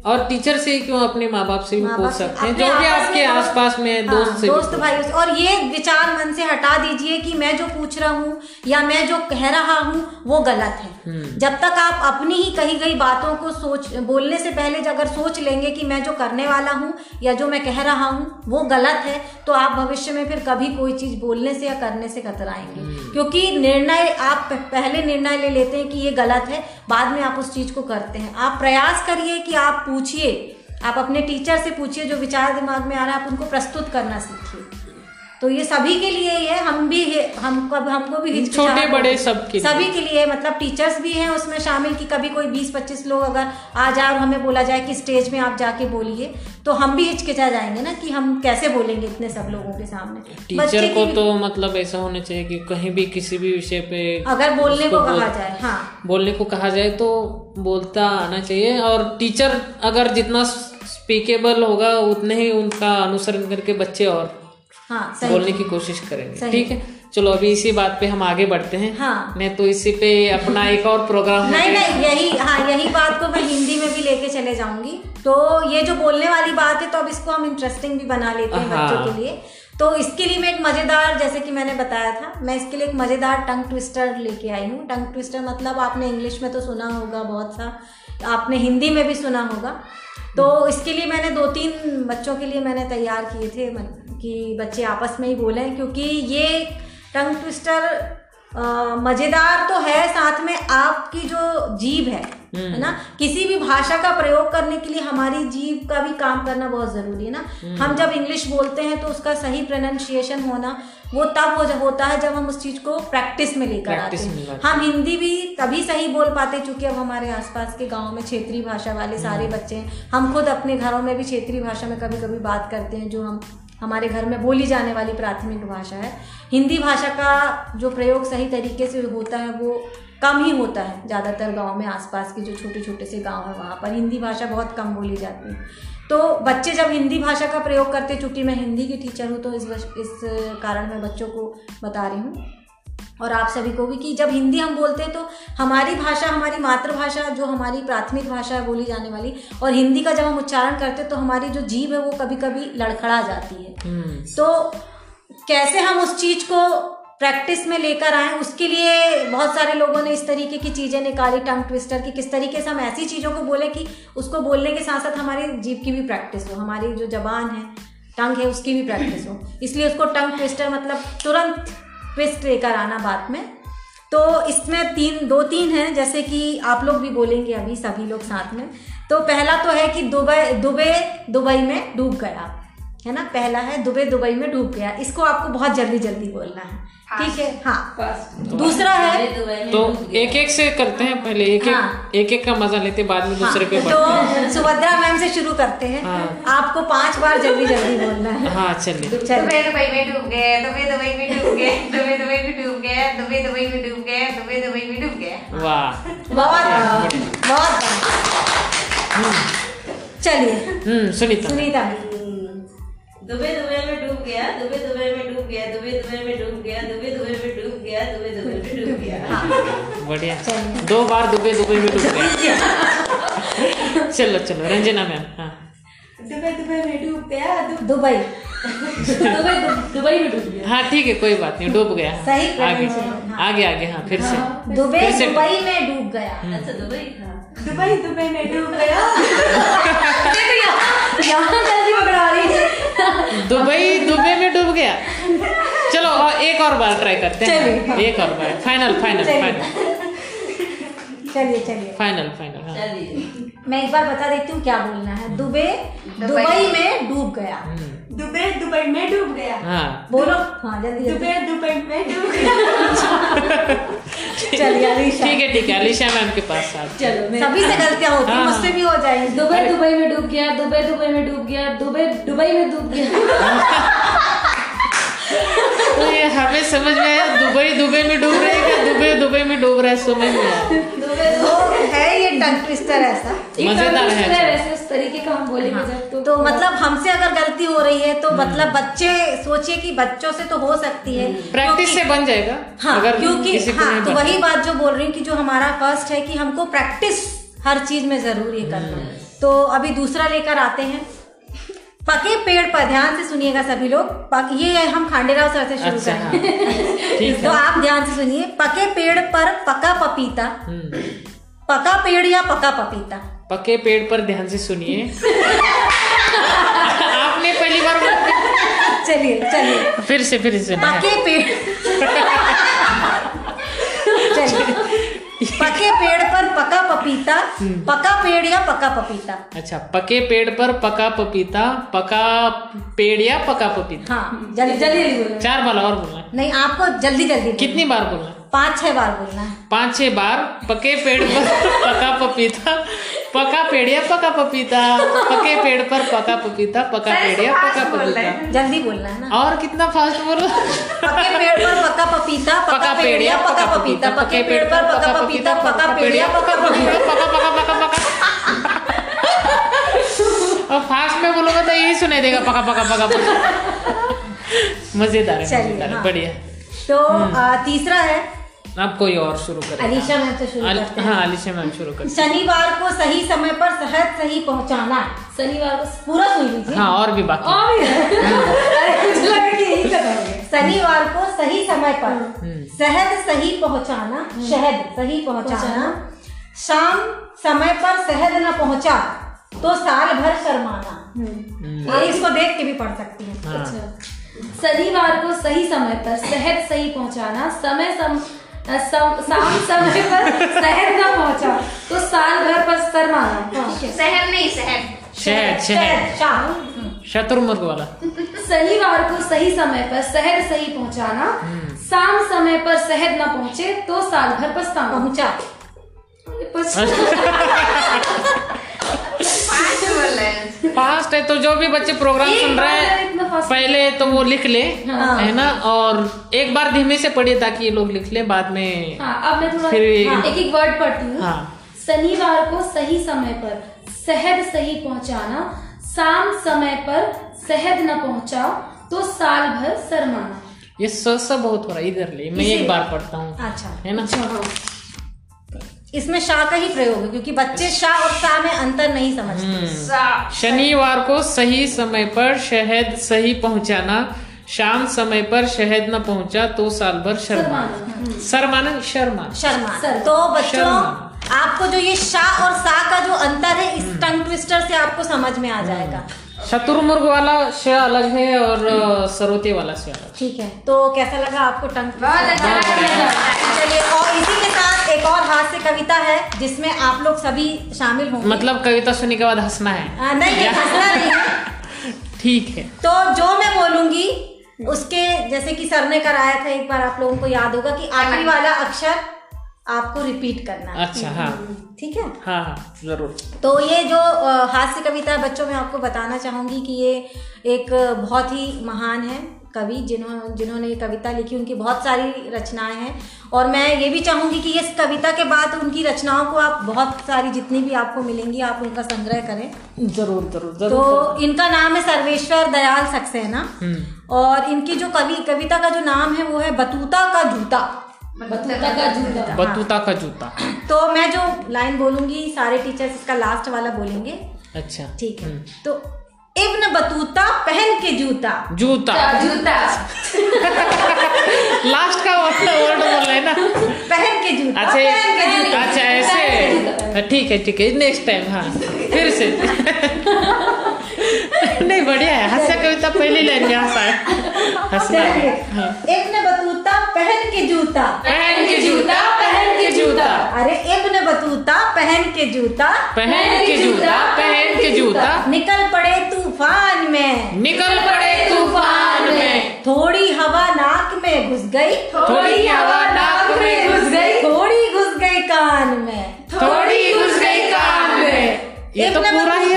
[SPEAKER 1] और टीचर से क्यों अपने माँ बाप से भी पूछ सकते हैं? जो भी आपके आसपास में है,
[SPEAKER 6] हाँ,
[SPEAKER 1] दोस्त से
[SPEAKER 6] दोस्त भाई और ये विचार मन से हटा दीजिए कि मैं जो पूछ रहा हूँ या मैं जो कह रहा हूँ वो गलत है।
[SPEAKER 1] हम्म।
[SPEAKER 6] जब तक आप अपनी ही कही गई बातों को सोच बोलने से पहले अगर सोच लेंगे कि मैं जो करने वाला हूँ या जो मैं कह रहा हूँ वो गलत है तो आप भविष्य में फिर कभी कोई चीज़ बोलने से या करने से कतराएँगे।
[SPEAKER 1] हम्म।
[SPEAKER 6] क्योंकि निर्णय आप पहले निर्णय ले लेते हैं कि ये गलत है बाद में आप उस चीज़ को करते हैं। आप प्रयास करिए कि आप पूछिए। आप अपने टीचर से पूछिए, जो विचार दिमाग में आ रहा है, आप उनको प्रस्तुत करना सीखिए। तो ये सभी के लिए ही है हम भी है- हम कब हमको भी
[SPEAKER 1] छोटे बड़े। सबके लिए।
[SPEAKER 6] सभी के लिए मतलब टीचर्स भी हैं उसमें शामिल कि कभी कोई 20-25 लोग अगर आ जाए और हमें बोला जाए कि स्टेज में आप जाके बोलिए तो हम भी हिचकिचा जाएँगे ना कि हम कैसे बोलेंगे इतने सब लोगों के सामने
[SPEAKER 1] टीचर
[SPEAKER 6] को
[SPEAKER 1] तो मतलब ऐसा होना चाहिए कि कहीं भी किसी भी विषय पे
[SPEAKER 6] अगर बोलने को कहा जाए हाँ
[SPEAKER 1] बोलने को कहा जाए तो बोलता आना चाहिए और टीचर अगर जितना स्पीकेबल होगा उतने ही उनका अनुसरण करके बच्चे और
[SPEAKER 6] हाँ
[SPEAKER 1] बोलने की कोशिश करेंगे ठीक है? चलो अभी इसी बात पे हम आगे बढ़ते हैं।
[SPEAKER 6] हाँ।
[SPEAKER 1] मैं तो इसी पे अपना एक और प्रोग्राम
[SPEAKER 6] नहीं नहीं यही हाँ यही बात को मैं हिंदी में भी लेके चले जाऊँगी। तो ये जो बोलने वाली बात है तो अब इसको हम इंटरेस्टिंग भी बना लेते हैं
[SPEAKER 1] हाँ।
[SPEAKER 6] बच्चों के लिए। तो इसके लिए मैं एक मज़ेदार जैसे कि मैंने बताया था मैं इसके लिए एक मज़ेदार टंग ट्विस्टर लेके आई हूँ। टंग ट्विस्टर मतलब आपने इंग्लिश में तो सुना होगा बहुत सा आपने हिंदी में भी सुना होगा। तो इसके लिए मैंने दो तीन बच्चों के लिए मैंने तैयार किए थे मन- कि बच्चे आपस में ही बोलें क्योंकि ये टंग ट्विस्टर मज़ेदार तो है साथ में आपकी जो जीभ है है ना? किसी भी भाषा का प्रयोग करने के लिए हमारी जीभ का भी काम करना बहुत ज़रूरी है ना? हम जब इंग्लिश बोलते हैं तो उसका सही प्रोनाउंसिएशन होना वो तब हो होता है जब हम उस चीज़ को प्रैक्टिस में लेकर आते हैं। हम हिंदी भी तभी सही बोल पाते क्योंकि अब हमारे आसपास के गाँव में क्षेत्रीय भाषा वाले सारे बच्चे हैं। हम खुद अपने घरों में भी क्षेत्रीय भाषा में कभी कभी बात करते हैं जो हम हमारे घर में बोली जाने वाली प्राथमिक भाषा है। हिंदी भाषा का जो प्रयोग सही तरीके से होता है, वो कम ही होता है। ज़्यादातर गाँव में आसपास के जो छोटे छोटे से गाँव हैं, वहाँ पर हिंदी भाषा बहुत कम बोली जाती है। तो बच्चे जब हिंदी भाषा का प्रयोग करते, चूँकि मैं हिंदी की टीचर हूँ तो इस इस कारण मैं बच्चों को बता रही हूँ। और आप सभी को भी कि जब हिंदी हम बोलते हैं तो हमारी भाषा हमारी मातृभाषा जो हमारी प्राथमिक भाषा है बोली जाने वाली और हिंदी का जब हम उच्चारण करते हैं तो हमारी जो जीभ है वो कभी कभी लड़खड़ा जाती है।
[SPEAKER 1] हम्म,
[SPEAKER 6] तो कैसे हम उस चीज़ को प्रैक्टिस में लेकर आए उसके लिए बहुत सारे लोगों ने इस तरीके की चीज़ें निकाली टंग ट्विस्टर की किस तरीके से हम ऐसी चीज़ों को बोले कि उसको बोलने के साथ साथ हमारी जीभ की भी प्रैक्टिस हो हमारी जो जबान है टंग है उसकी भी प्रैक्टिस हो। इसलिए उसको टंग ट्विस्टर मतलब तुरंत ट्विस्ट लेकर आना बात में। तो इसमें तीन, दो तीन हैं, जैसे कि आप लोग भी बोलेंगे अभी सभी लोग साथ में। तो पहला तो है कि दुबई दुबई दुबई में डूब गया। है ना? पहला है दुबई दुबई में डूब गया। इसको आपको बहुत जल्दी जल्दी बोलना है। ठीक है? हाँ। दूसरा है
[SPEAKER 1] तो एक एक से करते हैं पहले एक
[SPEAKER 6] हाँ।
[SPEAKER 1] एक एक का मज़ा लेते बाद में दूसरे हाँ, पे
[SPEAKER 6] तो सुभद्रा मैम से शुरू करते हैं।
[SPEAKER 1] हाँ।
[SPEAKER 6] आपको पाँच बार जल्दी जल्दी बोलना है।
[SPEAKER 1] हाँ चलिए।
[SPEAKER 6] चलिए।
[SPEAKER 2] दुबई दुबई में डूब गए दुबई दुबई में डूब गए दुबई दुबई में डूब गए दुबई दुबई में डूब गए दुबई दुबई में डूब गए।
[SPEAKER 1] वाह।
[SPEAKER 6] बहुत बहुत चलिए।
[SPEAKER 1] हम्म सुनीता।
[SPEAKER 6] सुनीता
[SPEAKER 3] दुबे दुबे में डूब गया दुबे दुबे में डूब गया दुबे दुबे में डूब गया दुबे दुबे में डूब गया दुबे दुबे में डूब गया
[SPEAKER 1] बढ़िया दो बार दुबई दुबई में डूब गया चलो चलो रंजना मैम हाँ
[SPEAKER 4] दुबई दुबई में डूब गया
[SPEAKER 6] दुबई
[SPEAKER 5] दुबई दुबई में डूब गया
[SPEAKER 1] हाँ ठीक है कोई बात नहीं डूब गया
[SPEAKER 6] सही
[SPEAKER 1] आगे
[SPEAKER 6] हाँ।
[SPEAKER 1] आगे आगे हाँ फिर से
[SPEAKER 6] दुबई दुबई में डूब गया
[SPEAKER 3] अच्छा दुबई
[SPEAKER 4] दुबई दुबई में डूब गया यहाँ जल्दी पकड़ा रही है
[SPEAKER 1] दुबई दुबई में डूब गया। चलो और एक और बार ट्राई करते हैं। एक और बार। फाइनल फाइनल फाइनल
[SPEAKER 6] चलिए चलिए।
[SPEAKER 1] फाइनल फाइनल हाँ।
[SPEAKER 6] मैं एक बार बता देती हूँ क्या बोलना है। Dubai Dubai. में डूब गया।
[SPEAKER 4] दुबई दुबई में डूब गया।
[SPEAKER 1] हाँ।
[SPEAKER 6] बोलो। हाँ जल्दी जल्दी।
[SPEAKER 4] दुबई दुबई में डूब गया।
[SPEAKER 6] चलिए अलीशा।
[SPEAKER 1] ठीक है ठीक है अलीशा मैम के पास
[SPEAKER 5] चलो
[SPEAKER 6] सभी से गलतियाँ होती हैं
[SPEAKER 1] हाँ।
[SPEAKER 6] मुझसे भी हो जाएँगी।
[SPEAKER 5] दुबई दुबई में डूब गया दुबई दुबई में डूब गया दुबई दुबई में डूब गया।
[SPEAKER 1] तो ये हमें समझ में आया दुबई दुबई में डूब रहा है क्या? दुबई दुबई में डूब रहा है समझ में आया।
[SPEAKER 6] तो है ये टंग ट्विस्टर ऐसा।
[SPEAKER 1] मज़ेदार है अच्छा।
[SPEAKER 5] वैसे उस तरीके का हम बोलेंगे जब तो
[SPEAKER 6] तो मतलब हमसे अगर गलती हो रही है तो मतलब बच्चे सोचिए कि बच्चों से तो हो सकती है।
[SPEAKER 1] प्रैक्टिस से बन जाएगा
[SPEAKER 6] हाँ
[SPEAKER 1] अगर
[SPEAKER 6] क्योंकि हाँ तो वही बात जो बोल रही हूँ कि जो हमारा फ़र्स्ट है कि हमको प्रैक्टिस हर चीज़ में ज़रूरी है करना। तो अभी दूसरा लेकर आते हैं। पके पेड़ पर ध्यान से सुनिएगा सभी लोग। पक ये हम खांडेराव सर से शुरू
[SPEAKER 1] अच्छा।
[SPEAKER 6] करें।
[SPEAKER 1] हाँ।
[SPEAKER 6] तो आप ध्यान से सुनिए। पके पेड़ पर पका पपीता।
[SPEAKER 1] हम्म।
[SPEAKER 6] पका पेड़ या पका पपीता?
[SPEAKER 1] पके पेड़ पर ध्यान से सुनिए। आपने पहली बार
[SPEAKER 6] चलिए चलिए।
[SPEAKER 1] फिर से फिर से।
[SPEAKER 6] पके पेड़ पके पेड़ पर पका पपीता पका पेड़ या पका पपीता।
[SPEAKER 1] अच्छा पके पेड़ पर पका पपीता पका पेड़ या पका पपीता?
[SPEAKER 6] हाँ जल्दी जल्दी
[SPEAKER 1] चार बार और बोलना
[SPEAKER 6] नहीं आपको जल्दी जल्दी
[SPEAKER 1] कितनी बार बोलना
[SPEAKER 6] पाँच छह बार बोलना है।
[SPEAKER 1] पाँच छह बार? पके पेड़ पर पका पपीता। पका पेड़ या पका पपीता? पके पेड़ पर पका पपीता पका पेड़ या पका पपीता?
[SPEAKER 6] जल्दी बोलना है ना।
[SPEAKER 1] और कितना फास्ट बोलो
[SPEAKER 6] पके पेड़ पर पका पपीता पका पेड़ या पका पपीता। पके पेड़ पर पका पपीता पका पेड़ या पका पपीता।
[SPEAKER 1] पका पका पका पका और फास्ट में बोलोगे तो यही सुनाई देगा पका पका पका पका। मज़ेदार है मज़ेदार हाँ। बढ़िया।
[SPEAKER 6] तो तीसरा है
[SPEAKER 1] अब कोई और शुरू करें।
[SPEAKER 6] अलीशा मैम से शुरू करते हैं।
[SPEAKER 1] हाँ अलीशा मैम शुरू कर
[SPEAKER 6] शनिवार को सही समय पर शहद सही पहुंचाना
[SPEAKER 5] शनिवार को
[SPEAKER 6] पूरा सुन लीजिए।
[SPEAKER 1] हाँ और भी बाकी।
[SPEAKER 5] और भी
[SPEAKER 6] अरे, मुझे लगा कि यही करोगे। शनिवार को सही समय पर शहद सही पहुंचाना शहद सही पहुंचाना। शाम समय पर शहद न पहुँचा तो साल भर शर्माना और इसको देख के भी पढ़ सकती हैं।
[SPEAKER 1] हाँ।
[SPEAKER 5] शनिवार को सही समय पर शहद सही पहुंचाना समय सम, शाम समय पर शहर न पहुँचा। तो साल भर पर स्तर मांगा।
[SPEAKER 2] शहर नहीं शहर।
[SPEAKER 1] शहर शहर
[SPEAKER 6] शाम
[SPEAKER 1] शतुर्मुर्ग वाला।
[SPEAKER 5] शनिवार को सही समय पर शहर सही पहुंचाना। शाम समय पर शहर न पहुँचे तो साल भर पछताना
[SPEAKER 6] पहुँचा।
[SPEAKER 1] फास्ट है। तो जो भी बच्चे प्रोग्राम सुन रहे हैं पहले तो वो लिख ले हाँ, है ना? और एक बार धीमे से पढ़िए ताकि ये लोग लिख ले बाद में
[SPEAKER 5] हाँ अब मैं थोड़ा
[SPEAKER 1] फिर
[SPEAKER 5] हाँ, एक एक वर्ड पढ़ती हूँ।
[SPEAKER 1] हाँ।
[SPEAKER 5] शनिवार को सही समय पर शहद सही पहुँचाना शाम समय पर शहद न पहुँचा तो साल भर शर्माना
[SPEAKER 1] ये स स बहुत हो रहा है इधर ले मैं एक बार पढ़ता हूँ
[SPEAKER 6] अच्छा।
[SPEAKER 1] है ना?
[SPEAKER 6] इसमें शाह का ही प्रयोग है क्योंकि बच्चे शाह और शाह में अंतर नहीं समझते।
[SPEAKER 1] शनिवार को सही समय पर शहद सही पहुंचाना शाम समय पर शहद न पहुँचा तो साल भर शर्मा। शर्माना शर्मा
[SPEAKER 6] शर्मा।
[SPEAKER 5] सर-
[SPEAKER 6] तो बच्चों
[SPEAKER 1] शर्मा।
[SPEAKER 6] आपको जो ये शाह और सा का जो अंतर है इस टंग ट्विस्टर से आपको समझ में आ जाएगा।
[SPEAKER 1] शतुर्मुर्ग वाला श अलग है और सरोते वाला श अलग
[SPEAKER 6] ठीक है तो कैसा लगा आपको टंग
[SPEAKER 2] बहुत अच्छा लगा।
[SPEAKER 6] चलिए और इसी के साथ एक और हास्य कविता है जिसमें आप लोग सभी शामिल होंगे।
[SPEAKER 1] मतलब कविता सुनने के बाद हंसना है।
[SPEAKER 6] आ, नहीं नहीं हंसना नहीं है।
[SPEAKER 1] ठीक है।
[SPEAKER 6] तो जो मैं बोलूँगी उसके जैसे कि सर ने कराया था एक बार आप लोगों को याद होगा कि आखिरी वाला अक्षर आपको रिपीट करना है।
[SPEAKER 1] अच्छा हाँ।
[SPEAKER 6] ठीक है?
[SPEAKER 1] हाँ हाँ ज़रूर।
[SPEAKER 6] तो ये जो हास्य कविता बच्चों में आपको बताना चाहूँगी कि ये एक बहुत ही महान है कवि जिन्हों जिन्होंने ये कविता लिखी उनकी बहुत सारी रचनाएँ हैं। और मैं ये भी चाहूँगी कि इस कविता के बाद उनकी रचनाओं को आप बहुत सारी जितनी भी आपको मिलेंगी आप उनका संग्रह करें।
[SPEAKER 1] ज़रूर ज़रूर
[SPEAKER 6] तो
[SPEAKER 1] ज़रूर
[SPEAKER 6] इनका नाम है सर्वेश्वर दयाल सक्सेना।
[SPEAKER 1] हम्म।
[SPEAKER 6] और इनकी जो कवि कविता का जो नाम है वो है बतूता का जूता।
[SPEAKER 5] बतूता का जूता।
[SPEAKER 1] बतूता का जूता।
[SPEAKER 6] तो मैं जो लाइन बोलूँगी सारे टीचर्स इसका लास्ट वाला बोलेंगे।
[SPEAKER 1] अच्छा।
[SPEAKER 6] ठीक है।
[SPEAKER 1] हम्म।
[SPEAKER 6] तो इब्न बतूता पहन के जूता।
[SPEAKER 1] जूता।
[SPEAKER 5] जूता?
[SPEAKER 1] लास्ट का वर्ड बोल रहे ना?
[SPEAKER 6] पहन के जूता।
[SPEAKER 1] अच्छा
[SPEAKER 6] पहन के जूता।
[SPEAKER 1] अच्छा ऐसे। हाँ, ठीक है ठीक है। नेक्स्ट टाइम हाँ फिर से। नहीं बढ़िया है। हास्य कविता पहली लाइन में हंसा है। हंसना हाँ।
[SPEAKER 6] इब्न बतूता पहन के जूता।
[SPEAKER 1] पहन के जूता पहन के जूता।
[SPEAKER 6] अरे इब्न बतूता पहन के जूता।
[SPEAKER 1] पहन के जूता पहन के जूता।
[SPEAKER 6] निकल पड़े तूफ़ान में।
[SPEAKER 1] निकल पड़े तूफ़ान में।
[SPEAKER 6] थोड़ी हवा नाक में घुस गई।
[SPEAKER 1] थोड़ी हवा नाक में घुस गई।
[SPEAKER 6] थोड़ी घुस गई कान में।
[SPEAKER 1] थोड़ी घुस गई कान में। ये तो पूरा ही।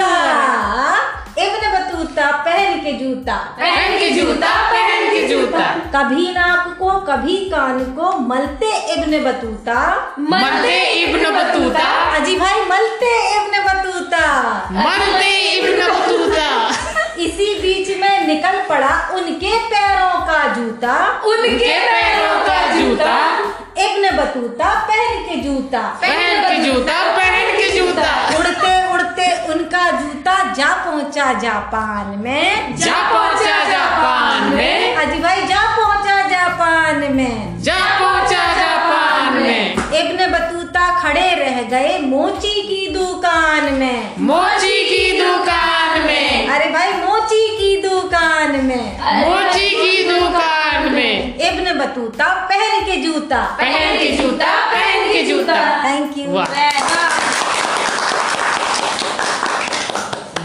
[SPEAKER 6] पहन के जूता
[SPEAKER 1] पहन के जूता पहन के जूता।
[SPEAKER 6] कभी नाक को कभी कान को मलते इब्न बतूता।
[SPEAKER 1] मलते Ibn Battuta.
[SPEAKER 6] अजी भाई मलते इब्न बतूता।
[SPEAKER 1] मलते Ibn Battuta.
[SPEAKER 6] इसी बीच में निकल पड़ा उनके पैरों का जूता।
[SPEAKER 1] उनके पैरों का जूता।
[SPEAKER 6] इब्न बतूता पहन के जूता।
[SPEAKER 1] पहन के जूता पहन के जूता।
[SPEAKER 6] उड़ते उड़ते उनका जूता जा पहुँचा जापान में।
[SPEAKER 1] जा पहुँचा जापान में।
[SPEAKER 6] अजी भाई जा पहुँचा जापान में।
[SPEAKER 1] जा पहुँचा जापान में।
[SPEAKER 6] एक इब्न बतूता खड़े रह गए मोची की दुकान में।
[SPEAKER 1] मोची की दुकान में।
[SPEAKER 6] अरे भाई मोची की दुकान में।
[SPEAKER 1] मोची
[SPEAKER 6] बतूता पहन के जूता।
[SPEAKER 1] पहन के जूता पहन के जूता।
[SPEAKER 6] थैंक यू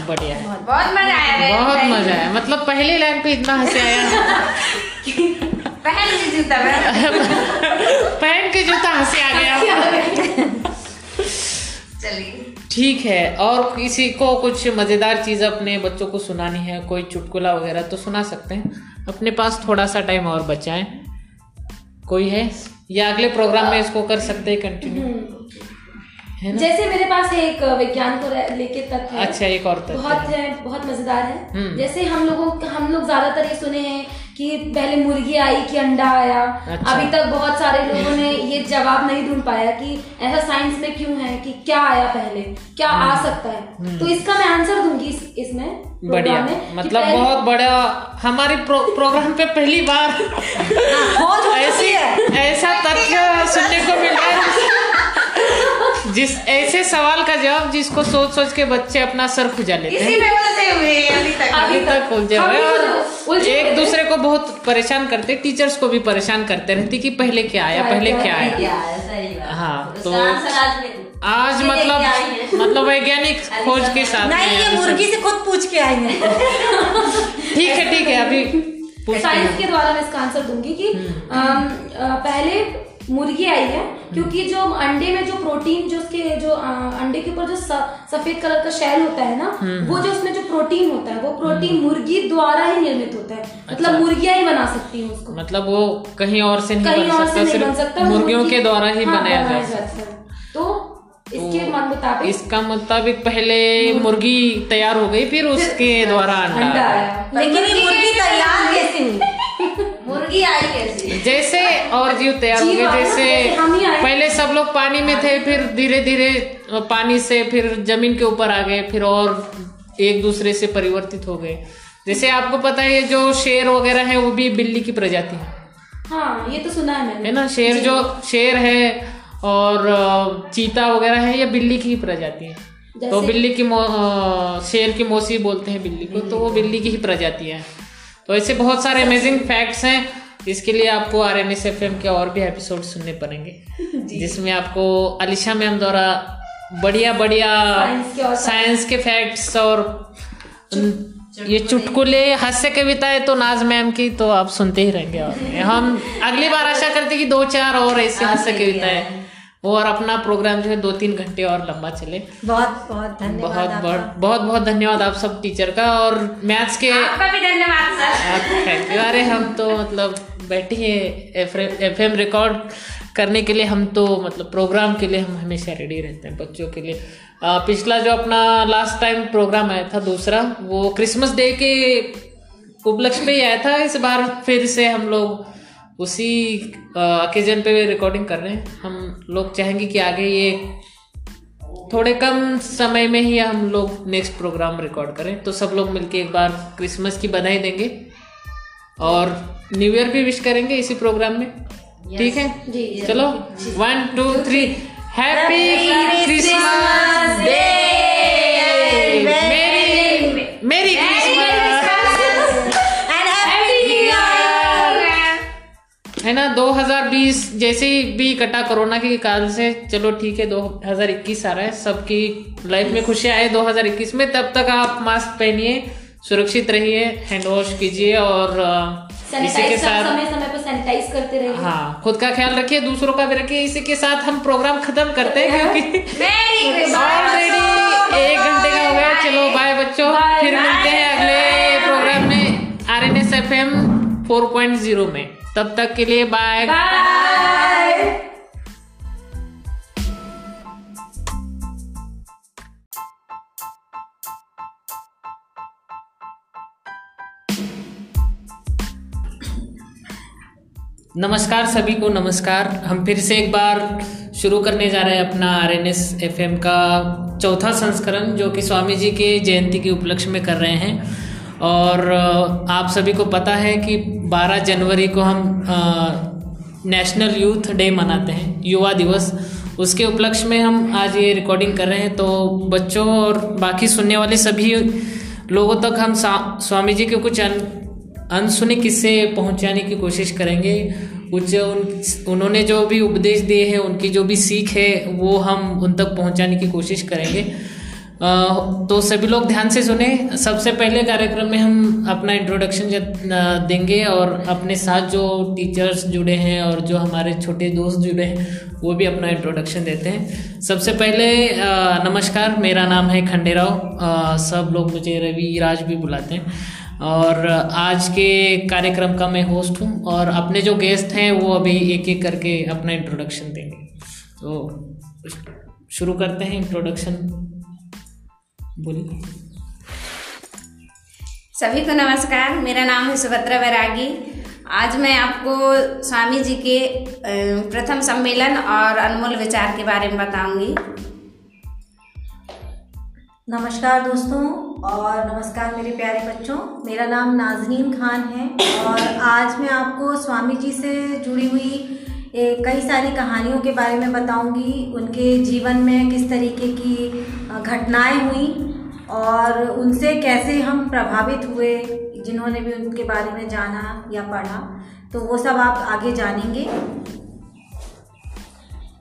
[SPEAKER 1] बढ़िया
[SPEAKER 2] बहुत मज़ा आया
[SPEAKER 1] बहुत मज़ा आया। मतलब पहली लाइन पे इतना हँसी आया।
[SPEAKER 2] पहन के जूता पहन
[SPEAKER 1] पहन के जूता हँसी आ गया।
[SPEAKER 2] चलिए।
[SPEAKER 1] ठीक है और किसी को कुछ मज़ेदार चीज़ अपने बच्चों को सुनानी है कोई चुटकुला वगैरह तो सुना सकते हैं। अपने पास थोड़ा सा टाइम और बचा है। कोई है? या अगले प्रोग्राम में इसको कर सकते हैं कंटिन्यू है ना?
[SPEAKER 5] जैसे मेरे पास एक विज्ञान को लेके तथ्य
[SPEAKER 1] अच्छा एक और तथ्य
[SPEAKER 5] बहुत है बहुत मज़ेदार है।
[SPEAKER 1] हम्म।
[SPEAKER 5] जैसे हम लोगों हम लोग ज़्यादातर ये सुने हैं कि पहले मुर्गी आई कि अंडा आया।
[SPEAKER 1] अच्छा।
[SPEAKER 5] अभी तक बहुत सारे लोगों ने ये जवाब नहीं ढूंढ पाया कि ऐसा साइंस में क्यों है कि क्या आया पहले क्या आ
[SPEAKER 1] हम्म।
[SPEAKER 5] सकता है। तो इसका मैं आंसर दूँगी इस, इसमें
[SPEAKER 1] बढ़िया। मतलब बहुत बड़ा हमारे प्रो, प्रोग्राम पे पहली बार ऐसी ऐसा तथ्य सुनने को मिल रहा है। जिस ऐसे सवाल का जवाब जिसको सोच सोच के बच्चे अपना सर खुजा लेते
[SPEAKER 2] इसी
[SPEAKER 1] हैं
[SPEAKER 2] हैं अभी तक।
[SPEAKER 1] अभी तक उलझे हुए और एक दूसरे को बहुत परेशान करते टीचर्स को भी परेशान करते रहती कि पहले क्या आया पहले क्या आया।
[SPEAKER 3] है सही बात।
[SPEAKER 1] हाँ, तो-
[SPEAKER 3] आज
[SPEAKER 1] मतलब मतलब वैज्ञानिक खोज के साथ
[SPEAKER 6] नहीं ये मुर्गी से खुद पूछ के आई हैं।
[SPEAKER 1] ठीक है ठीक है अभी
[SPEAKER 5] साइंस के द्वारा मैं इसका आंसर दूँगी कि
[SPEAKER 1] हम्म।
[SPEAKER 5] पहले मुर्गी आई है क्योंकि जो अंडे में जो प्रोटीन जो उसके जो अंडे के ऊपर जो सफ़ेद कलर का शेल होता है ना
[SPEAKER 1] हम्म।
[SPEAKER 5] वो जो उसमें जो प्रोटीन होता है वो प्रोटीन मुर्गी द्वारा ही निर्मित होता है अच्छा। मतलब
[SPEAKER 1] अच्छा।
[SPEAKER 5] मुर्गियाँ ही बना सकती है उसको
[SPEAKER 1] मतलब वो कहीं और से नहीं
[SPEAKER 5] कहीं और से नहीं बन सकता
[SPEAKER 1] मुर्गियों के द्वारा ही
[SPEAKER 5] हाँ,
[SPEAKER 1] बनाया
[SPEAKER 5] बनाया
[SPEAKER 1] जा सकता
[SPEAKER 5] जाता है तो इसके
[SPEAKER 1] तो
[SPEAKER 5] मुताबिक
[SPEAKER 1] इसका मुताबिक पहले मुर्गी तैयार हो गई फिर उसके द्वारा
[SPEAKER 5] अंडा
[SPEAKER 1] आया।
[SPEAKER 5] आया
[SPEAKER 6] लेकिन ये मुर्गी तैयार कैसे हुई
[SPEAKER 3] मुर्गी आई कैसे?
[SPEAKER 1] जैसे और जीव तैयार हो गए जैसे
[SPEAKER 5] आए।
[SPEAKER 1] पहले सब लोग पानी में थे फिर धीरे धीरे पानी से फिर ज़मीन के ऊपर आ गए फिर और एक दूसरे से परिवर्तित हो गए। जैसे आपको पता है जो शेर वगैरह है वो भी बिल्ली की प्रजाति है।
[SPEAKER 5] हाँ ये तो सुना है मैंने।
[SPEAKER 1] है ना? शेर जो। शेर है और चीता वगैरह है ये बिल्ली की ही प्रजाति है। तो बिल्ली की मो- शेर की मौसी बोलते हैं बिल्ली को तो वो बिल्ली की ही प्रजाति है। तो ऐसे बहुत सारे अमेजिंग फैक्ट्स हैं। इसके लिए आपको R N S F M के और भी एपिसोड सुनने पड़ेंगे। जिसमें आपको अलिशा मैम द्वारा बढ़िया बढ़िया
[SPEAKER 5] साइंस के
[SPEAKER 1] फैक्ट्स और ये चुटकुले हास्य कविताएँ तो नाज मैम की तो आप सुनते ही रहेंगे और। हम अगली बार आशा करते हैं कि दो चार और ऐसे हास्य कविताएँ और अपना प्रोग्राम जो है दो तीन घंटे और लंबा चले।
[SPEAKER 6] बहुत बहुत धन्यवाद
[SPEAKER 1] बहुत बहुत बहुत बहुत धन्यवाद आप सब टीचर का और मैथ्स के
[SPEAKER 2] आपका भी धन्यवाद सर।
[SPEAKER 1] थैंक यू अरे हम तो मतलब बैठे हैं एफ़ एम रिकॉर्ड करने के लिए हम तो मतलब प्रोग्राम के लिए हम हमेशा रेडी रहते हैं बच्चों के लिए। आ, पिछला जो अपना लास्ट टाइम प्रोग्राम आया था दूसरा वो क्रिसमस डे के उपलक्ष्य में ही आया था इस बार फिर से हम लोग उसी ओकेजन पे रिकॉर्डिंग कर रहे हैं। हम लोग चाहेंगे कि आगे ये थोड़े कम समय में ही हम लोग नेक्स्ट प्रोग्राम रिकॉर्ड करें। तो सब लोग मिलके एक बार क्रिसमस की बधाई देंगे। और न्यू ईयर भी विश करेंगे इसी प्रोग्राम में। ठीक yes. है? जी, चलो one two three happy Christmas day है ना 2020 जैसे ही भी कटा कोरोना के काल से चलो ठीक है 2021 आ रहा है सबकी लाइफ में खुशियाँ आए 2021 में तब तक आप मास्क पहनिए सुरक्षित रहिए हैंड वॉश कीजिए और इसी के साथ
[SPEAKER 5] समय समय पर सैनिटाइज करते रहिए।
[SPEAKER 1] हाँ खुद का ख्याल रखिए दूसरों का भी रखिए इसी के साथ हम प्रोग्राम खत्म करते हैं क्योंकि ऑलरेडी एक घंटे का हो गया चलो बाय बच्चों। फिर मिलते हैं अगले प्रोग्राम में R N S F M four point zero में। तब तक के लिए बाय नमस्कार सभी को नमस्कार। हम फिर से एक बार शुरू करने जा रहे हैं अपना R N S F M का चौथा संस्करण जो कि स्वामी जी के जयंती के उपलक्ष्य में कर रहे हैं। और आप सभी को पता है कि 12 जनवरी को हम नेशनल यूथ डे मनाते हैं युवा दिवस। उसके उपलक्ष्य में हम आज ये रिकॉर्डिंग कर रहे हैं तो बच्चों और बाकी सुनने वाले सभी लोगों तक हम स्वामी जी के कुछ अन, अनसुने किस्से पहुँचाने की कोशिश करेंगे। कुछ उन उन्होंने जो भी उपदेश दिए हैं उनकी जो भी सीख है वो हम उन तक पहुँचाने की कोशिश करेंगे। तो सभी लोग ध्यान से सुने। सबसे पहले कार्यक्रम में हम अपना इंट्रोडक्शन देंगे और अपने साथ जो टीचर्स जुड़े हैं और जो हमारे छोटे दोस्त जुड़े हैं, वो भी अपना इंट्रोडक्शन देते हैं। सबसे पहले नमस्कार, मेरा नाम है खंडेराव। सब लोग मुझे रवि राज भी बुलाते हैं। और आज के कार्यक्रम का मैं होस्ट हूँ और अपने जो गेस्ट हैं, वो अभी एक एक करके अपना इंट्रोडक्शन देंगे। तो शुरू करते हैं इंट्रोडक्शन बोलिए।
[SPEAKER 2] सभी को नमस्कार मेरा नाम है सुभद्रा बैरागी आज मैं आपको स्वामी जी के प्रथम सम्मेलन और अनमोल विचार के बारे में बताऊँगी।
[SPEAKER 6] नमस्कार दोस्तों और नमस्कार मेरे प्यारे बच्चों। मेरा नाम नाजनीन खान है और आज मैं आपको स्वामी जी से जुड़ी हुई कई सारी कहानियों के बारे में बताऊँगी। उनके जीवन में किस तरीके की घटनाएँ हुई और उनसे कैसे हम प्रभावित हुए जिन्होंने भी उनके बारे में जाना या पढ़ा। तो वो सब आप आगे जानेंगे।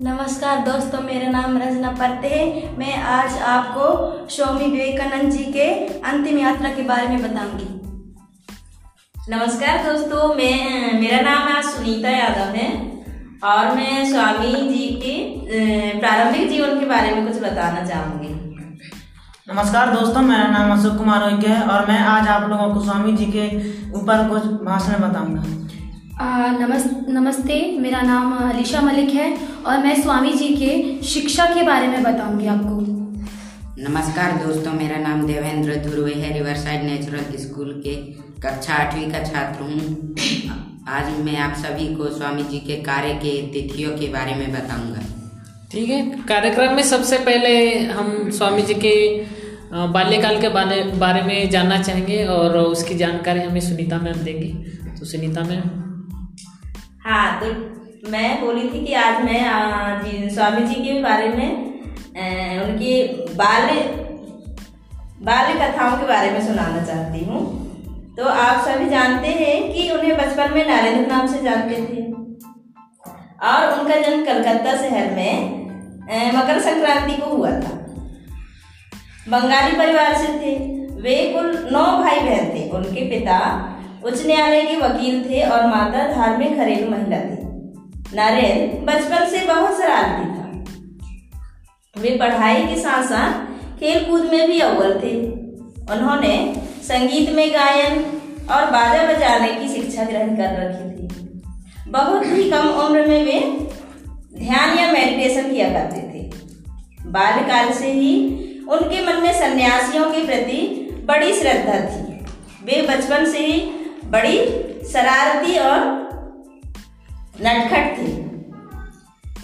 [SPEAKER 4] नमस्कार दोस्तों मेरा नाम रजना परते है। मैं आज आपको स्वामी विवेकानंद जी के अंतिम यात्रा के बारे में बताऊँगी।
[SPEAKER 3] नमस्कार दोस्तों मैं मेरा नाम आज सुनीता यादव है। और मैं स्वामी जी के प्रारंभिक जीवन के बारे में कुछ बताना चाहूँगी।
[SPEAKER 7] नमस्कार दोस्तों मेरा नाम अशोक कुमार ओइके है और मैं आज आप लोगों को स्वामी जी के ऊपर कुछ भाषण बताऊँगा।
[SPEAKER 5] आ, नमस नमस्ते मेरा नाम अलीशा मलिक है और मैं स्वामी जी के शिक्षा के बारे में बताऊँगी आपको।
[SPEAKER 8] नमस्कार दोस्तों मेरा नाम देवेंद्र ध्रुवे है रिवरसाइड नेचुरल स्कूल के कक्षा आठवीं का छात्र हूँ। आज मैं आप सभी को स्वामी जी के कार्य के तिथियों के बारे में बताऊँगा।
[SPEAKER 1] ठीक है कार्यक्रम में सबसे पहले हम स्वामी जी के बाल्यकाल के बारे बारे में जानना चाहेंगे और उसकी जानकारी हमें सुनीता मैम देंगी। तो सुनीता मैम।
[SPEAKER 3] हाँ तो मैं बोली थी कि आज मैं जी स्वामी जी के बारे में उनकी बाल्य बाल्य कथाओं के बारे में सुनाना चाहती हूँ। तो आप सभी जानते हैं कि उन्हें बचपन में नरेंद्र नाम से जानते थे। और उनका जन्म कलकत्ता शहर में मकर संक्रांति को हुआ था। बंगाली परिवार से थे। वे कुल नौ भाई बहन थे। उनके पिता उच्च न्यायालय के वकील थे और माता धार्मिक घरेलू महिला थी। नरेंद्र बचपन से बहुत शरारती था। वे पढ़ाई के साथ साथ खेल कूद में भी अव्वल थे। उन्होंने संगीत में गायन और बाजा बजाने की शिक्षा ग्रहण कर रखी थी। बहुत ही कम उम्र में वे ध्यान या मेडिटेशन किया करते थे। बाल्यकाल से ही उनके मन में सन्यासियों के प्रति बड़ी श्रद्धा थी। वे बचपन से ही बड़ी शरारती और नटखट थी।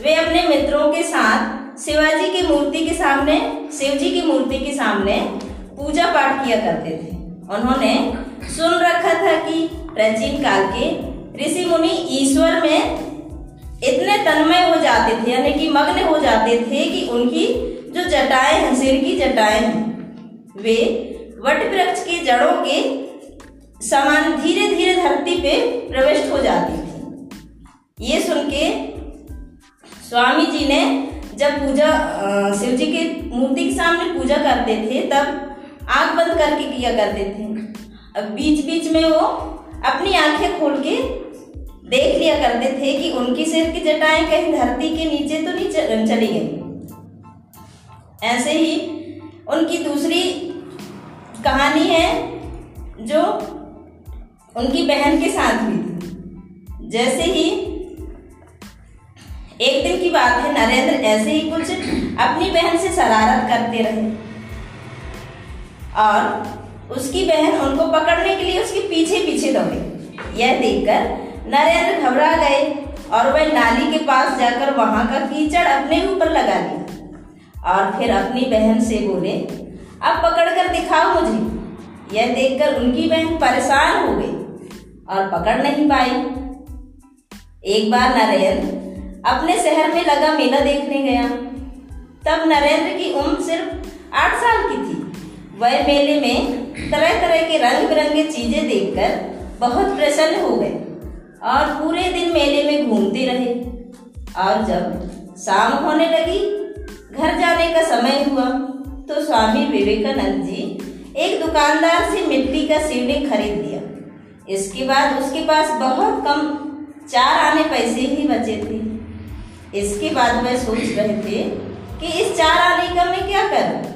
[SPEAKER 3] वे अपने मित्रों के साथ शिवाजी की मूर्ति के सामने, शिव जी की मूर्ति के सामने पूजा पाठ किया करते थे। उन्होंने सुन रखा था कि प्राचीन काल के ऋषि मुनि ईश्वर में इतने तन्मय हो जाते थे, यानी कि मग्न हो जाते थे कि उनकी जो जटाएँ हैं, सिर की जटाएँ हैं, वे वट वृक्ष की जड़ों के समान धीरे धीरे धरती पे प्रविष्ट हो जाती थी। ये सुन के स्वामी जी ने जब पूजा शिव जी के मूर्ति के सामने पूजा करते थे, तब आँख बंद करके किया करते थे। अब बीच बीच में वो अपनी आँखें खोल के देख लिया करते थे कि उनकी सिर की जटाएँ कहीं धरती के नीचे तो नहीं चली गई। ऐसे ही उनकी दूसरी कहानी है जो उनकी बहन के साथ हुई थी। जैसे ही एक दिन की बात है, नरेंद्र ऐसे ही कुछ अपनी बहन से शरारत करते रहे। और उसकी बहन उनको पकड़ने के लिए उसके पीछे पीछे दौड़ी। यह देखकर नरेंद्र घबरा गए और वह नाली के पास जाकर वहाँ का कीचड़ अपने ऊपर लगा लिया और फिर अपनी बहन से बोले, अब पकड़ कर दिखाओ मुझे। यह देखकर उनकी बहन परेशान हो गई और पकड़ नहीं पाई। एक बार नरेंद्र अपने शहर में लगा मेला देखने गया। तब नरेंद्र की उम्र सिर्फ़ आठ साल की थी। वह मेले में तरह तरह के रंग बिरंगे चीज़ें देखकर बहुत प्रसन्न हो गए और पूरे दिन मेले में घूमते रहे। और जब शाम होने लगी, घर जाने का समय हुआ तो स्वामी विवेकानंद जी एक दुकानदार से मिट्टी का शिवलिंग खरीद लिया। इसके बाद उसके पास बहुत कम चार आने पैसे ही बचे थे। इसके बाद वह सोच रहे थे कि इस चार आने का मैं क्या करूँ?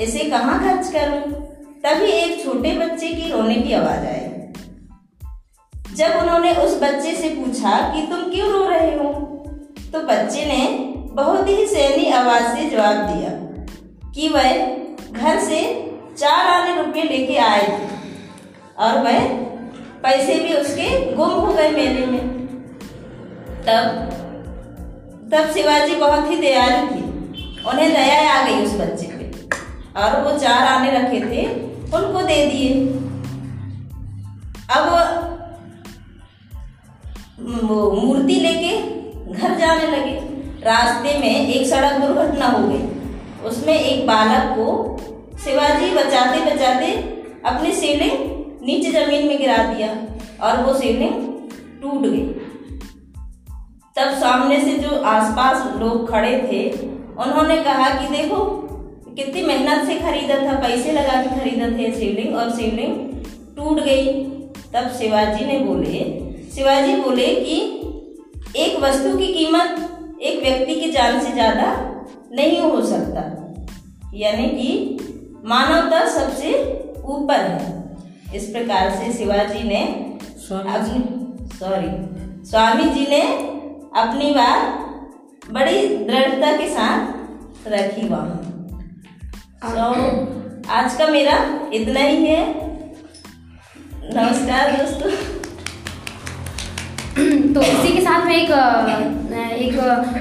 [SPEAKER 3] इसे कहाँ खर्च करूँ? तभी एक छोटे बच्चे की रोने की आवाज़ आई। जब उन्होंने उस बच्चे से पूछा कि तुम क्यों रो रहे हो तो बच्चे ने बहुत ही सैनी आवाज़ से जवाब दिया कि वह घर से चार आने रुपए लेके आए थे और वह पैसे भी उसके गुम हो गए मेले में। तब तब शिवाजी बहुत ही दयालु थे। उन्हें दया आ गई उस बच्चे और वो चार आने रखे थे, उनको दे दिए। अब मूर्ति लेके घर जाने लगे। रास्ते में एक सड़क दुर्घटना हो गई। उसमें एक बालक को शिवाजी बचाते बचाते अपने शिवलिंग नीचे ज़मीन में गिरा दिया और वो शिवलिंग टूट गई तब सामने से जो आसपास लोग खड़े थे, उन्होंने कहा कि देखो कितनी मेहनत से खरीदा था पैसे लगा के खरीदा थे शिवलिंग और शिवलिंग टूट गई। तब शिवाजी ने बोले शिवाजी बोले कि एक वस्तु की कीमत एक व्यक्ति की जान से ज़्यादा नहीं हो सकता। यानी कि मानवता सबसे ऊपर है। इस प्रकार से शिवाजी ने अपनी सॉरी स्वामी जी ने अपनी बात बड़ी दृढ़ता के साथ रखी वहाँ। तो आज का मेरा इतना ही है। नमस्कार दोस्तों।
[SPEAKER 5] तो इसी के साथ मैं एक एक,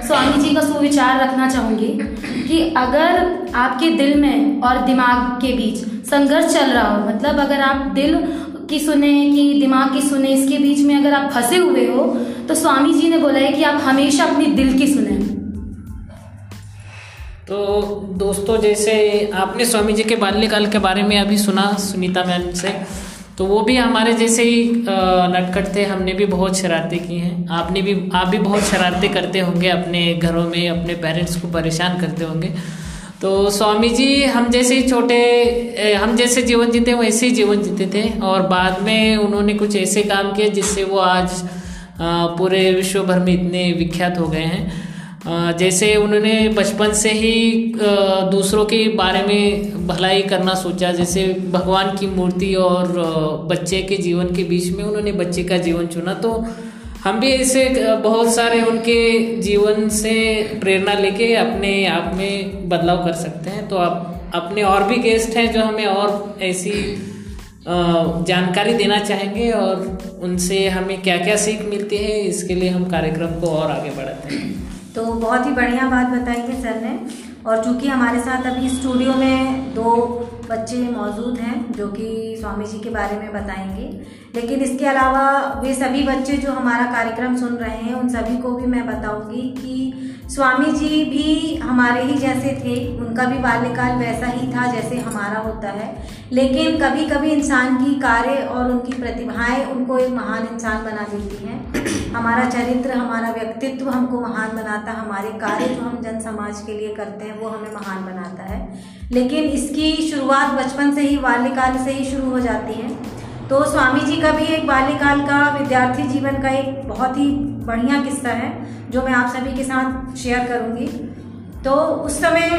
[SPEAKER 5] स्वामी जी का सुविचार रखना चाहूँगी कि अगर आपके दिल में और दिमाग के बीच संघर्ष चल रहा हो मतलब अगर आप दिल की सुने कि दिमाग की सुने, इसके बीच में अगर आप फंसे हुए हो तो स्वामी जी ने बोला है कि आप हमेशा अपनी दिल की सुने।
[SPEAKER 1] तो दोस्तों, जैसे आपने स्वामी जी के बाल्यकाल के बारे में अभी सुना सुनीता मैम से तो वो भी हमारे जैसे ही नटखट थे, हमने भी बहुत शरारतें की हैं। आपने भी, आप भी बहुत शरारतें करते होंगे अपने घरों में, अपने पेरेंट्स को परेशान करते होंगे। तो स्वामी जी, हम जैसे ही छोटे हम जैसे जीवन जीते वैसे ही जीवन जीते थे और बाद में उन्होंने कुछ ऐसे काम किए जिससे वो आज पूरे विश्व भर में इतने विख्यात हो गए हैं। जैसे उन्होंने बचपन से ही दूसरों के बारे में भलाई करना सोचा। जैसे भगवान की मूर्ति और बच्चे के जीवन के बीच में उन्होंने बच्चे का जीवन चुना। तो हम भी ऐसे बहुत सारे उनके जीवन से प्रेरणा लेके अपने आप में बदलाव कर सकते हैं। तो आप अपने और भी गेस्ट हैं जो हमें और ऐसी जानकारी देना चाहेंगे और उनसे हमें क्या क्या सीख मिलती है, इसके लिए हम कार्यक्रम को और आगे बढ़ाते हैं।
[SPEAKER 6] तो बहुत ही बढ़िया बात बताई है सर ने। और चूँकि हमारे साथ अभी स्टूडियो में दो बच्चे मौजूद हैं, जो कि स्वामी जी के बारे में बताएँगे। लेकिन इसके अलावा वे सभी बच्चे जो हमारा कार्यक्रम सुन रहे हैं उन सभी को भी मैं बताऊँगी कि स्वामी जी भी हमारे ही जैसे थे। उनका भी बाल्यकाल वैसा ही था जैसे हमारा होता है। लेकिन कभी कभी इंसान की कार्य और उनकी प्रतिभाएँ उनको एक महान इंसान बना देती हैं। हमारा चरित्र हमारा व्यक्तित्व हमको महान बनाता है हमारे कार्य जो हम जन समाज के लिए करते हैं वो हमें महान बनाता है। लेकिन इसकी शुरुआत बचपन से ही बाल्यकाल से ही शुरू हो जाती है। तो स्वामी जी का भी एक बाल्यकाल का विद्यार्थी जीवन का एक बहुत ही बढ़िया किस्सा है, जो मैं आप सभी के साथ शेयर करूँगी। तो उस समय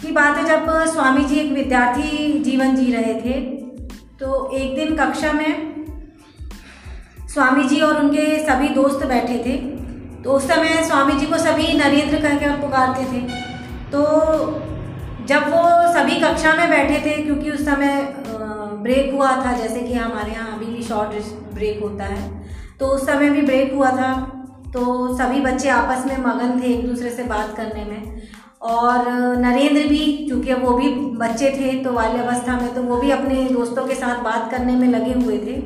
[SPEAKER 6] की बात है जब स्वामी जी एक विद्यार्थी जीवन जी रहे थे तो एक दिन कक्षा में स्वामी जी और उनके सभी दोस्त बैठे थे। तो उस समय स्वामी जी को सभी नरेंद्र कहकर पुकारते थे। तो जब वो सभी कक्षा में बैठे थे, क्योंकि उस समय ब्रेक हुआ था, जैसे कि हमारे यहाँ अभी भी शॉर्ट ब्रेक होता है। तो उस समय भी ब्रेक हुआ था। तो सभी बच्चे आपस में मगन थे एक दूसरे से बात करने में। और नरेंद्र भी, क्योंकि वो भी बच्चे थे तो बाल्यावस्था में तो वो भी अपने दोस्तों के साथ बात करने में लगे हुए थे।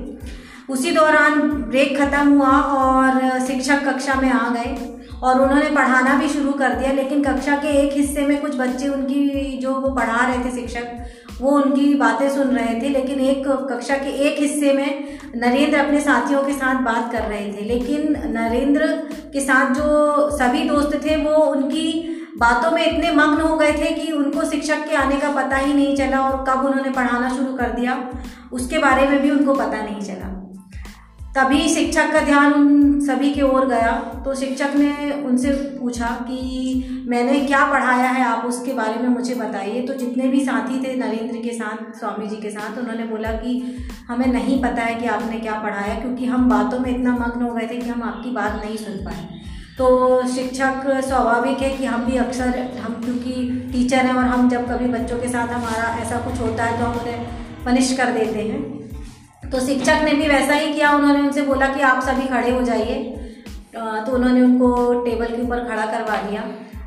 [SPEAKER 6] उसी दौरान ब्रेक खत्म हुआ और शिक्षक कक्षा में आ गए। और उन्होंने पढ़ाना भी शुरू कर दिया, लेकिन कक्षा के एक हिस्से में कुछ बच्चे उनकी जो वो पढ़ा रहे थे शिक्षक वो उनकी बातें सुन रहे थे, लेकिन एक कक्षा के एक हिस्से में नरेंद्र अपने साथियों के साथ बात कर रहे थे। लेकिन नरेंद्र के साथ जो सभी दोस्त थे, वो उनकी बातों में इतने मग्न हो गए थे कि उनको शिक्षक के आने का पता ही नहीं चला और कब उन्होंने पढ़ाना शुरू कर दिया। उसके बारे में भी उनको पता नहीं चला। तभी शिक्षक का ध्यान उन सभी की ओर गया। तो शिक्षक ने उनसे पूछा कि, मैंने क्या पढ़ाया है? आप उसके बारे में मुझे बताइए। तो जितने भी साथी थे नरेंद्र के साथ, स्वामी जी के साथ, उन्होंने बोला कि, हमें नहीं पता है कि आपने क्या पढ़ाया, क्योंकि हम बातों में इतना मग्न हो गए थे कि हम आपकी बात नहीं सुन पाए। तो शिक्षक स्वाभाविक है कि हम भी अक्सर, हम क्योंकि टीचर हैं और हम जब कभी बच्चों के साथ हमारा ऐसा कुछ होता है तो हम उन्हें पनिश कर देते हैं। तो शिक्षक ने भी वैसा ही किया, उन्होंने उनसे बोला कि आप सभी खड़े हो जाइए। तो उन्होंने उनको टेबल के ऊपर खड़ा करवा दिया।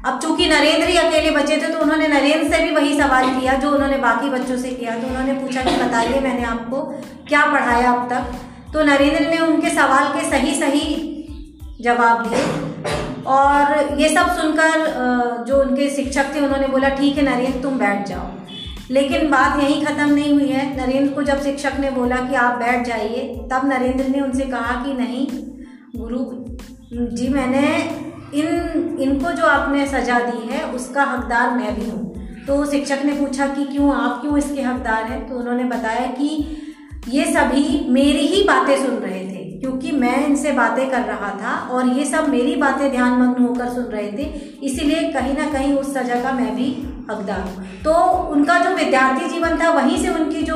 [SPEAKER 6] अब चूँकि नरेंद्र ही अकेले बचे थे तो उन्होंने नरेंद्र से भी वही सवाल किया, जो उन्होंने बाकी बच्चों से किया। तो उन्होंने पूछा कि बताइए, मैंने आपको क्या पढ़ाया अब तक? तो नरेंद्र ने उनके सवाल के सही सही जवाब दिए। और ये सब सुनकर जो उनके शिक्षक थे, उन्होंने बोला, ठीक है नरेंद्र, तुम बैठ जाओ। लेकिन बात यहीं ख़त्म नहीं हुई है। नरेंद्र को जब शिक्षक ने बोला कि आप बैठ जाइए तब नरेंद्र ने उनसे कहा कि नहीं गुरु जी मैंने इन इनको जो आपने सजा दी है उसका हकदार मैं भी हूँ। तो शिक्षक ने पूछा कि क्यों आप क्यों इसके हकदार हैं? तो उन्होंने बताया कि ये सभी मेरी ही बातें सुन रहे थे क्योंकि मैं इनसे बातें कर रहा था और ये सब मेरी बातें ध्यानमग्न होकर सुन रहे थे। इसीलिए कहीं ना कहीं उस सजा का मैं भी हकदार तो उनका जो विद्यार्थी जीवन था, वहीं से उनकी जो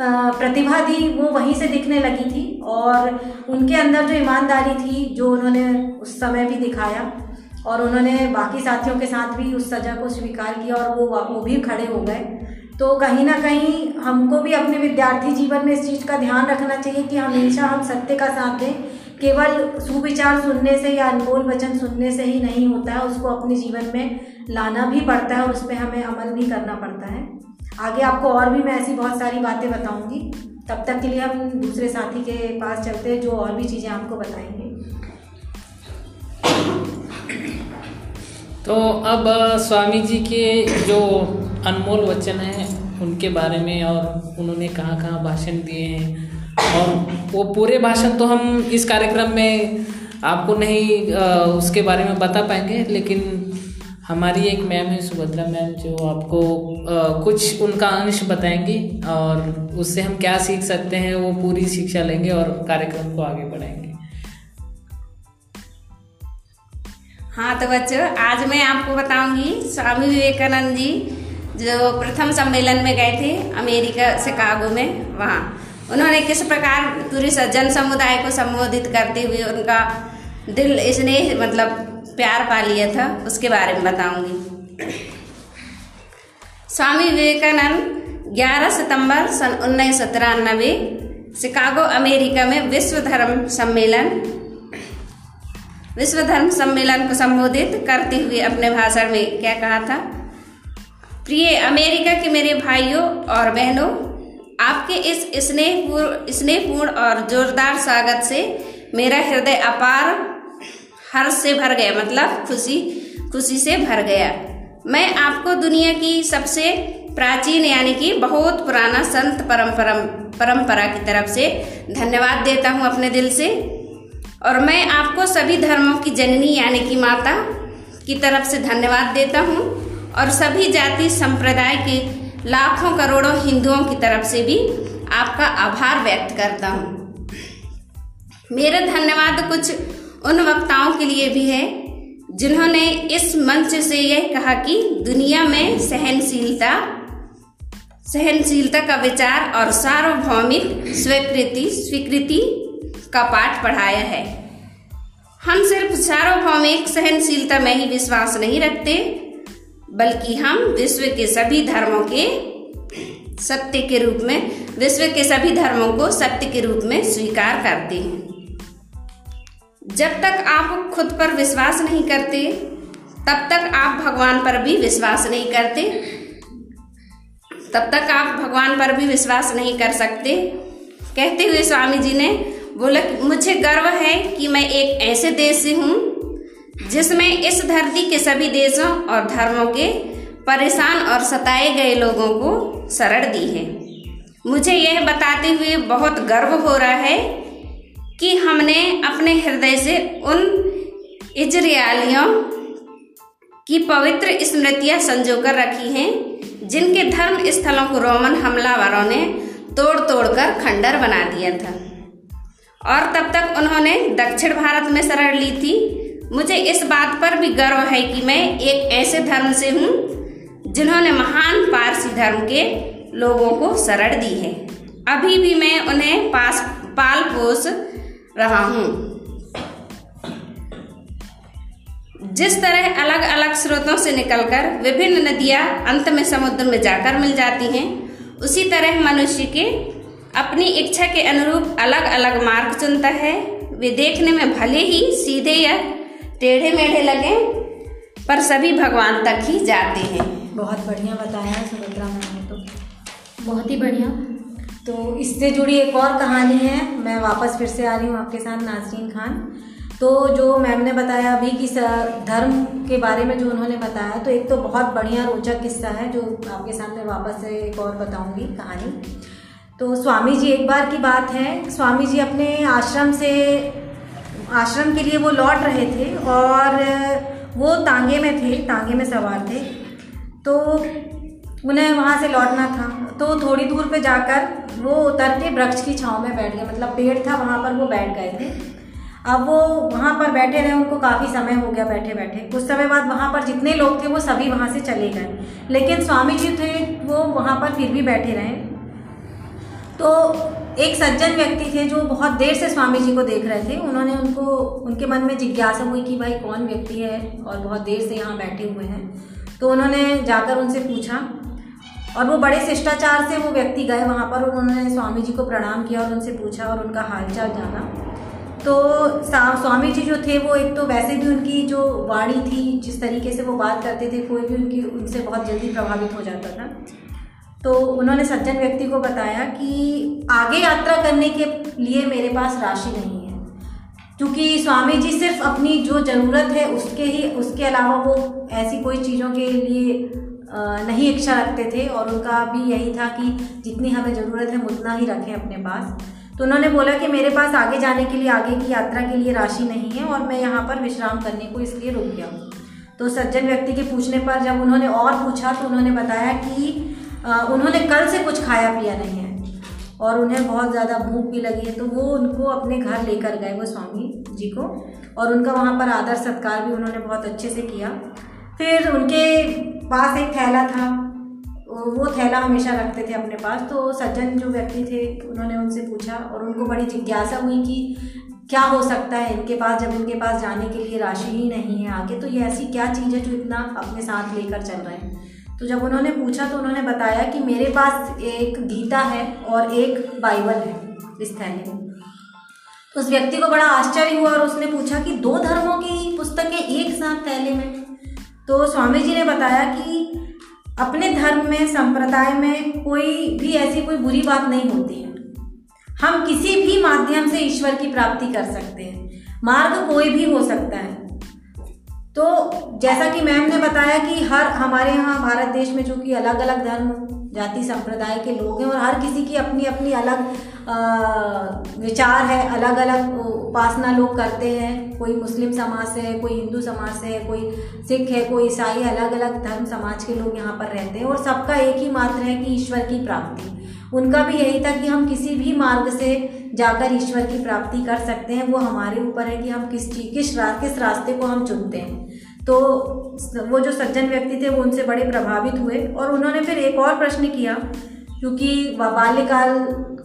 [SPEAKER 6] प्रतिभा थी, वो वहीं से दिखने लगी थी और उनके अंदर जो ईमानदारी थी, जो उन्होंने उस समय भी दिखाया और उन्होंने बाकी साथियों के साथ भी उस सजा को स्वीकार किया और वो वो भी खड़े हो गए। तो कहीं ना कहीं हमको भी अपने विद्यार्थी जीवन में इस चीज़ का ध्यान रखना चाहिए कि हमेशा हम सत्य का साथ दें केवल सुविचार सुनने से या अनमोल वचन सुनने से ही नहीं होता है उसको अपने जीवन में लाना भी पड़ता है और उस पर हमें अमल भी करना पड़ता है। आगे आपको और भी मैं ऐसी बहुत सारी बातें बताऊँगी। तब तक के लिए हम दूसरे साथी के पास चलते हैं, जो और भी चीज़ें आपको बताएँगे।
[SPEAKER 1] तो अब स्वामी जी के जो अनमोल वचन हैं, उनके बारे में और उन्होंने कहाँ कहाँ भाषण दिए हैं और वो पूरे भाषण तो हम इस कार्यक्रम में आपको नहीं अ, उसके बारे में बता पाएँगे लेकिन हमारी एक मैम है सुभद्रा मैम जो आपको अ, कुछ उनका अंश बताएँगी और उससे हम क्या सीख सकते हैं वो पूरी शिक्षा लेंगे और कार्यक्रम को आगे बढ़ाएँगे।
[SPEAKER 2] हाँ तो बच्चों आज मैं आपको बताऊँगी स्वामी विवेकानंद जी जो प्रथम सम्मेलन में गए थे अमेरिका शिकागो में वहाँ। उन्होंने किस प्रकार पूरे जन समुदाय को संबोधित करते हुए उनका दिल स्नेह मतलब प्यार पा लिया था, उसके बारे में बताऊँगी। स्वामी विवेकानंद 11 सितंबर सन उन्नीस सौ तिरानबे शिकागो, अमेरिका में विश्व धर्म सम्मेलन, विश्व धर्म सम्मेलन को संबोधित करते हुए अपने भाषण में क्या कहा था? प्रिय अमेरिका के मेरे भाइयों और बहनों आपके इस स्नेहपूर्ण स्नेहपूर्ण और जोरदार स्वागत से मेरा हृदय अपार हर्ष से भर गया मतलब खुशी खुशी से भर गया। मैं आपको दुनिया की सबसे प्राचीन यानी कि बहुत पुराना संत परंपरा परंपरा की तरफ़ से धन्यवाद देता हूँ अपने दिल से। और मैं आपको सभी धर्मों की जननी यानी कि माता की तरफ़ से धन्यवाद देता हूँ और सभी जाति संप्रदाय के लाखों करोड़ों हिंदुओं की तरफ़ से भी आपका आभार व्यक्त करता हूँ। मेरा धन्यवाद कुछ उन वक्ताओं के लिए भी है, जिन्होंने इस मंच से यह कहा कि दुनिया में सहनशीलता सहनशीलता का विचार और सार्वभौमिक स्वीकृति स्वीकृति का पाठ पढ़ाया है। हम सिर्फ़ सार्वभौमिक सहनशीलता में ही विश्वास नहीं रखते बल्कि हम विश्व के सभी धर्मों के सत्य के रूप में, विश्व के सभी धर्मों को सत्य के रूप में स्वीकार करते हैं। जब तक आप खुद पर विश्वास नहीं करते, तब तक आप भगवान पर भी विश्वास नहीं करते। तब तक आप भगवान पर भी विश्वास नहीं कर सकते। कहते हुए स्वामी जी ने बोला मुझे गर्व है कि मैं एक ऐसे देश से हूँ जिसमें इस धरती के सभी देशों और धर्मों के परेशान और सताए गए लोगों को शरण दी है। मुझे यह बताते हुए बहुत गर्व हो रहा है कि हमने अपने हृदय से उन इजरायलियों की पवित्र स्मृतियाँ संजो कर रखी हैं, जिनके धर्म स्थलों को रोमन हमलावरों ने तोड़ तोड़ कर खंडर बना दिया था। और तब तक उन्होंने दक्षिण भारत में शरण ली थी मुझे इस बात पर भी गर्व है कि मैं एक ऐसे धर्म से हूँ, जिन्होंने महान पारसी धर्म के लोगों को शरण दी है। अभी भी मैं उन्हें पास, पाल पोस रहा हूँ। जिस तरह अलग अलग स्रोतों से निकलकर विभिन्न नदियाँ अंत में समुद्र में जाकर मिल जाती हैं, उसी तरह मनुष्य के अपनी इच्छा के अनुरूप अलग अलग मार्ग चुनता है। वे देखने में भले ही सीधे या टेढ़े मेढ़े लगे पर सभी भगवान तक ही जाते हैं।
[SPEAKER 6] बहुत बढ़िया बताया है सुभद्रा मैम ने तो।
[SPEAKER 5] बहुत ही बढ़िया।
[SPEAKER 6] तो इससे जुड़ी एक और कहानी है मैं वापस फिर से आ रही हूँ आपके साथ नाजरीन खान। तो जो मैम ने बताया अभी कि स- धर्म के बारे में जो उन्होंने बताया तो एक तो बहुत बढ़िया रोचक किस्सा है जो आपके साथ मैं वापस से एक और बताऊँगी कहानी। तो स्वामी जी एक बार की बात है स्वामी जी अपने आश्रम से आश्रम के लिए वो लौट रहे थे और वो तांगे में थे, तांगे में सवार थे। तो उन्हें वहाँ से लौटना था। तो थोड़ी दूर पे जाकर वो उतर के वृक्ष की छाँव में बैठ गए। मतलब पेड़ था वहाँ पर, वो बैठ गए थे। अब वो वहाँ पर बैठे रहे, उनको काफ़ी समय हो गया बैठे बैठे। कुछ समय बाद वहाँ पर जितने लोग थे, वो सभी वहाँ से चले गए। लेकिन स्वामी जी थे, वो वहाँ पर फिर भी बैठे रहे। तो एक सज्जन व्यक्ति थे जो बहुत देर से स्वामी जी को देख रहे थे। उन्होंने उनको, उनके मन में जिज्ञासा हुई कि भाई कौन व्यक्ति है और बहुत देर से यहाँ बैठे हुए हैं। तो उन्होंने जाकर उनसे पूछा और वो बड़े शिष्टाचार से वो व्यक्ति गए वहाँ पर। उन्होंने स्वामी जी को प्रणाम किया और उनसे पूछा और उनका हालचाल जाना। तो स्वामी जी जो थे वो एक तो वैसे भी उनकी जो वाणी थी, जिस तरीके से वो बात करते थे, कोई भी उनकी, उनसे बहुत जल्दी प्रभावित हो जाता था। तो उन्होंने सज्जन व्यक्ति को बताया कि आगे यात्रा करने के लिए मेरे पास राशि नहीं है, क्योंकि स्वामी जी सिर्फ़ अपनी जो ज़रूरत है उसके ही, उसके अलावा वो ऐसी कोई चीज़ों के लिए नहीं इच्छा रखते थे और उनका भी यही था कि जितनी हमें ज़रूरत है उतना ही रखें अपने पास। तो उन्होंने बोला कि मेरे पास आगे जाने के लिए, आगे की यात्रा के लिए राशि नहीं है और मैं यहाँ पर विश्राम करने को इसलिए रुक गया हूँ। तो सज्जन व्यक्ति के पूछने पर जब उन्होंने और पूछा तो उन्होंने बताया कि उन्होंने कल से कुछ खाया पिया नहीं है। और उन्हें बहुत ज़्यादा भूख भी लगी है तो वो उनको अपने घर लेकर गए वो स्वामी जी को। और उनका वहाँ पर आदर सत्कार भी उन्होंने बहुत अच्छे से किया। फिर उनके पास एक थैला था वो थैला हमेशा रखते थे अपने पास। तो सज्जन जो व्यक्ति थे, उन्होंने उनसे पूछा और उनको बड़ी जिज्ञासा हुई कि क्या हो सकता है इनके पास, जब इनके पास जाने के लिए राशि ही नहीं है आगे तो ये ऐसी क्या चीज़ है जो इतना अपने साथ लेकर चल रहे हैं? तो जब उन्होंने पूछा तो उन्होंने बताया कि मेरे पास एक गीता है और एक बाइबल है इस थैले में तो उस व्यक्ति को बड़ा आश्चर्य हुआ और उसने पूछा कि दो धर्मों की पुस्तकें एक साथ थैले में? तो स्वामी जी ने बताया कि अपने धर्म में, संप्रदाय में कोई भी ऐसी कोई बुरी बात नहीं होती है। हम किसी भी माध्यम से ईश्वर की प्राप्ति कर सकते हैं। मार्ग कोई भी हो सकता है। तो जैसा कि मैम ने बताया कि हर, हमारे यहाँ भारत देश में जो कि अलग अलग धर्म, जाति, संप्रदाय के लोग हैं और हर किसी की अपनी अपनी अलग विचार है अलग अलग उपासना लोग करते हैं। कोई मुस्लिम समाज से है, कोई हिंदू समाज से है, कोई सिख है, कोई ईसाई अलग अलग धर्म समाज के लोग यहाँ पर रहते हैं और सबका एक ही मात्र है कि ईश्वर की प्राप्ति। उनका भी यही था कि हम किसी भी मार्ग से जाकर ईश्वर की प्राप्ति कर सकते हैं। वो हमारे ऊपर है कि हम किस चीज़ किस रा, किस रास्ते को हम चुनते हैं। तो वो जो सज्जन व्यक्ति थे वो उनसे बड़े प्रभावित हुए और उन्होंने फिर एक और प्रश्न किया क्योंकि बाल्यकाल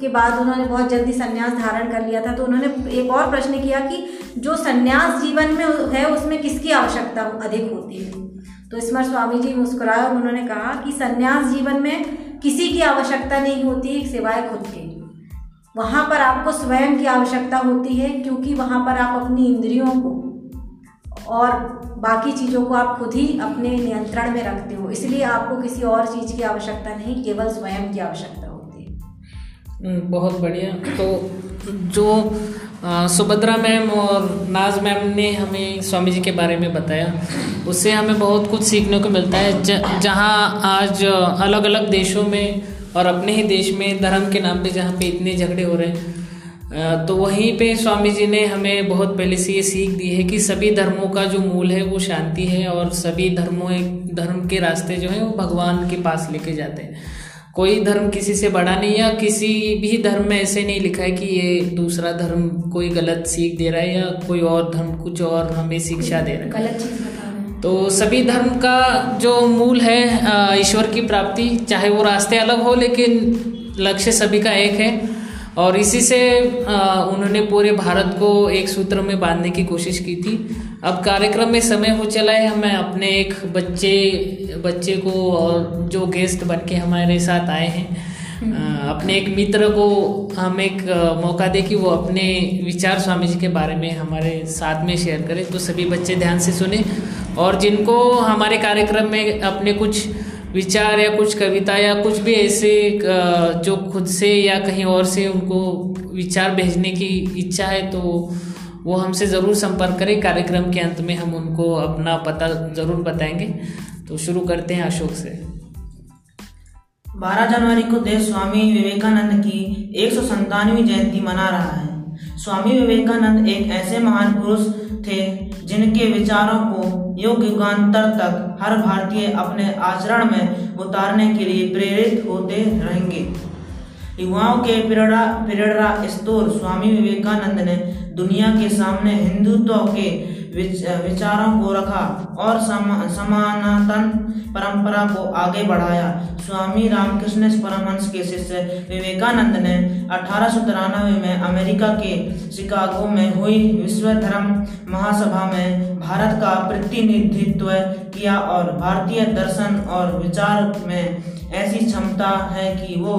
[SPEAKER 6] के बाद उन्होंने बहुत जल्दी संन्यास धारण कर लिया था तो उन्होंने एक और प्रश्न किया कि जो संन्यास जीवन में है उसमें किसकी आवश्यकता अधिक होती है? तो इसमें स्वामी जी मुस्कुराए और उन्होंने कहा कि संन्यास जीवन में किसी की आवश्यकता नहीं होती सिवाय खुद के वहाँ पर आपको स्वयं की आवश्यकता होती है क्योंकि वहाँ पर आप अपनी इंद्रियों को और बाकी चीज़ों को आप खुद ही अपने नियंत्रण में रखते हो। इसलिए आपको किसी और चीज़ की आवश्यकता नहीं केवल स्वयं की आवश्यकता होती है।
[SPEAKER 1] हम्म, बहुत बढ़िया। तो जो सुभद्रा मैम और नाज मैम ने हमें स्वामी जी के बारे में बताया। उससे हमें बहुत कुछ सीखने को मिलता है। ज, जहाँ आज अलग अलग देशों में और अपने ही देश में धर्म के नाम पे जहाँ पे इतने झगड़े हो रहे हैं तो वहीं पे स्वामी जी ने हमें बहुत पहले से ये सीख दी है कि सभी धर्मों का जो मूल है वो शांति है और सभी धर्मों धर्म के रास्ते जो है वो भगवान के पास लेके जाते हैं। कोई धर्म किसी से बड़ा नहीं या किसी भी धर्म में ऐसे नहीं लिखा है कि ये दूसरा धर्म कोई गलत सीख दे रहा है या कोई और धर्म कुछ और हमें शिक्षा दे रहा है।
[SPEAKER 5] गलत चीज़ बता
[SPEAKER 1] तो सभी धर्म का जो मूल है ईश्वर की प्राप्ति चाहे वो रास्ते अलग हो लेकिन लक्ष्य सभी का एक है। और इसी से उन्होंने पूरे भारत को एक सूत्र में बांधने की कोशिश की थी। अब कार्यक्रम में समय हो चला है मैं अपने एक बच्चे बच्चे को और जो गेस्ट बन के हमारे साथ आए हैं अपने एक मित्र को हम एक मौका दे कि वो अपने विचार स्वामी जी के बारे में हमारे साथ में शेयर करें। तो सभी बच्चे ध्यान से सुने और जिनको हमारे कार्यक्रम में अपने कुछ विचार या कुछ कविता या कुछ भी ऐसे जो खुद से या कहीं और से उनको विचार भेजने की इच्छा है तो वो हमसे ज़रूर संपर्क करें। कार्यक्रम के अंत में हम उनको अपना पता ज़रूर बताएँगे। तो शुरू करते हैं अशोक से।
[SPEAKER 7] 12 जनवरी को देश स्वामी विवेकानंद की एक जयंती मना रहा है। स्वामी विवेकानंद एक ऐसे महान पुरुष थे, जिनके विचारों को युग युगांतर तक हर भारतीय अपने आचरण में उतारने के लिए प्रेरित होते रहेंगे। युवाओं के प्रेरणा प्रेरणा स्त्रोत स्वामी विवेकानंद ने दुनिया के सामने हिंदुत्व के विचारों को रखा और समानातन परंपरा को आगे बढ़ाया। स्वामी रामकृष्ण परमहंस के शिष्य विवेकानंद ने अठारह सौ तिरानवे में अमेरिका के शिकागो में हुई विश्व धर्म महासभा में भारत का प्रतिनिधित्व किया और भारतीय दर्शन और विचार में ऐसी क्षमता है कि वो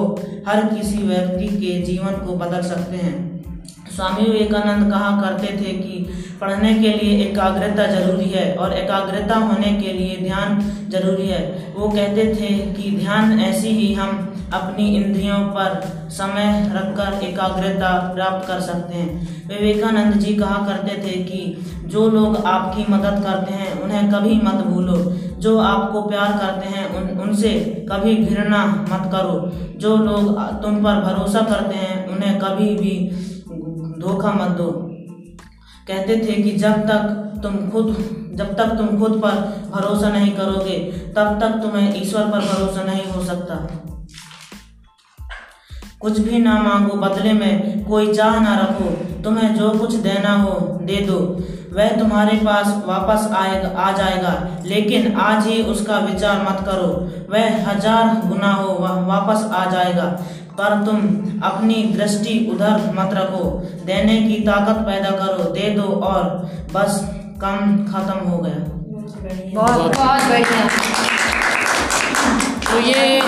[SPEAKER 7] हर किसी व्यक्ति के जीवन को बदल सकते हैं। स्वामी विवेकानंद कहा करते थे कि पढ़ने के लिए एकाग्रता ज़रूरी है और एकाग्रता होने के लिए ध्यान ज़रूरी है। वो कहते थे कि ध्यान ऐसी ही हम अपनी इंद्रियों पर समय रखकर एकाग्रता प्राप्त कर सकते हैं। विवेकानंद जी कहा करते थे कि जो लोग आपकी मदद करते हैं, उन्हें कभी मत भूलो। जो आपको प्यार करते हैं, उन, उनसे कभी घृणा मत करो। जो लोग तुम पर भरोसा करते हैं, उन्हें कभी भी धोखा मत दो। कहते थे कि जब तक तुम खुद, जब तक तुम खुद पर भरोसा नहीं करोगे, तब तक तुम्हें ईश्वर पर भरोसा नहीं हो सकता। कुछ भी ना मांगो बदले में, कोई चाह ना रखो, तुम्हें जो कुछ देना हो, दे दो। वह तुम्हारे पास वापस आएगा, आ जाएगा, लेकिन आज ही उसका विचार मत करो। वह हज़ार गुना हो वह वापस आ जाएगा। पर तुम अपनी दृष्टि उधर मत रखो। देने की ताकत पैदा करो दे दो और बस काम खत्म हो गया।
[SPEAKER 1] बहुत बढ़िया। तो ये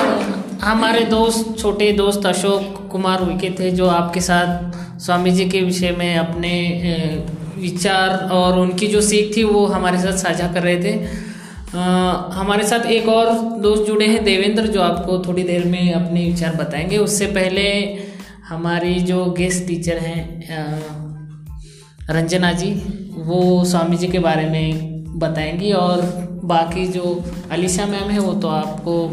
[SPEAKER 1] हमारे दोस्त छोटे दोस्त अशोक कुमार उइके थे जो आपके साथ स्वामी जी के विषय में अपने विचार और उनकी जो सीख थी वो हमारे साथ साझा कर रहे थे। हमारे साथ एक और दोस्त जुड़े हैं, देवेंद्र, जो आपको थोड़ी देर में अपने विचार बताएँगे। उससे पहले हमारी जो गेस्ट टीचर हैं रंजना जी, वो स्वामी जी के बारे में बताएँगी और बाकी जो अलीशा मैम है, वो तो आपको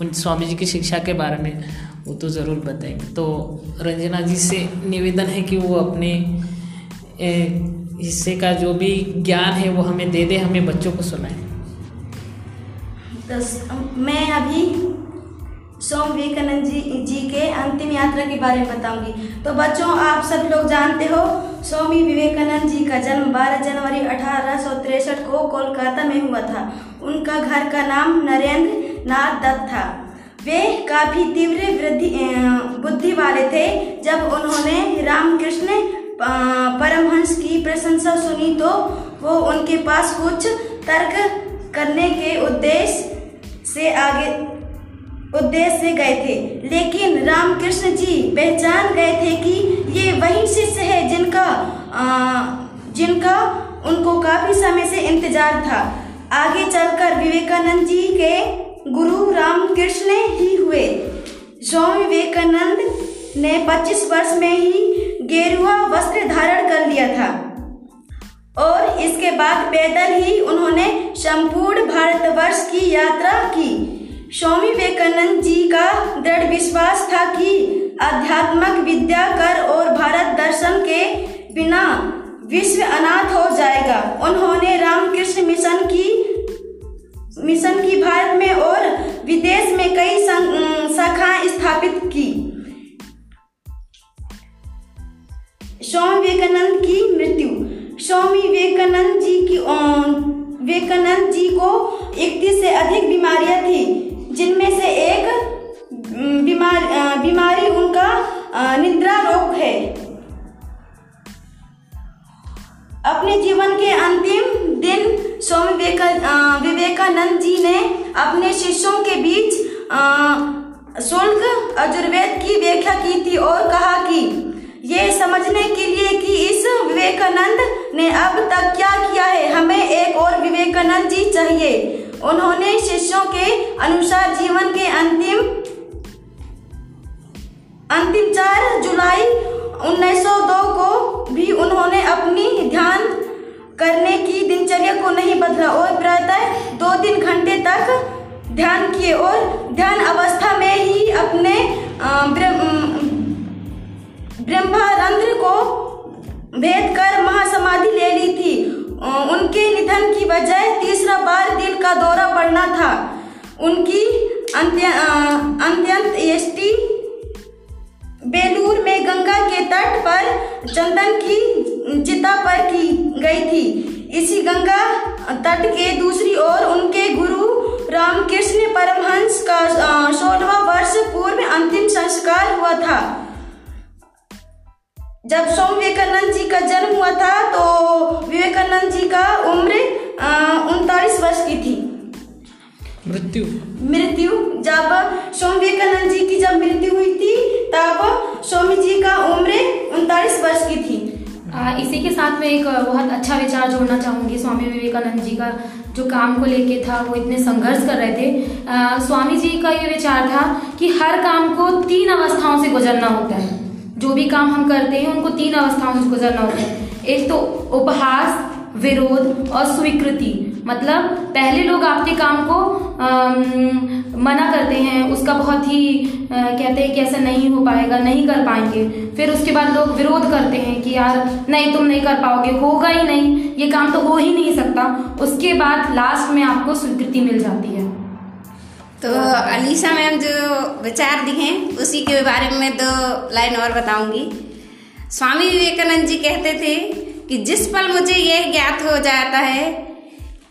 [SPEAKER 1] उन स्वामी जी की शिक्षा के बारे में वो तो ज़रूर बताएँगे। तो रंजना जी से निवेदन है कि वो अपने हिस्से का जो भी ज्ञान है, वो हमें दे दे, हमें बच्चों को सुनाए।
[SPEAKER 4] मैं अभी स्वामी विवेकानंद जी जी के अंतिम यात्रा के बारे में बताऊँगी। तो बच्चों, आप सब लोग जानते हो, स्वामी विवेकानंद जी का जन्म 12 जनवरी अठारह को कोलकाता में हुआ था। उनका घर का नाम नरेंद्र नाथ दत्त था। वे काफ़ी तीव्र वृद्धि बुद्धि वाले थे। जब उन्होंने रामकृष्ण परमहंस की प्रशंसा सुनी तो वो उनके पास कुछ तर्क करने के उद्देश्य से आगे उद्देश्य से गए थे। लेकिन रामकृष्ण जी पहचान गए थे कि ये वही शिष्य है जिनका आ, जिनका उनको काफ़ी समय से इंतज़ार था। आगे चलकर विवेकानंद जी के गुरु रामकृष्ण ही हुए। स्वामी विवेकानंद ने 25 वर्ष में ही गेरुआ वस्त्र धारण कर लिया था। और इसके बाद पैदल ही उन्होंने संपूर्ण भारतवर्ष की यात्रा की। स्वामी विवेकानंद जी का दृढ़ विश्वास था कि आध्यात्मिक विद्या कर और भारत दर्शन के बिना विश्व अनाथ हो जाएगा। उन्होंने रामकृष्ण मिशन की मिशन की भारत में और विदेश में कई शाखाएँ स्थापित की। स्वामी विवेकानंद की मृत्यु। स्वामी विवेकानंद जी की विवेकानंद जी को इकतीस से अधिक बीमारियाँ थी, जिनमें से एक बीमार बीमारी उनका निद्रा रोग है। अपने जीवन के अंतिम दिन स्वामी विवेकानंद जी ने अपने शिष्यों के बीच शुल्क अजुर्वेद की व्याख्या की थी और कहा कि ये समझने के लिए कि इस विवेकानंद ने अब तक क्या किया है? हमें एक और विवेकानंद जी चाहिए। उन्होंने शिष्यों के अनुसार जीवन के अंतिम अंतिम चार जुलाई 1902 को भी उन्होंने अपनी ध्यान करने की दिनचर्या को नहीं बदला और प्रातः दो तीन घंटे तक ध्यान किए और ध्यान अवस्था में ही अपने ब्रह्मारंध्र को भेद कर महासमाधि ले ली थी। उनके निधन की वजह तीसरा बार दिल का दौरा पड़ना था। उनकी अंत्यंत एष्टि बेलूर में गंगा के तट पर चंदन की चिता पर की गई थी। इसी गंगा तट के दूसरी ओर उनके गुरु रामकृष्ण परमहंस का सोलवा वर्ष पूर्व अंतिम संस्कार हुआ था। जब स्वामी विवेकानंद जी का जन्म हुआ था तो विवेकानंद जी का उम्र उनतालीस वर्ष की थी।
[SPEAKER 1] मृत्यु।
[SPEAKER 4] मृत्यु जब स्वामी विवेकानंद जी की जब मृत्यु हुई थी तब स्वामी जी का उम्र उनतालीस वर्ष की थी।
[SPEAKER 5] आ, इसी के साथ में एक बहुत अच्छा विचार जोड़ना चाहूँगी स्वामी विवेकानंद जी का जो काम को लेके था वो इतने संघर्ष कर रहे थे। आ, स्वामी जी का ये विचार था कि हर काम को तीन अवस्थाओं से गुजरना होता है। जो भी काम हम करते हैं उनको तीन अवस्थाओं से गुजरना होता है। एक तो उपहास विरोध और स्वीकृति। मतलब पहले लोग आपके काम को आम, मना करते हैं उसका बहुत ही आ, कहते हैं कि ऐसा नहीं हो पाएगा नहीं कर पाएँगे। फिर उसके बाद लोग विरोध करते हैं कि यार नहीं तुम नहीं कर पाओगे होगा ही नहीं। ये काम तो हो ही नहीं सकता। उसके बाद लास्ट में आपको स्वीकृति मिल जाती है।
[SPEAKER 2] तो अलीशा मैम जो विचार दी हैं, उसी के बारे में दो लाइन और बताऊँगी। स्वामी विवेकानंद जी कहते थे कि जिस पल मुझे यह ज्ञात हो जाता है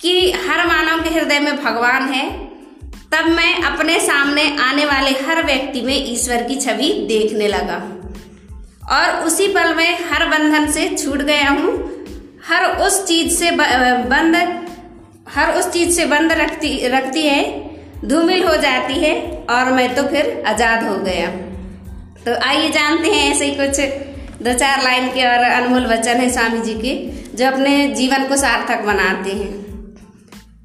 [SPEAKER 2] कि हर मानव के हृदय में भगवान है, तब मैं अपने सामने आने वाले हर व्यक्ति में ईश्वर की छवि देखने लगा। और उसी पल में हर बंधन से छूट गया हूँ। हर उस चीज़ से बंद, हर उस चीज़ से बंद रखती रखती है धूमिल हो जाती है और मैं तो फिर आज़ाद हो गया। तो आइए जानते हैं ऐसे ही कुछ दो चार लाइन के और अनमोल वचन है स्वामी जी के, जो अपने जीवन को सार्थक बनाते हैं।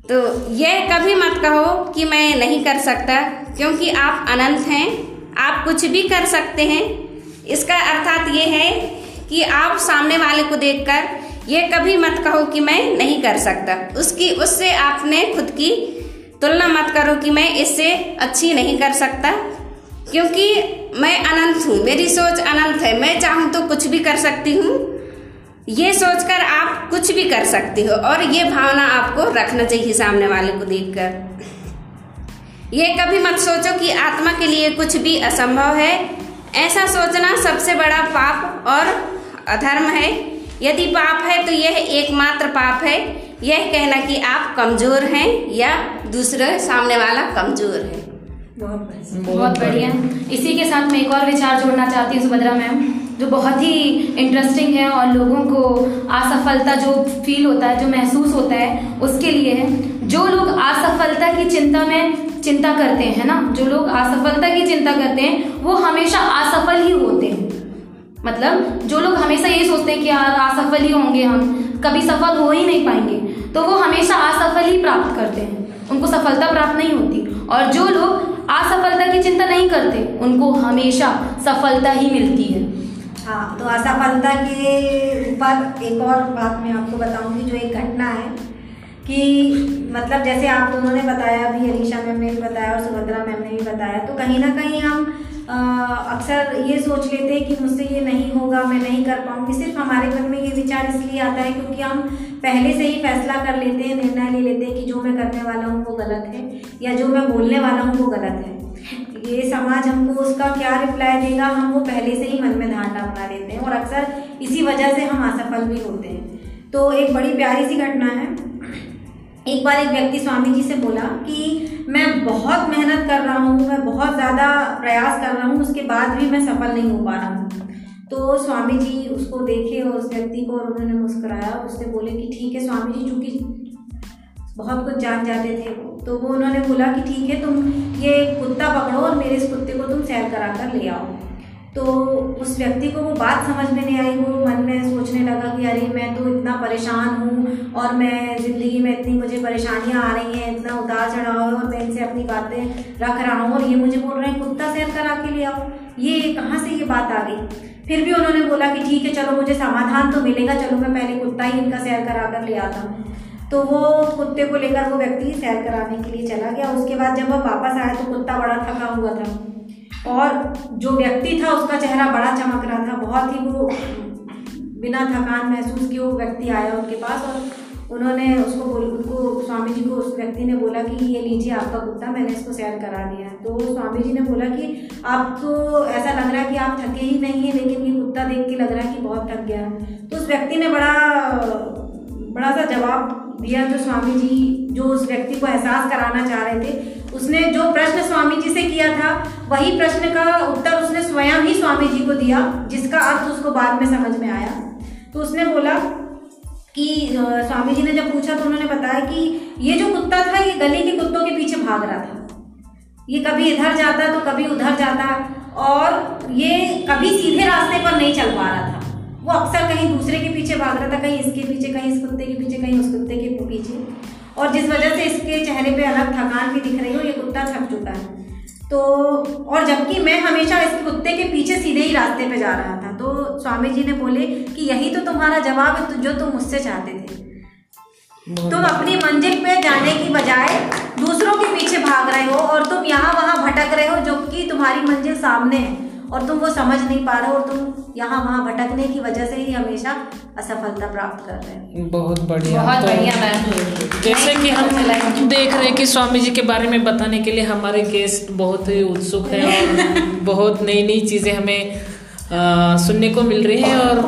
[SPEAKER 2] तो यह कभी मत कहो कि मैं नहीं कर सकता, क्योंकि आप अनंत हैं, आप कुछ भी कर सकते हैं। इसका अर्थात ये है कि आप सामने वाले को देखकर ये कभी मत कहो कि मैं नहीं कर सकता। उसकी, उससे आपने खुद की तुलना मत करो कि मैं इससे अच्छी नहीं कर सकता, क्योंकि मैं अनंत हूँ। मेरी सोच अनंत है। मैं चाहूँ तो कुछ भी कर सकती हूँ। ये सोचकर आप कुछ भी कर सकती हो और ये भावना आपको रखना चाहिए सामने वाले को देखकर। ये कभी मत सोचो कि आत्मा के लिए कुछ भी असंभव है। ऐसा सोचना सबसे बड़ा पाप और अधर्म है। यदि पाप है तो यह एकमात्र पाप है। यह कहना कि आप कमज़ोर हैं या दूसरे सामने वाला कमज़ोर है।
[SPEAKER 5] बहुत बहुत बढ़िया। इसी के साथ मैं एक और विचार जोड़ना चाहती हूँ सुभद्रा मैम जो बहुत ही इंटरेस्टिंग है और लोगों को असफलता जो फील होता है जो महसूस होता है उसके लिए है। जो लोग असफलता की चिंता में चिंता करते हैं ना? जो लोग असफलता की चिंता करते हैं वो हमेशा असफल ही होते हैं। मतलब जो लोग हमेशा ये सोचते हैं कि यार असफल ही होंगे हम, कभी सफल हो ही नहीं पाएँगे तो वो हमेशा असफल ही प्राप्त करते हैं। उनको सफलता प्राप्त नहीं होती। और जो लोग असफलता की चिंता नहीं करते, उनको हमेशा सफलता ही मिलती है।
[SPEAKER 6] हाँ तो असफलता के ऊपर एक और बात मैं आपको बताऊँगी, जो एक घटना है कि मतलब जैसे आप दोनों ने बताया, अभी अलीशा मैम ने भी बताया और सुभद्रा मैम ने भी बताया तो कहीं ना कहीं हम अक्सर ये सोच लेते हैं कि मुझसे ये नहीं होगा, मैं नहीं कर पाऊँगी। सिर्फ़ हमारे मन में ये विचार इसलिए आता है क्योंकि हम पहले से ही फैसला कर लेते हैं, निर्णय ले लेते हैं कि जो मैं करने वाला हूँ वो गलत है या जो मैं बोलने वाला हूँ वो गलत है। ये समाज हमको उसका क्या रिप्लाई देगा, हम वो पहले से ही मन में धारणा बना लेते हैं और अक्सर इसी वजह से हम असफल भी होते हैं। तो एक बड़ी प्यारी सी घटना है। एक बार एक व्यक्ति स्वामी जी से बोला कि मैं बहुत मेहनत कर रहा हूँ, मैं बहुत ज़्यादा प्रयास कर रहा हूँ, उसके बाद भी मैं सफल नहीं हो पा रहा हूँ। तो स्वामी जी उसको देखे और उस व्यक्ति को और उन्होंने मुस्कुराया, उससे बोले कि ठीक है स्वामी जी चूँकि बहुत कुछ जान जाते थे तो वो उन्होंने बोला कि ठीक है, तुम ये कुत्ता पकड़ो और मेरे इस कुत्ते को तुम सैर करा कर ले आओ। तो उस व्यक्ति को वो बात समझ में नहीं आई, वो मन में सोचने लगा कि अरे मैं तो इतना परेशान हूँ और मैं ज़िंदगी में इतनी मुझे परेशानियाँ आ रही हैं, इतना उतार चढ़ाव है और मैं इनसे अपनी बातें रख रहा हूँ और ये मुझे बोल रहे हैं, कुत्ता सैर करा के ले आओ। ये कहाँ से ये बात आ गई? फिर भी उन्होंने बोला कि ठीक है, चलो मुझे समाधान तो मिलेगा, चलो मैं पहले कुत्ता ही इनका सैर करा कर ले आता हूँ। तो वो कुत्ते को लेकर वो व्यक्ति सैर कराने के लिए चला गया। उसके बाद जब वो वापस आया तो कुत्ता बड़ा थका हुआ था। और जो व्यक्ति था, उसका चेहरा बड़ा चमक रहा था। बहुत ही वो बिना थकान महसूस किए वो व्यक्ति आया उनके पास और उन्होंने उसको बोल, उनको स्वामी जी को उस व्यक्ति ने बोला कि ये लीजिए आपका कुत्ता मैंने इसको सैर करा दिया है। तो स्वामी जी ने बोला कि, आप तो ऐसा लग रहा है कि आप थके ही नहीं है, लेकिन ये कुत्ता देख के लग रहा है कि बहुत थक गया तो उस व्यक्ति ने बड़ा बड़ा सा जवाब दिया जो स्वामी जी, जो उस व्यक्ति को एहसास कराना चाह रहे थे। उसने जो प्रश्न स्वामी जी से किया था, वही प्रश्न का उत्तर उसने स्वयं ही स्वामी जी को दिया, जिसका अर्थ उसको बाद में समझ में आया। तो उसने बोला कि स्वामी जी ने जब पूछा तो उन्होंने बताया कि ये जो कुत्ता था, ये गली के कुत्तों के पीछे भाग रहा था। ये कभी इधर जाता तो कभी उधर जाता, और ये कभी सीधे रास्ते पर नहीं चल पा रहा था। वो अक्सर कहीं दूसरे के पीछे भाग रहा था कहीं इसके पीछे कहीं इस कुत्ते के पीछे कहीं उस कुत्ते के पीछे। और जिस वजह से इसके चेहरे पे अलग थकान भी दिख रही हो ये कुत्ता थक चुका है। तो और जबकि मैं हमेशा इस कुत्ते के पीछे सीधे ही रास्ते पे जा रहा था तो स्वामी जी ने बोले कि यही तो तुम्हारा जवाब है जो तुम मुझसे चाहते थे। तुम अपनी मंजिल पे जाने की बजाय दूसरों के पीछे भाग रहे हो और तुम यहाँ वहाँ भटक रहे हो जो कि तुम्हारी मंजिल सामने है। और तुम वो समझ नहीं पा रहे हो और तुम यहाँ वहाँ भटकने की वजह से ही हमेशा असफलता प्राप्त कर रहे हो।
[SPEAKER 1] बहुत बढ़िया।
[SPEAKER 2] बहुत
[SPEAKER 1] तो
[SPEAKER 2] बढ़िया मैम।
[SPEAKER 1] जैसे कि हम देख रहे हैं कि स्वामी जी के बारे में बताने के लिए हमारे गेस्ट बहुत ही उत्सुक हैं और बहुत नई नई चीज़ें हमें आ, सुनने को मिल रही है और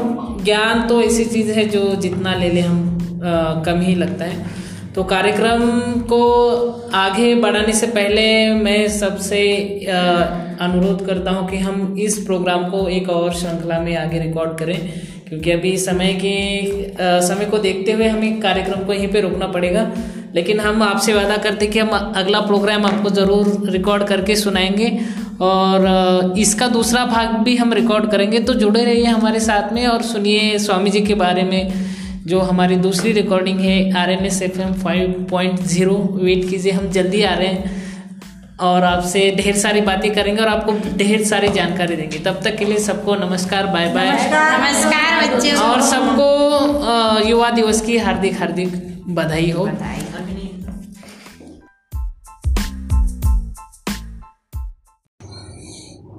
[SPEAKER 1] ज्ञान तो ऐसी चीज़ है जो जितना ले ले हम आ, कम ही लगता है। तो कार्यक्रम को आगे बढ़ाने से पहले मैं सबसे अनुरोध करता हूँ कि हम इस प्रोग्राम को एक और श्रृंखला में आगे रिकॉर्ड करें, क्योंकि अभी समय के समय को देखते हुए हमें कार्यक्रम को यहीं पे रोकना पड़ेगा। लेकिन हम आपसे वादा करते कि हम अगला प्रोग्राम आपको ज़रूर रिकॉर्ड करके सुनाएँगे, और इसका दूसरा भाग भी हम रिकॉर्ड करेंगे। तो जुड़े रहिए हमारे साथ में और सुनिए स्वामी जी के बारे में। जो हमारी दूसरी रिकॉर्डिंग है R N S F M five point zero wait कीजिए हम जल्दी आ रहे हैं और आपसे ढेर सारी बातें करेंगे और आपको ढेर सारी जानकारी देंगे। तब तक के लिए सबको नमस्कार बाय बाय
[SPEAKER 2] नमस्कार। बच्चे।
[SPEAKER 1] और सबको युवा दिवस की हार्दिक हार्दिक बधाई हो।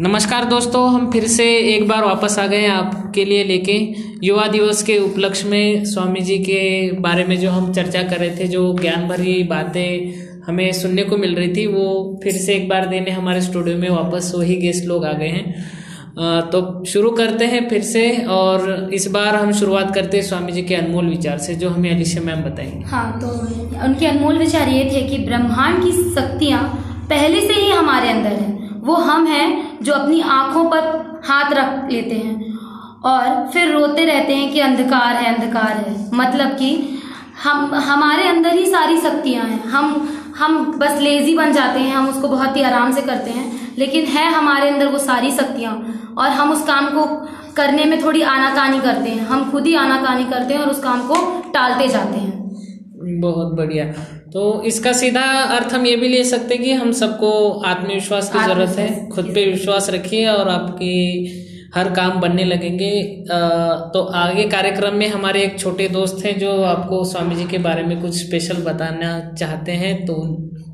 [SPEAKER 1] नमस्कार दोस्तों, हम फिर से एक बार वापस आ गए हैं आपके लिए लेके युवा दिवस के उपलक्ष्य में स्वामी जी के बारे में जो हम चर्चा कर रहे थे, जो ज्ञान भरी बातें हमें सुनने को मिल रही थी, वो फिर से एक बार देने हमारे स्टूडियो में वापस वही गेस्ट लोग आ गए हैं। तो शुरू करते हैं फिर से और इस बार हम शुरुआत करते हैं स्वामी जी के अनमोल विचार से, जो हमें अलिशा मैम बताएँगे।
[SPEAKER 5] हाँ तो उनके अनमोल विचार ये थे कि ब्रह्मांड की शक्तियाँ पहले से ही हमारे अंदर है, वो हम हैं जो अपनी आँखों पर हाथ रख लेते हैं और फिर रोते रहते हैं कि अंधकार है अंधकार है। मतलब कि हम, हमारे अंदर ही सारी शक्तियाँ हैं। हम हम बस लेजी बन जाते हैं, हम उसको बहुत ही आराम से करते हैं, लेकिन है हमारे अंदर वो सारी शक्तियाँ और हम उस काम को करने में थोड़ी आनाकानी करते हैं। हम खुद ही आनाकानी करते हैं और उस काम को टालते जाते हैं।
[SPEAKER 1] बहुत बढ़िया। तो इसका सीधा अर्थ हम ये भी ले सकते हैं कि हम सबको आत्मविश्वास की ज़रूरत है खुद पे विश्वास रखिए और आपके हर काम बनने लगेंगे। तो आगे कार्यक्रम में हमारे एक छोटे दोस्त हैं जो आपको स्वामी जी के बारे में कुछ स्पेशल बताना चाहते हैं तो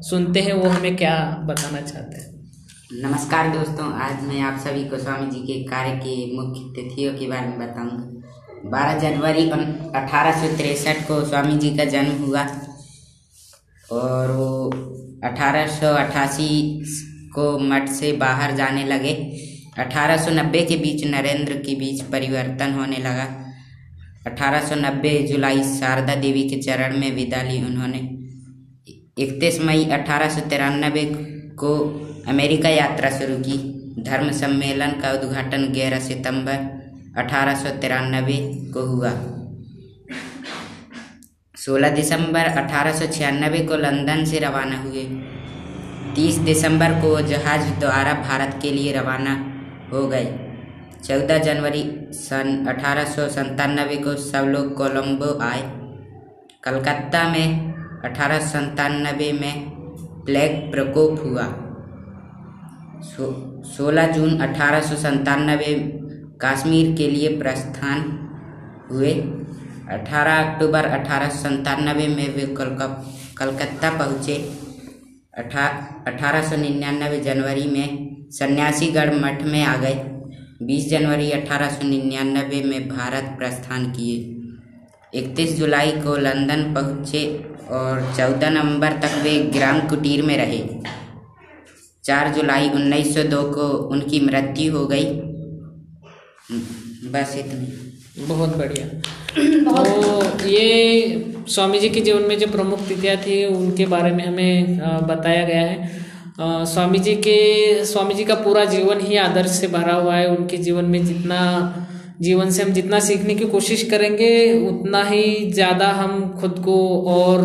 [SPEAKER 1] सुनते हैं वो हमें क्या बताना चाहते हैं।
[SPEAKER 8] नमस्कार दोस्तों आज मैं आप सभी को स्वामी जी के कार्य के मुख्य तिथियों के बारे में बताऊँगा। बारह जनवरी अठारह सौ तिरसठ को स्वामी जी का जन्म हुआ। और वो अठारह सौ अट्ठासी को मठ से बाहर जाने लगे। 1890 के बीच नरेंद्र के बीच परिवर्तन होने लगा। 1890 जुलाई शारदा देवी के चरण में विदा ली उन्होंने। इकतीस मई अठारह सौ तिरानबे को अमेरिका यात्रा शुरू की। धर्म सम्मेलन का उद्घाटन 11 सितंबर अठारह सौ तिरानबे को हुआ। 16 दिसंबर अठारह सौ छियानवे को लंदन से रवाना हुए। 30 दिसंबर को जहाज़ द्वारा भारत के लिए रवाना हो गए। 14 जनवरी सन अठारह को सब लोग कोलंबो आए। कलकत्ता में अठारह में प्लेग प्रकोप हुआ। सो, 16 जून अठारह कश्मीर के लिए प्रस्थान हुए। 18 अक्टूबर अठारह में वे कलक- कलकत्ता पहुँचे। अठारह जनवरी में सन्यासीगढ़ मठ में आ गए। 20 जनवरी अठारह सौ निन्यानवे में भारत प्रस्थान किए। 31 जुलाई को लंदन पहुँचे और 14 नवंबर तक वे ग्राम कुटीर में रहे। 4 जुलाई 1902 को उनकी मृत्यु हो गई। बस इतनी।
[SPEAKER 1] बहुत बढ़िया। तो ये स्वामी जी के जीवन में जो प्रमुख तिथियाँ थी उनके बारे में हमें बताया गया है। स्वामी जी के स्वामी जी का पूरा जीवन ही आदर्श से भरा हुआ है। उनके जीवन में जितना जीवन से हम जितना सीखने की कोशिश करेंगे उतना ही ज़्यादा हम खुद को और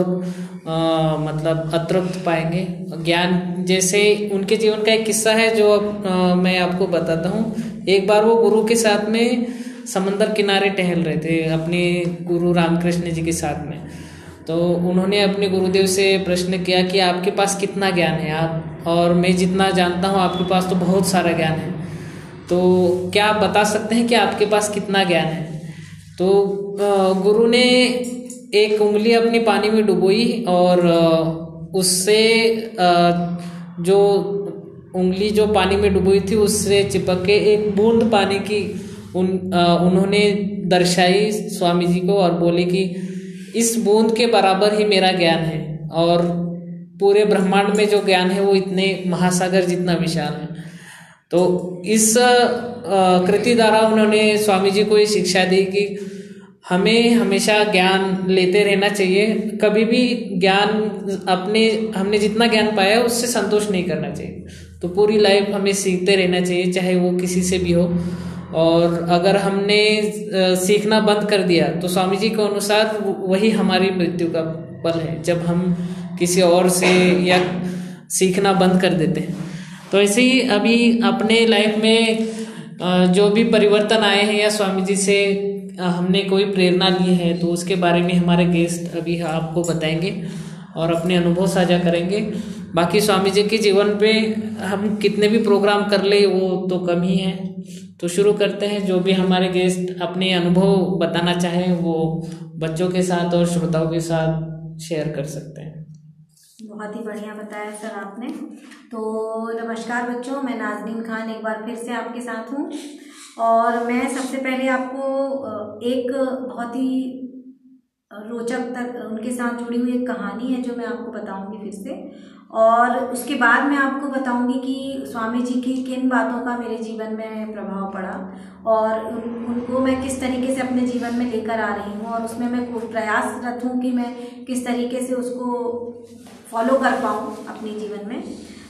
[SPEAKER 1] अ, मतलब अतृप्त पाएँगे। ज्ञान जैसे उनके जीवन का एक किस्सा है जो अ, मैं आपको बताता हूँ। एक बार वो गुरु के साथ में समंदर किनारे टहल रहे थे अपने गुरु रामकृष्ण जी के साथ में। तो उन्होंने अपने गुरुदेव से प्रश्न किया कि आपके पास कितना ज्ञान है? आप और मैं जितना जानता हूँ, आपके पास तो बहुत सारा ज्ञान है। तो क्या आप बता सकते हैं कि आपके पास कितना ज्ञान है? तो गुरु ने एक उंगली अपनी पानी में डुबोई और उससे जो उंगली जो पानी में डुबोई थी, उससे चिपक के एक बूंद पानी की उन उन्होंने दर्शाई स्वामी जी को और बोले कि इस बूंद के बराबर ही मेरा ज्ञान है और पूरे ब्रह्मांड में जो ज्ञान है वो इतने महासागर जितना विशाल है। तो इस कृति द्वारा उन्होंने स्वामी जी को ये शिक्षा दी कि हमें हमेशा ज्ञान लेते रहना चाहिए। कभी भी ज्ञान अपने, हमने जितना ज्ञान पाया उससे संतोष नहीं करना चाहिए। तो पूरी लाइफ हमें सीखते रहना चाहिए, चाहे वो किसी से भी हो। और अगर हमने सीखना बंद कर दिया तो स्वामी जी के अनुसार वही हमारी मृत्यु का पल है, जब हम किसी और से या सीखना बंद कर देते हैं। तो ऐसे ही अभी अपने लाइफ में जो भी परिवर्तन आए हैं या स्वामी जी से हमने कोई प्रेरणा ली है तो उसके बारे में हमारे गेस्ट अभी आपको बताएँगे। और अपने अनुभव साझा करेंगे। बाकी स्वामी जी के जीवन पे हम कितने भी प्रोग्राम कर ले, वो तो कम ही है। तो शुरू करते हैं, जो भी हमारे गेस्ट अपने अनुभव बताना चाहें, वो बच्चों के साथ और श्रोताओं के साथ शेयर कर सकते हैं।
[SPEAKER 6] बहुत ही बढ़िया बताया सर आपने। तो नमस्कार बच्चों, मैं नाजनीन खान एक बार फिर से आपके साथ हूँ। और मैं सबसे पहले आपको एक बहुत ही रोचक तक उनके साथ जुड़ी हुई एक कहानी है जो मैं आपको बताऊँगी फिर से। और उसके बाद मैं आपको बताऊँगी कि स्वामी जी की किन बातों का मेरे जीवन में प्रभाव पड़ा और उन, उनको मैं किस तरीके से अपने जीवन में लेकर आ रही हूँ और उसमें मैं प्रयासरत हूँ कि मैं किस तरीके से उसको फॉलो कर पाऊँ अपने जीवन में।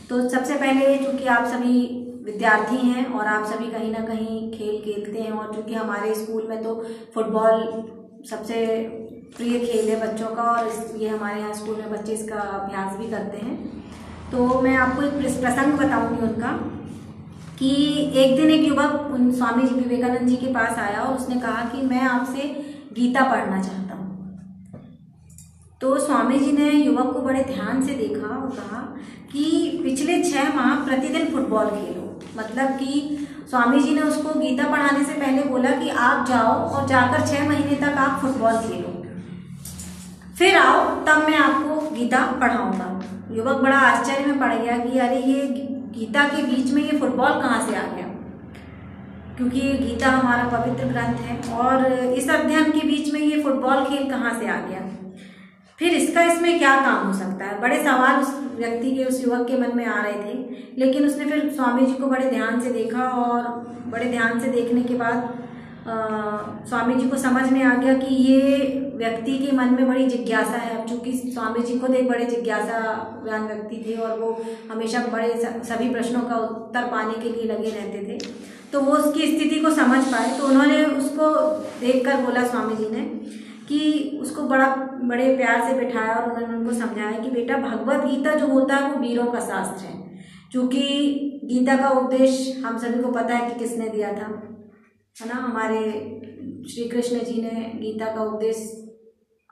[SPEAKER 6] तो सबसे पहले चूँकि आप सभी विद्यार्थी हैं और आप सभी कहीं ना कहीं खेल खेलते हैं और चूँकि हमारे स्कूल में तो फुटबॉल सबसे प्रिय खेल है बच्चों का और ये हमारे यहाँ स्कूल में बच्चे इसका अभ्यास भी करते हैं। तो मैं आपको एक प्रसंग बताऊँगी उनका कि एक दिन एक युवक उन स्वामी जी विवेकानंद जी के पास आया और उसने कहा कि मैं आपसे गीता पढ़ना चाहता हूँ। तो स्वामी जी ने युवक को बड़े ध्यान से देखा और कहा कि पिछले छह माह प्रतिदिन फुटबॉल खेलो। मतलब कि स्वामी जी ने उसको गीता पढ़ाने से पहले बोला कि आप जाओ और जाकर छः महीने तक आप फुटबॉल खेलो। फिर आओ, तब मैं आपको गीता पढ़ाऊँगा। युवक बड़ा आश्चर्य में पड़ गया कि अरे ये गीता के बीच में ये फुटबॉल कहाँ से आ गया? क्योंकि गीता हमारा पवित्र ग्रंथ है और इस अध्ययन के बीच में ये फुटबॉल खेल कहाँ से आ गया? फिर इसका इसमें क्या काम हो सकता है? बड़े सवाल उस व्यक्ति के, उस युवक के मन में आ रहे थे। लेकिन उसने फिर स्वामी जी को बड़े ध्यान से देखा और बड़े ध्यान से देखने के बाद स्वामी जी को समझ में आ गया कि ये व्यक्ति के मन में बड़ी जिज्ञासा है। चूँकि स्वामी जी खुद एक बड़े जिज्ञासा व्यान व्यक्ति थे और वो हमेशा बड़े सभी प्रश्नों का उत्तर पाने के लिए लगे रहते थे तो वो उसकी स्थिति को समझ पाए। तो उन्होंने उसको देखकर बोला स्वामी जी ने कि उसको बड़ा, बड़े प्यार से बिठाया और उन्होंने उनको समझाया कि बेटा, भगवत गीता जो होता है वो वीरों का शास्त्र है। क्योंकि गीता का उपदेश हम सभी को पता है कि किसने दिया था। है ना? हमारे श्री कृष्ण जी ने गीता का उपदेश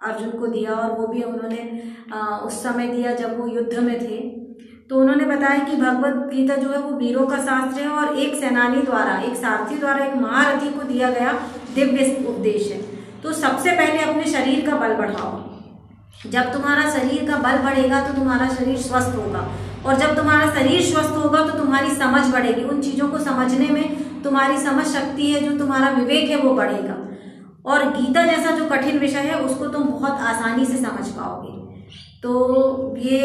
[SPEAKER 6] अर्जुन को दिया और वो भी उन्होंने उस समय दिया जब वो युद्ध में थे। तो उन्होंने बताया कि भगवत गीता जो है वो वीरों का शास्त्र है और एक सेनानी द्वारा, एक सारथी द्वारा, एक महारथी को दिया गया दिव्य उपदेश है। तो सबसे पहले अपने शरीर का बल बढ़ाओ। जब तुम्हारा शरीर का बल बढ़ेगा तो तुम्हारा शरीर स्वस्थ होगा और जब तुम्हारा शरीर स्वस्थ होगा तो तुम्हारी समझ बढ़ेगी। उन चीज़ों को समझने में तुम्हारी समझ शक्ति है, जो तुम्हारा विवेक है, वो बढ़ेगा। और गीता जैसा जो कठिन विषय है, उसको तुम बहुत आसानी से समझ पाओगे। तो ये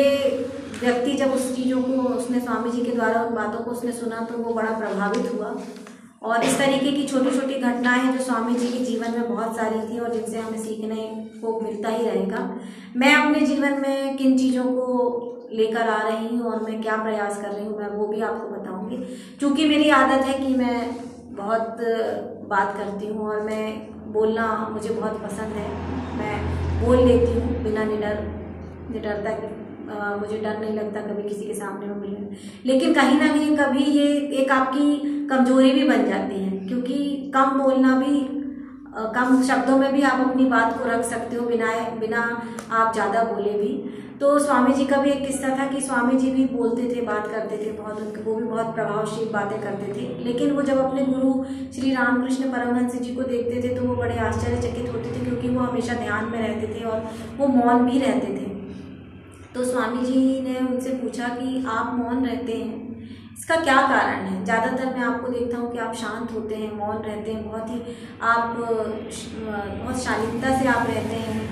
[SPEAKER 6] व्यक्ति जब उस चीज़ों को उसने स्वामी जी के द्वारा उन बातों को उसने सुना तो वो बड़ा प्रभावित हुआ। और इस तरीके की छोटी छोटी घटनाएँ जो स्वामी जी के जीवन में बहुत सारी थी, और जिनसे हमें सीखने को मिलता ही रहेगा। मैं अपने जीवन में किन चीज़ों को लेकर आ रही हूँ, और मैं क्या प्रयास कर रही हूँ, मैं वो भी आपको बताऊँगी क्योंकि मेरी आदत है कि मैं बहुत बात करती हूँ और मैं बोलना मुझे बहुत पसंद है। मैं बोल लेती हूँ बिना निडर, निडरता के। मुझे डर नहीं लगता कभी किसी के सामने में बोलने लेकिन कहीं ना कहीं कभी ये एक आपकी कमज़ोरी भी बन जाती है, क्योंकि कम बोलना भी कम शब्दों में भी आप अपनी बात को रख सकते हो बिना बिना आप ज़्यादा बोले भी। तो स्वामी जी का भी एक किस्सा था कि स्वामी जी भी बोलते थे, बात करते थे बहुत, उनके वो भी बहुत प्रभावशील बातें करते थे। लेकिन वो जब अपने गुरु श्री रामकृष्ण परमहंस जी को देखते थे तो वो बड़े आश्चर्यचकित होते थे क्योंकि वो हमेशा ध्यान में रहते थे और वो मौन भी रहते थे। तो स्वामी जी ने उनसे पूछा कि आप मौन रहते हैं? इसका क्या कारण है? ज़्यादातर मैं आपको देखता हूँ कि आप शांत होते हैं, मौन रहते हैं, बहुत ही आप, बहुत शालीनता से आप रहते हैं।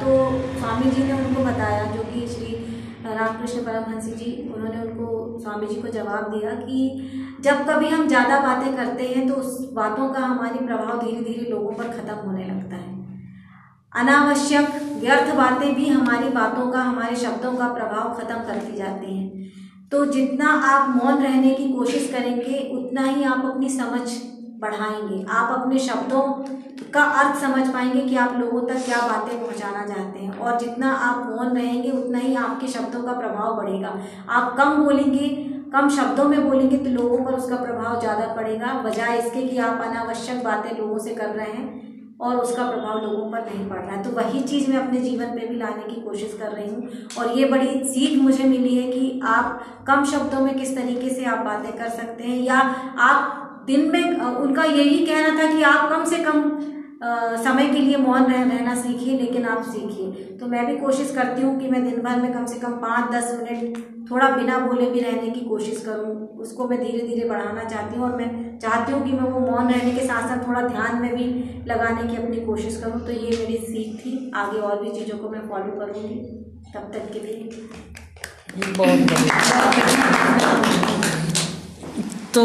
[SPEAKER 6] तो स्वामी जी ने उनको बताया, जो कि श्री रामकृष्ण परमहंस जी, उन्होंने उनको, स्वामी जी को जवाब दिया कि जब कभी हम ज़्यादा बातें करते हैं तो उस बातों का हमारी प्रभाव धीरे धीरे लोगों पर ख़त्म होने लगता है। अनावश्यक, व्यर्थ बातें भी हमारी बातों का, हमारे शब्दों का प्रभाव खत्म करती जाती हैं। तो जितना आप मौन रहने की कोशिश करेंगे, उतना ही आप अपनी समझ बढ़ाएँगे। आप अपने शब्दों का अर्थ समझ पाएँगे कि आप लोगों तक क्या बातें पहुंचाना चाहते हैं। और जितना आप मौन रहेंगे, उतना ही आपके शब्दों का प्रभाव बढ़ेगा। आप कम बोलेंगे, कम शब्दों में बोलेंगे तो लोगों पर उसका प्रभाव ज़्यादा पड़ेगा। बजाय इसके कि आप अनावश्यक बातें लोगों से कर रहे हैं और उसका प्रभाव लोगों पर नहीं पड़ रहा है। तो वही चीज़ मैं अपने जीवन में भी लाने की कोशिश कर रही हूँ। और ये बड़ी सीख मुझे मिली है कि आप कम शब्दों में किस तरीके से आप बातें कर सकते हैं, या आप दिन में, उनका यही कहना था कि आप कम से कम समय के लिए मौन रह, रहना सीखिए, लेकिन आप सीखिए। तो मैं भी कोशिश करती हूँ कि मैं दिन भर में कम से कम पाँच दस मिनट थोड़ा बिना बोले भी रहने की कोशिश करूँ। उसको मैं धीरे धीरे बढ़ाना चाहती हूँ और मैं चाहती हूँ कि मैं वो मौन रहने के साथ साथ थोड़ा ध्यान में भी लगाने की अपनी कोशिश करूँ। तो ये मेरी सीख थी। आगे और भी चीज़ों को मैं फॉलो करूँगी। तब तक के लिए
[SPEAKER 1] बहुत तो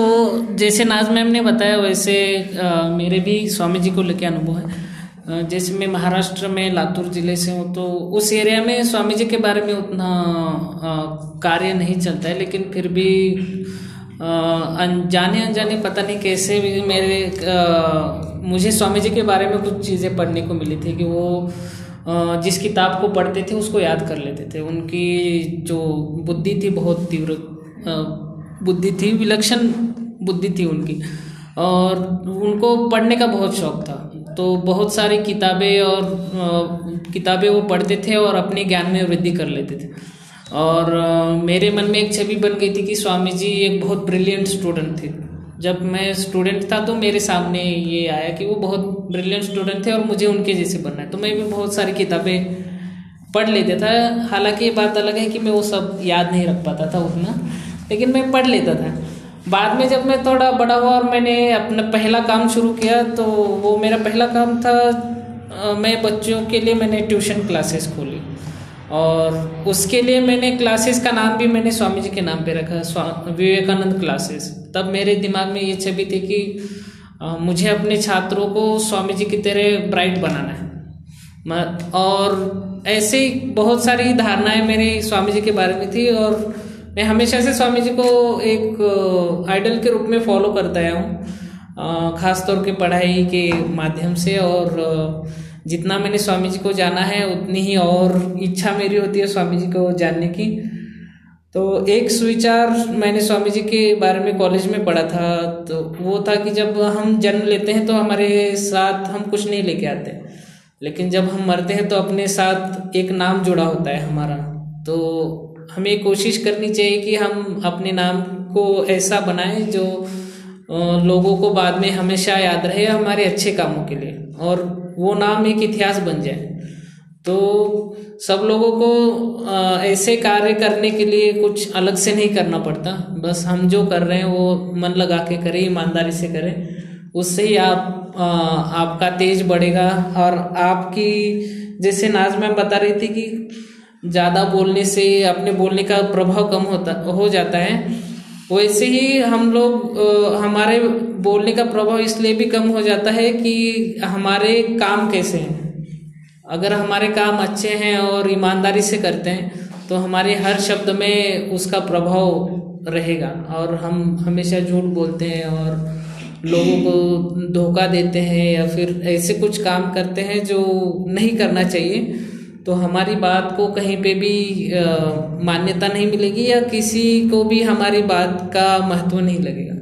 [SPEAKER 1] जैसे नाज मैम ने बताया वैसे अ, मेरे भी स्वामी जी को लेके अनुभव है। जैसे मैं महाराष्ट्र में लातूर ज़िले से हूँ तो उस एरिया में स्वामी जी के बारे में उतना कार्य नहीं चलता है लेकिन फिर भी अनजाने अनजाने पता नहीं कैसे भी मेरे अ, मुझे स्वामी जी के बारे में कुछ चीज़ें पढ़ने को मिली थी कि वो अ, जिस किताब को पढ़ते थे उसको याद कर लेते थे। उनकी जो बुद्धि थी बहुत तीव्र बुद्धि थी, विलक्षण बुद्धि थी उनकी। और उनको पढ़ने का बहुत शौक था। तो बहुत सारी किताबें और किताबें वो पढ़ते थे और अपने ज्ञान में वृद्धि कर लेते थे। और मेरे मन में एक छवि बन गई थी कि स्वामी जी एक बहुत ब्रिलियंट स्टूडेंट थे। जब मैं स्टूडेंट था तो मेरे सामने ये आया कि वो बहुत ब्रिलियंट स्टूडेंट थे और मुझे उनके जैसे बनना है। तो मैं भी बहुत सारी किताबें पढ़ लेता था। हालाँकि ये बात अलग है कि मैं वो सब याद नहीं रख पाता था उतना। लेकिन मैं पढ़ लेता था। बाद में जब मैं थोड़ा बड़ा हुआ और मैंने अपना पहला काम शुरू किया तो वो मेरा पहला काम था मैं बच्चों के लिए मैंने ट्यूशन क्लासेस खोली। और उसके लिए मैंने क्लासेस का नाम भी मैंने स्वामी जी के नाम पे रखा विवेकानंद क्लासेस। तब मेरे दिमाग में ये छवि थी कि मुझे अपने छात्रों को स्वामी जी की तरह ब्राइट बनाना है। और ऐसे ही बहुत सारी धारणाएँ मेरे स्वामी जी के बारे में थी और मैं हमेशा से स्वामी जी को एक आइडल के रूप में फॉलो करता आया हूँ। अ, खास तौर के पढ़ाई के माध्यम से और जितना मैंने स्वामी जी को जाना है उतनी ही और इच्छा मेरी होती है स्वामी जी को जानने की। तो एक सुविचार मैंने स्वामी जी के बारे में कॉलेज में पढ़ा था तो वो था कि जब हम जन्म लेते हैं तो हमारे साथ हम कुछ नहीं लेके आते। लेकिन जब हम मरते हैं तो अपने साथ एक नाम जुड़ा होता है हमारा। तो हमें कोशिश करनी चाहिए कि हम अपने नाम को ऐसा बनाएँ जो लोगों को बाद में हमेशा याद रहे हमारे अच्छे कामों के लिए और वो नाम एक इतिहास बन जाए। तो सब लोगों को ऐसे कार्य करने के लिए कुछ अलग से नहीं करना पड़ता। बस हम जो कर रहे हैं वो मन लगा के करें ईमानदारी से करें। उससे ही आप अ, आपका तेज बढ़ेगा और आपकी जैसे नाज मैम बता रही थी कि ज़्यादा बोलने से, अपने बोलने का प्रभाव कम होता, हो जाता है। वैसे ही हम लोग हमारे बोलने का प्रभाव इसलिए भी कम हो जाता है कि हमारे काम कैसे हैं। अगर हमारे काम अच्छे हैं और ईमानदारी से करते हैं तो हमारे हर शब्द में उसका प्रभाव रहेगा। और हम हमेशा झूठ बोलते हैं और लोगों को धोखा देते हैं या फिर ऐसे कुछ काम करते हैं जो नहीं करना चाहिए। तो हमारी बात को कहीं पे भी मान्यता नहीं मिलेगी या किसी को भी हमारी बात का महत्व नहीं लगेगा।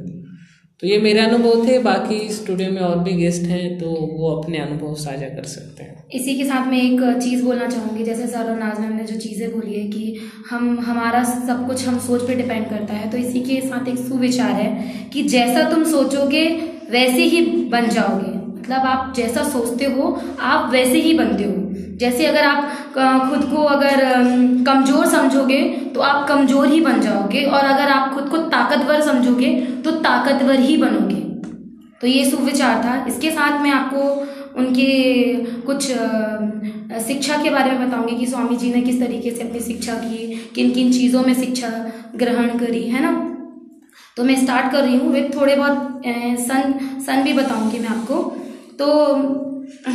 [SPEAKER 1] तो ये मेरे अनुभव थे, बाकी स्टूडियो में और भी गेस्ट हैं तो वो अपने अनुभव साझा कर सकते हैं।
[SPEAKER 5] इसी के साथ मैं एक चीज़ बोलना चाहूँगी, जैसे सर और नाज मैम ने जो चीज़ें बोली है कि हम, हमारा सब कुछ हम सोच पे डिपेंड करता है तो इसी के साथ एक सुविचार है कि जैसा तुम सोचोगे, वैसे ही बन जाओगे। मतलब आप जैसा सोचते हो, आप वैसे ही बनते हो। जैसे अगर आप खुद को अगर कमज़ोर समझोगे तो आप कमज़ोर ही बन जाओगे। और अगर आप खुद को ताकतवर समझोगे तो ताकतवर ही बनोगे। तो ये सुविचार था। इसके साथ मैं आपको उनके कुछ शिक्षा के बारे में बताऊँगी कि स्वामी जी ने किस तरीके से अपनी शिक्षा की किन किन चीज़ों में शिक्षा ग्रहण करी, है ना? तो मैं स्टार्ट कर रही हूँ। वे थोड़े बहुत सन सन भी बताऊँगी मैं आपको। तो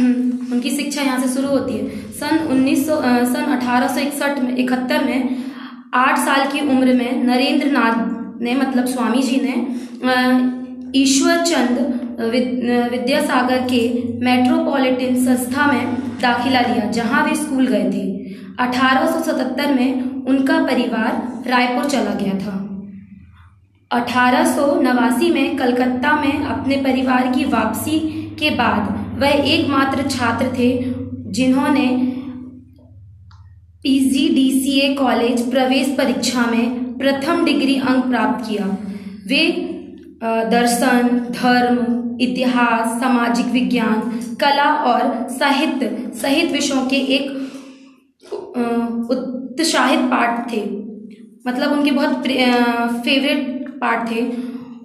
[SPEAKER 5] उनकी शिक्षा यहाँ से शुरू होती है। सन 1900 अ, सन अठारह में इकहत्तर में आठ साल की उम्र में नरेंद्र नाथ ने मतलब स्वामी जी ने अ, ईश्वर चंद विद्यासागर के मेट्रोपॉलिटन संस्था में दाखिला लिया जहाँ वे स्कूल गए थे। 1877 में उनका परिवार रायपुर चला गया था। अठारह सौ नवासी में कलकत्ता में अपने परिवार की वापसी के बाद वह एकमात्र छात्र थे जिन्होंने पीजीडीसीए कॉलेज प्रवेश परीक्षा में प्रथम डिग्री अंक प्राप्त किया। वे दर्शन, धर्म, इतिहास, सामाजिक विज्ञान, कला और साहित्य सहित विषयों के एक उत्साहित पाठ थे। मतलब उनके बहुत फेवरेट पाठ थे।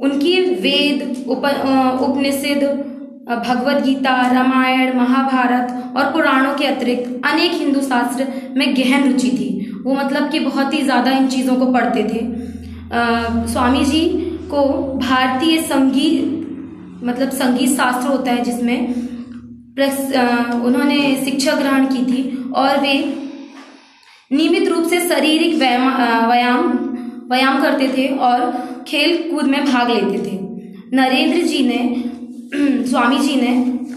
[SPEAKER 5] उनकी वेद, उप उपनिषद भगवत गीता रामायण महाभारत और पुराणों के अतिरिक्त अनेक हिंदू शास्त्र में गहन रुचि थी। वो मतलब कि बहुत ही ज़्यादा इन चीज़ों को पढ़ते थे। अ, स्वामी जी को भारतीय संगीत मतलब संगीत शास्त्र होता है जिसमें प्रस- अ, उन्होंने शिक्षा ग्रहण की थी और वे नियमित रूप से शारीरिक व्यायाम व्यायाम करते थे और खेल कूद में भाग लेते थे। नरेंद्र जी ने स्वामी जी ने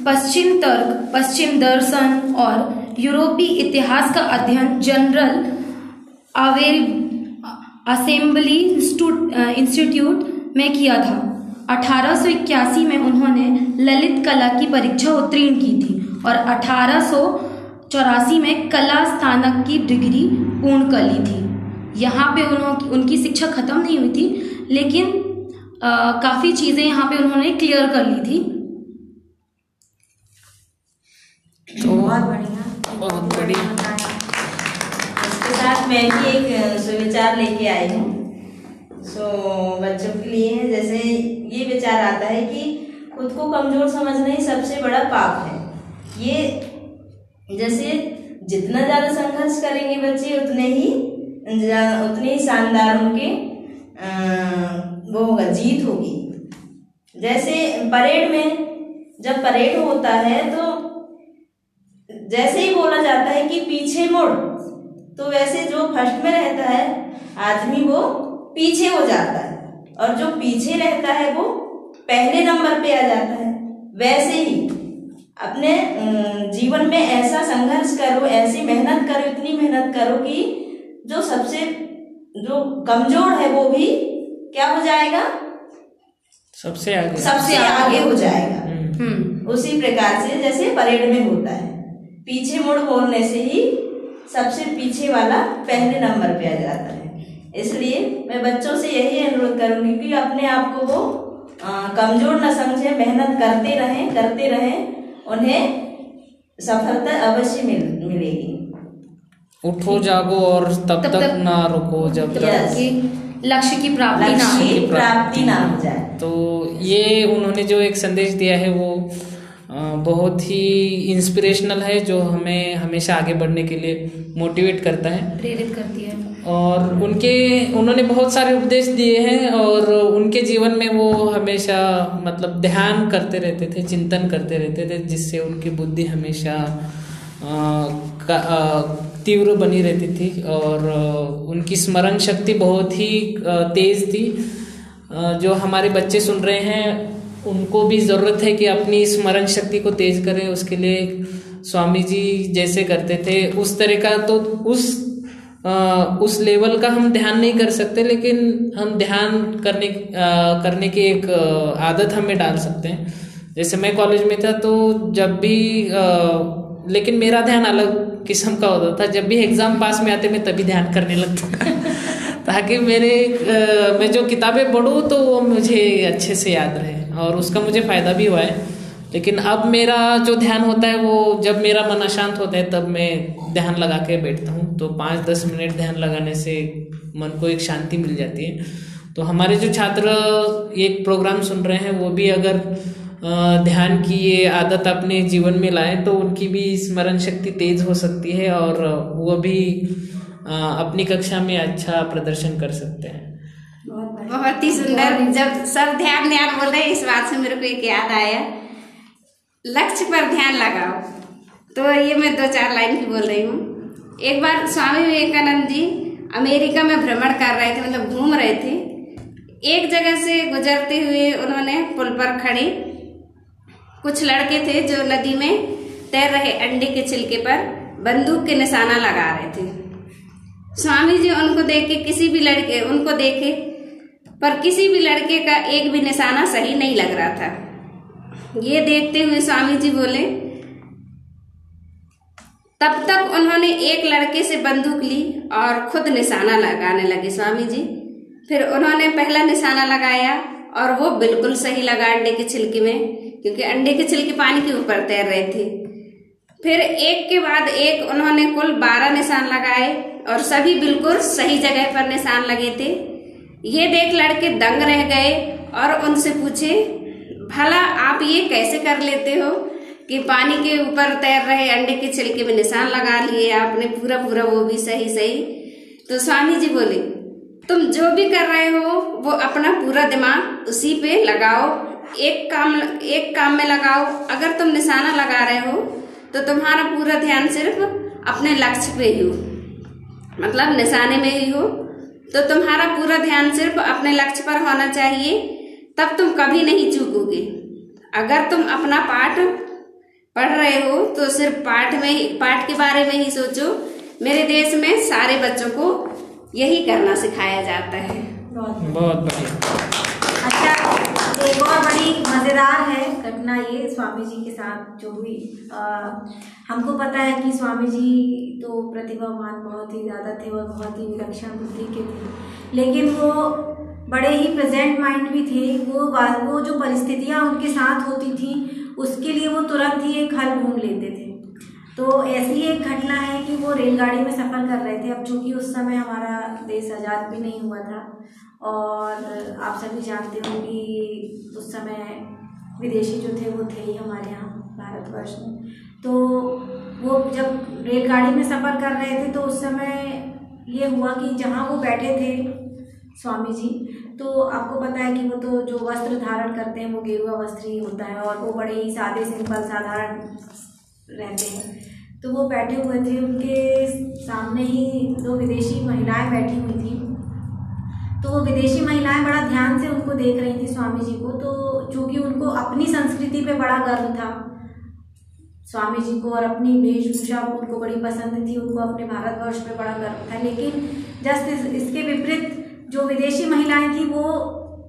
[SPEAKER 5] पश्चिम तर्क, पश्चिम दर्शन और यूरोपीय इतिहास का अध्ययन जनरल आवेल असेंबली इंस्टीट्यूट में किया था। 1881 में उन्होंने ललित कला की परीक्षा उत्तीर्ण की थी और अठारह में कला स्नातक की डिग्री पूर्ण कर ली थी। यहाँ पे उन्होंने उनकी शिक्षा खत्म नहीं हुई थी, लेकिन काफ़ी चीज़ें यहाँ पे उन्होंने क्लियर कर ली थी।
[SPEAKER 1] तो
[SPEAKER 3] बहुत बढ़िया।
[SPEAKER 1] बहुत बढ़िया।
[SPEAKER 3] इसके साथ मैं भी एक सुविचार लेके आई हूँ। सो बच्चों के लिए है जैसे ये विचार आता है कि खुद को कमज़ोर समझना ही सबसे बड़ा पाप है। ये जैसे जितना ज़्यादा संघर्ष करेंगे बच्चे उतने ही उतने ही शानदार उनके अ, वो होगा जीत होगी। जैसे परेड में जब परेड होता है तो जैसे ही बोला जाता है कि पीछे मुड़ तो वैसे जो फ़र्स्ट में रहता है, आदमी वो पीछे हो जाता है। और जो पीछे रहता है, वो पहले नंबर पे आ जाता है। वैसे ही अपने जीवन में ऐसा संघर्ष करो, ऐसी मेहनत करो, इतनी मेहनत करो कि जो सबसे, जो कमज़ोर है वो भी क्या हो जाएगा?
[SPEAKER 1] सबसे आगे।
[SPEAKER 3] सबसे आगे हो जाएगा।
[SPEAKER 1] हम्म।
[SPEAKER 5] हम्म।
[SPEAKER 3] उसी प्रकार से जैसे परेड में होता है। पीछे मुड़ बोलने से ही सबसे पीछे वाला पहले नंबर पे आ जाता है। इसलिए मैं बच्चों से यही अनुरोध करूँगी कि अपने आप को वो कमज़ोर न समझे मेहनत करते रहें करते रहें उन्हें सफलता अवश्य मिल मिलेगी।
[SPEAKER 1] उठो जागो और तब
[SPEAKER 5] तब
[SPEAKER 1] तक
[SPEAKER 5] तक-
[SPEAKER 1] ना रुको जब तक
[SPEAKER 5] तक कि लक्ष्य की प्राप्ति ना हो
[SPEAKER 3] प्राप्ति ना हो जाए।
[SPEAKER 1] तो ये उन्होंने जो एक संदेश दिया है वो बहुत ही इंस्पिरेशनल है जो हमें हमेशा आगे बढ़ने के लिए मोटिवेट करता है।
[SPEAKER 5] प्रेरित करती है।
[SPEAKER 1] और उनके उन्होंने बहुत सारे उपदेश दिए हैं और उनके जीवन में वो हमेशा मतलब ध्यान करते रहते थे चिंतन करते रहते थे जिससे उनकी बुद्धि हमेशा अ, का- अ, तीव्र बनी रहती थी और उनकी स्मरण शक्ति बहुत ही तेज थी। जो हमारे बच्चे सुन रहे हैं, उनको भी ज़रूरत है कि अपनी स्मरण शक्ति को तेज करें। उसके लिए स्वामी जी जैसे करते थे। उस तरह का तो उस उस लेवल का हम ध्यान नहीं कर सकते, लेकिन हम ध्यान करने करने की एक आदत हमें डाल सकते हैं। जैसे मैं कॉलेज में था तो जब भी लेकिन मेरा ध्यान अलग किस्म का होता था। जब भी एग्ज़ाम पास में आते मैं तभी ध्यान करने लगता ताकि मेरे आ, मैं जो किताबें पढ़ूँ तो वो मुझे अच्छे से याद रहे और उसका मुझे फ़ायदा भी हुआ है। लेकिन अब मेरा जो ध्यान होता है वो जब मेरा मन अशांत होता है तब मैं ध्यान लगा के बैठता हूँ। तो पाँच दस मिनट ध्यान लगाने से मन को एक शांति मिल जाती है। तो हमारे जो छात्र एक प्रोग्राम सुन रहे हैं वो भी अगर ध्यान की ये आदत अपने जीवन में लाए तो उनकी भी स्मरण शक्ति तेज हो सकती है और वो भी अपनी कक्षा में अच्छा प्रदर्शन कर सकते हैं।
[SPEAKER 2] बहुत ही सुंदर। जब सब ध्यान ध्यान बोल रहे हैं, इस बात से मेरे को एक याद आया। लक्ष्य पर ध्यान लगाओ। तो ये मैं दो चार लाइन की बोल रही हूँ। एक बार स्वामी विवेकानंद जी अमेरिका में भ्रमण कर रहे थे मतलब घूम रहे थे। एक जगह से गुजरते हुए उन्होंने पुल पर खड़े। कुछ लड़के थे जो नदी में तैर रहे अंडे के छिलके पर बंदूक के निशाना लगा रहे थे। स्वामी जी उनको देख के किसी भी लड़के, उनको देखे, पर किसी भी लड़के का एक भी निशाना सही नहीं लग रहा था। ये देखते हुए स्वामी जी बोले, तब तक उन्होंने एक लड़के से बंदूक ली और खुद निशाना लगाने लगे स्वामी जी। फिर उन्होंने पहला निशाना लगाया और वो बिल्कुल सही लगा अंडे के छिलके में। क्योंकि अंडे के छिलके पानी के ऊपर तैर रहे थे। फिर एक के बाद एक उन्होंने कुल बारह निशान लगाए और सभी बिल्कुल सही जगह पर निशान लगे थे। ये देख लड़के दंग रह गए और उनसे पूछे, भला आप ये कैसे कर लेते हो कि पानी के ऊपर तैर रहे अंडे के छिलके में निशान लगा लिए आपने? पूरा पूरा वो भी सही सही तो स्वामी जी बोले, तुम जो भी कर रहे हो, वो अपना पूरा दिमाग उसी पे लगाओ एक काम एक काम में लगाओ। अगर तुम निशाना लगा रहे हो तो तुम्हारा पूरा ध्यान सिर्फ़ अपने लक्ष्य पे ही हो। मतलब निशाने में ही हो। तो तुम्हारा पूरा ध्यान सिर्फ़ अपने लक्ष्य पर होना चाहिए तब तुम कभी नहीं चूकोगे। अगर तुम अपना पाठ पढ़ रहे हो तो सिर्फ़ पाठ में ही पाठ के बारे में ही सोचो। मेरे देश में सारे बच्चों को यही करना सिखाया जाता है।
[SPEAKER 1] बहुत बढ़िया।
[SPEAKER 6] अच्छा एक और बड़ी मज़ेदार है घटना ये स्वामी जी के साथ जो हुई। हमको पता है कि स्वामी जी तो प्रतिभावान बहुत ही ज़्यादा थे और बहुत ही विलक्षण बुद्धि के थे। लेकिन वो बड़े ही प्रेजेंट माइंड भी थे। वो वो जो परिस्थितियाँ उनके साथ होती थी, उसके लिए वो तुरंत ही एक हल ढूंढ लेते थे। तो ऐसी एक घटना है कि वो रेलगाड़ी में सफ़र कर रहे थे। अब चूँकि उस समय हमारा देश आज़ाद भी नहीं हुआ था और आप सभी जानते हो कि उस समय विदेशी जो थे, वो थे ही हमारे यहाँ भारतवर्ष में। तो वो जब रेलगाड़ी में सफ़र कर रहे थे तो उस समय ये हुआ कि जहाँ वो बैठे थे स्वामी जी तो आपको पता है कि वो तो जो वस्त्र धारण करते हैं, वो गेरुआ वस्त्र ही होता है और वो बड़े ही सादे, सिंपल, साधारण रहते हैं। तो वो बैठे हुए थे, उनके सामने ही दो विदेशी महिलाएँ बैठी हुई थी। तो विदेशी महिलाएँ बड़ा ध्यान से उनको देख रही थी स्वामी जी को तो चूँकि उनको अपनी संस्कृति पे बड़ा गर्व था स्वामी जी को और अपनी वेशभूषा उनको बड़ी पसंद थी उनको अपने भारतवर्ष पे बड़ा गर्व था। लेकिन जस्ट इस, इसके विपरीत जो विदेशी महिलाएँ थी वो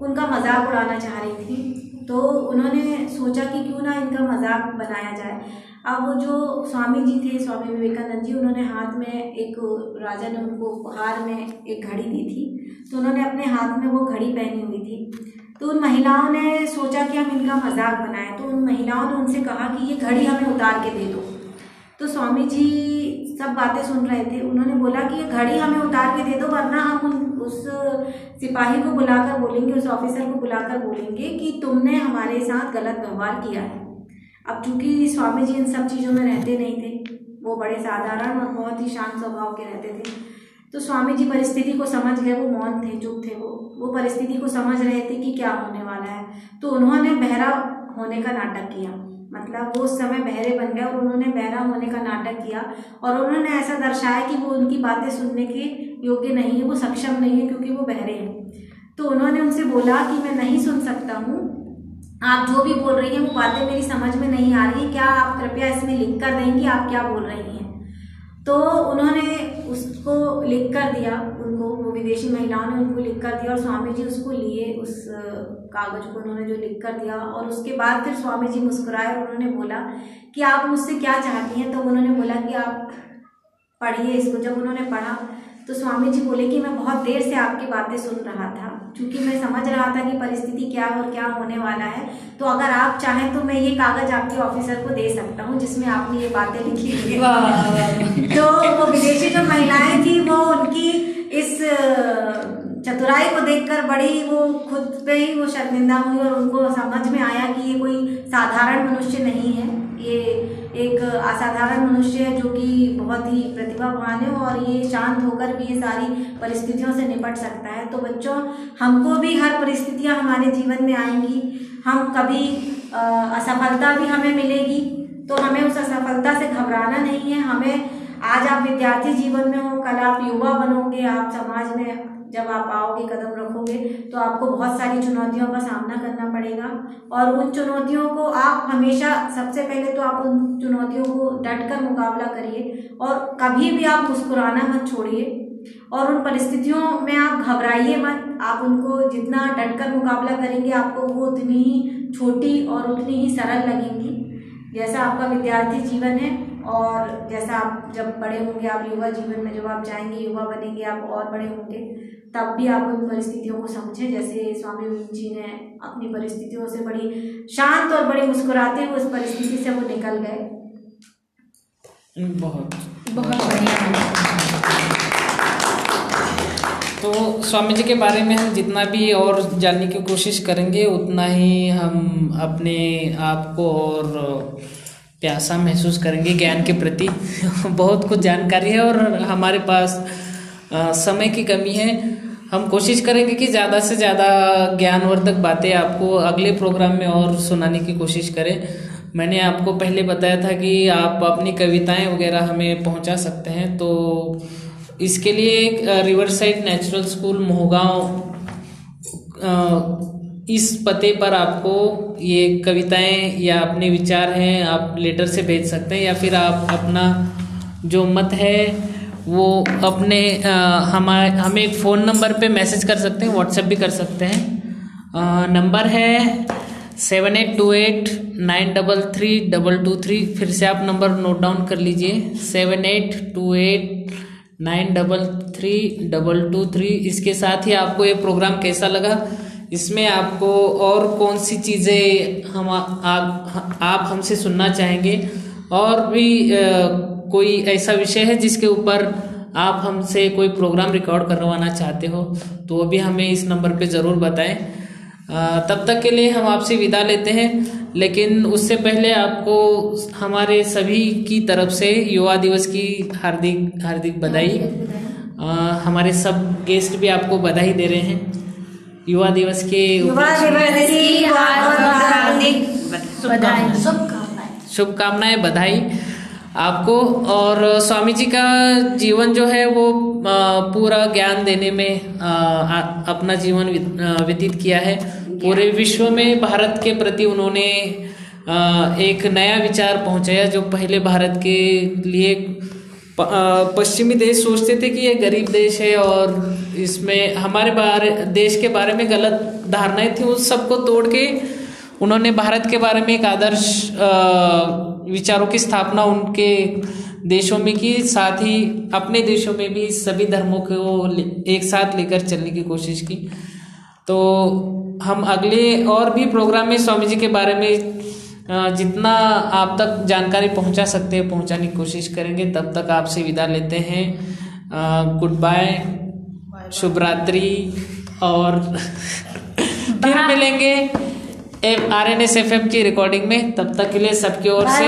[SPEAKER 6] उनका मज़ाक उड़ाना चाह रही थी। तो उन्होंने सोचा कि क्यों ना इनका मज़ाक बनाया जाए। अब वो जो स्वामी जी थे, स्वामी विवेकानंद जी, उन्होंने हाथ में एक राजा ने उनको उपहार में एक घड़ी दी थी। तो उन्होंने अपने हाथ में वो घड़ी पहनी हुई थी। तो उन महिलाओं ने सोचा कि हम इनका मज़ाक बनाएँ। तो उन महिलाओं ने उनसे कहा कि ये घड़ी हमें उतार के दे दो। तो स्वामी जी सब बातें सुन रहे थे। उन्होंने बोला कि ये घड़ी हमें उतार के दे दो, वरना हम उन, उस सिपाही को बुलाकर बोलेंगे, उस ऑफिसर को बुलाकर बोलेंगे कि तुमने हमारे साथ गलत व्यवहार किया है। अब चूँकि स्वामी जी इन सब चीज़ों में रहते नहीं थे, वो बड़े साधारण और बहुत ही शांत स्वभाव के रहते थे। तो स्वामी जी परिस्थिति को समझ गए, वो मौन थे, चुप थे वो। वो परिस्थिति को समझ रहे थे कि क्या होने वाला है। तो उन्होंने बहरा होने का नाटक किया। मतलब वो उस समय बहरे बन गए और उन्होंने बहरा होने का नाटक किया और उन्होंने ऐसा दर्शाया कि वो उनकी बातें सुनने के योग्य नहीं है, वो सक्षम नहीं है क्योंकि वो बहरे हैं। तो उन्होंने उनसे बोला कि मैं नहीं सुन सकता हूँ आप जो भी बोल रही हैं, वो बातें मेरी समझ में नहीं आ रही क्या आप कृपया इसमें लिख कर देंगी? आप क्या बोल रही हैं? तो उन्होंने उसको लिख कर दिया, उनको, वो विदेशी महिलाओं ने उनको लिख कर दिया और स्वामी जी उसको लिए, उस कागज़ को उन्होंने जो लिख कर दिया। और उसके बाद फिर स्वामी जी मुस्कुराए और उन्होंने बोला कि आप मुझसे क्या चाहती हैं? तो उन्होंने बोला कि आप पढ़िए इसको। जब उन्होंने पढ़ा तो स्वामी जी बोले कि मैं बहुत देर से आपकी बातें सुन रहा था। क्योंकि मैं समझ रहा था कि परिस्थिति क्या और क्या होने वाला है तो अगर आप चाहें तो मैं ये कागज़ आपके ऑफिसर को दे सकता हूँ जिसमें आपने ये बातें लिखी हुई हैं।
[SPEAKER 1] वाह।
[SPEAKER 6] तो वो विदेशी जो महिलाएँ थी वो उनकी इस चतुराई को देखकर बड़ी वो खुद पे ही वो शर्मिंदा हुई और उनको समझ में आया कि ये कोई साधारण मनुष्य नहीं है। ये एक असाधारण मनुष्य है जो कि बहुत ही प्रतिभावान है और ये शांत होकर भी ये सारी परिस्थितियों से निपट सकता है। तो बच्चों, हमको भी हर परिस्थितियाँ हमारे जीवन में आएँगी। हम कभी असफलता भी हमें मिलेगी। तो हमें उस असफलता से घबराना नहीं है। हमें, आज आप विद्यार्थी जीवन में हो, कल आप युवा बनोगे, आप समाज में जब आप आओगे, कदम रखोगे तो आपको बहुत सारी चुनौतियों का सामना करना पड़ेगा। और उन चुनौतियों को आप हमेशा, सबसे पहले तो आप उन चुनौतियों को डट कर मुकाबला करिए और कभी भी आप मुस्कुराना मत छोड़िए। और उन परिस्थितियों में आप घबराइए मत। आप उनको जितना डट कर मुकाबला करेंगे, आपको वो उतनी ही छोटी और उतनी ही सरल लगेंगी। जैसा आपका विद्यार्थी जीवन है और जैसा आप जब बड़े होंगे आप युवा जीवन में जब आप जाएँगे युवा बनेंगे आप और बड़े होंगे तब भी आप उन परिस्थितियों को समझें। जैसे स्वामी विवेक जी ने अपनी परिस्थितियों से बड़ी शांत और बड़ी मुस्कुराते हुए उस परिस्थिति से वो निकल गए।
[SPEAKER 1] बहुत।
[SPEAKER 5] बहुत बढ़िया।
[SPEAKER 1] तो स्वामी जी के बारे में हम जितना भी और जानने की कोशिश करेंगे उतना ही हम अपने आप को और प्यासा महसूस करेंगे ज्ञान के प्रति। बहुत कुछ जानकारी है और हमारे पास समय की कमी है। हम कोशिश करेंगे कि ज़्यादा से ज़्यादा ज्ञानवर्धक बातें आपको अगले प्रोग्राम में और सुनाने की कोशिश करें। मैंने आपको पहले बताया था कि आप अपनी कविताएँ वगैरह हमें पहुँचा सकते हैं। तो इसके लिए river side natural school Mohgaon इस पते पर आपको ये कविताएँ या अपने विचार हैं, आप लेटर से भेज सकते हैं या फिर आप अपना जो मत है, वो अपने हमारे, हमें एक फ़ोन नंबर पे मैसेज कर सकते हैं, व्हाट्सएप भी कर सकते हैं। नंबर है seven eight two eight nine double three double two three, फिर से आप नंबर नोट डाउन कर लीजिए। Seven eight two eight nine double three double two three, इसके साथ ही आपको ये प्रोग्राम कैसा लगा? इसमें आपको और कौन सी चीज़ें हम आप आप हमसे सुनना चाहेंगे? और भी अ, कोई ऐसा विषय है जिसके ऊपर आप हमसे कोई प्रोग्राम रिकॉर्ड करवाना चाहते हो तो वो भी हमें इस नंबर पे ज़रूर बताएँ। तब तक के लिए हम आपसे विदा लेते हैं लेकिन उससे पहले आपको हमारे सभी की तरफ़ से युवा दिवस की हार्दिक हार्दिक बधाई। हमारे सब गेस्ट भी आपको बधाई दे रहे हैं। युवा दिवस के
[SPEAKER 6] युवा दिवस की हार्दिक
[SPEAKER 1] शुभकामनाएँ। बधाई आपको। और स्वामी जी का जीवन जो है वो पूरा ज्ञान देने में अ, अपना जीवन व्यतीत किया है। पूरे विश्व में भारत के प्रति उन्होंने अ, एक नया विचार पहुँचाया जो पहले भारत के लिए पश्चिमी देश सोचते थे कि ये गरीब देश है और इसमें हमारे बारे, देश के बारे में गलत धारणाएँ थी, उस सबको तोड़ के उन्होंने भारत के बारे में एक आदर्श विचारों की स्थापना उनके देशों में की, साथ ही अपने देशों में भी सभी धर्मों को एक साथ लेकर चलने की कोशिश की। तो हम अगले और भी प्रोग्राम में स्वामी जी के बारे में जितना आप तक जानकारी पहुँचा सकते हैं पहुँचाने की कोशिश करेंगे तब तक आपसे विदा लेते हैं। गुड बाय शुभ रात्रि और फिर मिलेंगे R N S F M की रिकॉर्डिंग में। तब तक के लिए सबकी ओर से